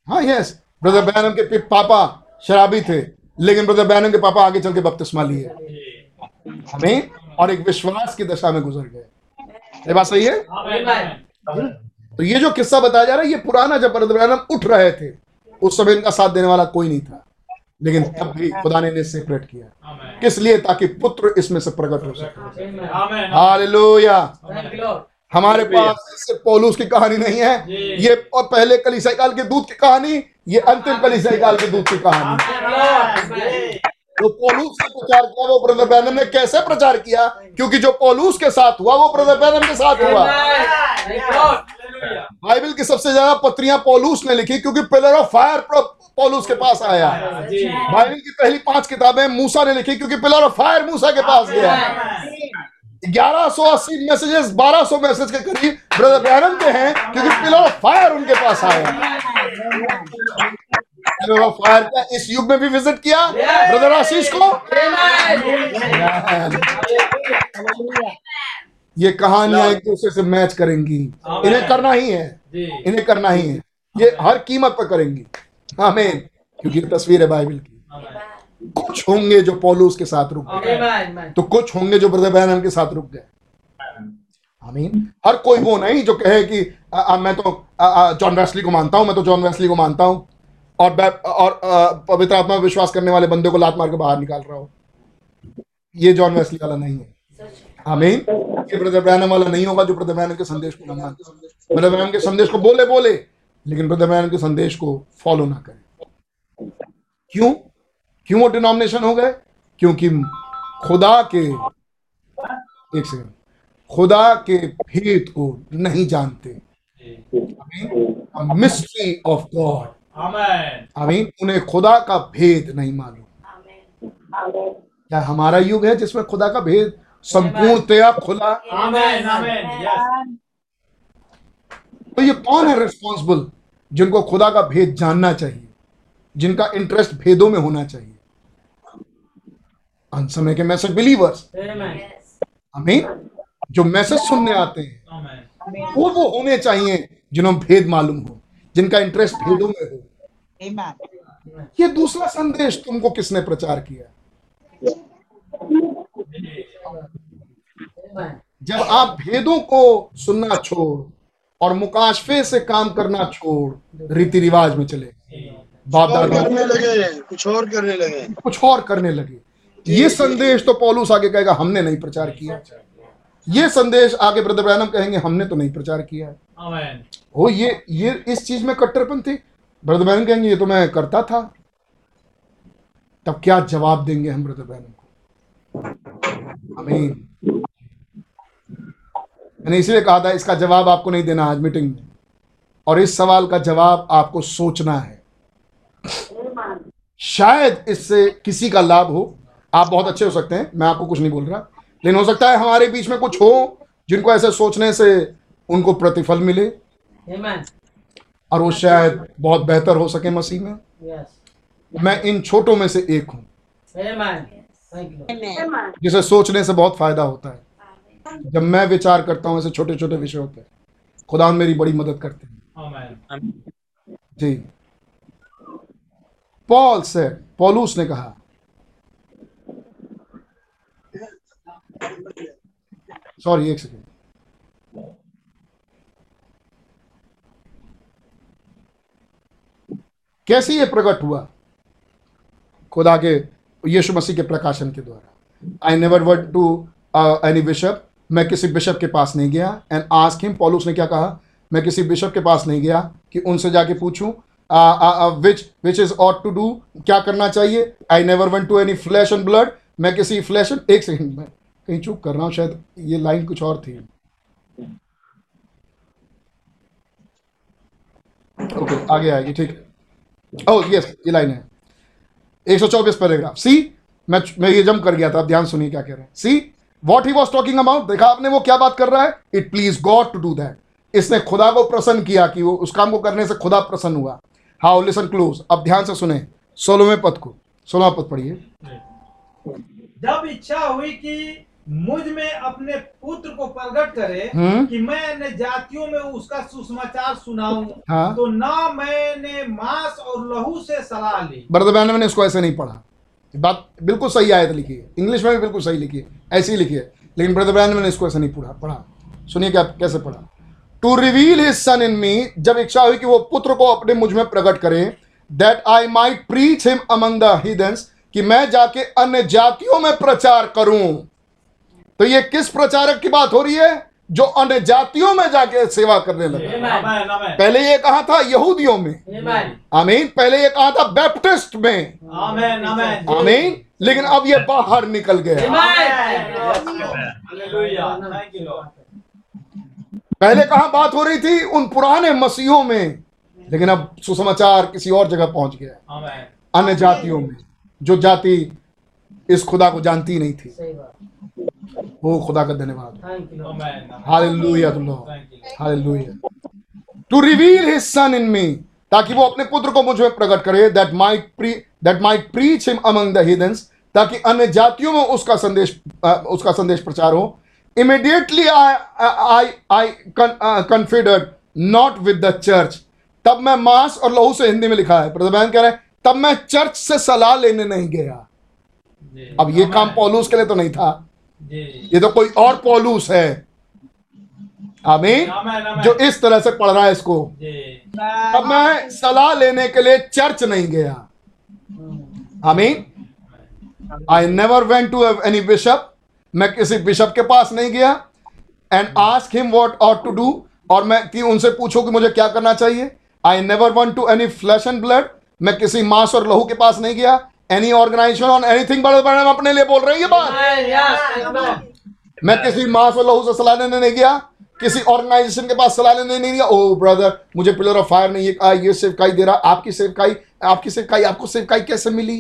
हाँ यस ब्रदर ब्रैनम के पापा शराबी थे लेकिन ब्रदर ब्रैनम के पापा आगे चल के बपतिस्मा लिए। हमें और एक विश्वास की दशा में गुजर गए। ये बात सही है? तो ये जो किस्सा बताया जा रहा है ये पुराना जब ब्रदर ब्रैनम उठ रहे थे उस समय इनका साथ देने वाला कोई नहीं था। लेकिन तब भी खुदा ने इन्हें सेपरेट किया। किस लिए? ताकि पुत्र इसमें से प्रकट हो सके. हालेलुया. हमारे पास सिर्फ़ पौलुस की कहानी नहीं है। ये और पहले कलीसिया काल के दूत की कहानी ये अंतिम कलीसिया काल के दूत की कहानी. जो। पौलुस ने प्रचार किया वो ब्रदर बैनम ने कैसे प्रचार किया? क्योंकि जो पौलुस के साथ हुआ वो ब्रदर बैनम के साथ हुआ. बाइबल की सबसे ज़्यादा पत्रियाँ पोलूस ने लिखी क्योंकि पिलर ऑफ़ फायर पोलूस के पास आया। बाइबल की पहली पाँच किताबें मूसा ने लिखी क्योंकि पिलर ऑफ़ फायर मूसा के पास गया। ग्यारह सौ अस्सी मैसेजेस बारह सौ मैसेज के करीब ब्रदर बैनम के हैं क्योंकि पिलर ऑफ़ फायर उनके पास आया पिलर ऑफ़ फायर का इस युग में भी विज़िट किया ब्रदर आशीष को। ये कहानियाँ एक दूसरे से मैच करेंगी। इन्हें करना ही है। इन्हें करना ही है। ये हर कीमत पर करेंगी। आमीन क्योंकि तस्वीर है बाइबल की। Amen. कुछ होंगे जो पौलुस के साथ रुक गए. तो कुछ होंगे जो ब्रदर बैनम के साथ रुक गए। आमीन। हर कोई वो नहीं जो कहे कि आ, आ, मैं तो जॉन वेस्ली को मानता हूँ मैं तो जॉन वेस्ली को मानता हूँ। और और पवित्र आत्मा विश्वास करने वाले बंदे को लात मार के बाहर निकाल रहा हो। ये जॉन वेस्ली वाला नहीं है। आमीन। ये ब्रदर ब्रैनम वाला नहीं होगा जो ब्रदर ब्रैनम के संदेश को ना माने। ब्रदर ब्रैनम के संदेश को बोले बोले लेकिन ब्रदर ब्रैनम के संदेश को फॉलो ना करे। क्यों? क्यों वो डिनोमिनेशन हो गए? क्योंकि खुदा के एक सेकंड खुदा के भेद को नहीं जानते। Mystery of God Amen. आमीन उन्हें खुदा का भेद नहीं मालूम। क्या हमारा युग है जिसमें खुदा का भेद संपूर्णतया खुला? Amen. Amen. Yes. तो ये कौन है रिस्पॉन्सिबल जिनको खुदा का भेद जानना चाहिए? जिनका इंटरेस्ट भेदों में होना चाहिए? अंत समय के मैसेज बिलीवर्स Amen. आमीन जो मैसेज सुनने आते हैं वो वो होने चाहिए जिन्हें भेद मालूम हो जिनका इंटरेस्ट भेदों में हो। ये दूसरा संदेश तुमको किसने प्रचार किया? जब आप भेदों को सुनना छोड़ और मुकाशफे से काम करना छोड़ रीति रिवाज में चले बाप दादा कुछ और करने लगे। कुछ और करने लगे। ये संदेश तो पौलुस आगे कहेगा हमने नहीं प्रचार किया। ये संदेश आगे ब्रदर ब्रैनम कहेंगे हमने तो नहीं प्रचार किया। Amen. हो ये ये इस चीज़ में कट्टरपंथी ब्रदर ब्रैनम कहेंगे ये तो मैं करता था। तब क्या जवाब देंगे हम ब्रदर ब्रैनम को? आमीन। मैंने इसलिए कहा था इसका जवाब आपको नहीं देना आज मीटिंग में। और इस सवाल का जवाब आपको सोचना है। शायद इससे किसी का लाभ हो। आप बहुत अच्छे हो सकते हैं मैं आपको कुछ नहीं बोल रहा। लेकिन हो सकता है हमारे बीच में कुछ हो जिनको ऐसे सोचने से उनको प्रतिफल मिले। और वो शायद बहुत बेहतर हो सके मसीह में। मैं इन छोटों में से एक हूँ. जिसे सोचने से बहुत फ़ायदा होता है। जब मैं विचार करता हूँ ऐसे छोटे छोटे विषयों पे खुदा मेरी बड़ी मदद करते हैं। जी। पॉल से पौलुस ने कहा सॉरी एक सेकेंड कैसे ये प्रकट हुआ? खुदा के, यीशु मसीह के प्रकाशन के द्वारा। I never went to any bishop मैं किसी बिशप के पास नहीं गया। एंड आस्क हिम पॉलुस ने क्या कहा? मैं किसी बिशप के पास नहीं गया कि उनसे जाके पूछूँ which which is ought to do क्या करना चाहिए? I never went to any flesh and blood मैं किसी फ्लैश एक सेकंड में कहीं चूक कर रहा हूँ शायद ये लाइन कुछ और थी। ओके okay, आगे आएगी ठीक। ओह यस ये लाइन है। 124 पैराग्राफ। सी मैं मैं ये जम कर गया था ध्यान सुनिए क्या कह रहे हैं। See what he was talking about देखा आपने वो क्या बात कर रहा है? It pleased God to do that इसने खुदा को प्रसन्न किया कि वो उस काम को करने से खुदा प्रसन्न हुआ। हाउ लिसन क्लोज अब ध्यान से सुने। सोलहवें पद को। सोलह पद पढ़िए। जब इच्छा हुई कि मुझमें अपने पुत्र को प्रकट करे हम्म। कि मैं अन्य जातियों में उसका सुसमाचार सुनाऊं हाँ। तो ना मैंने मांस और लहू से सलाह ली। ब्रदर बहन ने इसको ऐसे नहीं पढ़ा। बात बिल्कुल सही आयत लिखी है। इंग्लिश में भी बिल्कुल सही लिखी है ऐसी ही लिखी है। लेकिन ब्रदर बहन ने इसको ऐसे नहीं पढ़ा पढ़ा। सुनिए क्या कैसे पढ़ा। To reveal his son in me जब इच्छा हुई कि वो पुत्र को अपने मुझमें प्रकट करे that I might preach him among the heathens कि मैं जाके अन्य जातियों में प्रचार करूँ। तो ये किस प्रचारक की बात हो रही है? जो अन्य जातियों में जाके सेवा करने लगे। पहले ये कहा था यहूदियों में। आमीन। पहले ये कहा था बैप्टिस्ट में। आमेन आमेन। आमीन। लेकिन अब ये बाहर निकल गया। हालेलुया। थैंक यू लॉर्ड पहले कहा बात हो रही थी उन पुराने मसीहों में लेकिन अब सुसमाचार किसी और जगह पहुँच गया। अन्य जातियों में जो जाति इस खुदा को जानती नहीं थी। वो खुदा का धन्यवाद। Thank you Lord amen hallelujah to reveal his son in me ताकि वो अपने पुत्र को मुझमें प्रकट करे that might pre that might preach him among the heathens ताकि अन्य जातियों में उसका संदेश अ, उसका संदेश प्रचार हो। Immediately I I I conferred not with the church तब मैं मांस और लहू से हिंदी में लिखा है। प्रधान कह रहे हैं तब मैं चर्च से सलाह लेने नहीं गया। अब ये काम पौलूस के लिए तो नहीं था। ये तो कोई और पौलूस है। आमीन। जो इस तरह से पढ़ रहा है इसको। अब मैं सलाह लेने के लिए चर्च नहीं गया। आमीन। I never went to any bishop मैं किसी बिशप के पास नहीं गया। And ask him what ought to do और मैं कि उनसे पूछो कि मुझे क्या करना चाहिए। I never went to any flesh and blood मैं किसी मांस और लहू के पास नहीं गया। एनी ऑर्गेनाइजेशन ऑन एनीथिंग बड़े बड़े हम अपने लिए बोल रहे हैं ये बात. मैं किसी मांस से लहू से सलाह लेने नहीं गया किसी ऑर्गेनाइजेशन के पास सलाह लेने नहीं गया। ओ ब्रदर मुझे पिलर ऑफ़ फायर नहीं आ, ये सेवकाई दे रहा आपकी सेवकाई आपकी सेवकाई आपको सेवकाई कैसे मिली?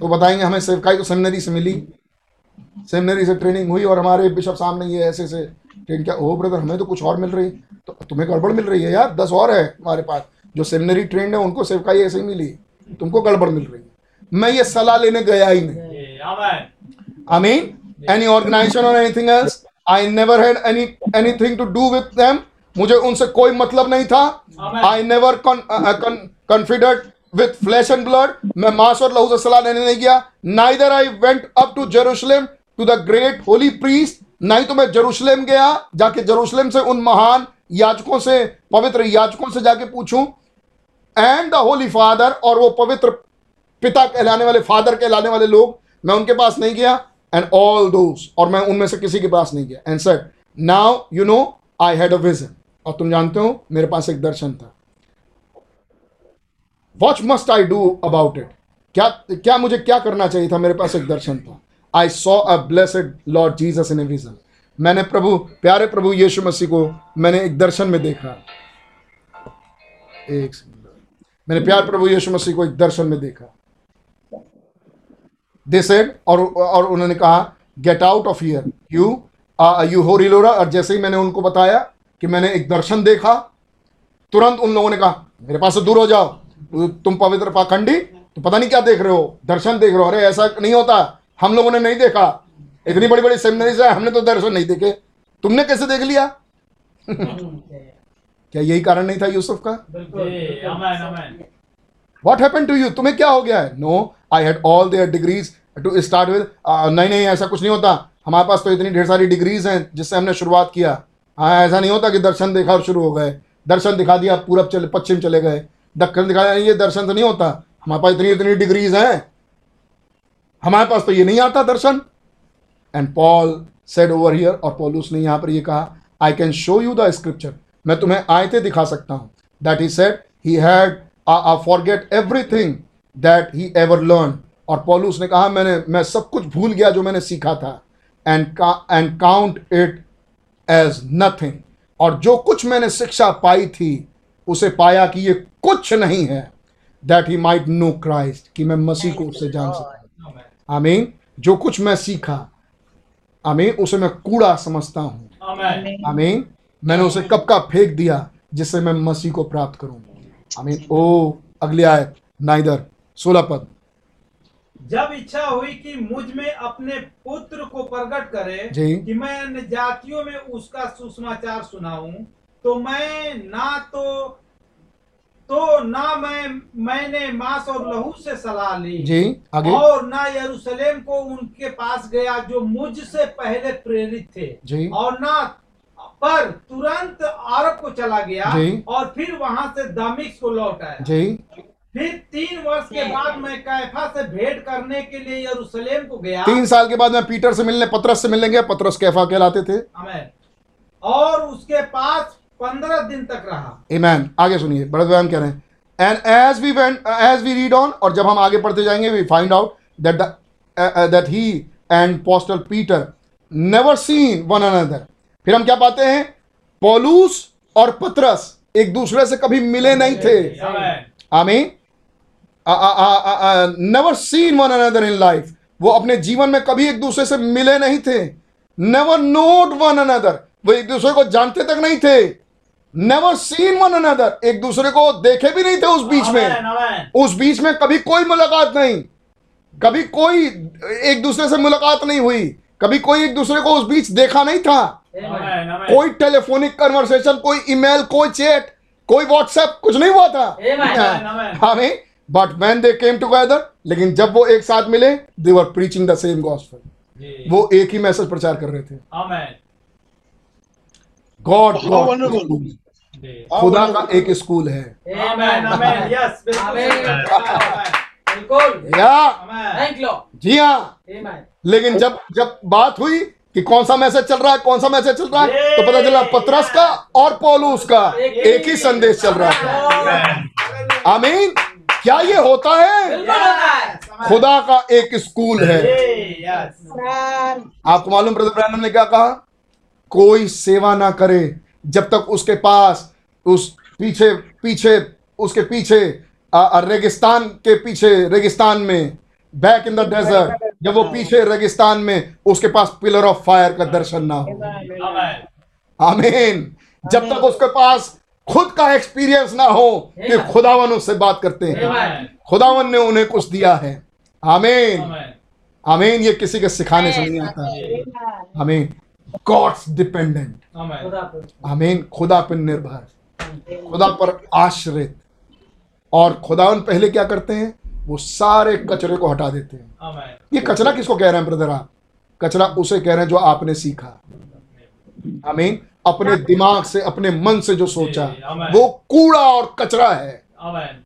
तो बताएँगे हमें सेवकाई तो सेमिनरी से मिली। सेमिनरी से ट्रेनिंग हुई और हमारे बिशप सामने ये ऐसे से ट्रेन क्या। ओ ब्रदर हमें तो कुछ और मिल रही। तो तुम्हें गड़बड़ मिल रही है यार दस और है हमारे पास। जो सेमिनरी ट्रेंड है उनको सेवकाई ऐसे ही मिली। तुमको गड़बड़ मिल रही है। मैं ये सलाह लेने गया ही नहीं। I mean, any organization or anything else. I never had any anything to do with them. मुझे उनसे कोई मतलब नहीं था। I never conferred with flesh and blood मैं मांस और लहू से सलाह लेने नहीं गया। Neither I went up to Jerusalem to the great holy priest नहीं तो मैं जेरूशलेम गया जाके जेरूशलेम से उन महान याजकों से पवित्र याजकों से जाके पूछूँ। एंड द होली फादर और वो पवित्र पिता कहलाने वाले फादर कहलाने वाले लोग, मैं उनके पास नहीं गया एंड ऑल दोस और मैं उनमें से किसी के पास नहीं गया। And sir now you know I had a vision और तुम जानते हो, मेरे पास एक दर्शन था। What must I do about it क्या क्या मुझे क्या करना चाहिए था? मेरे पास एक दर्शन था। I saw a blessed Lord Jesus in a vision मैंने प्रभु, प्यारे प्रभु यीशु मसीह को, मैंने एक दर्शन में देखा। एक मैंने प्यार प्रभु यीशु मसीह को एक दर्शन में देखा। दे सेड और और उन्होंने कहा get out of here you you holy roller और जैसे ही मैंने उनको बताया कि मैंने एक दर्शन देखा तुरंत उन लोगों ने कहा मेरे पास से दूर हो जाओ. तुम पवित्र पाखंडी तो पता नहीं क्या देख रहे हो? दर्शन देख रहे हो. अरे ऐसा नहीं होता. हम लोगों ने नहीं देखा. इतनी बड़ी बड़ी सेमिनरीज है हमने तो दर्शन नहीं देखे. तुमने कैसे देख लिया? क्या यही कारण नहीं था यूसुफ का? वॉट हैपन टू यू तुम्हें क्या हो गया है? No I had all their degrees to start with नहीं नहीं, ऐसा कुछ नहीं होता। हमारे पास तो इतनी ढेर सारी डिग्रीज हैं, जिससे हमने शुरुआत किया। हाँ ऐसा नहीं होता कि दर्शन देखा और शुरू हो गए। दर्शन दिखा दिया, पूरब चले, पश्चिम चले गए। दक्षिण दिखाया, ये दर्शन तो नहीं होता। हमारे पास इतनी इतनी डिग्रीज हैं। हमारे पास तो ये नहीं आता दर्शन। And Paul said over here और पॉलूस ने यहाँ पर ये कहा I can show you the scripture मैं तुम्हें आयतें दिखा सकता हूँ. That he said he had forget everything that he ever learn और पॉलूस ने कहा मैंने मैं सब कुछ भूल गया जो मैंने सीखा था and and count it as nothing और जो कुछ मैंने शिक्षा पाई थी उसे पाया कि ये कुछ नहीं है that he might know Christ कि मैं मसीह को उससे जान सकूँ आमेन। जो कुछ मैं सीखा आमीन उसे मैं कूड़ा समझता हूँ। आमीन। मैंने उसे कब का फेंक दिया जिससे मैं मसीह को प्राप्त करूँ? आमीन। ओ अगली आयत नाइदर। सोलह पद। जब इच्छा हुई कि मुझमें अपने पुत्र को प्रकट करे जी। कि मैं जातियों में उसका सुसमाचार सुनाऊं तो मैं ना तो तो ना मैं मैंने मांस और लहू से सलाह ली जी आगे। और ना यरूशलेम को उनके पास गया जो मुझसे पहले प्रेरित थे। जी। और ना पर तुरंत अरब को चला गया जी। और फिर वहाँ से दमिश्क को लौट आया। जी। फिर तीन वर्ष के बाद मैं कैफा से भेंट करने के लिए यरूशलेम को गया। तीन साल के बाद मैं पीटर से मिलने पतरस से मिलने गया पतरस कैफा कहलाते थे। और उसके पास पंद्रह दिन तक रहा। Amen. आगे सुनिए बड़े बयान कह रहे हैं। And as we went as we read on और जब हम आगे पढ़ते जाएँगे we find out that that he and apostle Peter never seen one another फिर हम क्या पाते हैं? पौलूस और पतरस एक दूसरे से कभी मिले नहीं थे। आमेन। आमीन। Never seen one another in life वो अपने जीवन में कभी एक दूसरे से मिले नहीं थे. नेवर नोट वन अनदर वो एक दूसरे को जानते तक नहीं थे. नेवर सीन वन अनदर एक दूसरे को देखे भी नहीं थे उस बीच में. उस बीच में कभी कोई मुलाकात नहीं. कभी कोई एक दूसरे से मुलाकात नहीं हुई. कभी कोई एक दूसरे को उस बीच देखा नहीं था. कोई टेलीफोनिक कन्वर्सेशन कोई ईमेल कोई चैट कोई व्हाट्सएप कुछ नहीं हुआ था। हमें but man they came together लेकिन जब वो एक साथ मिले they were preaching the same gospel वो एक ही मैसेज प्रचार कर रहे थे। गॉड खुदा का एक स्कूल है। आमेन आमेन। यस बिल्कुल। आमेन। आमेन बिल्कुल। या। आमेन। थैंक लॉ जी हाँ। लेकिन जब जब बात हुई कि कौन सा मैसेज चल रहा है कौन सा मैसेज चल रहा है तो पता चला पतरस का और पौलुस का एक ही संदेश चल रहा था। आमीन। क्या ये होता है? खुदा का एक स्कूल है। आपको मालूम ब्रदर ब्रैनम ने क्या कहा? कोई सेवा ना करे जब तक उसके पास उस पीछे पीछे उसके पीछे रेगिस्तान के पीछे रेगिस्तान में बैक इन द डेजर्ट जब वो पीछे रेगिस्तान में उसके पास पिलर ऑफ़ फायर का दर्शन ना हो। आमीन। जब तक उसके पास खुद का एक्सपीरियंस ना हो कि खुदावन उससे बात करते हैं। खुदावन ने उन्हें कुछ दिया है। आमीन। आमेन। ये किसी के सिखाने से नहीं आता। आमीन। God's dependent amen. खुदा पर आमीन खुदा पर निर्भर। खुदा पर आश्रित। और खुदावन पहले क्या करते हैं? वो सारे कचरे को हटा देते हैं। ये कचरा किसको कह रहे हैं ब्रदर? आप कचरा उसे कह रहे हैं जो आपने सीखा। आमीन। अपने दिमाग से अपने मन से जो सोचा वो कूड़ा और कचरा है।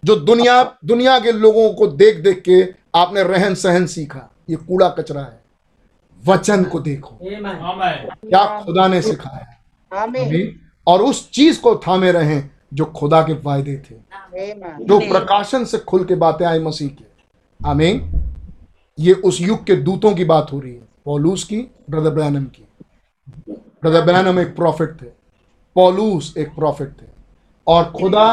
जो दुनिया दुनिया के लोगों को देख देख के आपने रहन सहन सीखा ये कूड़ा कचरा है। वचन को देखो। आमेन। आमेन। क्या खुदा ने सिखाया आमीन। और उस चीज़ को थामे रहें जो खुदा के वायदे थे। जो प्रकाशन से खुल के बातें आई मसीह की। आमीन। ये उस युग के दूतों की बात हो रही है। पौलूस की ब्रदर ब्रैनम की। ब्रदर ब्रैनम एक प्रॉफिट थे पौलूस एक प्रॉफिट थे और खुदा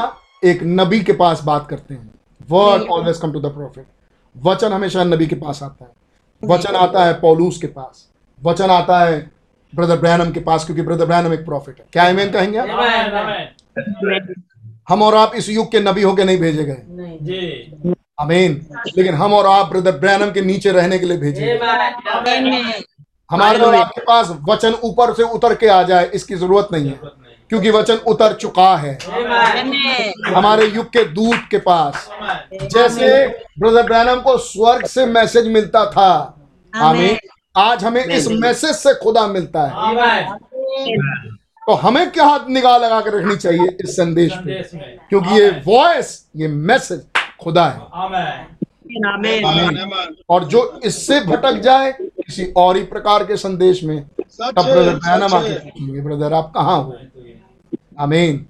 एक नबी के पास बात करते हैं। Word always come to the prophet वचन हमेशा नबी के पास आता है। वचन आता है पौलूस के पास। वचन आता है ब्रदर ब्रैनम के पास क्योंकि ब्रदर ब्रैनम एक प्रॉफिट है। क्या आमीन कहेंगे आप? आमेन आमेन हम और आप इस युग के नबी होके नहीं भेजे गए। नहीं। जी। आमीन लेकिन हम और आप ब्रदर ब्रैनम के नीचे रहने के लिए भेजे गए। आमेन आमेन हमारे और आपके पास वचन ऊपर से उतर के आ जाए इसकी ज़रूरत नहीं है। क्योंकि वचन उतर चुका है। हमारे युग के दूत के पास। जैसे ब्रदर ब्रैनम को स्वर्ग से मैसेज मिलता था। हमें आज हमें इस मैसेज से खुदा मिलता है। तो हमें क्या हाथ निगाह लगा कर रखनी चाहिए इस संदेश पे? क्योंकि ये वॉइस ये मैसेज खुदा है। आमेन। आमेन। और जो इससे भटक जाए किसी और ही प्रकार के संदेश में तब ब्रदर ब्रदर आप कहाँ हो? आमीन।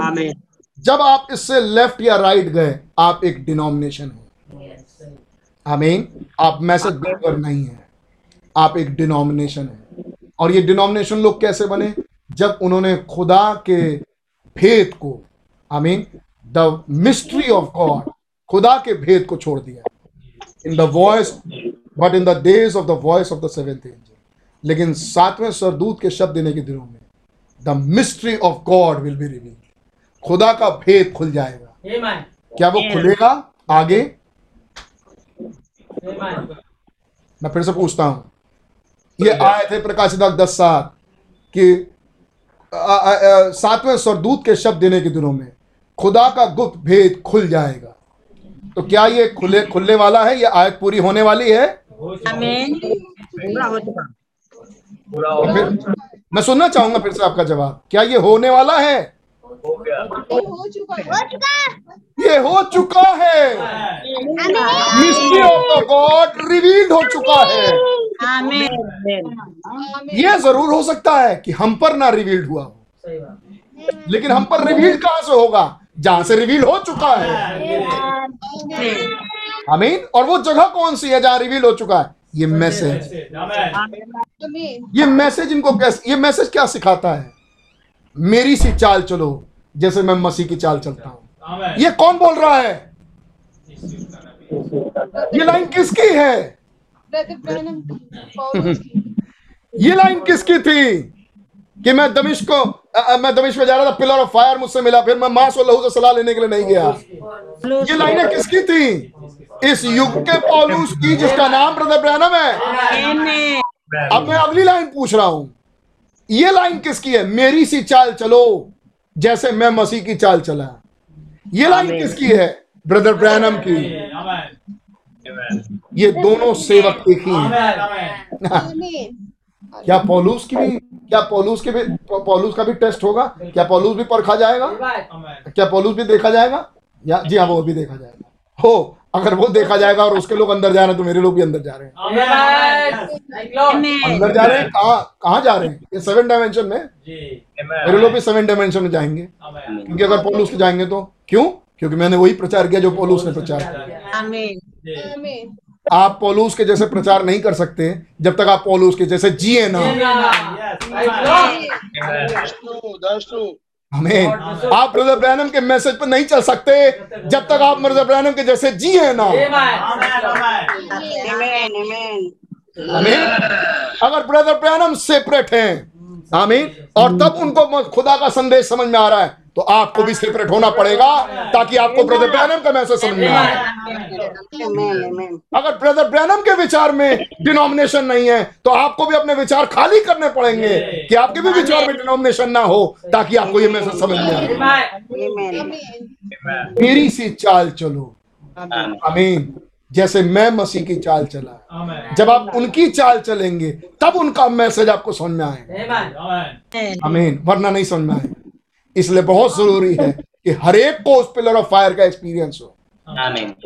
आमीन। जब आप इससे लेफ़्ट या राइट गए आप एक डिनोमिनेशन हो। आमीन। आप मैसेज बिलीवर नहीं है। आप एक डिनोमिनेशन है। और ये डिनोमिनेशन लोग कैसे बने? जब उन्होंने खुदा के भेद को I mean the mystery of God खुदा के भेद को छोड़ दिया in the voice but in the days of the voice of the seventh angel लेकिन सातवें सरदूत के शब्द देने के दिनों में the mystery of God will be revealed खुदा का भेद खुल जाएगा। Amen. क्या वो खुलेगा? आगे? Amen. मैं फिर से पूछता हूँ। ये आए थे प्रकाशित दस सात कि सातवें सरदूत के शब्द देने के दिनों में खुदा का गुप्त भेद खुल जाएगा। तो क्या ये खुले खुलने वाला है? ये आयत पूरी होने वाली है? आमीन। पूरा हो चुका। तो फिर मैं सुनना चाहूँगा फिर से आपका जवाब। क्या ये होने वाला है? ये हो चुका है। Mystery of the God revealed हो चुका है। आमीन। ये ज़रूर हो सकता है कि हम पर ना रिवील्ड हुआ हो। लेकिन हम पर रिवील्ड कहाँ से होगा? जहाँ से रिवील हो चुका है। आमीन। और वो जगह कौन सी है जहाँ रिवील हो चुका है? ये मैसेज। ये मैसेज इनको कैसे ये मैसेज क्या सिखाता है? मेरी सी चाल चलो जैसे मैं मसीह की चाल चलता हूँ। ये कौन बोल रहा है? ये लाइन किसकी है? ये लाइन किसकी थी? कि मैं दमिश को अ, मैं दमिश में जा रहा था पिलर ऑफ़ फायर मुझसे मिला फिर मैं मांस और लहू से सलाह लेने के लिए नहीं गया। ये लाइनें किसकी थी? इस युग के पौलुस की जिसका नाम ब्रदर ब्रैनम है। अब मैं अगली लाइन पूछ रहा हूँ। ये लाइन किसकी है? मेरी सी चाल चलो जैसे मैं मसीह की चाल चला। ये लाइन किसकी है? ब्रदर ब्रैनम की। ये दोनों सेवक एक ही हैं। क्या पौलुस की भी क्या पौलुस के भी पौलुस का भी टेस्ट होगा? क्या पौलुस भी परखा जाएगा? क्या पौलुस भी देखा जाएगा? या जी हाँ वो भी देखा जाएगा। हो अगर वो देखा जाएगा और उसके लोग अंदर जा रहे हैं तो मेरे लोग भी अंदर जा रहे हैं। अंदर जा रहे हैं? कहाँ कहाँ जा रहे हैं? ये सेवन डायमेंशन में? मेरे लोग भी सेवन डायमेंशन में जाएँगे। क्योंकि अगर पोलूस के जाएँगे तो क्यों? क्योंकि मैंने वही प्रचार किया जो पोलूस ने प्रचार किया। आमीन आप पोलूस के जैसे प्रचार नहीं कर सकते जब तक आप पोलूस के जैसे जिए ना. हमें आप ब्रदर ब्रैनम के मैसेज पर नहीं चल सकते जब तक आप ब्रदर ब्रैनम के जैसे जिए ना। अगर ब्रदर ब्रैनम सेपरेट हैं आमीन। और तब उनको खुदा का संदेश समझ में आ रहा है। तो आपको भी सेपरेट होना पड़ेगा ताकि आपको ब्रदर ब्रैनम का मैसेज समझ में आए। अगर ब्रदर ब्रैनम के विचार में डिनोमिनेशन नहीं है तो आपको भी अपने विचार खाली करने पड़ेंगे कि आपके भी विचार में डिनोमिनेशन ना हो ताकि आपको ये मैसेज समझ में आए। मेरी सी चाल चलो। आमीन। जैसे मैं मसीह की चाल चला। जब आप उनकी चाल चलेंगे तब उनका मैसेज आपको समझ में आएगा। आमीन वरना नहीं समझ में आएगा। इसलिए बहुत ज़रूरी है कि हर एक को उस पिलर ऑफ़ फायर का एक्सपीरियंस हो।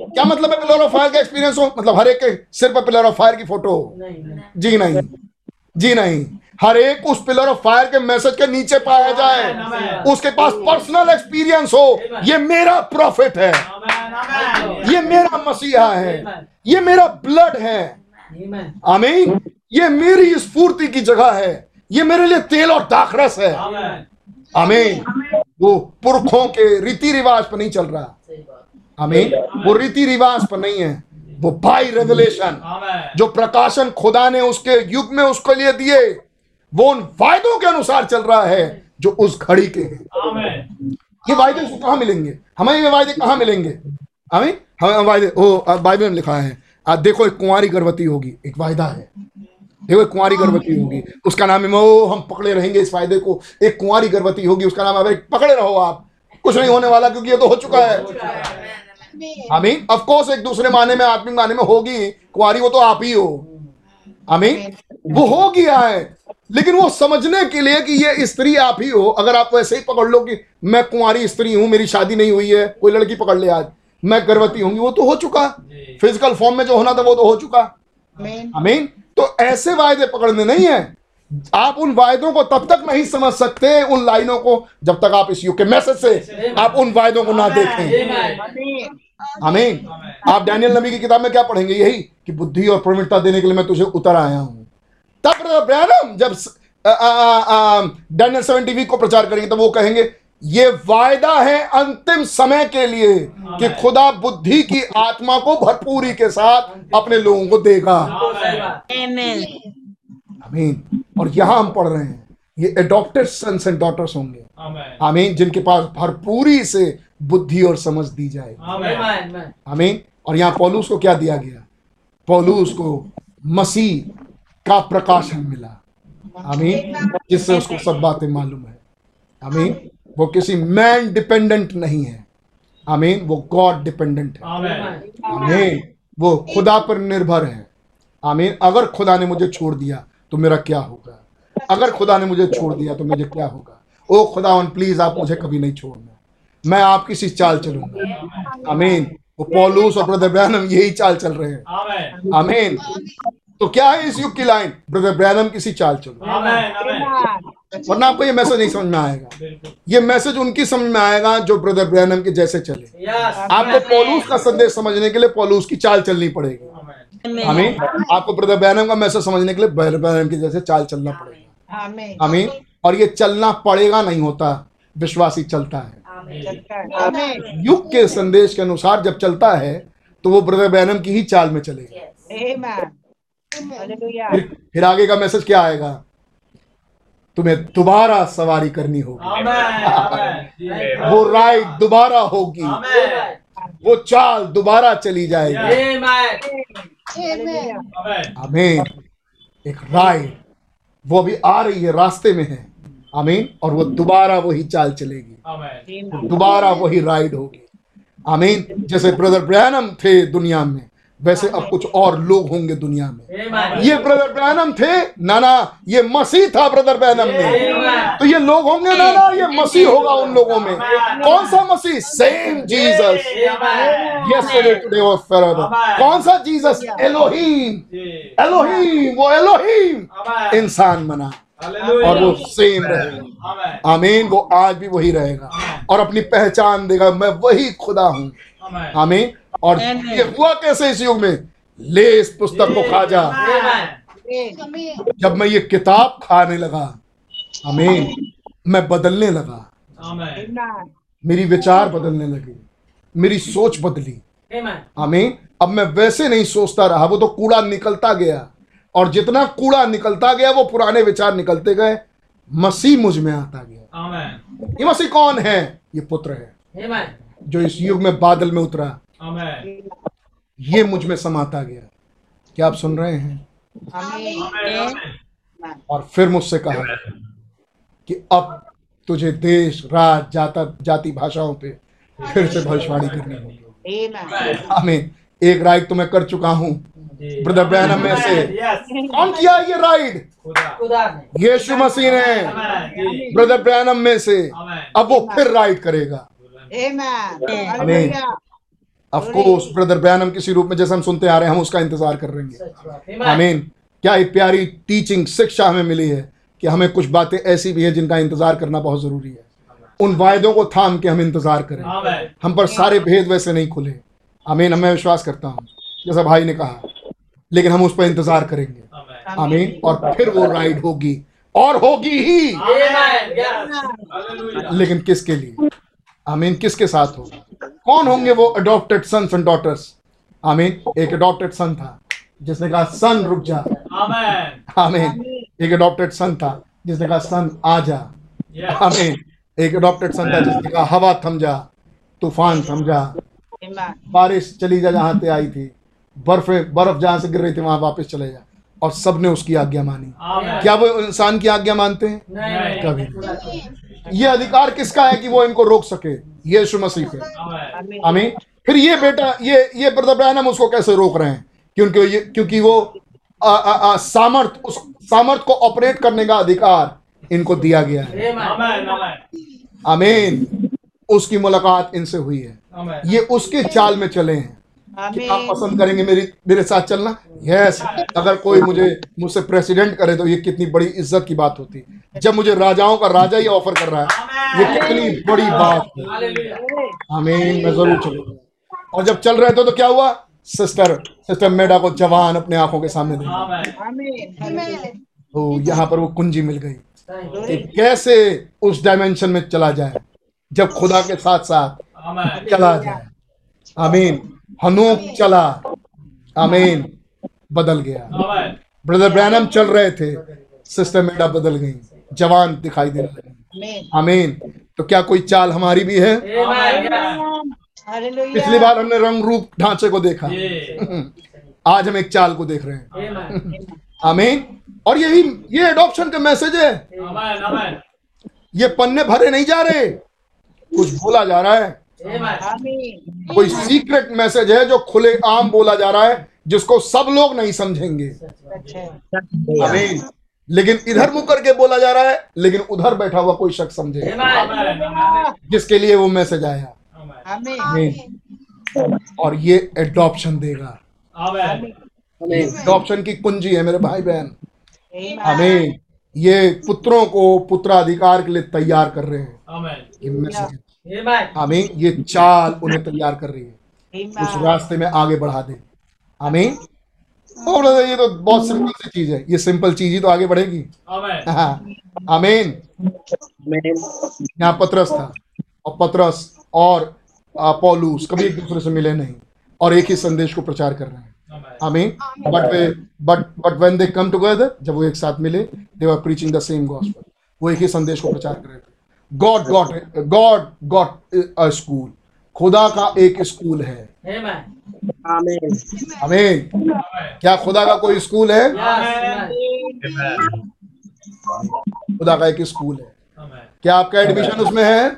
क्या मतलब है पिलर ऑफ़ फायर का एक्सपीरियंस हो? मतलब हर एक के सिर पर पिलर ऑफ़ फायर की फ़ोटो हो? जी नहीं। जी नहीं। हर एक उस पिलर ऑफ़ फायर के मैसेज के नीचे पाया जाए। उसके पास पर्सनल एक्सपीरियंस हो ये मेरा प्रॉफिट है। ये मेरा मसीहा है। ये मेरा ब्लड है। आमीन। ये मेरी स्फूर्ति की जगह है। ये मेरे लिए तेल और दाखरस है। आमीन। वो पुरखों के रीति रिवाज पर नहीं चल रहा। आमीन। वो रीति रिवाज पर नहीं है। वो बाई रेवलेशन जो प्रकाशन खुदा ने उसके युग में उसके लिए दिए वो उन वायदों के अनुसार चल रहा है जो उस घड़ी के हैं। ये वायदे उसको कहाँ मिलेंगे? हमें ये वायदे कहाँ मिलेंगे? हमें हमें वायदे ओ बाइबल में लिखा है आज देखो एक कुंवारी गर्भवती होगी एक वायदा है। देखो एक कुंवारी गर्भवती होगी उसका नाम है ओ हम पकड़े रहेंगे इस वायदे को। एक कुंवारी गर्भवती होगी उसका नाम है पकड़े रहो आप। कुछ नहीं होने वाला क्योंकि ये तो हो चुका है। आमीन। ऑफ़ कोर्स एक दूसरे माने में आत्मिक माने में होगी। कुंवारी वो तो आप ही हो। आमीन। वो हो गया है। लेकिन वो समझने के लिए कि ये स्त्री आप ही हो अगर आप वैसे ही पकड़ लो कि मैं कुंवारी स्त्री हूँ मेरी शादी नहीं हुई है कोई लड़की पकड़ ले आज मैं गर्भवती होंगी वो तो हो चुका। फ़िज़िकल फॉर्म में जो होना था वो तो हो चुका। आमीन तो ऐसे वायदे पकड़ने नहीं है। आप उन वायदों को तब तक नहीं समझ सकते उन लाइनों को जब तक आप इस युग के मैसेज से आप उन वायदों को ना देखें। आमीन आप डैनियल नबी की किताब में क्या पढ़ेंगे? यही कि बुद्धि और प्रवीणता देने के लिए मैं तुझे उतर आया हूँ। तब ब्रैनम जब डैनियल सेवेंटी वीक को प्रचार करेंगे तब वो कहेंगे ये वायदा है अंतिम समय के लिए कि खुदा बुद्धि की आत्मा को भरपूरी के साथ अपने लोगों को देगा. आमीन। और यहाँ हम पढ़ रहे हैं ये अडॉप्टेड सन्स एंड डॉटर्स होंगे। आमीन। जिनके पास भरपूरी से बुद्धि और समझ दी जाएगी आमीन। और यहाँ पौलूस को क्या दिया गया? पौलूस को मसीह का प्रकाशन मिला। आमीन। जिससे उसको सब बातें मालूम है। आमीन। वो किसी मैन डिपेंडेंट नहीं है। आमीन। वो गॉड डिपेंडेंट है। आमीन। वो खुदा पर निर्भर है। आमीन। अगर खुदा ने मुझे छोड़ दिया तो मेरा क्या होगा? अगर खुदा ने मुझे छोड़ दिया तो मुझे क्या होगा? ओ खुदावन प्लीज़ आप मुझे कभी नहीं छोड़ना। मैं आपकी सी चाल चलूँगा। आमीन। वो पौलूस और ब्रदर ब्रैनम यही चाल चल रहे हैं। आमीन। तो क्या है इस युग की लाइन? ब्रदर ब्रैनम किसी चाल चलो। वरना आपको ये मैसेज नहीं समझ में आएगा। ये मैसेज उनकी समझ में आएगा जो ब्रदर ब्रैनम के जैसे चले। आपको पौलूस का संदेश समझने के लिए पौलूस की चाल चलनी पड़ेगी। आमीन आपको ब्रदर ब्रैनम का मैसेज समझने के लिए ब्रदर ब्रैनम के जैसे चाल चलना पड़ेगा। आमीन और ये चलना पड़ेगा नहीं होता विश्वासी चलता है। युग के संदेश के अनुसार जब चलता है तो वो ब्रदर ब्रैनम की ही चाल में चलेगा। फिर, फिर आगे का मैसेज क्या आएगा? तुम्हें दोबारा सवारी करनी होगी। वो राइड दोबारा होगी। वो चाल दोबारा चली जाएगी। आमीन एक राइड वो अभी आ रही है रास्ते में है। आमीन और वो दोबारा वही चाल चलेगी। दोबारा वही राइड होगी। आमीन जैसे ब्रदर ब्रैनम थे दुनिया में वैसे अब कुछ और लोग होंगे दुनिया में। ये ब्रदर ब्रैनम थे ना ना ये मसीह था ब्रदर ब्रैनम में। तो ये लोग होंगे ना ना ये मसीह होगा उन लोगों में। कौन सा मसीह? सेम जीसस यस्टरडे टुडे और forever कौन सा जीसस एलोहीम एलोहीम वो एलोहीम इंसान बना। और वो सेम रहेगा आमीन वो आज भी वही रहेगा। और अपनी पहचान देगा मैं वही खुदा हूँ। आमीन। और ये हुआ कैसे इस युग में? ले इस पुस्तक को खा जा। जब मैं ये किताब खाने लगा आमीन मैं बदलने लगा। मेरी विचार बदलने लगे मेरी सोच बदली। आमीन अब मैं वैसे नहीं सोचता रहा वो तो कूड़ा निकलता गया। और जितना कूड़ा निकलता गया वो पुराने विचार निकलते गए मसीह मुझमें आता गया। ये मसीह कौन है? ये पुत्र है जो इस युग में बादल में उतरा। ये मुझमें समाता गया। क्या आप सुन रहे हैं? और फिर मुझसे कहा कि अब तुझे देश राज जाता जाति भाषाओं पे फिर से भविष्यवाणी करनी होगी। आमीन। एक राइड तो मैं कर चुका हूँ। ब्रदर ब्रैनम में से। कौन किया ये राइड? यीशु मसीह ने। ब्रदर ब्रैनम में से। अब वो फिर राइड करेगा। आमीन। ऑफ़ कोर्स ब्रदर ब्रैनम किसी रूप में जैसे हम सुनते आ रहे हैं हम उसका इंतज़ार कर रहे हैं। आमीन क्या एक प्यारी टीचिंग शिक्षा हमें मिली है कि हमें कुछ बातें ऐसी भी है जिनका इंतज़ार करना बहुत ज़रूरी है। उन वायदों को थाम के हम इंतज़ार करें। हम पर सारे भेद वैसे नहीं खुले। आमीन हमें विश्वास करता हूँ जैसा भाई ने कहा लेकिन हम उस पर इंतज़ार करेंगे। आमीन और फिर वो राइड होगी। और होगी ही। लेकिन किसके लिए? आमीन किसके साथ होगा? कौन होंगे वो अडॉप्टेड सन्स एंड डॉटर्स आमीन एक अडॉप्टेड सन था जिसने कहा सन रुक जा। आमीन एक अडॉप्टेड सन था जिसने कहा सन आ जा। आमीन एक अडॉप्टेड सन था जिसने कहा हवा थम जा तूफ़ान थम जा। बारिश चली जा जहाँ से आई थी बर्फ़ बर्फ़ जहाँ से गिर रही थी वहाँ वापस चले जा। और सबने उसकी आज्ञा मानी। क्या वो इंसान की आज्ञा मानते हैं? कभी नहीं। ये अधिकार किसका है कि वो इनको रोक सके? यीशु मसीह के। आमीन। फिर ये बेटा ये ये ब्रदर उसको कैसे रोक रहे हैं? क्योंकि ये क्योंकि वो आ, आ, आ, सामर्थ उस सामर्थ को ऑपरेट करने का अधिकार इनको दिया गया है। आमीन। उसकी मुलाकात इनसे हुई है। ये उसके चाल में चले हैं। कि आप पसंद करेंगे मेरी मेरे साथ चलना? यस अगर कोई मुझे मुझसे प्रेसिडेंट करे तो ये कितनी बड़ी इज़्ज़त की बात होती। जब मुझे राजाओं का राजा ही ऑफ़र कर रहा है ये कितनी बड़ी बात है। आमीन। मैं ज़रूर चलूँगा। और जब चल रहे थे तो क्या हुआ? सिस्टर सिस्टर मेडा को जवान अपने आँखों के सामने देखा। तो यहाँ पर वो कुंजी मिल गई। कि कैसे उस डायमेंशन में चला जाए? जब खुदा के साथ साथ चला जाए। आमीन। हनोक चला। आमीन। बदल गया। ब्रदर ब्रैनम चल रहे थे। सिस्टर मेडा बदल गई। जवान दिखाई देने लगी। आमीन। तो क्या कोई चाल हमारी भी है? पिछली बार हमने रंग रूप ढांचे को देखा। आज हम एक चाल को देख रहे हैं। आमीन। और यही ये एडॉप्शन का मैसेज है। ये पन्ने भरे नहीं जा रहे। कुछ बोला जा रहा है। कोई सीक्रेट मैसेज है जो खुले आम बोला जा रहा है जिसको सब लोग नहीं समझेंगे। लेकिन इधर मुँह करके बोला जा रहा है लेकिन उधर बैठा हुआ कोई शख्स समझे। जिसके लिए वो मैसेज आया। और ये एडॉप्शन देगा। एडॉप्शन की कुंजी है मेरे भाई बहन। हमें ये पुत्रों को पुत्राधिकार के लिए तैयार कर रहे हैं। ये मैसेज आमीन ये चाल उन्हें तैयार कर रही है। उस रास्ते में आगे बढ़ा दे। आमीन। और ये तो बहुत सिंपल सी चीज़ है। ये सिंपल चीज़ ही तो आगे बढ़ेगी। हाँ, आमीन। यहाँ पत्रस था। और पत्रस और पौलुस कभी एक दूसरे से मिले नहीं। और एक ही संदेश को प्रचार कर रहे हैं। आमीन। But way but but when they come together जब वो एक साथ मिले they were preaching the same gospel वो एक ही संदेश को प्रचार कर रहे थे। God got God got a school खुदा का एक स्कूल है। आमीन क्या खुदा का कोई स्कूल है? खुदा का एक स्कूल है। क्या आपका एडमिशन उसमें है?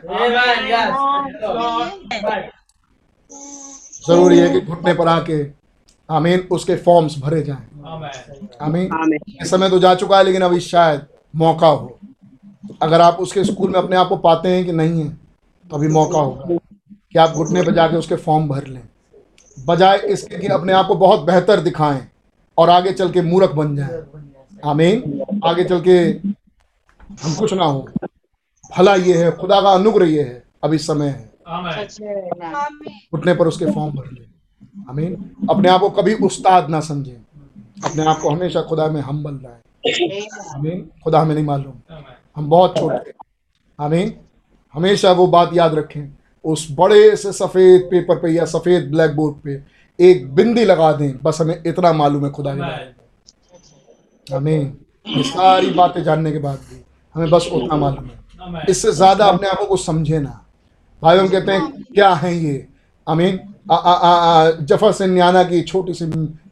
ज़रूरी है कि घुटने पर आके आमीन उसके फॉर्म्स भरे जाएँ। आमीन। इस समय तो जा चुका है लेकिन अभी शायद मौका हो। अगर आप उसके स्कूल में अपने आप को पाते हैं कि नहीं है तो अभी मौका होगा कि आप घुटने पर जाके उसके फॉर्म भर लें। बजाय इसके कि अपने आप को बहुत बेहतर दिखाएँ और आगे चल के मूर्ख बन जाए। आमीन। आगे चल के हम कुछ ना हो। भला ये है खुदा का अनुग्रह ये है। अभी समय है। घुटने पर उसके फॉर्म भर ले। आमीन। अपने आप को कभी उस्ताद ना समझे। अपने आप को हमेशा खुदा में हम बन रहा है आमीन। खुदा हमें नहीं मालूम। हम बहुत छोटे हैं। आमीन। हमेशा वो बात याद रखें। उस बड़े से सफ़ेद पेपर पे या सफ़ेद ब्लैक बोर्ड पे एक बिंदी लगा दें। बस हमें इतना मालूम है खुदा के बारे में आमीन। ये सारी बातें जानने के बाद भी हमें बस उतना मालूम है। इससे ज़्यादा अपने आप को समझे ना। भाई हम कहते हैं, क्या है ये? आ- ज़फ़र से न्याना की छोटी सी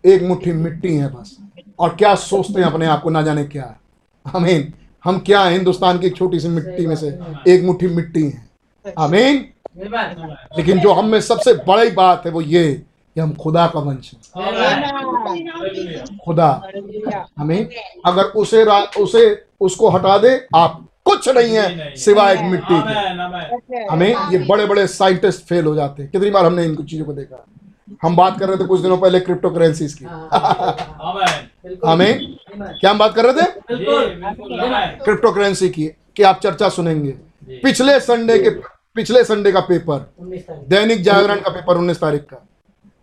एक मुट्ठी मिट्टी है बस। और क्या सोचते हैं अपने आप को ना जाने क्या आमीन। हम क्या है हिंदुस्तान की एक छोटी सी मिट्टी में से? एक मुट्ठी मिट्टी है। आमीन। लेकिन जो हम में सबसे बड़ी बात है वो ये कि हम खुदा का वंश हैं। खुदा। हमें अगर उसे रा- उसे उसको हटा दे आप कुछ नहीं है सिवाय एक मिट्टी के। हमें ये बड़े बड़े साइंटिस्ट फेल हो जाते हैं। कितनी बार हमने इन चीज़ों को देखा? हम बात कर रहे थे कुछ दिनों पहले क्रिप्टो करेंसीज की हमें क्या हम बात कर रहे थे? क्रिप्टो करेंसी की कि आप चर्चा सुनेंगे। पिछले संडे के पिछले संडे का पेपर दैनिक जागरण का पेपर 19 तारीख का।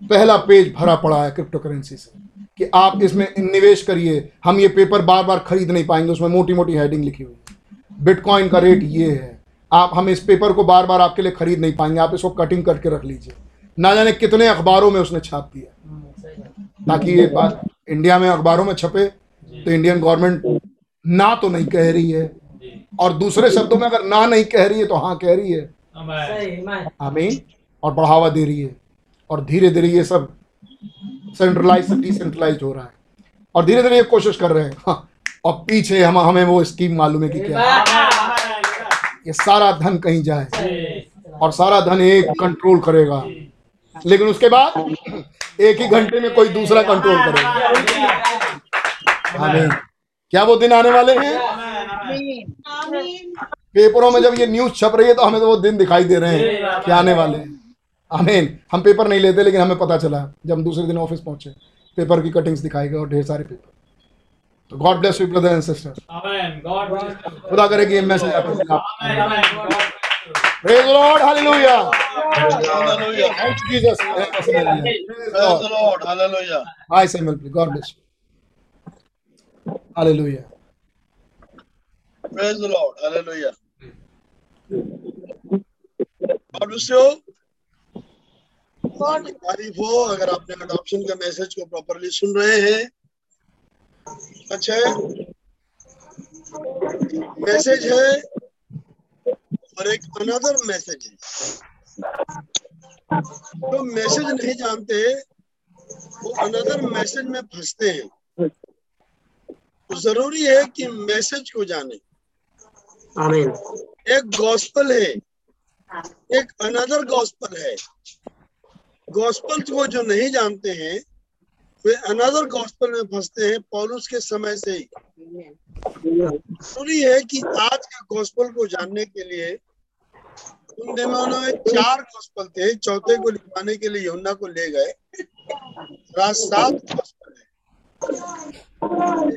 पहला पेज भरा पड़ा है क्रिप्टो करेंसी से कि आप इसमें निवेश करिए। हम ये पेपर बार बार खरीद नहीं पाएँगे उसमें मोटी मोटी हेडिंग लिखी हुई है। बिटकॉइन का रेट ये है। आप हम इस पेपर को बार बार आपके लिए खरीद नहीं पाएँगे आप इसको कटिंग करके रख लीजिए। ना जाने कितने अखबारों में उसने छाप दिया। ताकि ये बात इंडिया में अखबारों में छपे तो इंडियन गवर्नमेंट ना तो नहीं कह रही है। और दूसरे शब्दों में अगर ना नहीं कह रही है तो हाँ कह रही है। आमीन। और बढ़ावा दे रही है। और धीरे धीरे ये सब सेंट्रलाइज से डिसेंट्रलाइज हो रहा है। और धीरे धीरे ये कोशिश कर रहे हैं। हाँ, और पीछे हम हमें वो स्कीम मालूम है कि क्या है। ये सारा धन कहीं जाए। और सारा धन एक कंट्रोल करेगा। लेकिन उसके बाद एक ही घंटे में कोई दूसरा कंट्रोल करेगा आमीन। क्या वो दिन आने वाले हैं? पेपरों में जब ये न्यूज़ छप रही है तो हमें तो वो दिन दिखाई दे रहे हैं कि आने वाले हैं। आमीन। हम पेपर नहीं लेते लेकिन हमें पता चला जब हम दूसरे दिन ऑफ़िस पहुँचे पेपर की कटिंग्स दिखाई गई और ढेर सारे पेपर तो God bless you brother and sister Amen. God खुदा करे कि मैसेज आपको God bless you. Praise Lord hallelujah Hallelujah. Thank you Jesus Praise the Lord. Hallelujah. Samuel please God bless you hallelujah Praise the Lord. Hallelujah. God bless you. God तारीफ़ हो अगर आपने अडॉप्शन का मैसेज को प्रॉपरली सुन रहे हैं अच्छा है मैसेज है और एक अनदर मैसेज है। जो मैसेज नहीं जानते वो अनदर मैसेज में फंसते हैं। तो ज़रूरी है कि मैसेज को जाने। आमीन एक गॉस्पल है। एक अनदर गॉस्पल है। गॉस्पल को जो नहीं जानते हैं वे अनदर गॉस्पल में फंसते हैं पॉलुस के समय से ही। ज़रूरी है कि आज के गॉस्पल को जानने के लिए उन दिनों में चार गॉस्पल थे चौथे को लिखवाने के लिए यमुना को ले गए। रात सात गॉस्पल है।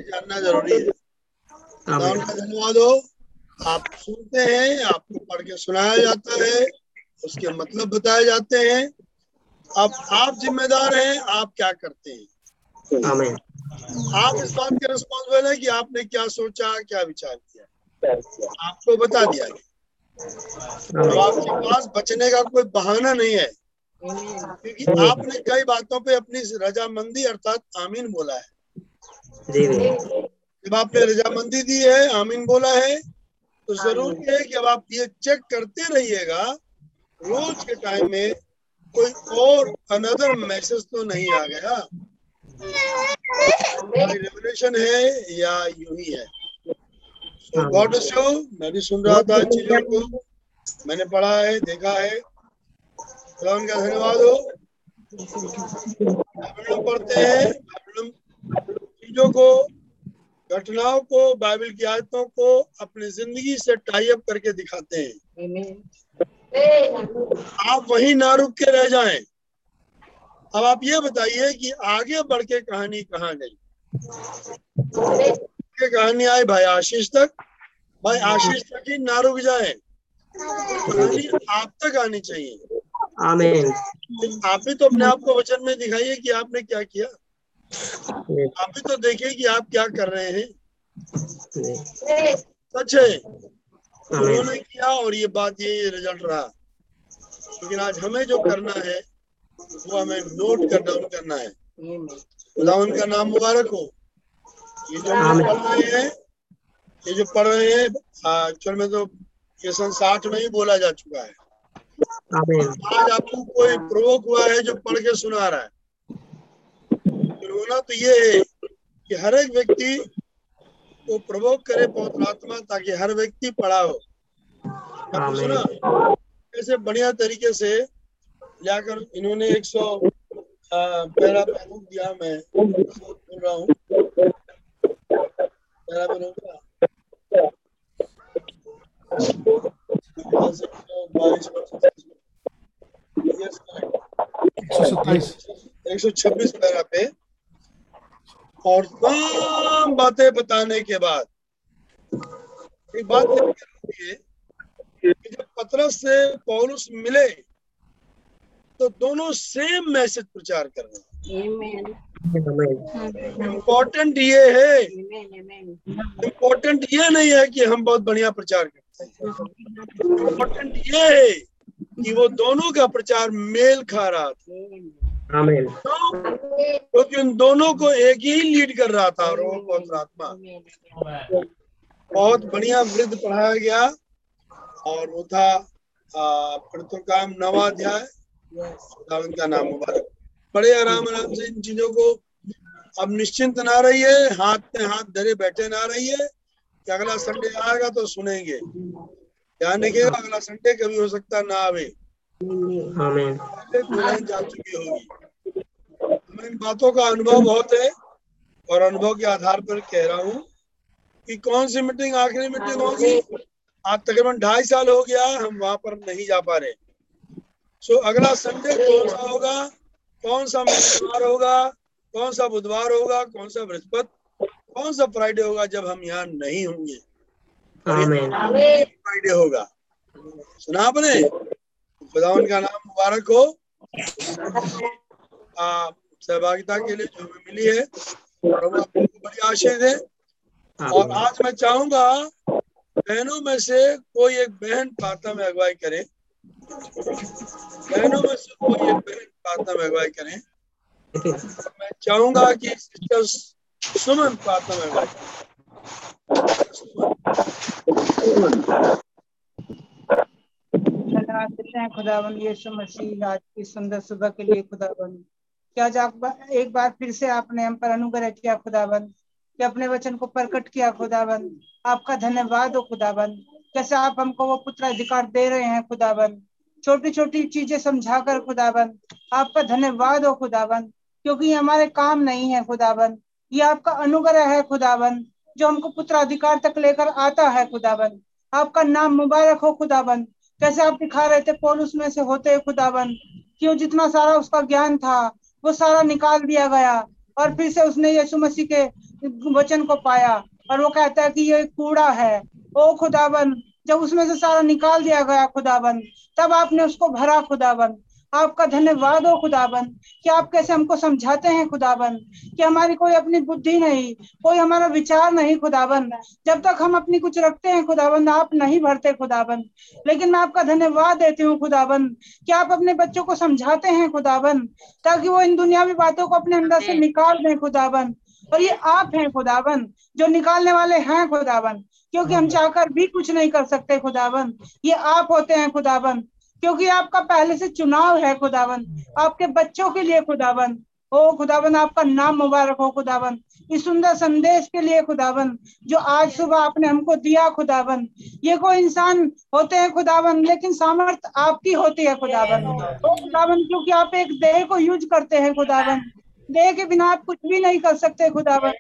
जानना ज़रूरी है। खुदा धन्यवाद हो। आप सुनते हैं आपको पढ़ के सुनाया जाता है उसके मतलब बताए जाते हैं। अब आप जिम्मेदार हैं आप क्या करते हैं? आमीन। आप इस बात के रिस्पॉन्सिबल है कि आपने क्या सोचा क्या विचार किया? आपको बता दिया गया। अब आपके पास बचने का कोई बहाना नहीं है। क्योंकि आपने कई बातों पे अपनी रजामंदी अर्थात आमीन बोला है। जब आपने रजामंदी दी है आमीन बोला है तो ज़रूरी है कि अब आप ये चेक करते रहिएगा रोज के टाइम में कोई और अनदर मैसेज तो नहीं आ गया। रेवलेशन है या यूँ ही है। So, गॉड शो मैं भी सुन रहा था चीज़ों को। मैंने पढ़ा है देखा है। खुदा उनका धन्यवाद हो। बाइबल हम पढ़ते हैं। बाइबल हम चीज़ों को घटनाओं को बाइबल की आयतों को अपनी ज़िंदगी से टाई अप करके दिखाते हैं। आप वही ना रुक के रह जाएँ। अब आप ये बताइए कि आगे बढ़ के कहानी कहाँ गई? के कहानी आई भाई आशीष तक? भाई आशीष तक ही ना रुक जाए। आप तक आनी चाहिए। आमीन। आप ही तो अपने आप को वचन में दिखाइए कि आपने क्या किया। आप ही तो देखिए कि आप क्या कर रहे हैं। सच है। उन्होंने किया और ये बात ये रिज़ल्ट रहा। लेकिन आज हमें जो करना है वो हमें नोट कर डाउन करना है। खुदा उनका नाम मुबारक हो। ये जो हम पढ़ रहे हैं ये जो पढ़ रहे हैं एक्चुअल में तो ये सन साठ में ही बोला जा चुका है। आज आपको कोई प्रोवोक हुआ है जो पढ़ के सुना रहा है? फिर होना तो ये है कि हर एक व्यक्ति को प्रवोक करे पवित्र आत्मा ताकि हर व्यक्ति पढ़ा हो। कैसे बढ़िया तरीके से लाकर इन्होंने एक सौ पहला पैरूक दिया मैं बोल रहा हूँ। पैरूक बाईस एक सौ छब्बीस पैरा पे और तमाम बातें बताने के बाद, एक बात कि जब पतरस से पौलुस मिले तो दोनों सेम मैसेज प्रचार कर रहे हैं। इम्पोर्टेंट ये है। इम्पोर्टेंट ये नहीं है कि हम बहुत बढ़िया प्रचार करते हैं। इम्पोर्टेंट ये है कि वो दोनों का प्रचार मेल खा रहा था। आमीन तो क्योंकि उन दोनों को एक ही लीड कर रहा था और वो पवित्र आत्मा। बहुत बढ़िया वृद्ध पढ़ाया गया और वो था पढ़तो काम नवा अध्याय नाम मुबारक। बड़े आराम आराम से इन चीज़ों को। अब निश्चिंत ना रहिए हाथ पे हाथ धरे बैठे ना रहिए। कि अगला संडे आएगा तो सुनेंगे। ध्यान रखिएगा अगला संडे कभी हो सकता ना आवे। दुल्हन जा चुकी होगी। हमें इन बातों का अनुभव बहुत है और अनुभव के आधार पर कह रहा हूँ कि कौन सी मीटिंग आखिरी मीटिंग होगी? आज तकरीबन ढाई साल हो गया हम वहाँ पर नहीं जा पा रहे। सो अगला संडे कौन सा होगा? कौन सा मंगलवार होगा कौन सा बुधवार होगा कौन सा बृहस्पति कौन सा फ्राइडे होगा जब हम यहाँ नहीं होंगे? फ्राइडे होगा। सुना आपने? खुदा उनका नाम मुबारक हो। सहभागिता के लिए जो हमें मिली है बड़ी आशीष दे। और आज मैं चाहूँगा बहनों में से कोई एक बहन प्रार्थना में अगुवाई करे। बहनों में से कोई एक बहन प्रार्थना में अगुवाई करे। मैं चाहूँगा कि सिस्टर सुमन प्रार्थना में अगुवाई करे। धन्यवाद देते खुदावन यीशु मसीह, आज की सुंदर सुबह के लिए खुदावन क्या आप एक बार फिर से आपने हम पर अनुग्रह किया खुदावन कि अपने वचन को प्रकट किया खुदावन आपका धन्यवाद हो खुदावन कैसे आप हमको वो पुत्र अधिकार दे रहे हैं खुदावन छोटी छोटी चीज़ें समझाकर खुदावन आपका धन्यवाद हो खुदावन क्योंकि ये हमारे काम नहीं है खुदावन ये आपका अनुग्रह है खुदावन जो हमको पुत्र अधिकार तक लेकर आता है खुदावन आपका नाम मुबारक हो खुदावन कैसे आप दिखा रहे थे पोलुस में से होते हुए खुदावन क्यों जितना सारा उसका ज्ञान था, वो सारा निकाल दिया गया, और फिर से उसने यीशु मसीह के वचन को पाया, और वो कहता है कि ये कूड़ा है। ओ खुदावन जब उसमें से सारा निकाल दिया गया खुदावन तब आपने उसको भरा खुदावन आपका धन्यवाद हो खुदावन कि आप कैसे हमको समझाते हैं खुदावन कि हमारी कोई अपनी बुद्धि नहीं कोई हमारा विचार नहीं खुदावन जब तक हम अपनी कुछ रखते हैं खुदाबंद आप नहीं भरते खुदावन लेकिन मैं आपका धन्यवाद देती हूँ खुदावन कि आप अपने बच्चों को समझाते हैं खुदावन ताकि वो इन दुनियावी बातों को अपने अंदर से निकाल दें खुदावन और ये आप हैं खुदावन जो निकालने वाले हैं खुदावन क्योंकि हम चाहकर भी कुछ नहीं कर सकते खुदावन ये आप होते हैं खुदावन क्योंकि आपका पहले से चुनाव है खुदावन आपके बच्चों के लिए खुदावन ओ खुदावन आपका नाम मुबारक हो खुदावन इस सुंदर संदेश के लिए खुदावन जो आज सुबह आपने हमको दिया खुदावन ये कोई इंसान होते हैं खुदावन लेकिन सामर्थ आपकी होती है खुदावन ओ खुदावन क्योंकि आप एक देह को यूज़ करते हैं खुदावन देह के बिना आप कुछ भी नहीं कर सकते खुदावन।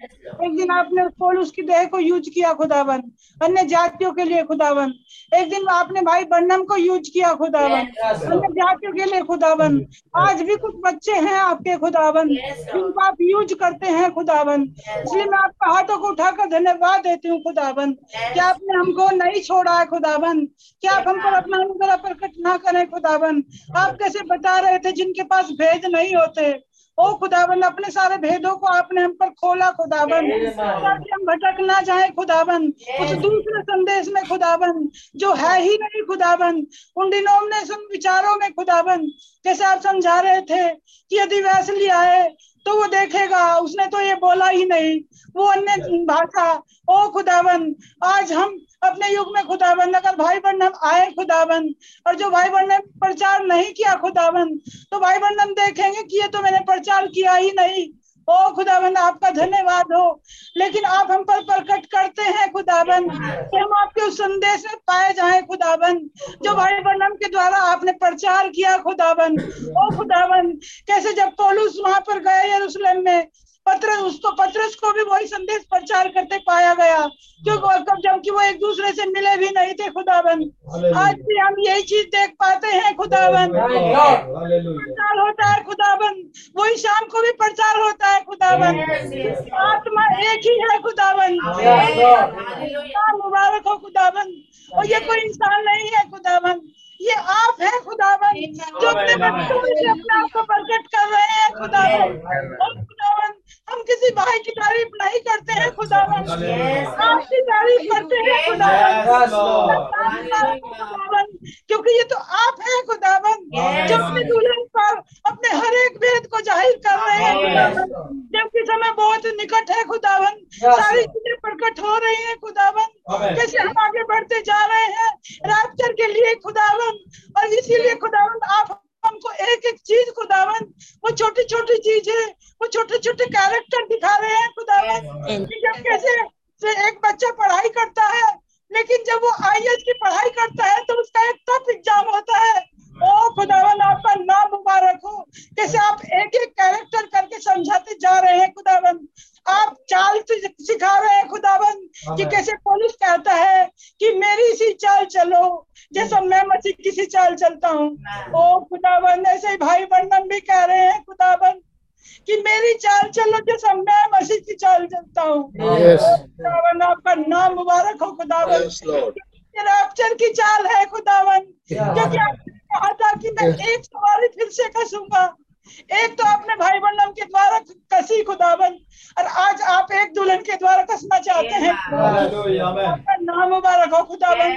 एक दिन आपने पोलुस की देह को यूज़ किया खुदावन। अन्य जातियों के लिए खुदावन। एक दिन आपने भाई बन्नम को यूज़ किया खुदावन। अन्य जातियों के लिए खुदावन। आज भी कुछ बच्चे हैं आपके खुदावन जिनको आप यूज़ करते हैं खुदावन। इसलिए मैं आपका हाथों को उठाकर धन्यवाद देती हूँ खुदावन। क्या आपने हमको नहीं छोड़ा है खुदावन? क्या आप हम पर अपना अनुग्रह प्रकट ना करें खुदावन? आप कैसे बता रहे थे जिनके पास भेद नहीं होते? ओ खुदाबंद अपने सारे भेदों को आपने हम पर खोला खुदाबंद। ताकि हम भटक ना जाए खुदाबंद। उस दूसरे संदेश में खुदाबंद जो है ही नहीं खुदाबंद। उन डिनोमिनेशन विचारों में खुदाबंद जैसे आप समझा रहे थे कि यदि वैसली आए तो वो देखेगा उसने तो ये बोला ही नहीं। वो अन्य भाषा ओ खुदाबंद आज हम अपने युग में खुदाबंद अगर भाई बहन आए खुदाबंद और जो भाई बहन ने प्रचार नहीं किया खुदाबंद तो भाई बंधन देखेंगे कि ये तो मैंने प्रचार किया ही नहीं। ओ खुदाबंद आपका धन्यवाद हो। लेकिन आप हम पर प्रकट करते हैं खुदाबंद हम आपके उस संदेश में पाए जाए खुदाबंद जो भाई वर्णम के द्वारा आपने प्रचार किया खुदाबंद ओ खुदाबंद कैसे जब पोलूस वहाँ पर गए यरूशलेम में पत्रस उसको पत्रस को भी वही संदेश प्रचार करते पाया गया। क्योंकि जबकि वो एक दूसरे से मिले भी नहीं थे खुदावन आज भी हम यही चीज़ देख पाते हैं खुदावन प्रचार होता है खुदावन वही शाम को भी प्रचार होता है खुदावन आत्मा एक ही है खुदावन मुबारक हो खुदावन और ये कोई इंसान नहीं है खुदावन ये आप है खुदावन जो अपने बच्चों से अपने आप को प्रकट कर रहे हैं खुदावन और खुदावन हम किसी भाई की तारीफ़ नहीं करते हैं खुदावन आपकी तारीफ़ करते हैं खुदावन क्योंकि ये तो आप हैं खुदावन जो अपने दुल्हन पर अपने हर एक भेद को ज़ाहिर कर रहे हैं खुदावन जबकि समय बहुत निकट है खुदावन सारी चीज़ें प्रकट हो रही है खुदावन कैसे हम आगे बढ़ते जा रहे हैं राप्चर के लिए खुदावन और इसीलिए खुदावन आप हमको एक एक चीज़ खुदावन वो छोटी छोटी चीज़ें वो छोटे छोटे कैरेक्टर दिखा रहे हैं खुदावन। जब कैसे एक बच्चा पढ़ाई करता है लेकिन जब वो आई की पढ़ाई करता है तो उसका एक टफ एग्ज़ाम होता है। ओ खुदावन आपका नाम मुबारक हो। कैसे आप एक एक कैरेक्टर करके समझाते जा रहे हैं खुदावन। आप चाल सिखा रहे हैं खुदावन कि कैसे पुलिस कहता है कि मेरी सी चाल चलो जैसा मैं मसीह की सी चाल चलता हूँ। ओ खुदाबंद ऐसे भाई बंधन भी कह रहे हैं खुदावन कि मेरी चाल चलो जैसा मैं मसीह की चाल चलता हूँ। Yes. खुदावन आपका नाम मुबारक हो खुदावन। रैप्चर की चाल है खुदावन। क्योंकि आपने था मैं एक सवारी फिर से कसूँगा। एक तो आपने भाई बंधन के द्वारा कसी खुदावन और आज आप एक दुल्हन के द्वारा कसना चाहते हैं. आपका नाम मुबारक हो खुदावन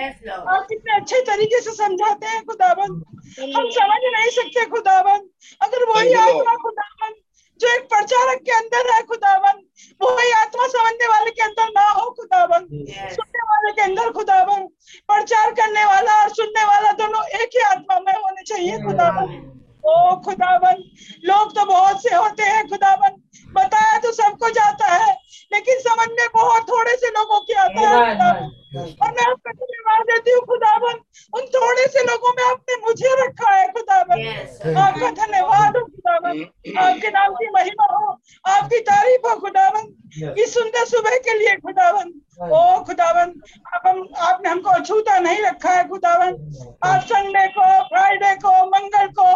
आप कितने अच्छे तरीके से समझाते हैं खुदावन हम समझ नहीं सकते खुदावन अगर वही आत्मा खुदावन जो एक प्रचारक के अंदर है खुदावन वही आत्मा समझने वाले के अंदर ना हो खुदावन Yes. सुनने वाले के अंदर खुदावन प्रचार करने वाला और सुनने वाला दोनों एक ही आत्मा में होने चाहिए खुदावन ओ खुदावन लोग तो बहुत से होते हैं खुदावन। बताया तो सबको जाता है लेकिन समझ में बहुत थोड़े से लोगों की आता है खुदावन। और मैं आपका धन्यवाद देती हूँ खुदावन। उन थोड़े से लोगों में आपने मुझे रखा है खुदावन। Yes. आपका धन्यवाद हो खुदावन। आपके नाम की महिमा हो आपकी तारीफ़ हो खुदावन। इस सुंदर सुबह के लिए खुदावन। ओ खुदावन आप हम आपने हमको अछूता नहीं रखा है खुदावन। आप संडे को फ्राइडे को मंगल को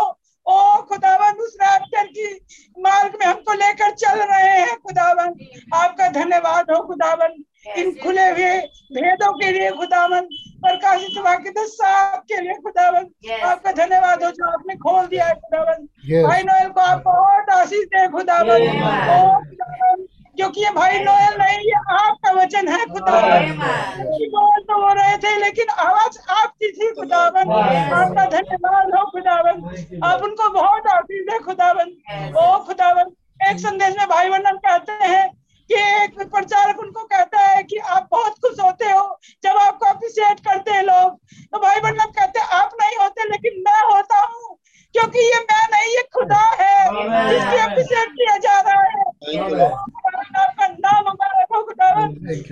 ओ खुदावन उस रैप्चर की मार्ग में हमको लेकर चल रहे हैं खुदावन। आपका धन्यवाद हो खुदावन। इन खुले हुए भेदों के लिए खुदावन। प्रकाशित वाक्य तो साहब के लिए खुदावन। आपका धन्यवाद हो जो आपने खोल दिया है खुदावन. भाई नोएल को आप बहुत आशीष दे खुदावन। Amen. ओ खुदावन क्योंकि ये भाई नोएल नहीं ये आपका वचन है खुदावन. बोल तो वो रहे थे लेकिन आवाज़ आपकी थी खुदावन। आपका धन्यवाद हो खुदावन। आप उनको बहुत आशीष है खुदावन. ओ खुदावन एक संदेश में भाई वंदन कहते हैं कि एक प्रचारक उनको कहता है कि आप बहुत खुश होते हो जब आपको अप्रिशिएट करते हैं लोग। तो भाई वंदन कहते हैं आप नहीं होते लेकिन मैं होता हूँ क्योंकि ये मैं नहीं ये खुदा है जिसकी अप्रिशिएट किया जा रहा है। खुदावन, आपका नाम मुबारक हो खुदावन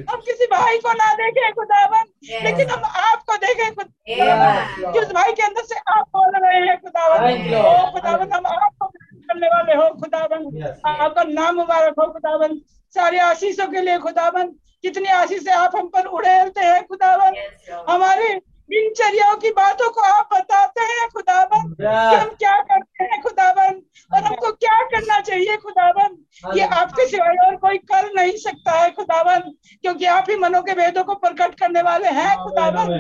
हम किसी भाई को ना देखें खुदावन। लेकिन हम आपको देखें खुदावन। उस भाई के अंदर से आप बोल रहे हैं खुदावन. ओ खुदावन हम आपको करने वाले हो खुदावन। आपका नाम मुबारक हो खुदावन। सारे आशीषों के लिए खुदावन। कितनी आशीष है आप हम पर उड़ेलते हैं खुदावन। Yes, हमारे दिनचर्याओं की बातों को आप बताते हैं खुदाबंद। कि हम क्या करते हैं खुदाबंद? और हमको क्या करना चाहिए खुदाबंद? ये आपके सिवाय और कोई कर नहीं सकता है खुदाबंद क्योंकि आप ही मनो के भेदों को प्रकट करने वाले हैं खुदावन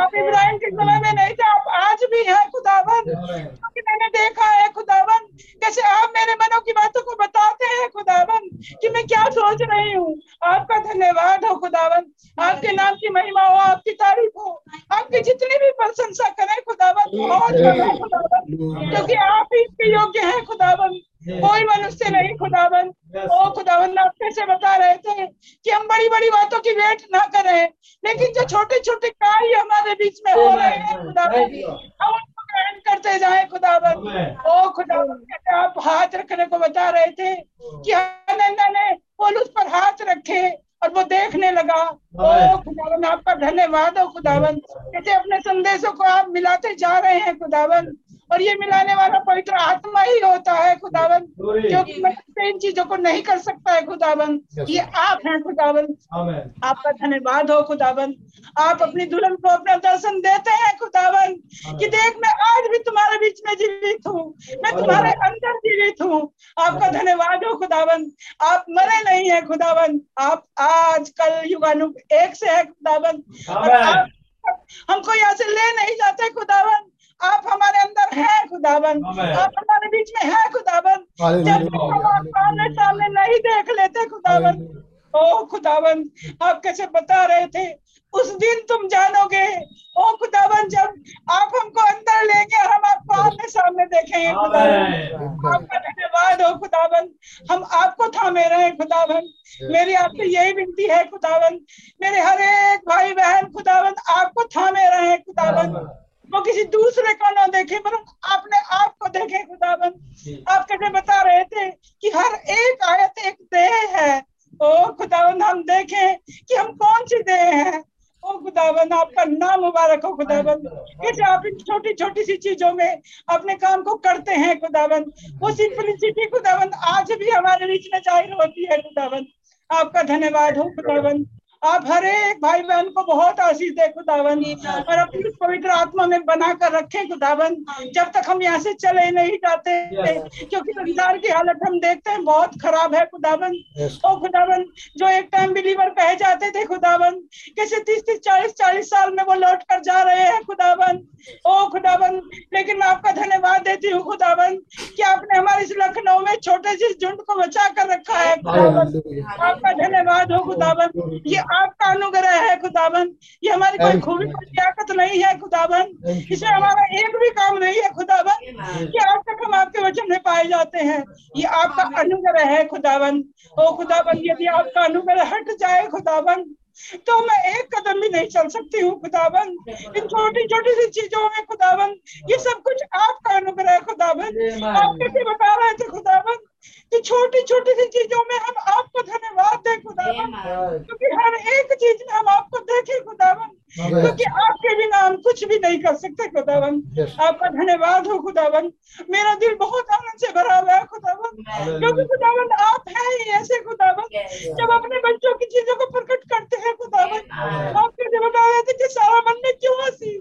आप इब्राहिम के समय में नहीं थे आप आज भी हैं खुदावन क्योंकि मैंने देखा है खुदावन कैसे आप मेरे मनों की बातों को बताते हैं खुदावन कि मैं क्या सोच रही हूँ? आपका धन्यवाद हो खुदावन आपके नाम की महिमा हो आपकी तारीफ़ हो। आपकी जितनी भी प्रशंसा करें खुदावन बहुत करें खुदावन क्योंकि आप ही इसके योग्य हैं खुदावन कोई मनुष्य नहीं खुदावन। ओ खुदावन आप कैसे बता रहे थे कि हम बड़ी बड़ी बातों की वेट ना करें लेकिन जो छोटे छोटे कार्य हमारे बीच में हो रहे हैं खुदावन हम उनको ग्रहण करते जाए खुदावन। ओ खुदावन आप हाथ रखने को बता रहे थे कि हनंदा ने पोलूस पर हाथ रखे और वो देखने लगा ओ खुदावन आपका धन्यवाद हो खुदावन कैसे अपने संदेशों को आप मिलाते जा रहे हैं खुदावन और ये मिलाने वाला पवित्र आत्मा ही होता है खुदावन क्योंकि मनुष्य इन चीज़ों को नहीं कर सकता है खुदावन ये आप हैं खुदावन आपका धन्यवाद हो खुदावन आप अपनी दुल्हन को अपना दर्शन देते हैं खुदावन कि देख मैं आज भी तुम्हारे बीच में जीवित हूँ। मैं तुम्हारे अंदर जीवित हूँ। आपका धन्यवाद हो खुदावन आप मरे नहीं है खुदावन आप आज कल युगानु एक से है खुदाबंद। हमको यहाँ से ले नहीं जाते खुदाबंद। आप हमारे अंदर है खुदाबंद। आप हमारे बीच में है खुदाबंद। जब हम आप सामने सामने नहीं देख लेते खुदाबंद ओ खुदाबंद आप कैसे बता रहे थे उस दिन तुम जानोगे ओ खुदावन जब आप हमको अंदर लेंगे और हम आपको आमने सामने देखेंगे खुदावन। आपका धन्यवाद हो खुदावन। हम आपको थामे रहे खुदावन। मेरी आपसे यही विनती है खुदावन। मेरे हर एक भाई बहन खुदावन आपको थामे रहे खुदावन। वो किसी दूसरे को ना देखे पर आपने आपको देखे खुदावन। आप कैसे बता रहे थे कि हर एक आयत एक देह है। ओ खुदावन हम देखें कि हम कौन सी देह हैं? ओ खुदावन आपका नाम मुबारक हो खुदावन कैसे आप इन छोटी छोटी सी चीज़ों में अपने काम को करते हैं खुदावन वो सिंपलिसिटी खुदावन आज भी हमारे बीच में ज़ाहिर होती है खुदावन आपका धन्यवाद हो खुदावन आप हर एक भाई बहन को बहुत आशीष दे खुदावन और अपनी पवित्र आत्मा में बना कर रखे खुदावन जब तक हम यहाँ से चले नहीं जाते क्योंकि संसार की हालत हम देखते हैं बहुत खराब है खुदावन ओ खुदावन जो एक टाइम बिलीवर कहे जाते थे खुदावन कैसे तीस तीस चालीस चालीस साल में वो लौट कर जा रहे हैं खुदावन ओ खुदावन लेकिन मैं आपका धन्यवाद देती हूँ खुदावन कि आपने हमारे इस लखनऊ में छोटे से झुंड को बचा कर रखा है खुदावन आपका धन्यवाद हो खुदावन ये आपका अनुग्रह है खुदाबन ये हमारी कोई खूबी कोई लियाकत नहीं है खुदाबन इसमें हमारा एक भी काम नहीं है खुदाबन कि आज तक हम आपके वचन में पाए जाते हैं। ये आपका अनुग्रह है खुदाबन ओ खुदाबन यदि आपका अनुग्रह हट जाए खुदावन तो मैं एक कदम भी नहीं चल सकती हूँ खुदावन। इन छोटी छोटी सी चीज़ों में खुदावन ये सब कुछ आपका अनुग्रह है खुदावन। आप कैसे बता रहे थे खुदावन? कि छोटी छोटी सी चीज़ों में हम आपको धन्यवाद दें खुदावन। क्योंकि हर एक चीज़ में हम आपको देखें खुदावन। क्योंकि आपके बिना हम कुछ भी नहीं कर सकते खुदावन। आपका धन्यवाद हो खुदावन। मेरा दिल बहुत आनंद से भरा हुआ है खुदावन। क्योंकि खुदावन आप हैं ही ऐसे खुदावन। जब अपने बच्चों की चीज़ों को प्रकट करते हैं खुदावन आप कैसे बता रहे थे कि सारा मन में क्यों हँसी?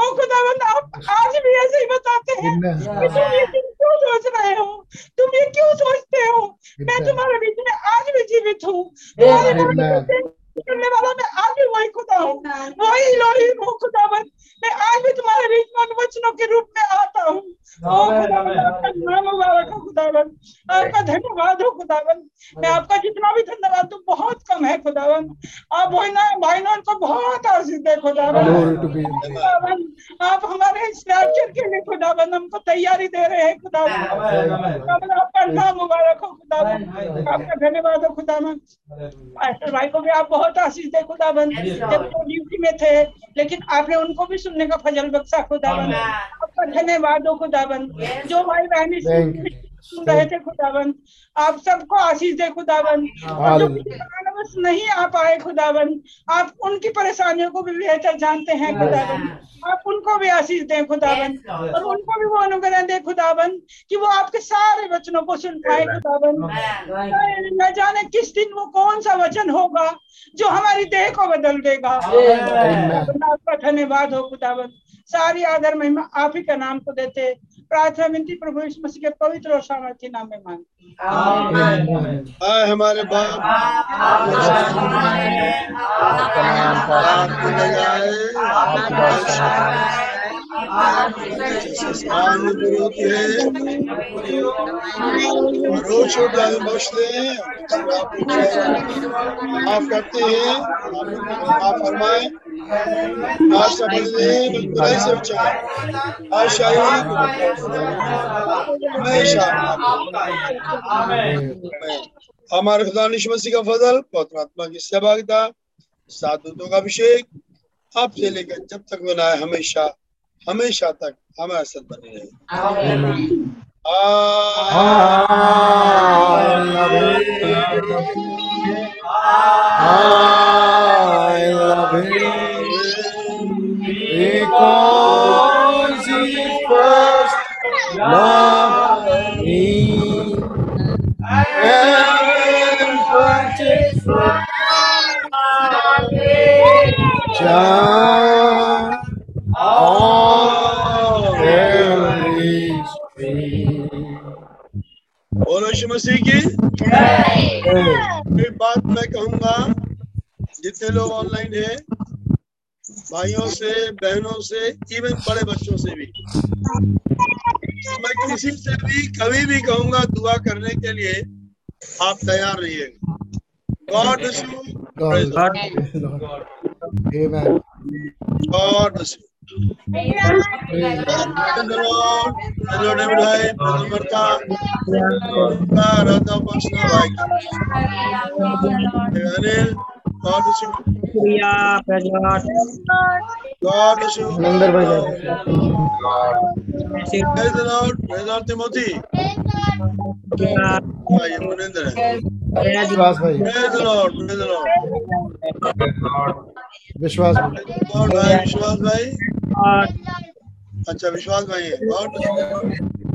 ओ खुदावन आप आज भी ऐसे ही बताते हैं कि तुम ये क्यों सोच रहे हो? तुम ये क्यों सोचते हो? मैं तुम्हारे बीच में आज भी जीवित हूँ। तुम्हारे बीच में करने वाला मैं आज भी वही खुदा हूँ। वही लोही हूँ खुदावन मैं आज भी तुम्हारे बीच में वचनों के रूप में आता हूँ। नाम मुबारक हो खुदावन आपका धन्यवाद हो खुदावन मैं आपका जितना भी धन्यवाद दूँ बहुत कम है खुदावन आप भाईना भाईना को बहुत आशीष दे खुदावन आप हमारे इस के लिए खुदावन हमको तैयारी दे रहे हैं खुदावन खुदावन आपका नाम मुबारक हो खुदावन आपका धन्यवाद हो खुदावन भाई को भी आप बहुत आशीष दे खुदाबंद। जब वो ड्यूटी में थे लेकिन आपने उनको भी सुनने का फजल बख्शा खुदाबंद। आपका धन्यवाद हो खुदाबंद। जो भाई बहन रहे थे खुदावन आप सबको आशीष दे खुदावन और जो कारणवश नहीं आ पाए खुदावन आप उनकी परेशानियों को भी बेहतर जानते हैं खुदावन आप उनको भी आशीष दें खुदावन और उनको भी वो अनुग्रह दे खुदावन कि वो आपके सारे वचनों को सुन पाए खुदावन न जाने किस दिन वो कौन सा वचन होगा जो हमारी देह को बदल देगा। आपका धन्यवाद हो खुदावन सारी आदर महिमा आप ही का नाम को देते। प्रार्थना विनती प्रभु यीशु मसीह के पवित्र और सामर्थ्य नाम में मांगती हैं। हमारे बाप। माफ़ करते हैं माफ़ फरमाए। से आज शाही हमारे खुदा यीशु मसीह का फजल, पवित्र आत्मा की सहभागिता साधुओं का अभिषेक आपसे लेकर जब तक बनाए हमेशा। हमेशा तक हमारे साथ बने रहे I love him because he first loved me and purchased John on यीशु मसीह की? एक बात मैं कहूँगा जितने लोग ऑनलाइन है भाइयों से बहनों से इवन बड़े बच्चों से भी। मैं किसी से भी कभी भी कहूँगा दुआ करने के लिए आप तैयार रहिएगा God. Amen. God bless you Praise the Lord. Praise the Lord, David भाई, Praise the Lord का राधा पक्षना भाई अनिल गॉड ब्लेस यू शुक्रिया प्रजात गॉड ब्लेस यू नंदर भाई Praise the Lord. Praise the Lord, Timothy. भाई मुनिंदर है विश्वास भाई Praise the Lord. Praise the Lord. विश्वास भाई गॉड भाई विश्वास भाई अच्छा विश्वास भाई है God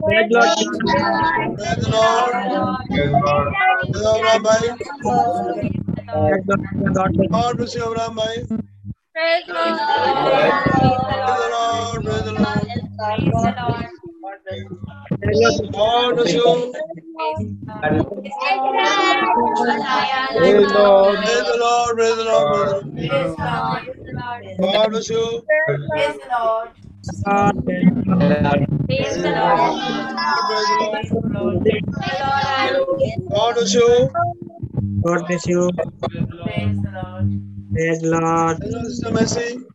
Praise the Lord. Praise the Lord, भाई God bless God bless you, Abraham bhai. Praise the Lord. Praise the Lord. Praise the Lord. You. Praise Lord. Praise the Lord. Praise the Lord. Praise the Lord. Bless you. God. Praise the Lord. God bless you. God bless you. Praise the Lord. Hello, Sister Mercy. Praise the Lord. Praise the Lord.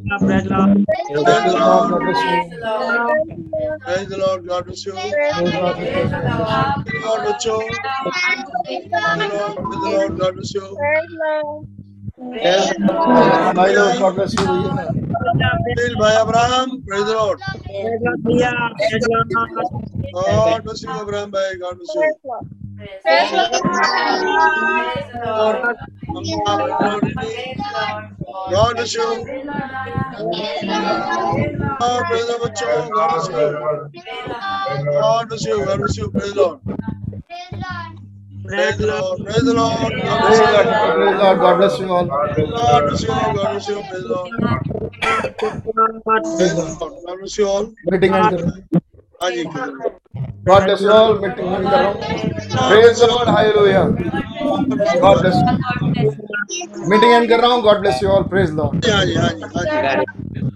Praise the Lord. Praise the Lord. Praise the Lord. God bless you. God bless you. Praise the Lord. God bless you. Praise the Lord. God bless you. Filled by Abraham. Praise the Lord. God bless you, Abraham. God bless you. Praise Lord. Praise Lord. God bless you. God bless you. God bless you. God bless you. God bless you. Praise Lord. Praise the Lord. Praise the Lord. Praise the Lord. God bless you all. God bless you. God bless you. Praise the Lord. Praise the Lord. God bless you all. Meeting. जी God bless you all. Meeting end कर रहा हूँ Praise the Lord, hallelujah. God bless you. Meeting end कर रहा हूँ God bless you all. Praise the Lord. हाँ जी हाँ हाँ जी